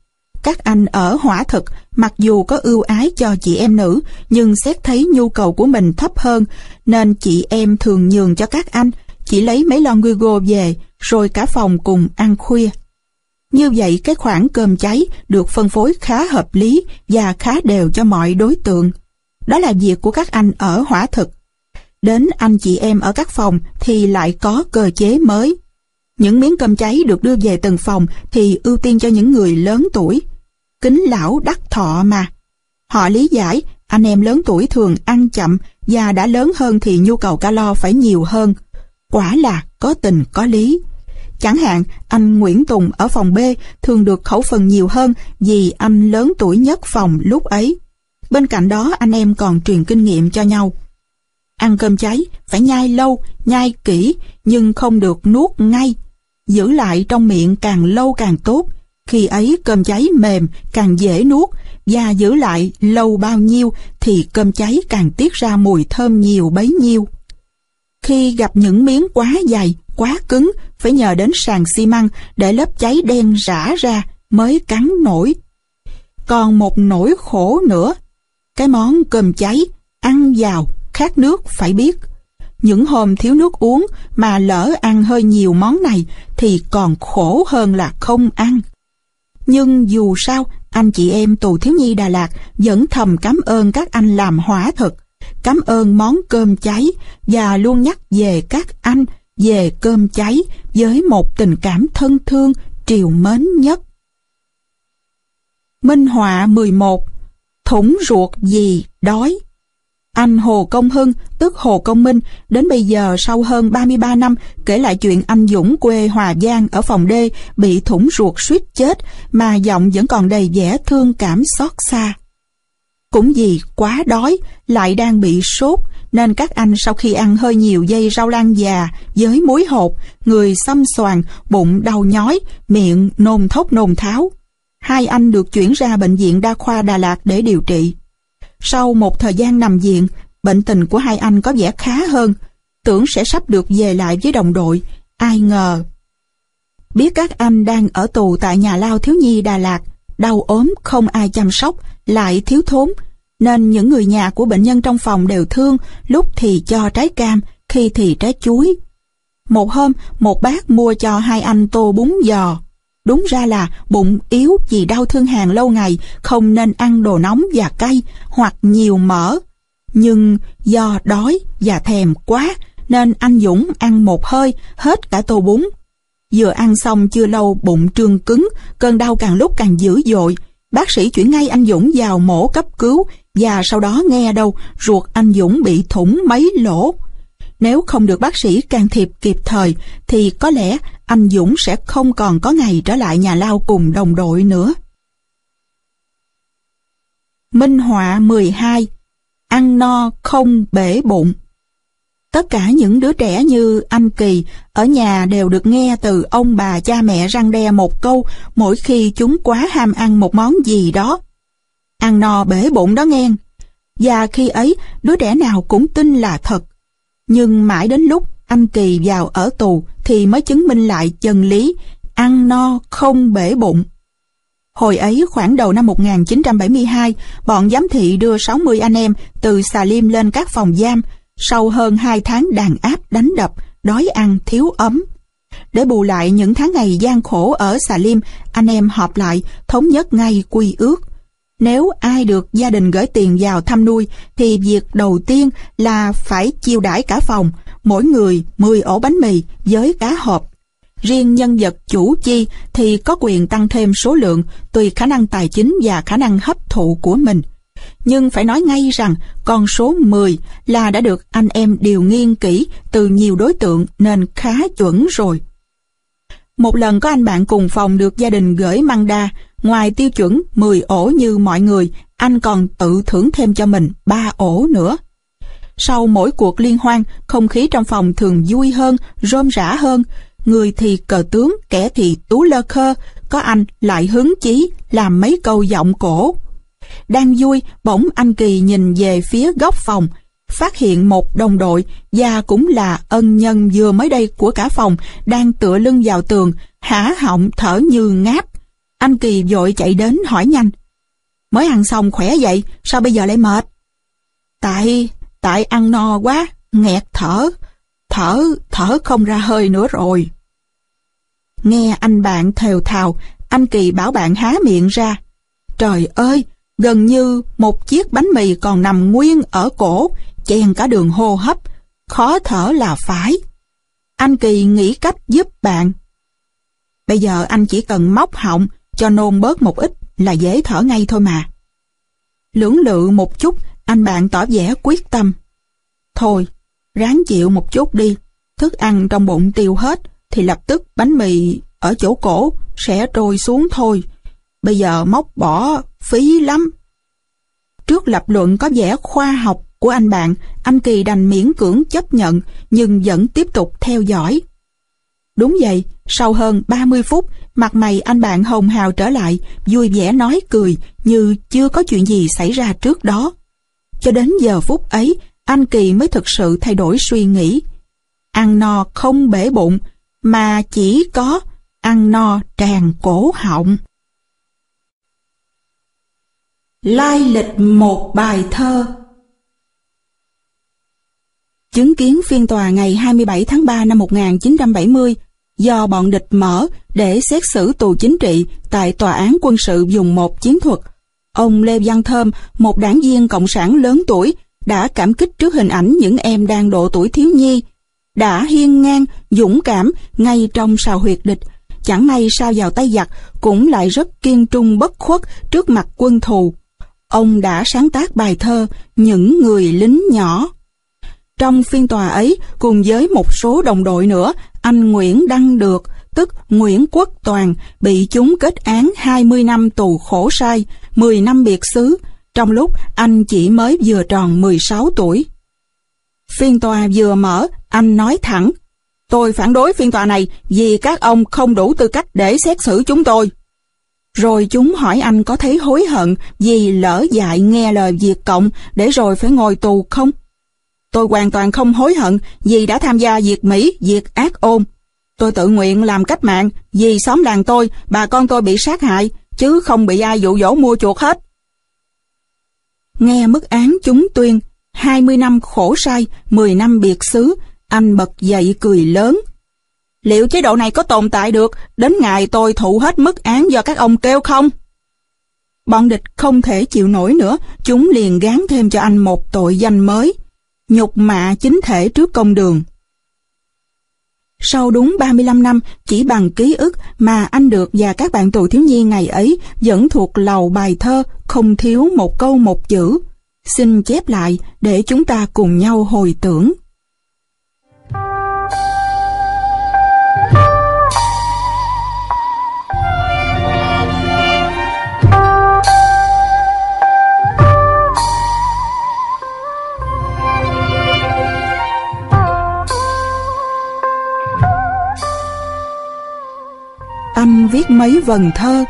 Các anh ở hỏa thực, mặc dù có ưu ái cho chị em nữ, nhưng xét thấy nhu cầu của mình thấp hơn, nên chị em thường nhường cho các anh, chỉ lấy mấy lon Wigo về, rồi cả phòng cùng ăn khuya. Như vậy cái khoản cơm cháy được phân phối khá hợp lý và khá đều cho mọi đối tượng. Đó là việc của các anh ở hỏa thực. Đến anh chị em ở các phòng thì lại có cơ chế mới. Những miếng cơm cháy được đưa về từng phòng thì ưu tiên cho những người lớn tuổi. kính lão đắc thọ mà. Họ lý giải, anh em lớn tuổi thường ăn chậm và đã lớn hơn thì nhu cầu calo phải nhiều hơn. Quả là có tình có lý. Chẳng hạn, anh Nguyễn Tùng ở phòng B thường được khẩu phần nhiều hơn vì anh lớn tuổi nhất phòng lúc ấy. Bên cạnh đó anh em còn truyền kinh nghiệm cho nhau. Ăn cơm cháy phải nhai lâu, nhai kỹ nhưng không được nuốt ngay. Giữ lại trong miệng càng lâu càng tốt. Khi ấy cơm cháy mềm càng dễ nuốt và giữ lại lâu bao nhiêu thì cơm cháy càng tiết ra mùi thơm nhiều bấy nhiêu. Khi gặp những miếng quá dày, quá cứng, phải nhờ đến sàn xi măng để lớp cháy đen rã ra mới cắn nổi. Còn một nỗi khổ nữa, cái món cơm cháy, ăn vào, khát nước phải biết. Những hôm thiếu nước uống mà lỡ ăn hơi nhiều món này thì còn khổ hơn là không ăn. Nhưng dù sao, anh chị em tù thiếu nhi Đà Lạt vẫn thầm cảm ơn các anh làm hỏa thực, cảm ơn món cơm cháy và luôn nhắc về các anh về cơm cháy với một tình cảm thân thương, triều mến nhất. Minh họa 11 Thủng ruột gì đói anh Hồ Công Hưng, tức Hồ Công Minh, đến bây giờ sau hơn 33 năm kể lại chuyện anh Dũng quê Hòa Giang ở phòng D bị thủng ruột suýt chết mà giọng vẫn còn đầy vẻ thương cảm xót xa. Cũng vì quá đói, lại đang bị sốt, nên các anh sau khi ăn hơi nhiều dây rau lan già với muối hột, người xăm xoàn, bụng đau nhói, miệng nôn thốc nôn tháo. Hai anh được chuyển ra bệnh viện đa khoa Đà Lạt để điều trị. Sau một thời gian nằm viện, bệnh tình của hai anh có vẻ khá hơn, tưởng sẽ sắp được về lại với đồng đội, ai ngờ. Biết các anh đang ở tù tại nhà lao thiếu nhi Đà Lạt, đau ốm không ai chăm sóc, lại thiếu thốn, nên những người nhà của bệnh nhân trong phòng đều thương, lúc thì cho trái cam, khi thì trái chuối. Một hôm, một bác mua cho hai anh tô bún giò. Đúng ra là bụng yếu vì đau thương hàng lâu ngày, không nên ăn đồ nóng và cay hoặc nhiều mỡ. Nhưng do đói và thèm quá nên anh Dũng ăn một hơi hết cả tô bún. Vừa ăn xong chưa lâu bụng trương cứng, cơn đau càng lúc càng dữ dội. Bác sĩ chuyển ngay anh Dũng vào mổ cấp cứu và sau đó nghe đâu, ruột anh Dũng bị thủng mấy lỗ. Nếu không được bác sĩ can thiệp kịp thời, thì có lẽ anh Dũng sẽ không còn có ngày trở lại nhà lao cùng đồng đội nữa. Minh họa 12 Ăn no không bể bụng Tất cả những đứa trẻ như anh Kỳ ở nhà đều được nghe từ ông bà cha mẹ răng đe một câu, mỗi khi chúng quá ham ăn một món gì đó. Ăn no bể bụng đó nghe. Và khi ấy, đứa trẻ nào cũng tin là thật. Nhưng mãi đến lúc anh Kỳ vào ở tù thì mới chứng minh lại chân lý ăn no không bể bụng. Hồi ấy khoảng đầu năm 1972, bọn giám thị đưa 60 anh em từ Xà Liêm lên các phòng giam sau hơn 2 tháng đàn áp đánh đập, đói ăn thiếu ấm. Để bù lại những tháng ngày gian khổ ở Xà Liêm, anh em họp lại, thống nhất ngay quy ước. Nếu ai được gia đình gửi tiền vào thăm nuôi, thì việc đầu tiên là phải chiêu đãi cả phòng, mỗi người 10 ổ bánh mì với cá hộp. Riêng nhân vật chủ chi thì có quyền tăng thêm số lượng tùy khả năng tài chính và khả năng hấp thụ của mình. Nhưng phải nói ngay rằng con số 10 là đã được anh em điều nghiên kỹ từ nhiều đối tượng nên khá chuẩn rồi. Một lần có anh bạn cùng phòng được gia đình gửi măng đa, ngoài tiêu chuẩn 10 ổ như mọi người, anh còn tự thưởng thêm cho mình 3 ổ nữa. Sau mỗi cuộc liên hoan, không khí trong phòng thường vui hơn, rôm rã hơn. Người thì cờ tướng, kẻ thì tú lơ khơ, có anh lại hứng chí làm mấy câu giọng cổ. Đang vui, bỗng anh Kỳ nhìn về phía góc phòng, phát hiện một đồng đội và cũng là ân nhân vừa mới đây của cả phòng đang tựa lưng vào tường, hả họng thở như ngáp. Anh Kỳ vội chạy đến hỏi nhanh. Mới ăn xong khỏe vậy, sao bây giờ lại mệt? Tại, tại ăn no quá, nghẹt thở, thở, thở không ra hơi nữa rồi. Nghe anh bạn thều thào, anh Kỳ bảo bạn há miệng ra. Trời ơi, gần như một chiếc bánh mì còn nằm nguyên ở cổ, chen cả đường hô hấp, khó thở là phải. Anh Kỳ nghĩ cách giúp bạn. Bây giờ anh chỉ cần móc họng cho nôn bớt một ít là dễ thở ngay thôi mà. Lưỡng lự một chút, anh bạn tỏ vẻ quyết tâm. Thôi, ráng chịu một chút đi, thức ăn trong bụng tiêu hết, thì lập tức bánh mì ở chỗ cổ sẽ trôi xuống thôi. Bây giờ móc bỏ phí lắm. Trước lập luận có vẻ khoa học của anh bạn, anh Kỳ đành miễn cưỡng chấp nhận nhưng vẫn tiếp tục theo dõi. Đúng vậy, sau hơn 30 phút, mặt mày anh bạn hồng hào trở lại, vui vẻ nói cười như chưa có chuyện gì xảy ra trước đó. Cho đến giờ phút ấy, anh Kỳ mới thực sự thay đổi suy nghĩ. Ăn no không bể bụng, mà chỉ có ăn no tràn cổ họng. Lai lịch một bài thơ Chứng kiến phiên tòa ngày 27 tháng 3 năm 1970 do bọn địch mở để xét xử tù chính trị tại tòa án quân sự dùng một chiến thuật. Ông Lê Văn Thơm, một đảng viên cộng sản lớn tuổi, đã cảm kích trước hình ảnh những em đang độ tuổi thiếu nhi, đã hiên ngang, dũng cảm ngay trong sào huyệt địch, chẳng may sao vào tay giặc cũng lại rất kiên trung bất khuất trước mặt quân thù. Ông đã sáng tác bài thơ Những người lính nhỏ. Trong phiên tòa ấy, cùng với một số đồng đội nữa, anh Nguyễn Đăng Được, tức Nguyễn Quốc Toàn, bị chúng kết án 20 năm tù khổ sai, 10 năm biệt xứ, trong lúc anh chỉ mới vừa tròn 16 tuổi. Phiên tòa vừa mở, anh nói thẳng, tôi phản đối phiên tòa này vì các ông không đủ tư cách để xét xử chúng tôi. Rồi chúng hỏi anh có thấy hối hận vì lỡ dại nghe lời Việt Cộng để rồi phải ngồi tù không? Tôi hoàn toàn không hối hận vì đã tham gia diệt Mỹ, diệt ác ôn. Tôi tự nguyện làm cách mạng vì xóm làng tôi, bà con tôi bị sát hại, chứ không bị ai dụ dỗ mua chuột hết. Nghe mức án chúng tuyên, 20 năm khổ sai, 10 năm biệt xứ, anh bật dậy cười lớn. Liệu chế độ này có tồn tại được đến ngày tôi thụ hết mức án do các ông kêu không? Bọn địch không thể chịu nổi nữa, chúng liền gán thêm cho anh một tội danh mới, nhục mạ chính thể trước công đường. Sau đúng 35 năm, chỉ bằng ký ức mà anh được và các bạn tù thiếu nhi ngày ấy vẫn thuộc lầu bài thơ, không thiếu một câu một chữ. Xin chép lại để chúng ta cùng nhau hồi tưởng. Anh viết mấy vần thơ,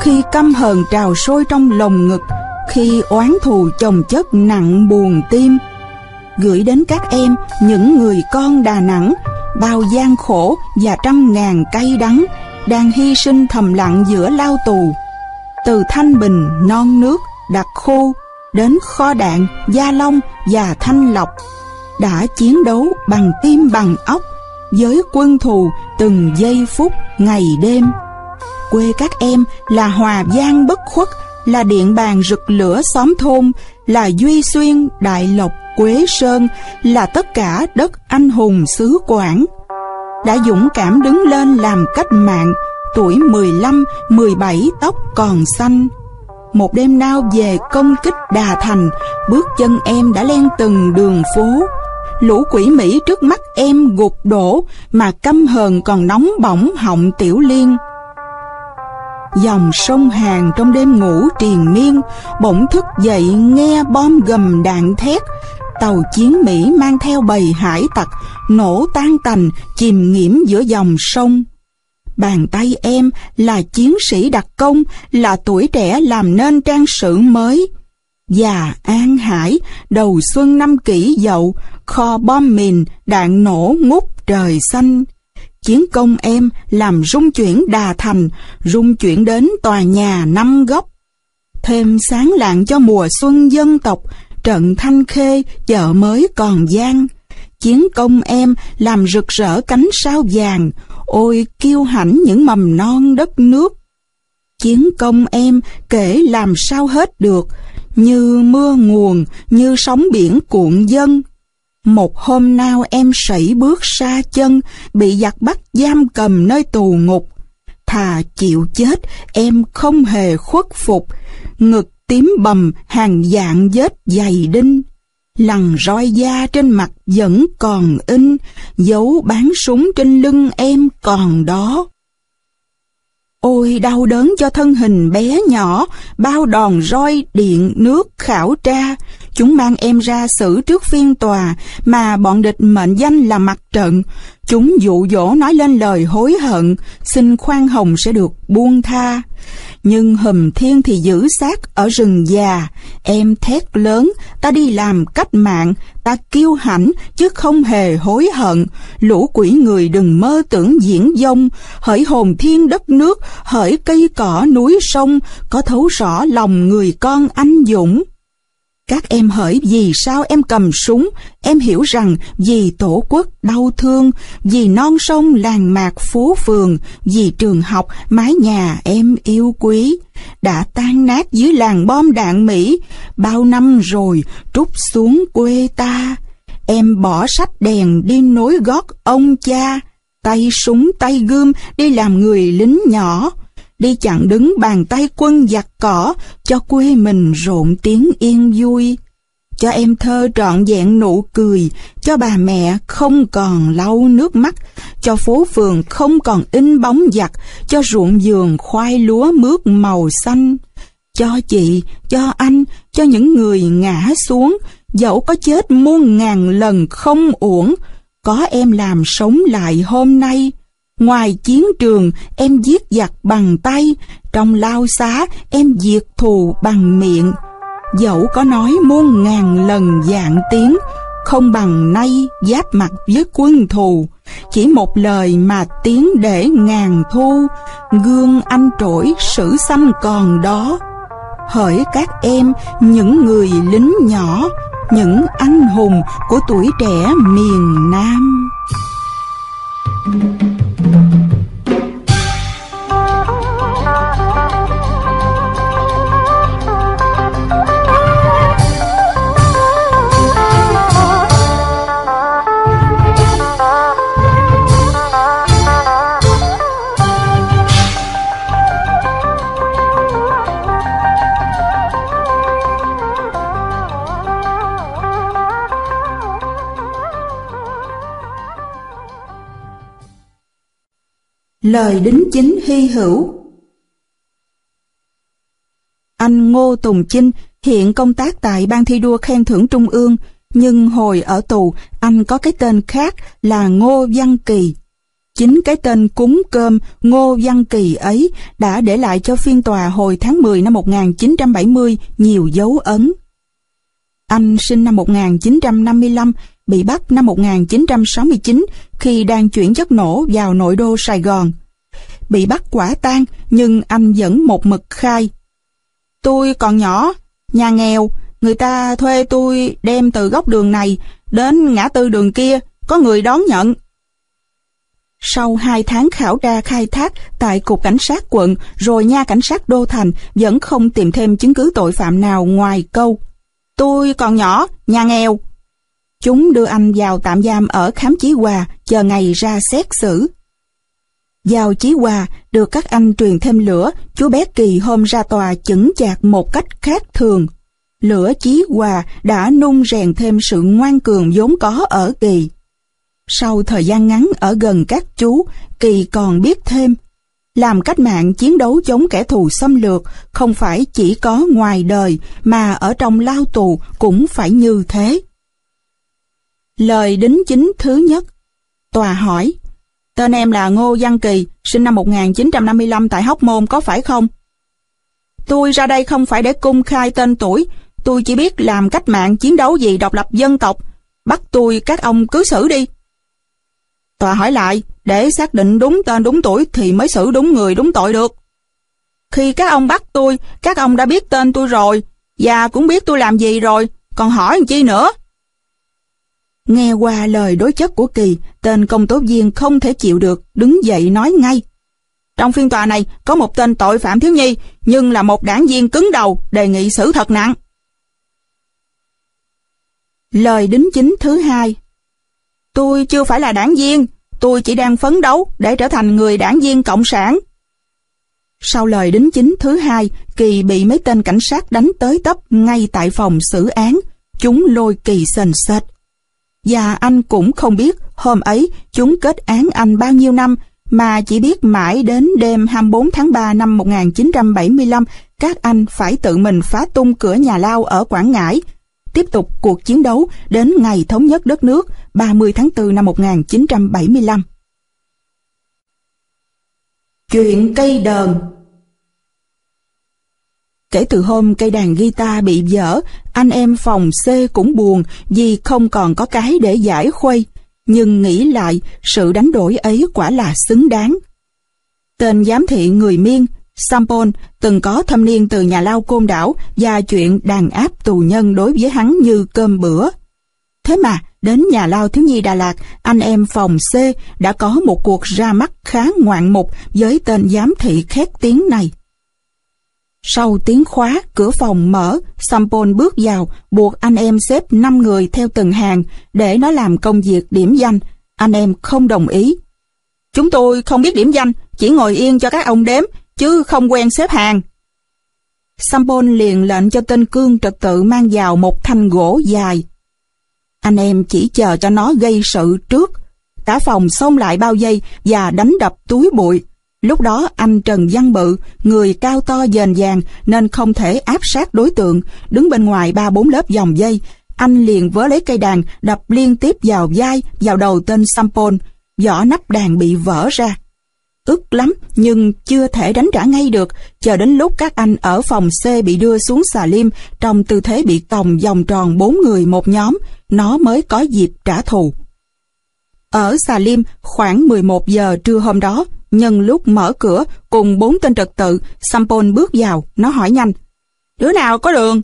Khi căm hờn trào sôi trong lồng ngực, Khi oán thù chồng chất nặng buồn tim. Gửi đến các em, những người con Đà Nẵng, Bao gian khổ và trăm ngàn cay đắng, Đang hy sinh thầm lặng giữa lao tù. Từ Thanh Bình, non nước, đặc khu, Đến kho đạn, Gia Long và Thanh Lộc Đã chiến đấu bằng tim bằng óc, với quân thù từng giây phút ngày đêm. Quê các em là Hòa Giang bất khuất, là điện bàn rực lửa xóm thôn, là Duy Xuyên, Đại Lộc, Quế Sơn, là tất cả đất anh hùng xứ Quảng. Đã dũng cảm đứng lên làm cách mạng, tuổi 15, 17 tóc còn xanh. Một đêm nao về công kích Đà Thành, bước chân em đã len từng đường phố, lũ quỷ Mỹ trước mắt em gục đổ mà căm hờn còn nóng bỏng họng tiểu liên. Dòng sông Hàn trong đêm ngủ triền miên, bỗng thức dậy nghe bom gầm đạn thét, tàu chiến Mỹ mang theo bầy hải tặc, nổ tan tành, chìm nghiễm giữa dòng sông. Bàn tay em là chiến sĩ đặc công, là tuổi trẻ làm nên trang sử mới. Già An Hải, đầu xuân năm kỷ dậu, kho bom mìn, đạn nổ ngút trời xanh. Chiến công em làm rung chuyển đà thành, rung chuyển đến tòa nhà năm góc. Thêm sáng lạng cho mùa xuân dân tộc, trận thanh khê, chợ mới còn gian. Chiến công em làm rực rỡ cánh sao vàng, ôi kiêu hãnh những mầm non đất nước. Chiến công em kể làm sao hết được, như mưa nguồn, như sóng biển cuộn dân. Một hôm nào em sảy bước xa chân, bị giặc bắt giam cầm nơi tù ngục. thà chịu chết, em không hề khuất phục. Ngực tím bầm, hàng dạng vết dày đinh. Lằn roi da trên mặt vẫn còn in, dấu bán súng trên lưng em còn đó. Ôi đau đớn cho thân hình bé nhỏ, bao đòn roi điện nước khảo tra. Chúng mang em ra xử trước phiên tòa mà bọn địch mệnh danh là mặt trận. Chúng dụ dỗ nói lên lời hối hận, xin khoan hồng sẽ được buông tha. Nhưng hùm thiên thì giữ xác ở rừng già, em thét lớn, ta đi làm cách mạng, ta kiêu hãnh chứ không hề hối hận. Lũ quỷ người đừng mơ tưởng diễn dông, hỡi hồn thiên đất nước, hỡi cây cỏ núi sông, có thấu rõ lòng người con anh dũng. Các em hỡi vì sao em cầm súng, em hiểu rằng vì tổ quốc đau thương, vì non sông làng mạc phố phường, vì trường học, mái nhà em yêu quý, đã tan nát dưới làng bom đạn Mỹ, bao năm rồi trút xuống quê ta. Em bỏ sách đèn đi nối gót ông cha, tay súng tay gươm đi làm người lính nhỏ, đi chặn đứng bàn tay quân giặt cỏ cho quê mình rộn tiếng yên vui. Cho em thơ trọn vẹn nụ cười, cho bà mẹ không còn lau nước mắt, cho phố phường không còn in bóng giặt, cho ruộng vườn khoai lúa mướt màu xanh. Cho chị, cho anh, cho những người ngã xuống, dẫu có chết muôn ngàn lần không uổng, có em làm sống lại hôm nay. Ngoài chiến trường, em giết giặc bằng tay, trong lao xá, em diệt thù bằng miệng. Dẫu có nói muôn ngàn lần dạng tiếng, không bằng nay giáp mặt với quân thù. Chỉ một lời mà tiếng để ngàn thu, gương anh trỗi sử xanh còn đó. Hỡi các em, những người lính nhỏ, những anh hùng của tuổi trẻ miền Nam. Thank you. Lời đính chính hy hữu Anh Ngô Tùng Chinh hiện công tác tại Ban thi đua khen thưởng Trung ương, nhưng hồi ở tù anh có cái tên khác là Ngô Văn Kỳ. Chính cái tên cúng cơm Ngô Văn Kỳ ấy đã để lại cho phiên tòa hồi tháng 10 năm 1970 nhiều dấu ấn. Anh sinh năm 1955, bị bắt năm 1969 khi đang chuyển chất nổ vào nội đô Sài Gòn. Bị bắt quả tang nhưng anh vẫn một mực khai. Tôi còn nhỏ, nhà nghèo, người ta thuê tôi đem từ góc đường này đến ngã tư đường kia, có người đón nhận. Sau hai tháng khảo tra khai thác tại Cục Cảnh sát quận rồi nha cảnh sát Đô Thành vẫn không tìm thêm chứng cứ tội phạm nào ngoài câu. Tôi còn nhỏ, nhà nghèo, Chúng đưa anh vào tạm giam ở khám chí hòa, chờ ngày ra xét xử. Vào chí hòa, được các anh truyền thêm lửa, chú bé Kỳ hôm ra tòa chững chạc một cách khác thường. Lửa chí hòa đã nung rèn thêm sự ngoan cường vốn có ở Kỳ. Sau thời gian ngắn ở gần các chú, Kỳ còn biết thêm. Làm cách mạng chiến đấu chống kẻ thù xâm lược không phải chỉ có ngoài đời mà ở trong lao tù cũng phải như thế. Lời đính chính thứ nhất. Tòa hỏi, tên em là Ngô Văn Kỳ, sinh năm 1955 tại Hóc Môn có phải không? Tôi ra đây không phải để cung khai tên tuổi, tôi chỉ biết làm cách mạng chiến đấu vì độc lập dân tộc. Bắt tôi các ông cứ xử đi. Tòa hỏi lại, để xác định đúng tên đúng tuổi thì mới xử đúng người đúng tội được. Khi các ông bắt tôi, các ông đã biết tên tôi rồi, và cũng biết tôi làm gì rồi, còn hỏi làm chi nữa. Nghe qua lời đối chất của Kỳ, tên công tố viên không thể chịu được, đứng dậy nói ngay. Trong phiên tòa này có một tên tội phạm thiếu nhi, nhưng là một đảng viên cứng đầu, đề nghị xử thật nặng. Lời đính chính thứ hai Tôi chưa phải là đảng viên, tôi chỉ đang phấn đấu để trở thành người đảng viên cộng sản. Sau lời đính chính thứ hai, Kỳ bị mấy tên cảnh sát đánh tới tấp ngay tại phòng xử án. Chúng lôi Kỳ sền sệt. Và anh cũng không biết hôm ấy chúng kết án anh bao nhiêu năm, mà chỉ biết mãi đến đêm 24 tháng 3 năm 1975 các anh phải tự mình phá tung cửa nhà lao ở Quảng Ngãi tiếp tục cuộc chiến đấu đến ngày thống nhất đất nước 30 tháng 4 năm 1975. Chuyện cây đờn Kể từ hôm cây đàn guitar bị dở, anh em phòng C cũng buồn vì không còn có cái để giải khuây. Nhưng nghĩ lại, sự đánh đổi ấy quả là xứng đáng. Tên giám thị người miên, Sampon, từng có thâm niên từ nhà lao côn đảo và chuyện đàn áp tù nhân đối với hắn như cơm bữa. Thế mà, đến nhà lao thiếu nhi Đà Lạt, anh em phòng C đã có một cuộc ra mắt khá ngoạn mục với tên giám thị khét tiếng này. Sau tiếng khóa, cửa phòng mở, Sampol bước vào, buộc anh em xếp 5 người theo từng hàng để nó làm công việc điểm danh. Anh em không đồng ý. Chúng tôi không biết điểm danh, chỉ ngồi yên cho các ông đếm, chứ không quen xếp hàng. Sampol liền lệnh cho tên cương trật tự mang vào một thanh gỗ dài. Anh em chỉ chờ cho nó gây sự trước. Cả phòng xông lại bao giây và đánh đập túi bụi. Lúc đó anh Trần Văn Bự, người cao to dền dàng nên không thể áp sát đối tượng, đứng bên ngoài ba bốn lớp dòng dây. Anh liền vớ lấy cây đàn đập liên tiếp vào vai, vào đầu tên Sampon. Vỏ nắp đàn bị vỡ ra. Ức lắm nhưng chưa thể đánh trả ngay được, chờ đến lúc các anh ở phòng C bị đưa xuống xà lim trong tư thế bị tòng vòng tròn bốn người một nhóm, nó mới có dịp trả thù. Ở xà lim khoảng 11 giờ trưa hôm đó, nhân lúc mở cửa cùng bốn tên trật tự, Sampon bước vào, nó hỏi nhanh. Đứa nào có đường?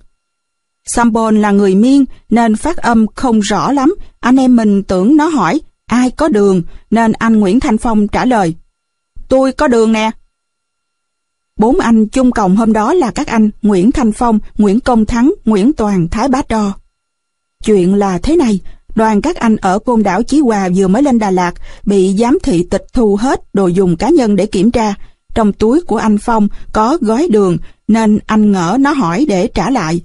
Sampon là người miên nên phát âm không rõ lắm, anh em mình tưởng nó hỏi ai có đường nên anh Nguyễn Thanh Phong trả lời. Tôi có đường nè. Bốn anh chung cộng hôm đó là các anh Nguyễn Thanh Phong, Nguyễn Công Thắng, Nguyễn Toàn, Thái Bá Đo. Chuyện là thế này, đoàn các anh ở côn đảo Chí Hòa vừa mới lên Đà Lạt bị giám thị tịch thu hết đồ dùng cá nhân để kiểm tra. Trong túi của anh Phong có gói đường nên anh ngỡ nó hỏi để trả lại.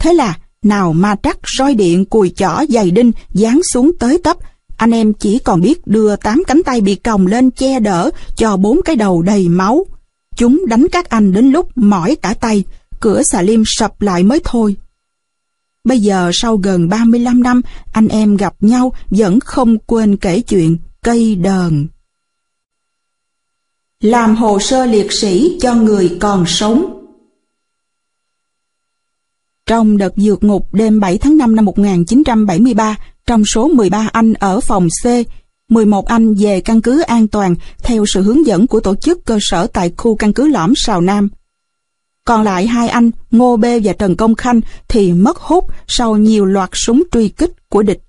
Thế là nào ma trắc roi điện cùi chỏ giày đinh dán xuống tới tấp anh em chỉ còn biết đưa tám cánh tay bị còng lên che đỡ cho bốn cái đầu đầy máu. Chúng đánh các anh đến lúc mỏi cả tay, cửa xà lim sập lại mới thôi. Bây giờ sau gần 35 năm, anh em gặp nhau vẫn không quên kể chuyện cây đờn. Làm hồ sơ liệt sĩ cho người còn sống Trong đợt dược ngục đêm 7 tháng 5 năm 1973, trong số 13 anh ở phòng C, 11 anh về căn cứ an toàn theo sự hướng dẫn của tổ chức cơ sở tại khu căn cứ lõm Sào Nam. Còn lại hai anh, Ngô Bê và Trần Công Khanh thì mất hút sau nhiều loạt súng truy kích của địch.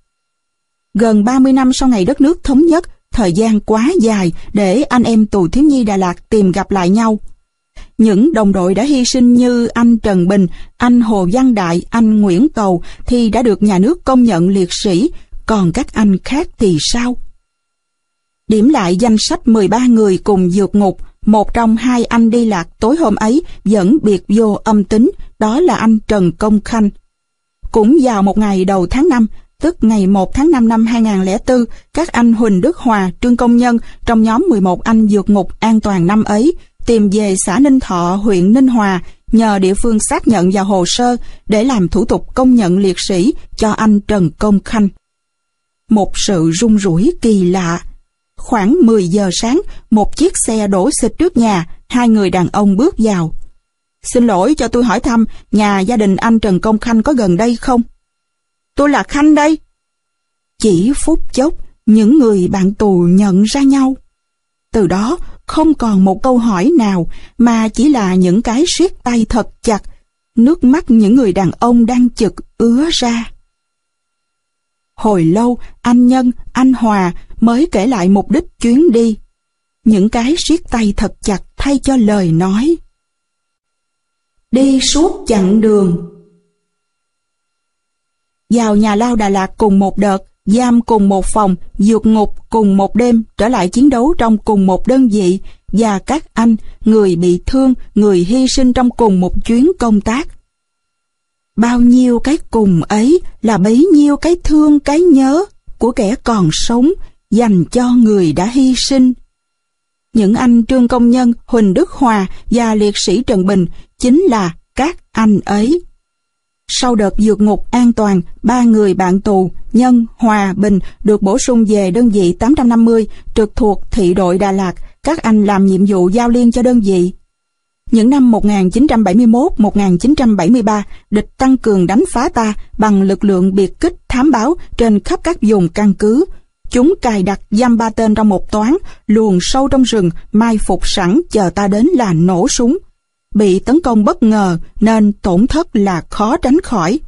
Gần 30 năm sau ngày đất nước thống nhất, thời gian quá dài để anh em tù thiếu nhi Đà Lạt tìm gặp lại nhau. Những đồng đội đã hy sinh như anh Trần Bình, anh Hồ Văn Đại, anh Nguyễn Cầu thì đã được nhà nước công nhận liệt sĩ, còn các anh khác thì sao? Điểm lại danh sách 13 người cùng dược ngục, một trong hai anh đi lạc tối hôm ấy vẫn biệt vô âm tính, đó là anh Trần Công Khanh. Cũng vào một ngày đầu tháng 5, tức ngày 1 tháng 5 năm 2004, các anh Huỳnh Đức Hòa, Trương Công Nhân trong nhóm 11 anh dược ngục an toàn năm ấy tìm về xã Ninh Thọ, huyện Ninh Hòa, nhờ địa phương xác nhận vào hồ sơ để làm thủ tục công nhận liệt sĩ cho anh Trần Công Khanh. Một sự rung rủi kỳ lạ. Khoảng 10 giờ sáng, một chiếc xe đổ xịt trước nhà, hai người đàn ông bước vào. Xin lỗi cho tôi hỏi thăm, nhà gia đình anh Trần Công Khanh có gần đây không? Tôi là Khanh đây. Chỉ phút chốc, những người bạn tù nhận ra nhau. Từ đó, không còn một câu hỏi nào mà chỉ là những cái siết tay thật chặt, nước mắt những người đàn ông đang chực ứa ra. Hồi lâu, anh Nhân, anh Hòa mới kể lại mục đích chuyến đi. Những cái siết tay thật chặt thay cho lời nói. Đi suốt chặng đường. Vào nhà lao Đà Lạt cùng một đợt, giam cùng một phòng, dược ngục cùng một đêm, trở lại chiến đấu trong cùng một đơn vị, và các anh, người bị thương, người hy sinh trong cùng một chuyến công tác. Bao nhiêu cái cùng ấy là bấy nhiêu cái thương cái nhớ của kẻ còn sống dành cho người đã hy sinh. Những anh Trương Công Nhân, Huỳnh Đức Hòa và liệt sĩ Trần Bình chính là các anh ấy. Sau đợt dược ngục an toàn, ba người bạn tù Nhân, Hòa, Bình được bổ sung về đơn vị 850 trực thuộc thị đội Đà Lạt. Các anh làm nhiệm vụ giao liên cho đơn vị. Những năm 1971-1973, địch tăng cường đánh phá ta bằng lực lượng biệt kích thám báo trên khắp các vùng căn cứ. Chúng cài đặt giam ba tên trong một toán, luồn sâu trong rừng, mai phục sẵn chờ ta đến là nổ súng. Bị tấn công bất ngờ nên tổn thất là khó tránh khỏi.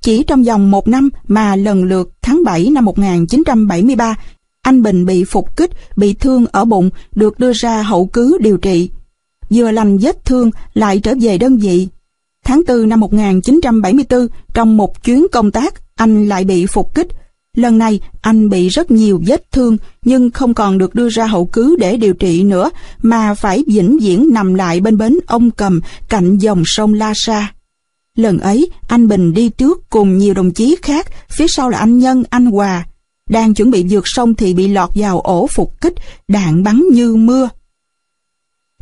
Chỉ trong vòng một năm mà lần lượt tháng 7 năm 1973, anh Bình bị phục kích, bị thương ở bụng, được đưa ra hậu cứ điều trị. Vừa lành vết thương lại trở về đơn vị. Tháng 4 năm 1974, trong một chuyến công tác, anh lại bị phục kích. Lần này, anh bị rất nhiều vết thương, nhưng không còn được đưa ra hậu cứu để điều trị nữa, mà phải vĩnh viễn nằm lại bên bến ông cầm cạnh dòng sông La Sa. Lần ấy, anh Bình đi trước cùng nhiều đồng chí khác, phía sau là anh Nhân, anh Hòa. Đang chuẩn bị vượt sông thì bị lọt vào ổ phục kích, đạn bắn như mưa.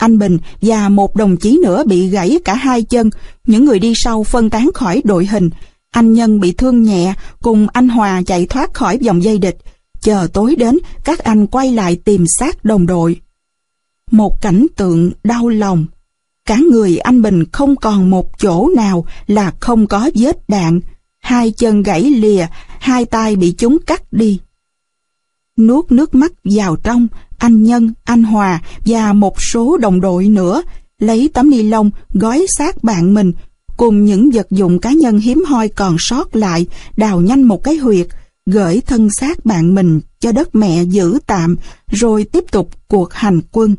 Anh Bình và một đồng chí nữa bị gãy cả hai chân, những người đi sau phân tán khỏi đội hình. Anh Nhân bị thương nhẹ, cùng anh Hòa chạy thoát khỏi vòng dây địch. Chờ tối đến, các anh quay lại tìm xác đồng đội. Một cảnh tượng đau lòng. Cả người anh Bình không còn một chỗ nào là không có vết đạn. Hai chân gãy lìa, hai tay bị chúng cắt đi. Nuốt nước mắt vào trong, anh Nhân, anh Hòa và một số đồng đội nữa lấy tấm ni lông gói xác bạn mình cùng những vật dụng cá nhân hiếm hoi còn sót lại đào nhanh một cái huyệt gửi thân xác bạn mình cho đất mẹ giữ tạm rồi tiếp tục cuộc hành quân.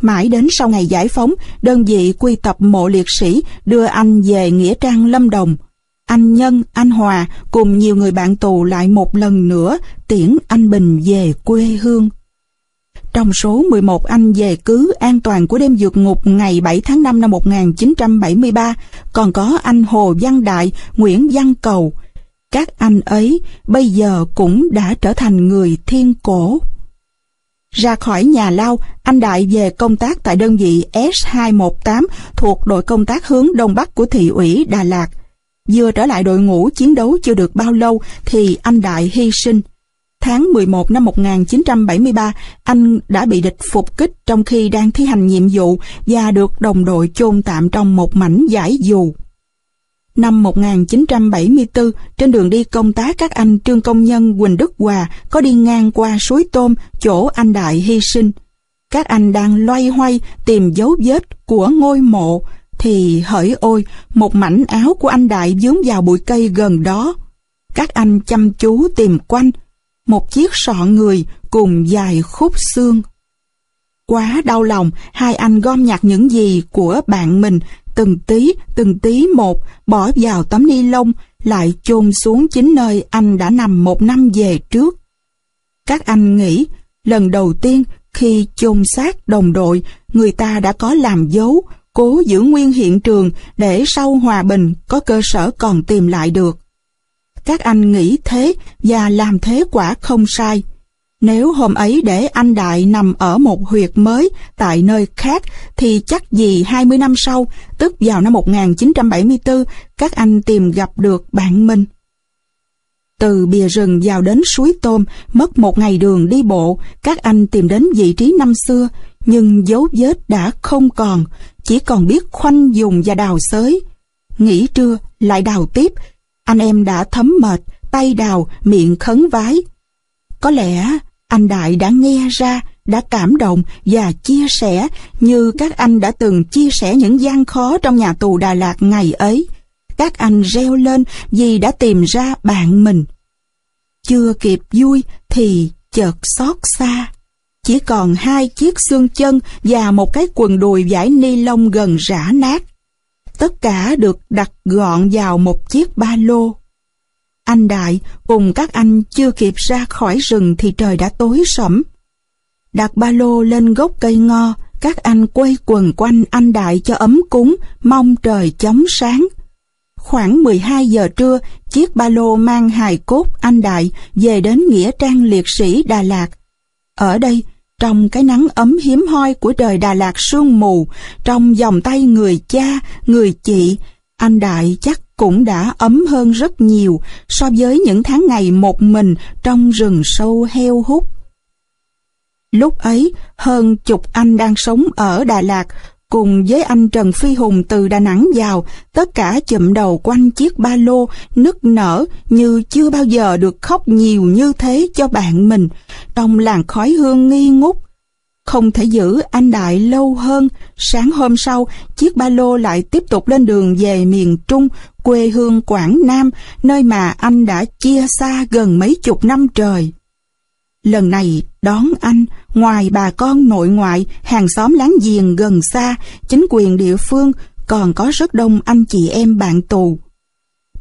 Mãi đến sau ngày giải phóng, đơn vị quy tập mộ liệt sĩ đưa anh về Nghĩa Trang Lâm Đồng. Anh Nhân, anh Hòa cùng nhiều người bạn tù lại một lần nữa tiễn anh Bình về quê hương. Trong số 11 anh về cứ an toàn của đêm vượt ngục ngày 7 tháng 5 năm 1973, còn có anh Hồ Văn Đại, Nguyễn Văn Cầu. Các anh ấy bây giờ cũng đã trở thành người thiên cổ. Ra khỏi nhà lao, anh Đại về công tác tại đơn vị S218 thuộc đội công tác hướng Đông Bắc của thị ủy Đà Lạt. Vừa trở lại đội ngũ chiến đấu chưa được bao lâu thì anh Đại hy sinh. Tháng 11 năm 1973, anh đã bị địch phục kích trong khi đang thi hành nhiệm vụ và được đồng đội chôn tạm trong một mảnh giải dù. Năm 1974, trên đường đi công tác các anh Trương Công Nhân, Quỳnh Đức Hòa có đi ngang qua suối tôm, chỗ anh Đại hy sinh. Các anh đang loay hoay tìm dấu vết của ngôi mộ, thì hỡi ôi, một mảnh áo của anh Đại dướng vào bụi cây gần đó. Các anh chăm chú tìm quanh, một chiếc sọ người cùng dài khúc xương. Quá đau lòng, hai anh gom nhặt những gì của bạn mình, từng tí, từng tí một, bỏ vào tấm ni lông, lại chôn xuống chính nơi anh đã nằm một năm về trước. Các anh nghĩ, lần đầu tiên khi chôn xác đồng đội, người ta đã có làm dấu, cố giữ nguyên hiện trường để sau hòa bình có cơ sở còn tìm lại được. Các anh nghĩ thế và làm thế quả không sai. Nếu hôm ấy để anh Đại nằm ở một huyệt mới tại nơi khác thì chắc gì 20 năm sau, tức vào năm 1974, các anh tìm gặp được bạn mình. Từ bìa rừng vào đến suối tôm, mất một ngày đường đi bộ, các anh tìm đến vị trí năm xưa, nhưng dấu vết đã không còn, chỉ còn biết khoanh dùng và đào xới. Nghỉ trưa, lại đào tiếp, anh em đã thấm mệt, tay đào, miệng khấn vái. Có lẽ anh Đại đã nghe ra, đã cảm động và chia sẻ như các anh đã từng chia sẻ những gian khó trong nhà tù Đà Lạt ngày ấy. Các anh reo lên vì đã tìm ra bạn mình. Chưa kịp vui thì chợt xót xa. Chỉ còn hai chiếc xương chân và một cái quần đùi vải ni lông gần rã nát. Tất cả được đặt gọn vào một chiếc ba lô. Anh Đại cùng các anh chưa kịp ra khỏi rừng thì trời đã tối sẫm. Đặt ba lô lên gốc cây ngo, các anh quay quần quanh anh Đại cho ấm cúng, mong trời chóng sáng. Khoảng 12 giờ trưa, chiếc ba lô mang hài cốt anh Đại về đến Nghĩa Trang Liệt sĩ Đà Lạt. Ở đây, trong cái nắng ấm hiếm hoi của trời Đà Lạt sương mù, trong vòng tay người cha, người chị, anh Đại chắc cũng đã ấm hơn rất nhiều so với những tháng ngày một mình trong rừng sâu heo hút. Lúc ấy, hơn chục anh đang sống ở Đà Lạt, cùng với anh Trần Phi Hùng từ Đà Nẵng vào, tất cả chụm đầu quanh chiếc ba lô, nức nở như chưa bao giờ được khóc nhiều như thế cho bạn mình, trong làng khói hương nghi ngút. Không thể giữ anh Đại lâu hơn, sáng hôm sau, chiếc ba lô lại tiếp tục lên đường về miền Trung, quê hương Quảng Nam, nơi mà anh đã chia xa gần mấy chục năm trời. Lần này đón anh, ngoài bà con nội ngoại, hàng xóm láng giềng gần xa, chính quyền địa phương, còn có rất đông anh chị em bạn tù.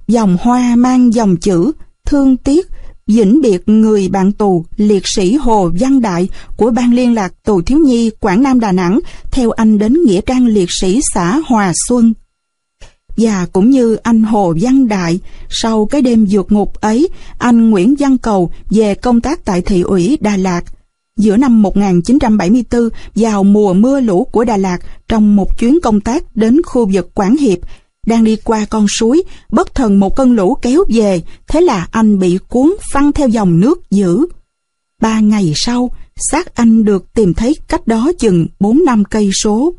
Dòng hoa mang dòng chữ, thương tiếc, vĩnh biệt người bạn tù liệt sĩ Hồ Văn Đại của Ban Liên lạc Tù Thiếu Nhi Quảng Nam Đà Nẵng theo anh đến Nghĩa trang liệt sĩ xã Hòa Xuân. Và cũng như anh Hồ Văn Đại, sau cái đêm vượt ngục ấy, anh Nguyễn Văn Cầu về công tác tại thị ủy Đà Lạt. Giữa năm 1974, vào mùa mưa lũ của Đà Lạt, trong một chuyến công tác đến khu vực Quảng Hiệp, đang đi qua con suối, bất thần một cơn lũ kéo về, thế là anh bị cuốn phăng theo dòng nước dữ. Ba ngày sau, xác anh được tìm thấy cách đó chừng 4 năm cây số.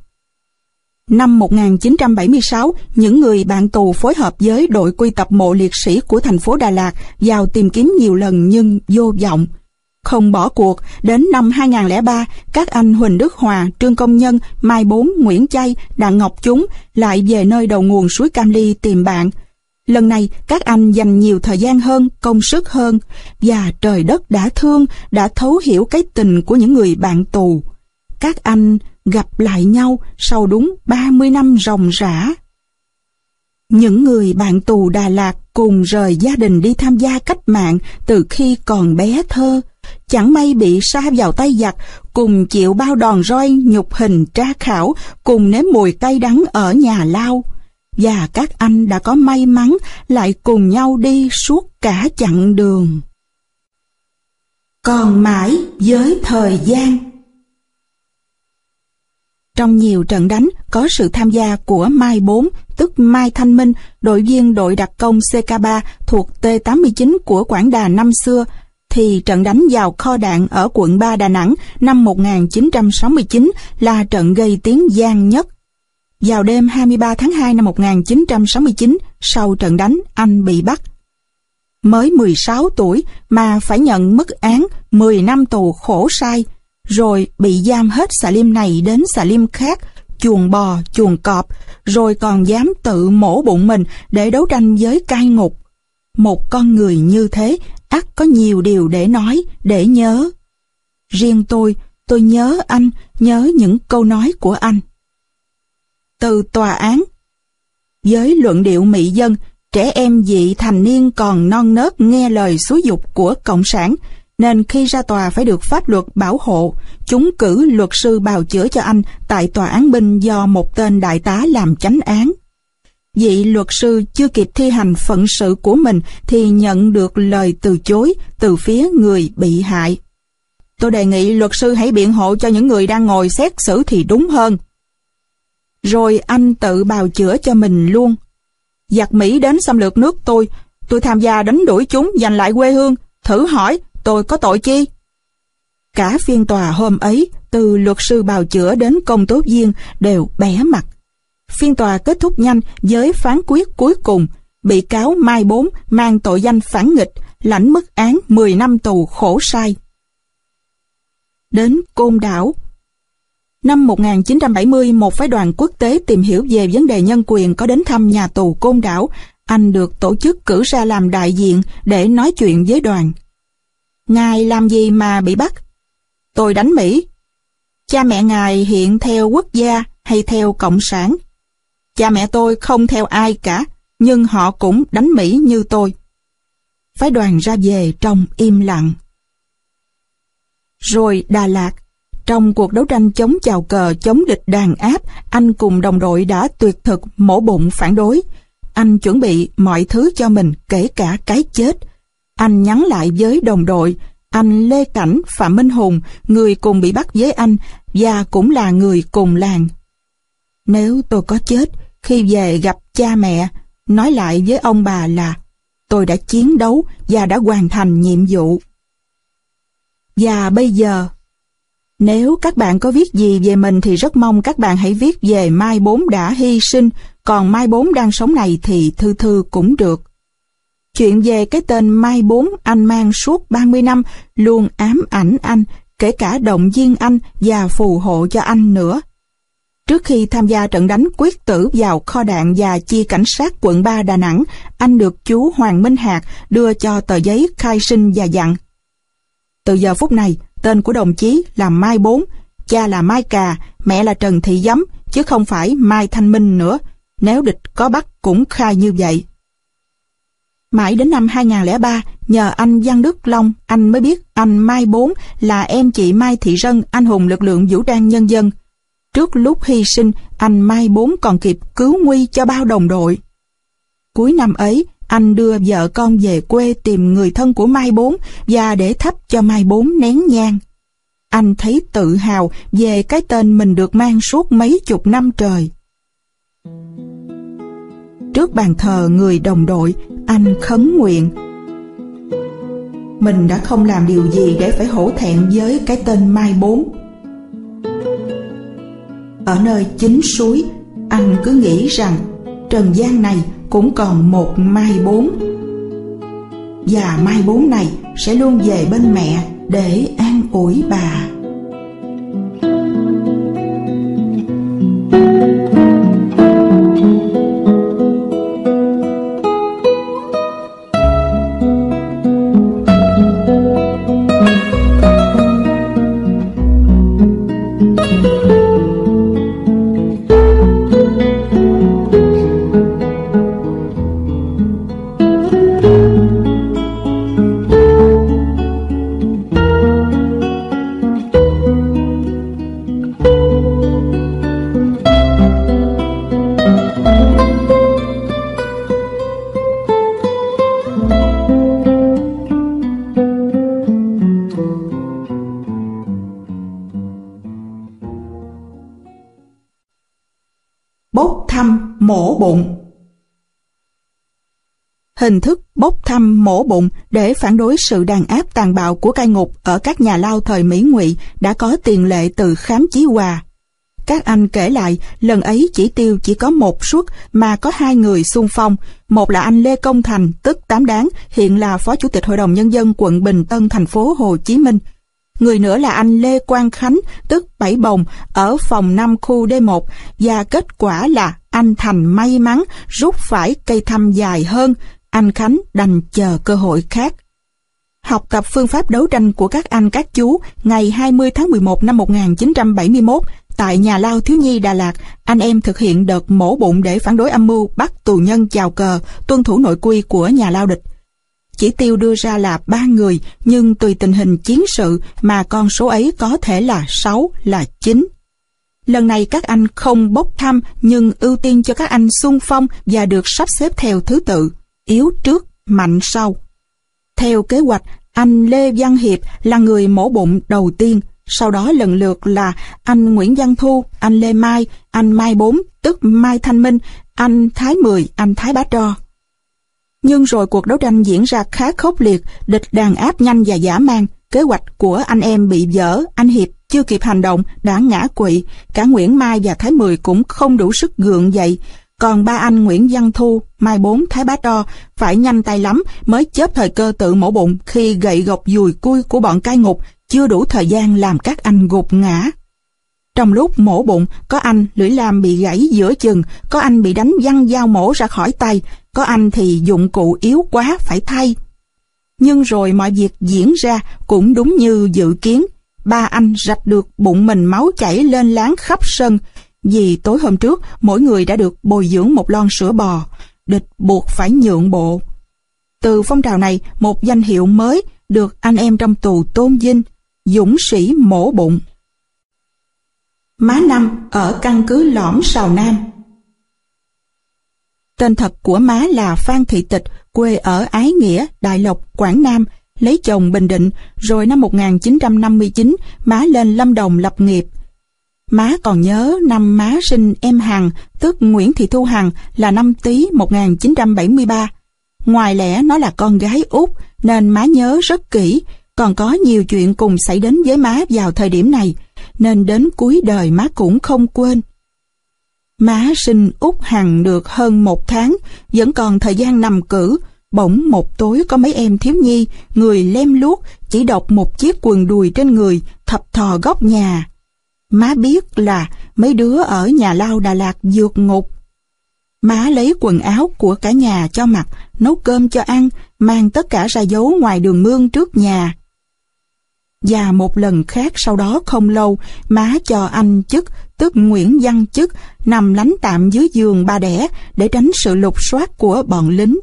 Năm 1976, những người bạn tù phối hợp với đội quy tập mộ liệt sĩ của thành phố Đà Lạt vào tìm kiếm nhiều lần nhưng vô vọng. Không bỏ cuộc, đến năm 2003, các anh Huỳnh Đức Hòa, Trương Công Nhân, Mai Bốn, Nguyễn Chay, Đặng Ngọc Chúng lại về nơi đầu nguồn suối Cam Ly tìm bạn. Lần này, các anh dành nhiều thời gian hơn, công sức hơn, và trời đất đã thương, đã thấu hiểu cái tình của những người bạn tù. Các anh gặp lại nhau sau đúng 30 năm ròng rã. Những người bạn tù Đà Lạt cùng rời gia đình đi tham gia cách mạng từ khi còn bé thơ, chẳng may bị sa vào tay giặc, cùng chịu bao đòn roi nhục hình tra khảo, cùng nếm mùi cay đắng ở nhà lao. Và các anh đã có may mắn lại cùng nhau đi suốt cả chặng đường. Còn mãi với thời gian trong nhiều trận đánh có sự tham gia của Mai 4, tức Mai Thanh Minh, đội viên đội đặc công CK3 thuộc T89 của Quảng Đà năm xưa, thì trận đánh vào kho đạn ở quận 3 Đà Nẵng năm 1969 là trận gây tiếng gian nhất. Vào đêm 23 tháng 2 năm 1969, sau trận đánh, anh bị bắt. Mới 16 tuổi mà phải nhận mức án 10 năm tù khổ sai, rồi bị giam hết xà lim này đến xà lim khác, chuồng bò, chuồng cọp, rồi còn dám tự mổ bụng mình để đấu tranh với cai ngục. Một con người như thế ắt có nhiều điều để nói, để nhớ. Riêng tôi, tôi nhớ anh, nhớ những câu nói của anh. Từ tòa án Với luận điệu mỹ dân, trẻ em dị thành niên còn non nớt nghe lời xúi dục của Cộng sản, nên khi ra tòa phải được pháp luật bảo hộ, chúng cử luật sư bào chữa cho anh tại tòa án binh do một tên đại tá làm chánh án. Vị luật sư chưa kịp thi hành phận sự của mình thì nhận được lời từ chối từ phía người bị hại. Tôi đề nghị luật sư hãy biện hộ cho những người đang ngồi xét xử thì đúng hơn. Rồi anh tự bào chữa cho mình luôn. Giặc Mỹ đến xâm lược nước tôi, tôi tham gia đánh đuổi chúng giành lại quê hương. Thử hỏi, tôi có tội chi? Cả phiên tòa hôm ấy, từ luật sư bào chữa đến công tố viên đều bẻ mặt. Phiên tòa kết thúc nhanh với phán quyết cuối cùng, bị cáo Mai Bốn mang tội danh phản nghịch, lãnh mức án 10 năm tù khổ sai. Đến Côn Đảo Năm 1970, một phái đoàn quốc tế tìm hiểu về vấn đề nhân quyền có đến thăm nhà tù Côn Đảo. Anh được tổ chức cử ra làm đại diện để nói chuyện với đoàn. Ngài làm gì mà bị bắt? Tôi đánh Mỹ. Cha mẹ ngài hiện theo quốc gia hay theo cộng sản? Cha mẹ tôi không theo ai cả, nhưng họ cũng đánh Mỹ như tôi. phái đoàn ra về trong im lặng. Rồi Đà Lạt, trong cuộc đấu tranh chống chào cờ, chống địch đàn áp, anh cùng đồng đội đã tuyệt thực mổ bụng phản đối. Anh chuẩn bị mọi thứ cho mình, kể cả cái chết. Anh nhắn lại với đồng đội, anh Lê Cảnh, Phạm Minh Hùng, người cùng bị bắt với anh và cũng là người cùng làng. Nếu tôi có chết, khi về gặp cha mẹ, nói lại với ông bà là tôi đã chiến đấu và đã hoàn thành nhiệm vụ. Và bây giờ, nếu các bạn có viết gì về mình thì rất mong các bạn hãy viết về Mai Bốn đã hy sinh, còn Mai Bốn đang sống này thì thư thư cũng được. Chuyện về cái tên Mai Bốn anh mang suốt 30 năm luôn ám ảnh anh, kể cả động viên anh và phù hộ cho anh nữa. Trước khi tham gia trận đánh quyết tử vào kho đạn và chi cảnh sát quận 3 Đà Nẵng, anh được chú Hoàng Minh Hạc đưa cho tờ giấy khai sinh và dặn. Từ giờ phút này, tên của đồng chí là Mai Bốn, cha là Mai Cà, mẹ là Trần Thị Giấm, chứ không phải Mai Thanh Minh nữa. Nếu địch có bắt cũng khai như vậy. Mãi đến năm 2003, nhờ anh Văn Đức Long, anh mới biết anh Mai Bốn là em chị Mai Thị Rân, anh hùng lực lượng vũ trang nhân dân. Trước lúc hy sinh, anh Mai Bốn còn kịp cứu nguy cho bao đồng đội. Cuối năm ấy, anh đưa vợ con về quê tìm người thân của Mai Bốn và để thắp cho Mai Bốn nén nhang. Anh thấy tự hào về cái tên mình được mang suốt mấy chục năm trời. Trước bàn thờ người đồng đội, anh khấn nguyện. Mình đã không làm điều gì để phải hổ thẹn với cái tên Mai Bốn. Ở nơi chính suối, anh cứ nghĩ rằng trần gian này cũng còn một Mai Bốn. Và Mai Bốn này sẽ luôn về bên mẹ để an ủi bà. Bốc mổ bụng để phản đối sự đàn áp tàn bạo của cai ngục ở các nhà lao thời Mỹ ngụy đã có tiền lệ từ khám chí hòa. Các anh kể lại, lần ấy chỉ tiêu chỉ có một suất mà có hai người xung phong. Một là anh Lê Công Thành, tức Tám Đáng, hiện là Phó Chủ tịch Hội đồng Nhân dân quận Bình Tân, thành phố Hồ Chí Minh. Người nữa là anh Lê Quang Khánh, tức Bảy Bồng, ở phòng 5 khu D1, và kết quả là anh Thành may mắn rút phải cây thăm dài hơn, anh Khánh đành chờ cơ hội khác. Học tập phương pháp đấu tranh của các anh các chú ngày 20 tháng 11 năm 1971 tại nhà lao thiếu nhi Đà Lạt, anh em thực hiện đợt mổ bụng để phản đối âm mưu bắt tù nhân chào cờ, tuân thủ nội quy của nhà lao địch. Chỉ tiêu đưa ra là ba người, nhưng tùy tình hình chiến sự mà con số ấy có thể là 6, là 9. Lần này các anh không bốc thăm nhưng ưu tiên cho các anh xung phong và được sắp xếp theo thứ tự yếu trước, mạnh sau. Theo kế hoạch, anh Lê Văn Hiệp là người mổ bụng đầu tiên, sau đó lần lượt là anh Nguyễn Văn Thu, anh Lê Mai, anh Mai Bốn, tức Mai Thanh Minh, anh Thái Mười, anh Thái Bá Tro. Nhưng rồi cuộc đấu tranh diễn ra khá khốc liệt, địch đàn áp nhanh và giả man, kế hoạch của anh em bị dở, anh Hiệp chưa kịp hành động đã ngã quỵ, cả Nguyễn Mai và Thái Mười cũng không đủ sức gượng dậy, còn ba anh Nguyễn Văn Thu, Mai Bốn, Thái Bá Đo phải nhanh tay lắm mới chớp thời cơ tự mổ bụng khi gậy gộc dùi cui của bọn cai ngục chưa đủ thời gian làm các anh gục ngã. Trong lúc mổ bụng, có anh lưỡi lam bị gãy giữa chừng, có anh bị đánh văng dao mổ ra khỏi tay, có anh thì dụng cụ yếu quá phải thay. Nhưng rồi mọi việc diễn ra cũng đúng như dự kiến. Ba anh rạch được bụng mình máu chảy lên láng khắp sân, vì tối hôm trước, mỗi người đã được bồi dưỡng một lon sữa bò, địch buộc phải nhượng bộ. Từ phong trào này, một danh hiệu mới được anh em trong tù tôn vinh, dũng sĩ mổ bụng. Má Năm ở căn cứ Lõm Sào Nam Tên thật của má là Phan Thị Tịch, quê ở Ái Nghĩa, Đại Lộc, Quảng Nam, lấy chồng Bình Định, rồi năm 1959 má lên Lâm Đồng lập nghiệp. Má còn nhớ năm má sinh em Hằng, tức Nguyễn Thị Thu Hằng là năm Tý 1973. Ngoài lẽ nó là con gái út nên má nhớ rất kỹ, còn có nhiều chuyện cùng xảy đến với má vào thời điểm này, nên đến cuối đời má cũng không quên. Má sinh út Hằng được hơn một tháng, vẫn còn thời gian nằm cử, bỗng một tối có mấy em thiếu nhi, người lem luốc, chỉ đọc một chiếc quần đùi trên người, thập thò góc nhà. Má biết là mấy đứa ở nhà lao Đà Lạt vượt ngục. Má lấy quần áo của cả nhà cho mặc, nấu cơm cho ăn, mang tất cả ra giấu ngoài đường mương trước nhà. Và một lần khác sau đó không lâu, má cho anh chức, tức Nguyễn Văn chức, nằm lánh tạm dưới giường ba đẻ để tránh sự lục soát của bọn lính.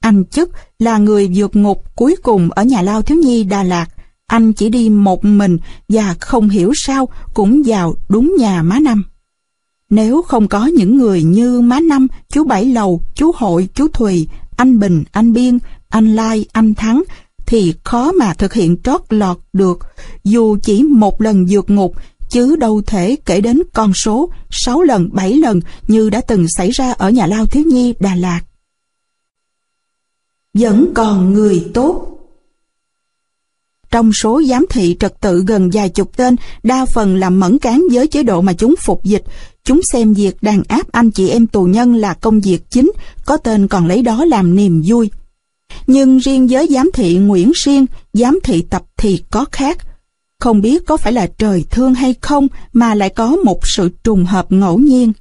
Anh chức là người vượt ngục cuối cùng ở nhà lao thiếu nhi Đà Lạt. Anh chỉ đi một mình và không hiểu sao cũng vào đúng nhà má Năm. Nếu không có những người như má Năm, chú Bảy Lầu, chú Hội, chú Thùy, anh Bình, anh Biên, anh Lai, anh Thắng thì khó mà thực hiện trót lọt được dù chỉ một lần vượt ngục chứ đâu thể kể đến con số 6 lần 7 lần như đã từng xảy ra ở nhà lao thiếu nhi Đà Lạt. Vẫn còn người tốt trong số giám thị trật tự gần vài chục tên, đa phần là mẫn cán với chế độ mà chúng phục dịch. Chúng xem việc đàn áp anh chị em tù nhân là công việc chính, có tên còn lấy đó làm niềm vui. Nhưng riêng với giám thị Nguyễn Siên, giám thị tập thì có khác. Không biết có phải là trời thương hay không mà lại có một sự trùng hợp ngẫu nhiên.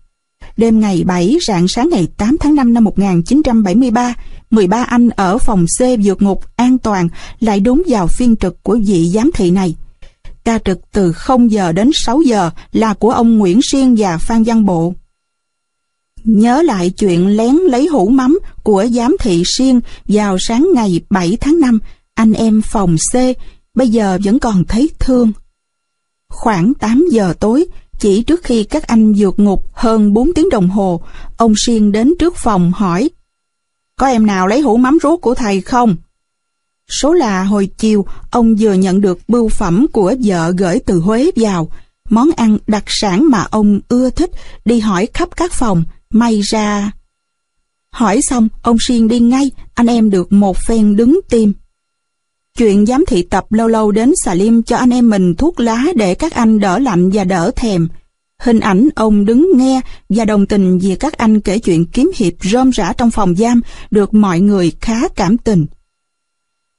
Đêm ngày 7 rạng sáng ngày 8 tháng 5 năm 1973, 13 anh ở phòng C vượt ngục an toàn lại đúng vào phiên trực của vị giám thị này. Ca trực từ 0 giờ đến 6 giờ là của ông Nguyễn Siên và Phan Văn Bộ. Nhớ lại chuyện lén lấy hũ mắm của giám thị Siên vào sáng ngày 7 tháng 5, anh em phòng C bây giờ vẫn còn thấy thương. Khoảng 8 giờ tối, chỉ trước khi các anh vượt ngục hơn 4 tiếng đồng hồ, ông Siên đến trước phòng hỏi Có em nào lấy hũ mắm ruốc của thầy không? Số là hồi chiều, ông vừa nhận được bưu phẩm của vợ gửi từ Huế vào, món ăn đặc sản mà ông ưa thích, đi hỏi khắp các phòng, may ra... Hỏi xong, ông Siên đi ngay, anh em được một phen đứng tim. Chuyện giám thị tập lâu lâu đến xà liêm cho anh em mình thuốc lá để các anh đỡ lạnh và đỡ thèm. Hình ảnh ông đứng nghe và đồng tình vì các anh kể chuyện kiếm hiệp rôm rã trong phòng giam được mọi người khá cảm tình.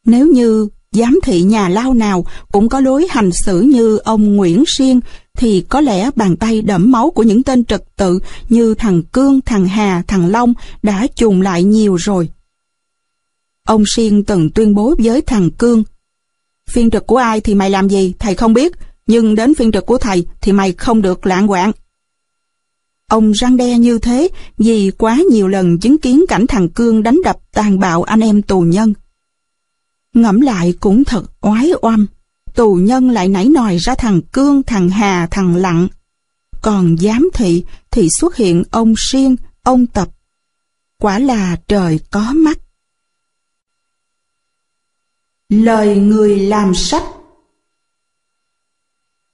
Nếu như giám thị nhà lao nào cũng có lối hành xử như ông Nguyễn Siên thì có lẽ bàn tay đẫm máu của những tên trật tự như thằng Cương, thằng Hà, thằng Long đã trùng lại nhiều rồi. Ông Siên từng tuyên bố với thằng Cương Phiên trực của ai thì mày làm gì, thầy không biết, nhưng đến phiên trực của thầy thì mày không được lạng quạng. Ông răng đe như thế vì quá nhiều lần chứng kiến cảnh thằng Cương đánh đập tàn bạo anh em tù nhân. Ngẫm lại cũng thật oái oăm, tù nhân lại nảy nòi ra thằng Cương, thằng Hà, thằng Lặng. Còn giám thị thì xuất hiện ông Siên, ông Tập. Quả là trời có mắt. Lời người làm sách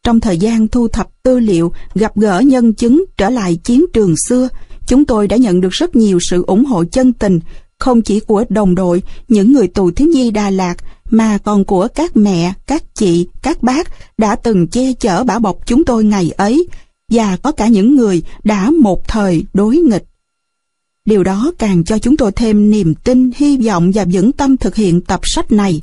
Trong thời gian thu thập tư liệu, gặp gỡ nhân chứng trở lại chiến trường xưa, chúng tôi đã nhận được rất nhiều sự ủng hộ chân tình, không chỉ của đồng đội, những người tù thiếu nhi Đà Lạt, mà còn của các mẹ, các chị, các bác đã từng che chở bảo bọc chúng tôi ngày ấy, và có cả những người đã một thời đối nghịch. Điều đó càng cho chúng tôi thêm niềm tin, hy vọng và vững tâm thực hiện tập sách này.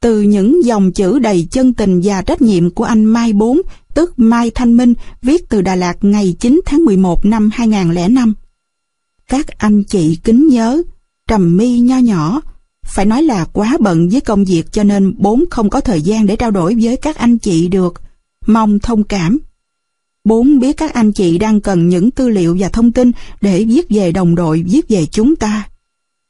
Từ những dòng chữ đầy chân tình và trách nhiệm của anh Mai Bốn, tức Mai Thanh Minh, viết từ Đà Lạt ngày 9 tháng 11 năm 2005. Các anh chị kính nhớ, trầm mi nho nhỏ, phải nói là quá bận với công việc cho nên bốn không có thời gian để trao đổi với các anh chị được. Mong thông cảm. Bốn biết các anh chị đang cần những tư liệu và thông tin để viết về đồng đội, viết về chúng ta.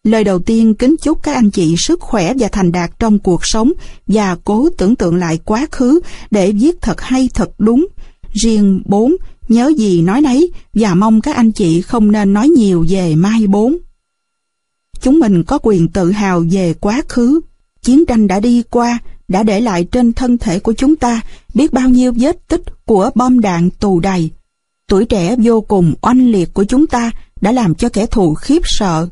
Lời đầu tiên kính chúc các anh chị sức khỏe và thành đạt trong cuộc sống và cố tưởng tượng lại quá khứ để viết thật hay thật đúng. Riêng bốn nhớ gì nói nấy và mong các anh chị không nên nói nhiều về mai bốn. Chúng mình có quyền tự hào về quá khứ. Chiến tranh đã đi qua, đã để lại trên thân thể của chúng ta biết bao nhiêu vết tích của bom đạn tù đầy. Tuổi trẻ vô cùng oanh liệt của chúng ta đã làm cho kẻ thù khiếp sợ.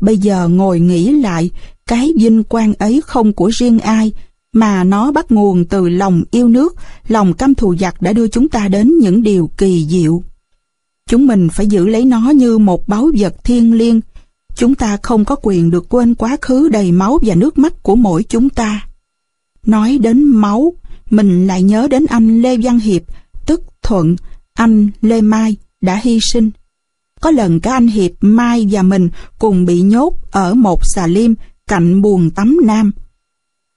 Bây giờ ngồi nghĩ lại, cái vinh quang ấy không của riêng ai, mà nó bắt nguồn từ lòng yêu nước, lòng căm thù giặc đã đưa chúng ta đến những điều kỳ diệu. Chúng mình phải giữ lấy nó như một báu vật thiêng liêng. Chúng ta không có quyền được quên quá khứ đầy máu và nước mắt của mỗi chúng ta. Nói đến máu, mình lại nhớ đến anh Lê Văn Hiệp, tức Thuận, anh Lê Mai đã hy sinh. Có lần các anh Hiệp, Mai và mình cùng bị nhốt ở một xà liêm cạnh buồng tắm Nam.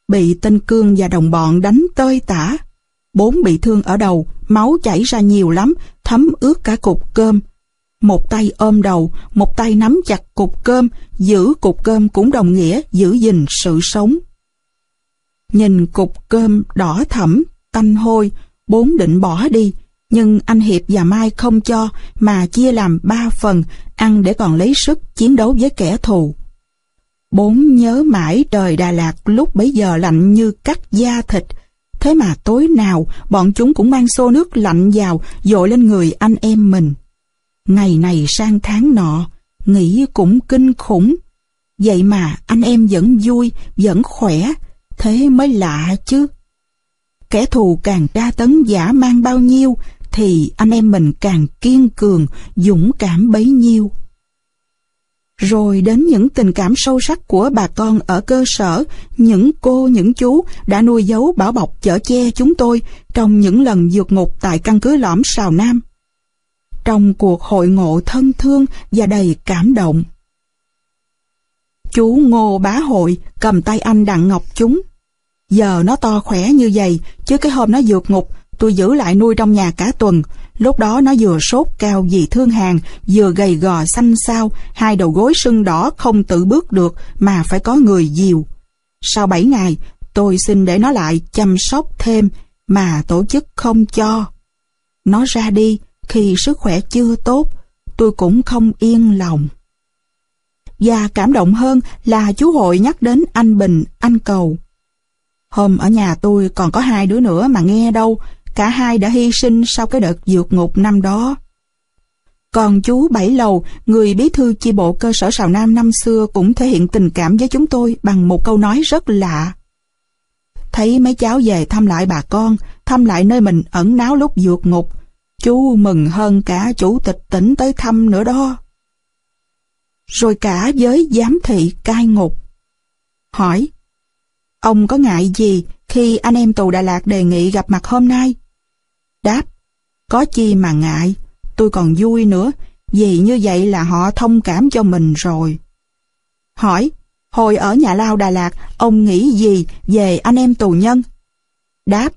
Bị tên Cương và đồng bọn đánh tơi tả. Bốn bị thương ở đầu, máu chảy ra nhiều lắm, thấm ướt cả cục cơm. Một tay ôm đầu, một tay nắm chặt cục cơm, giữ cục cơm cũng đồng nghĩa giữ gìn sự sống. Nhìn cục cơm đỏ thẫm, tanh hôi, bốn định bỏ đi, nhưng anh Hiệp và Mai không cho mà chia làm ba phần, ăn để còn lấy sức chiến đấu với kẻ thù. Bốn nhớ mãi trời Đà Lạt lúc bấy giờ lạnh như cắt da thịt, thế mà tối nào bọn chúng cũng mang xô nước lạnh vào dội lên người anh em mình. Ngày này sang tháng nọ, nghĩ cũng kinh khủng. Vậy mà anh em vẫn vui, vẫn khỏe, thế mới lạ chứ. Kẻ thù càng tra tấn giả mang bao nhiêu, thì anh em mình càng kiên cường, dũng cảm bấy nhiêu. Rồi đến những tình cảm sâu sắc của bà con ở cơ sở, những cô, những chú đã nuôi dấu bảo bọc chở che chúng tôi trong những lần vượt ngục tại căn cứ lõm Sào Nam. Trong cuộc hội ngộ thân thương và đầy cảm động. Chú Ngô Bá Hội cầm tay anh Đặng Ngọc chúng. Giờ nó to khỏe như vậy, chứ cái hôm nó vượt ngục, tôi giữ lại nuôi trong nhà cả tuần. Lúc đó nó vừa sốt cao vì thương hàng, vừa gầy gò xanh xao, hai đầu gối sưng đỏ không tự bước được mà phải có người dìu. Sau bảy ngày, tôi xin để nó lại chăm sóc thêm, mà tổ chức không cho. Nó ra đi, khi sức khỏe chưa tốt, tôi cũng không yên lòng. Và cảm động hơn là chú hội nhắc đến anh Bình, anh Cầu. Hôm ở nhà tôi còn có hai đứa nữa mà nghe đâu, cả hai đã hy sinh sau cái đợt vượt ngục năm đó. Còn chú Bảy Lầu, người bí thư chi bộ cơ sở Sào Nam năm xưa cũng thể hiện tình cảm với chúng tôi bằng một câu nói rất lạ. Thấy mấy cháu về thăm lại bà con, thăm lại nơi mình ẩn náu lúc vượt ngục, chú mừng hơn cả chủ tịch tỉnh tới thăm nữa đó. Rồi cả với giám thị cai ngục. Hỏi, ông có ngại gì khi anh em tù Đà Lạt đề nghị gặp mặt hôm nay? Đáp, có chi mà ngại, tôi còn vui nữa, vì như vậy là họ thông cảm cho mình rồi. Hỏi, hồi ở nhà lao Đà Lạt, ông nghĩ gì về anh em tù nhân? Đáp,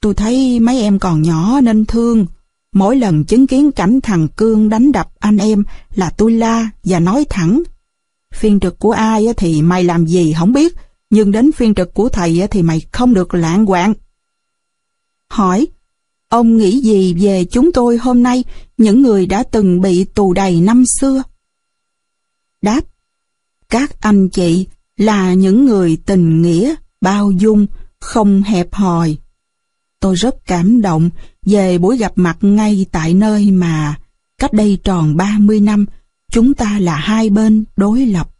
tôi thấy mấy em còn nhỏ nên thương. Mỗi lần chứng kiến cảnh thằng Cương đánh đập anh em là tôi la và nói thẳng. Phiên trực của ai thì mày làm gì không biết, nhưng đến phiên trực của thầy thì mày không được lạng quạng. Hỏi, ông nghĩ gì về chúng tôi hôm nay, những người đã từng bị tù đầy năm xưa? Đáp, các anh chị là những người tình nghĩa, bao dung, không hẹp hòi. Tôi rất cảm động về buổi gặp mặt ngay tại nơi mà cách đây tròn 30 năm chúng ta là hai bên đối lập.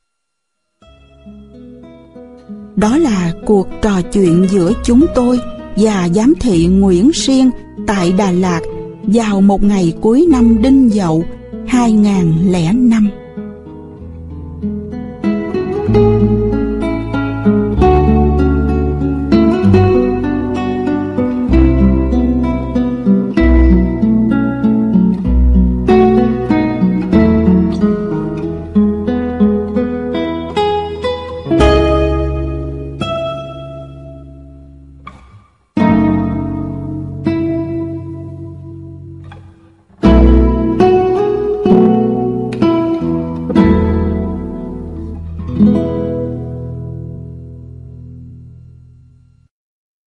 Đó là cuộc trò chuyện giữa chúng tôi và giám thị Nguyễn Siên tại Đà Lạt vào một ngày cuối năm Đinh Dậu 2005. Thank you.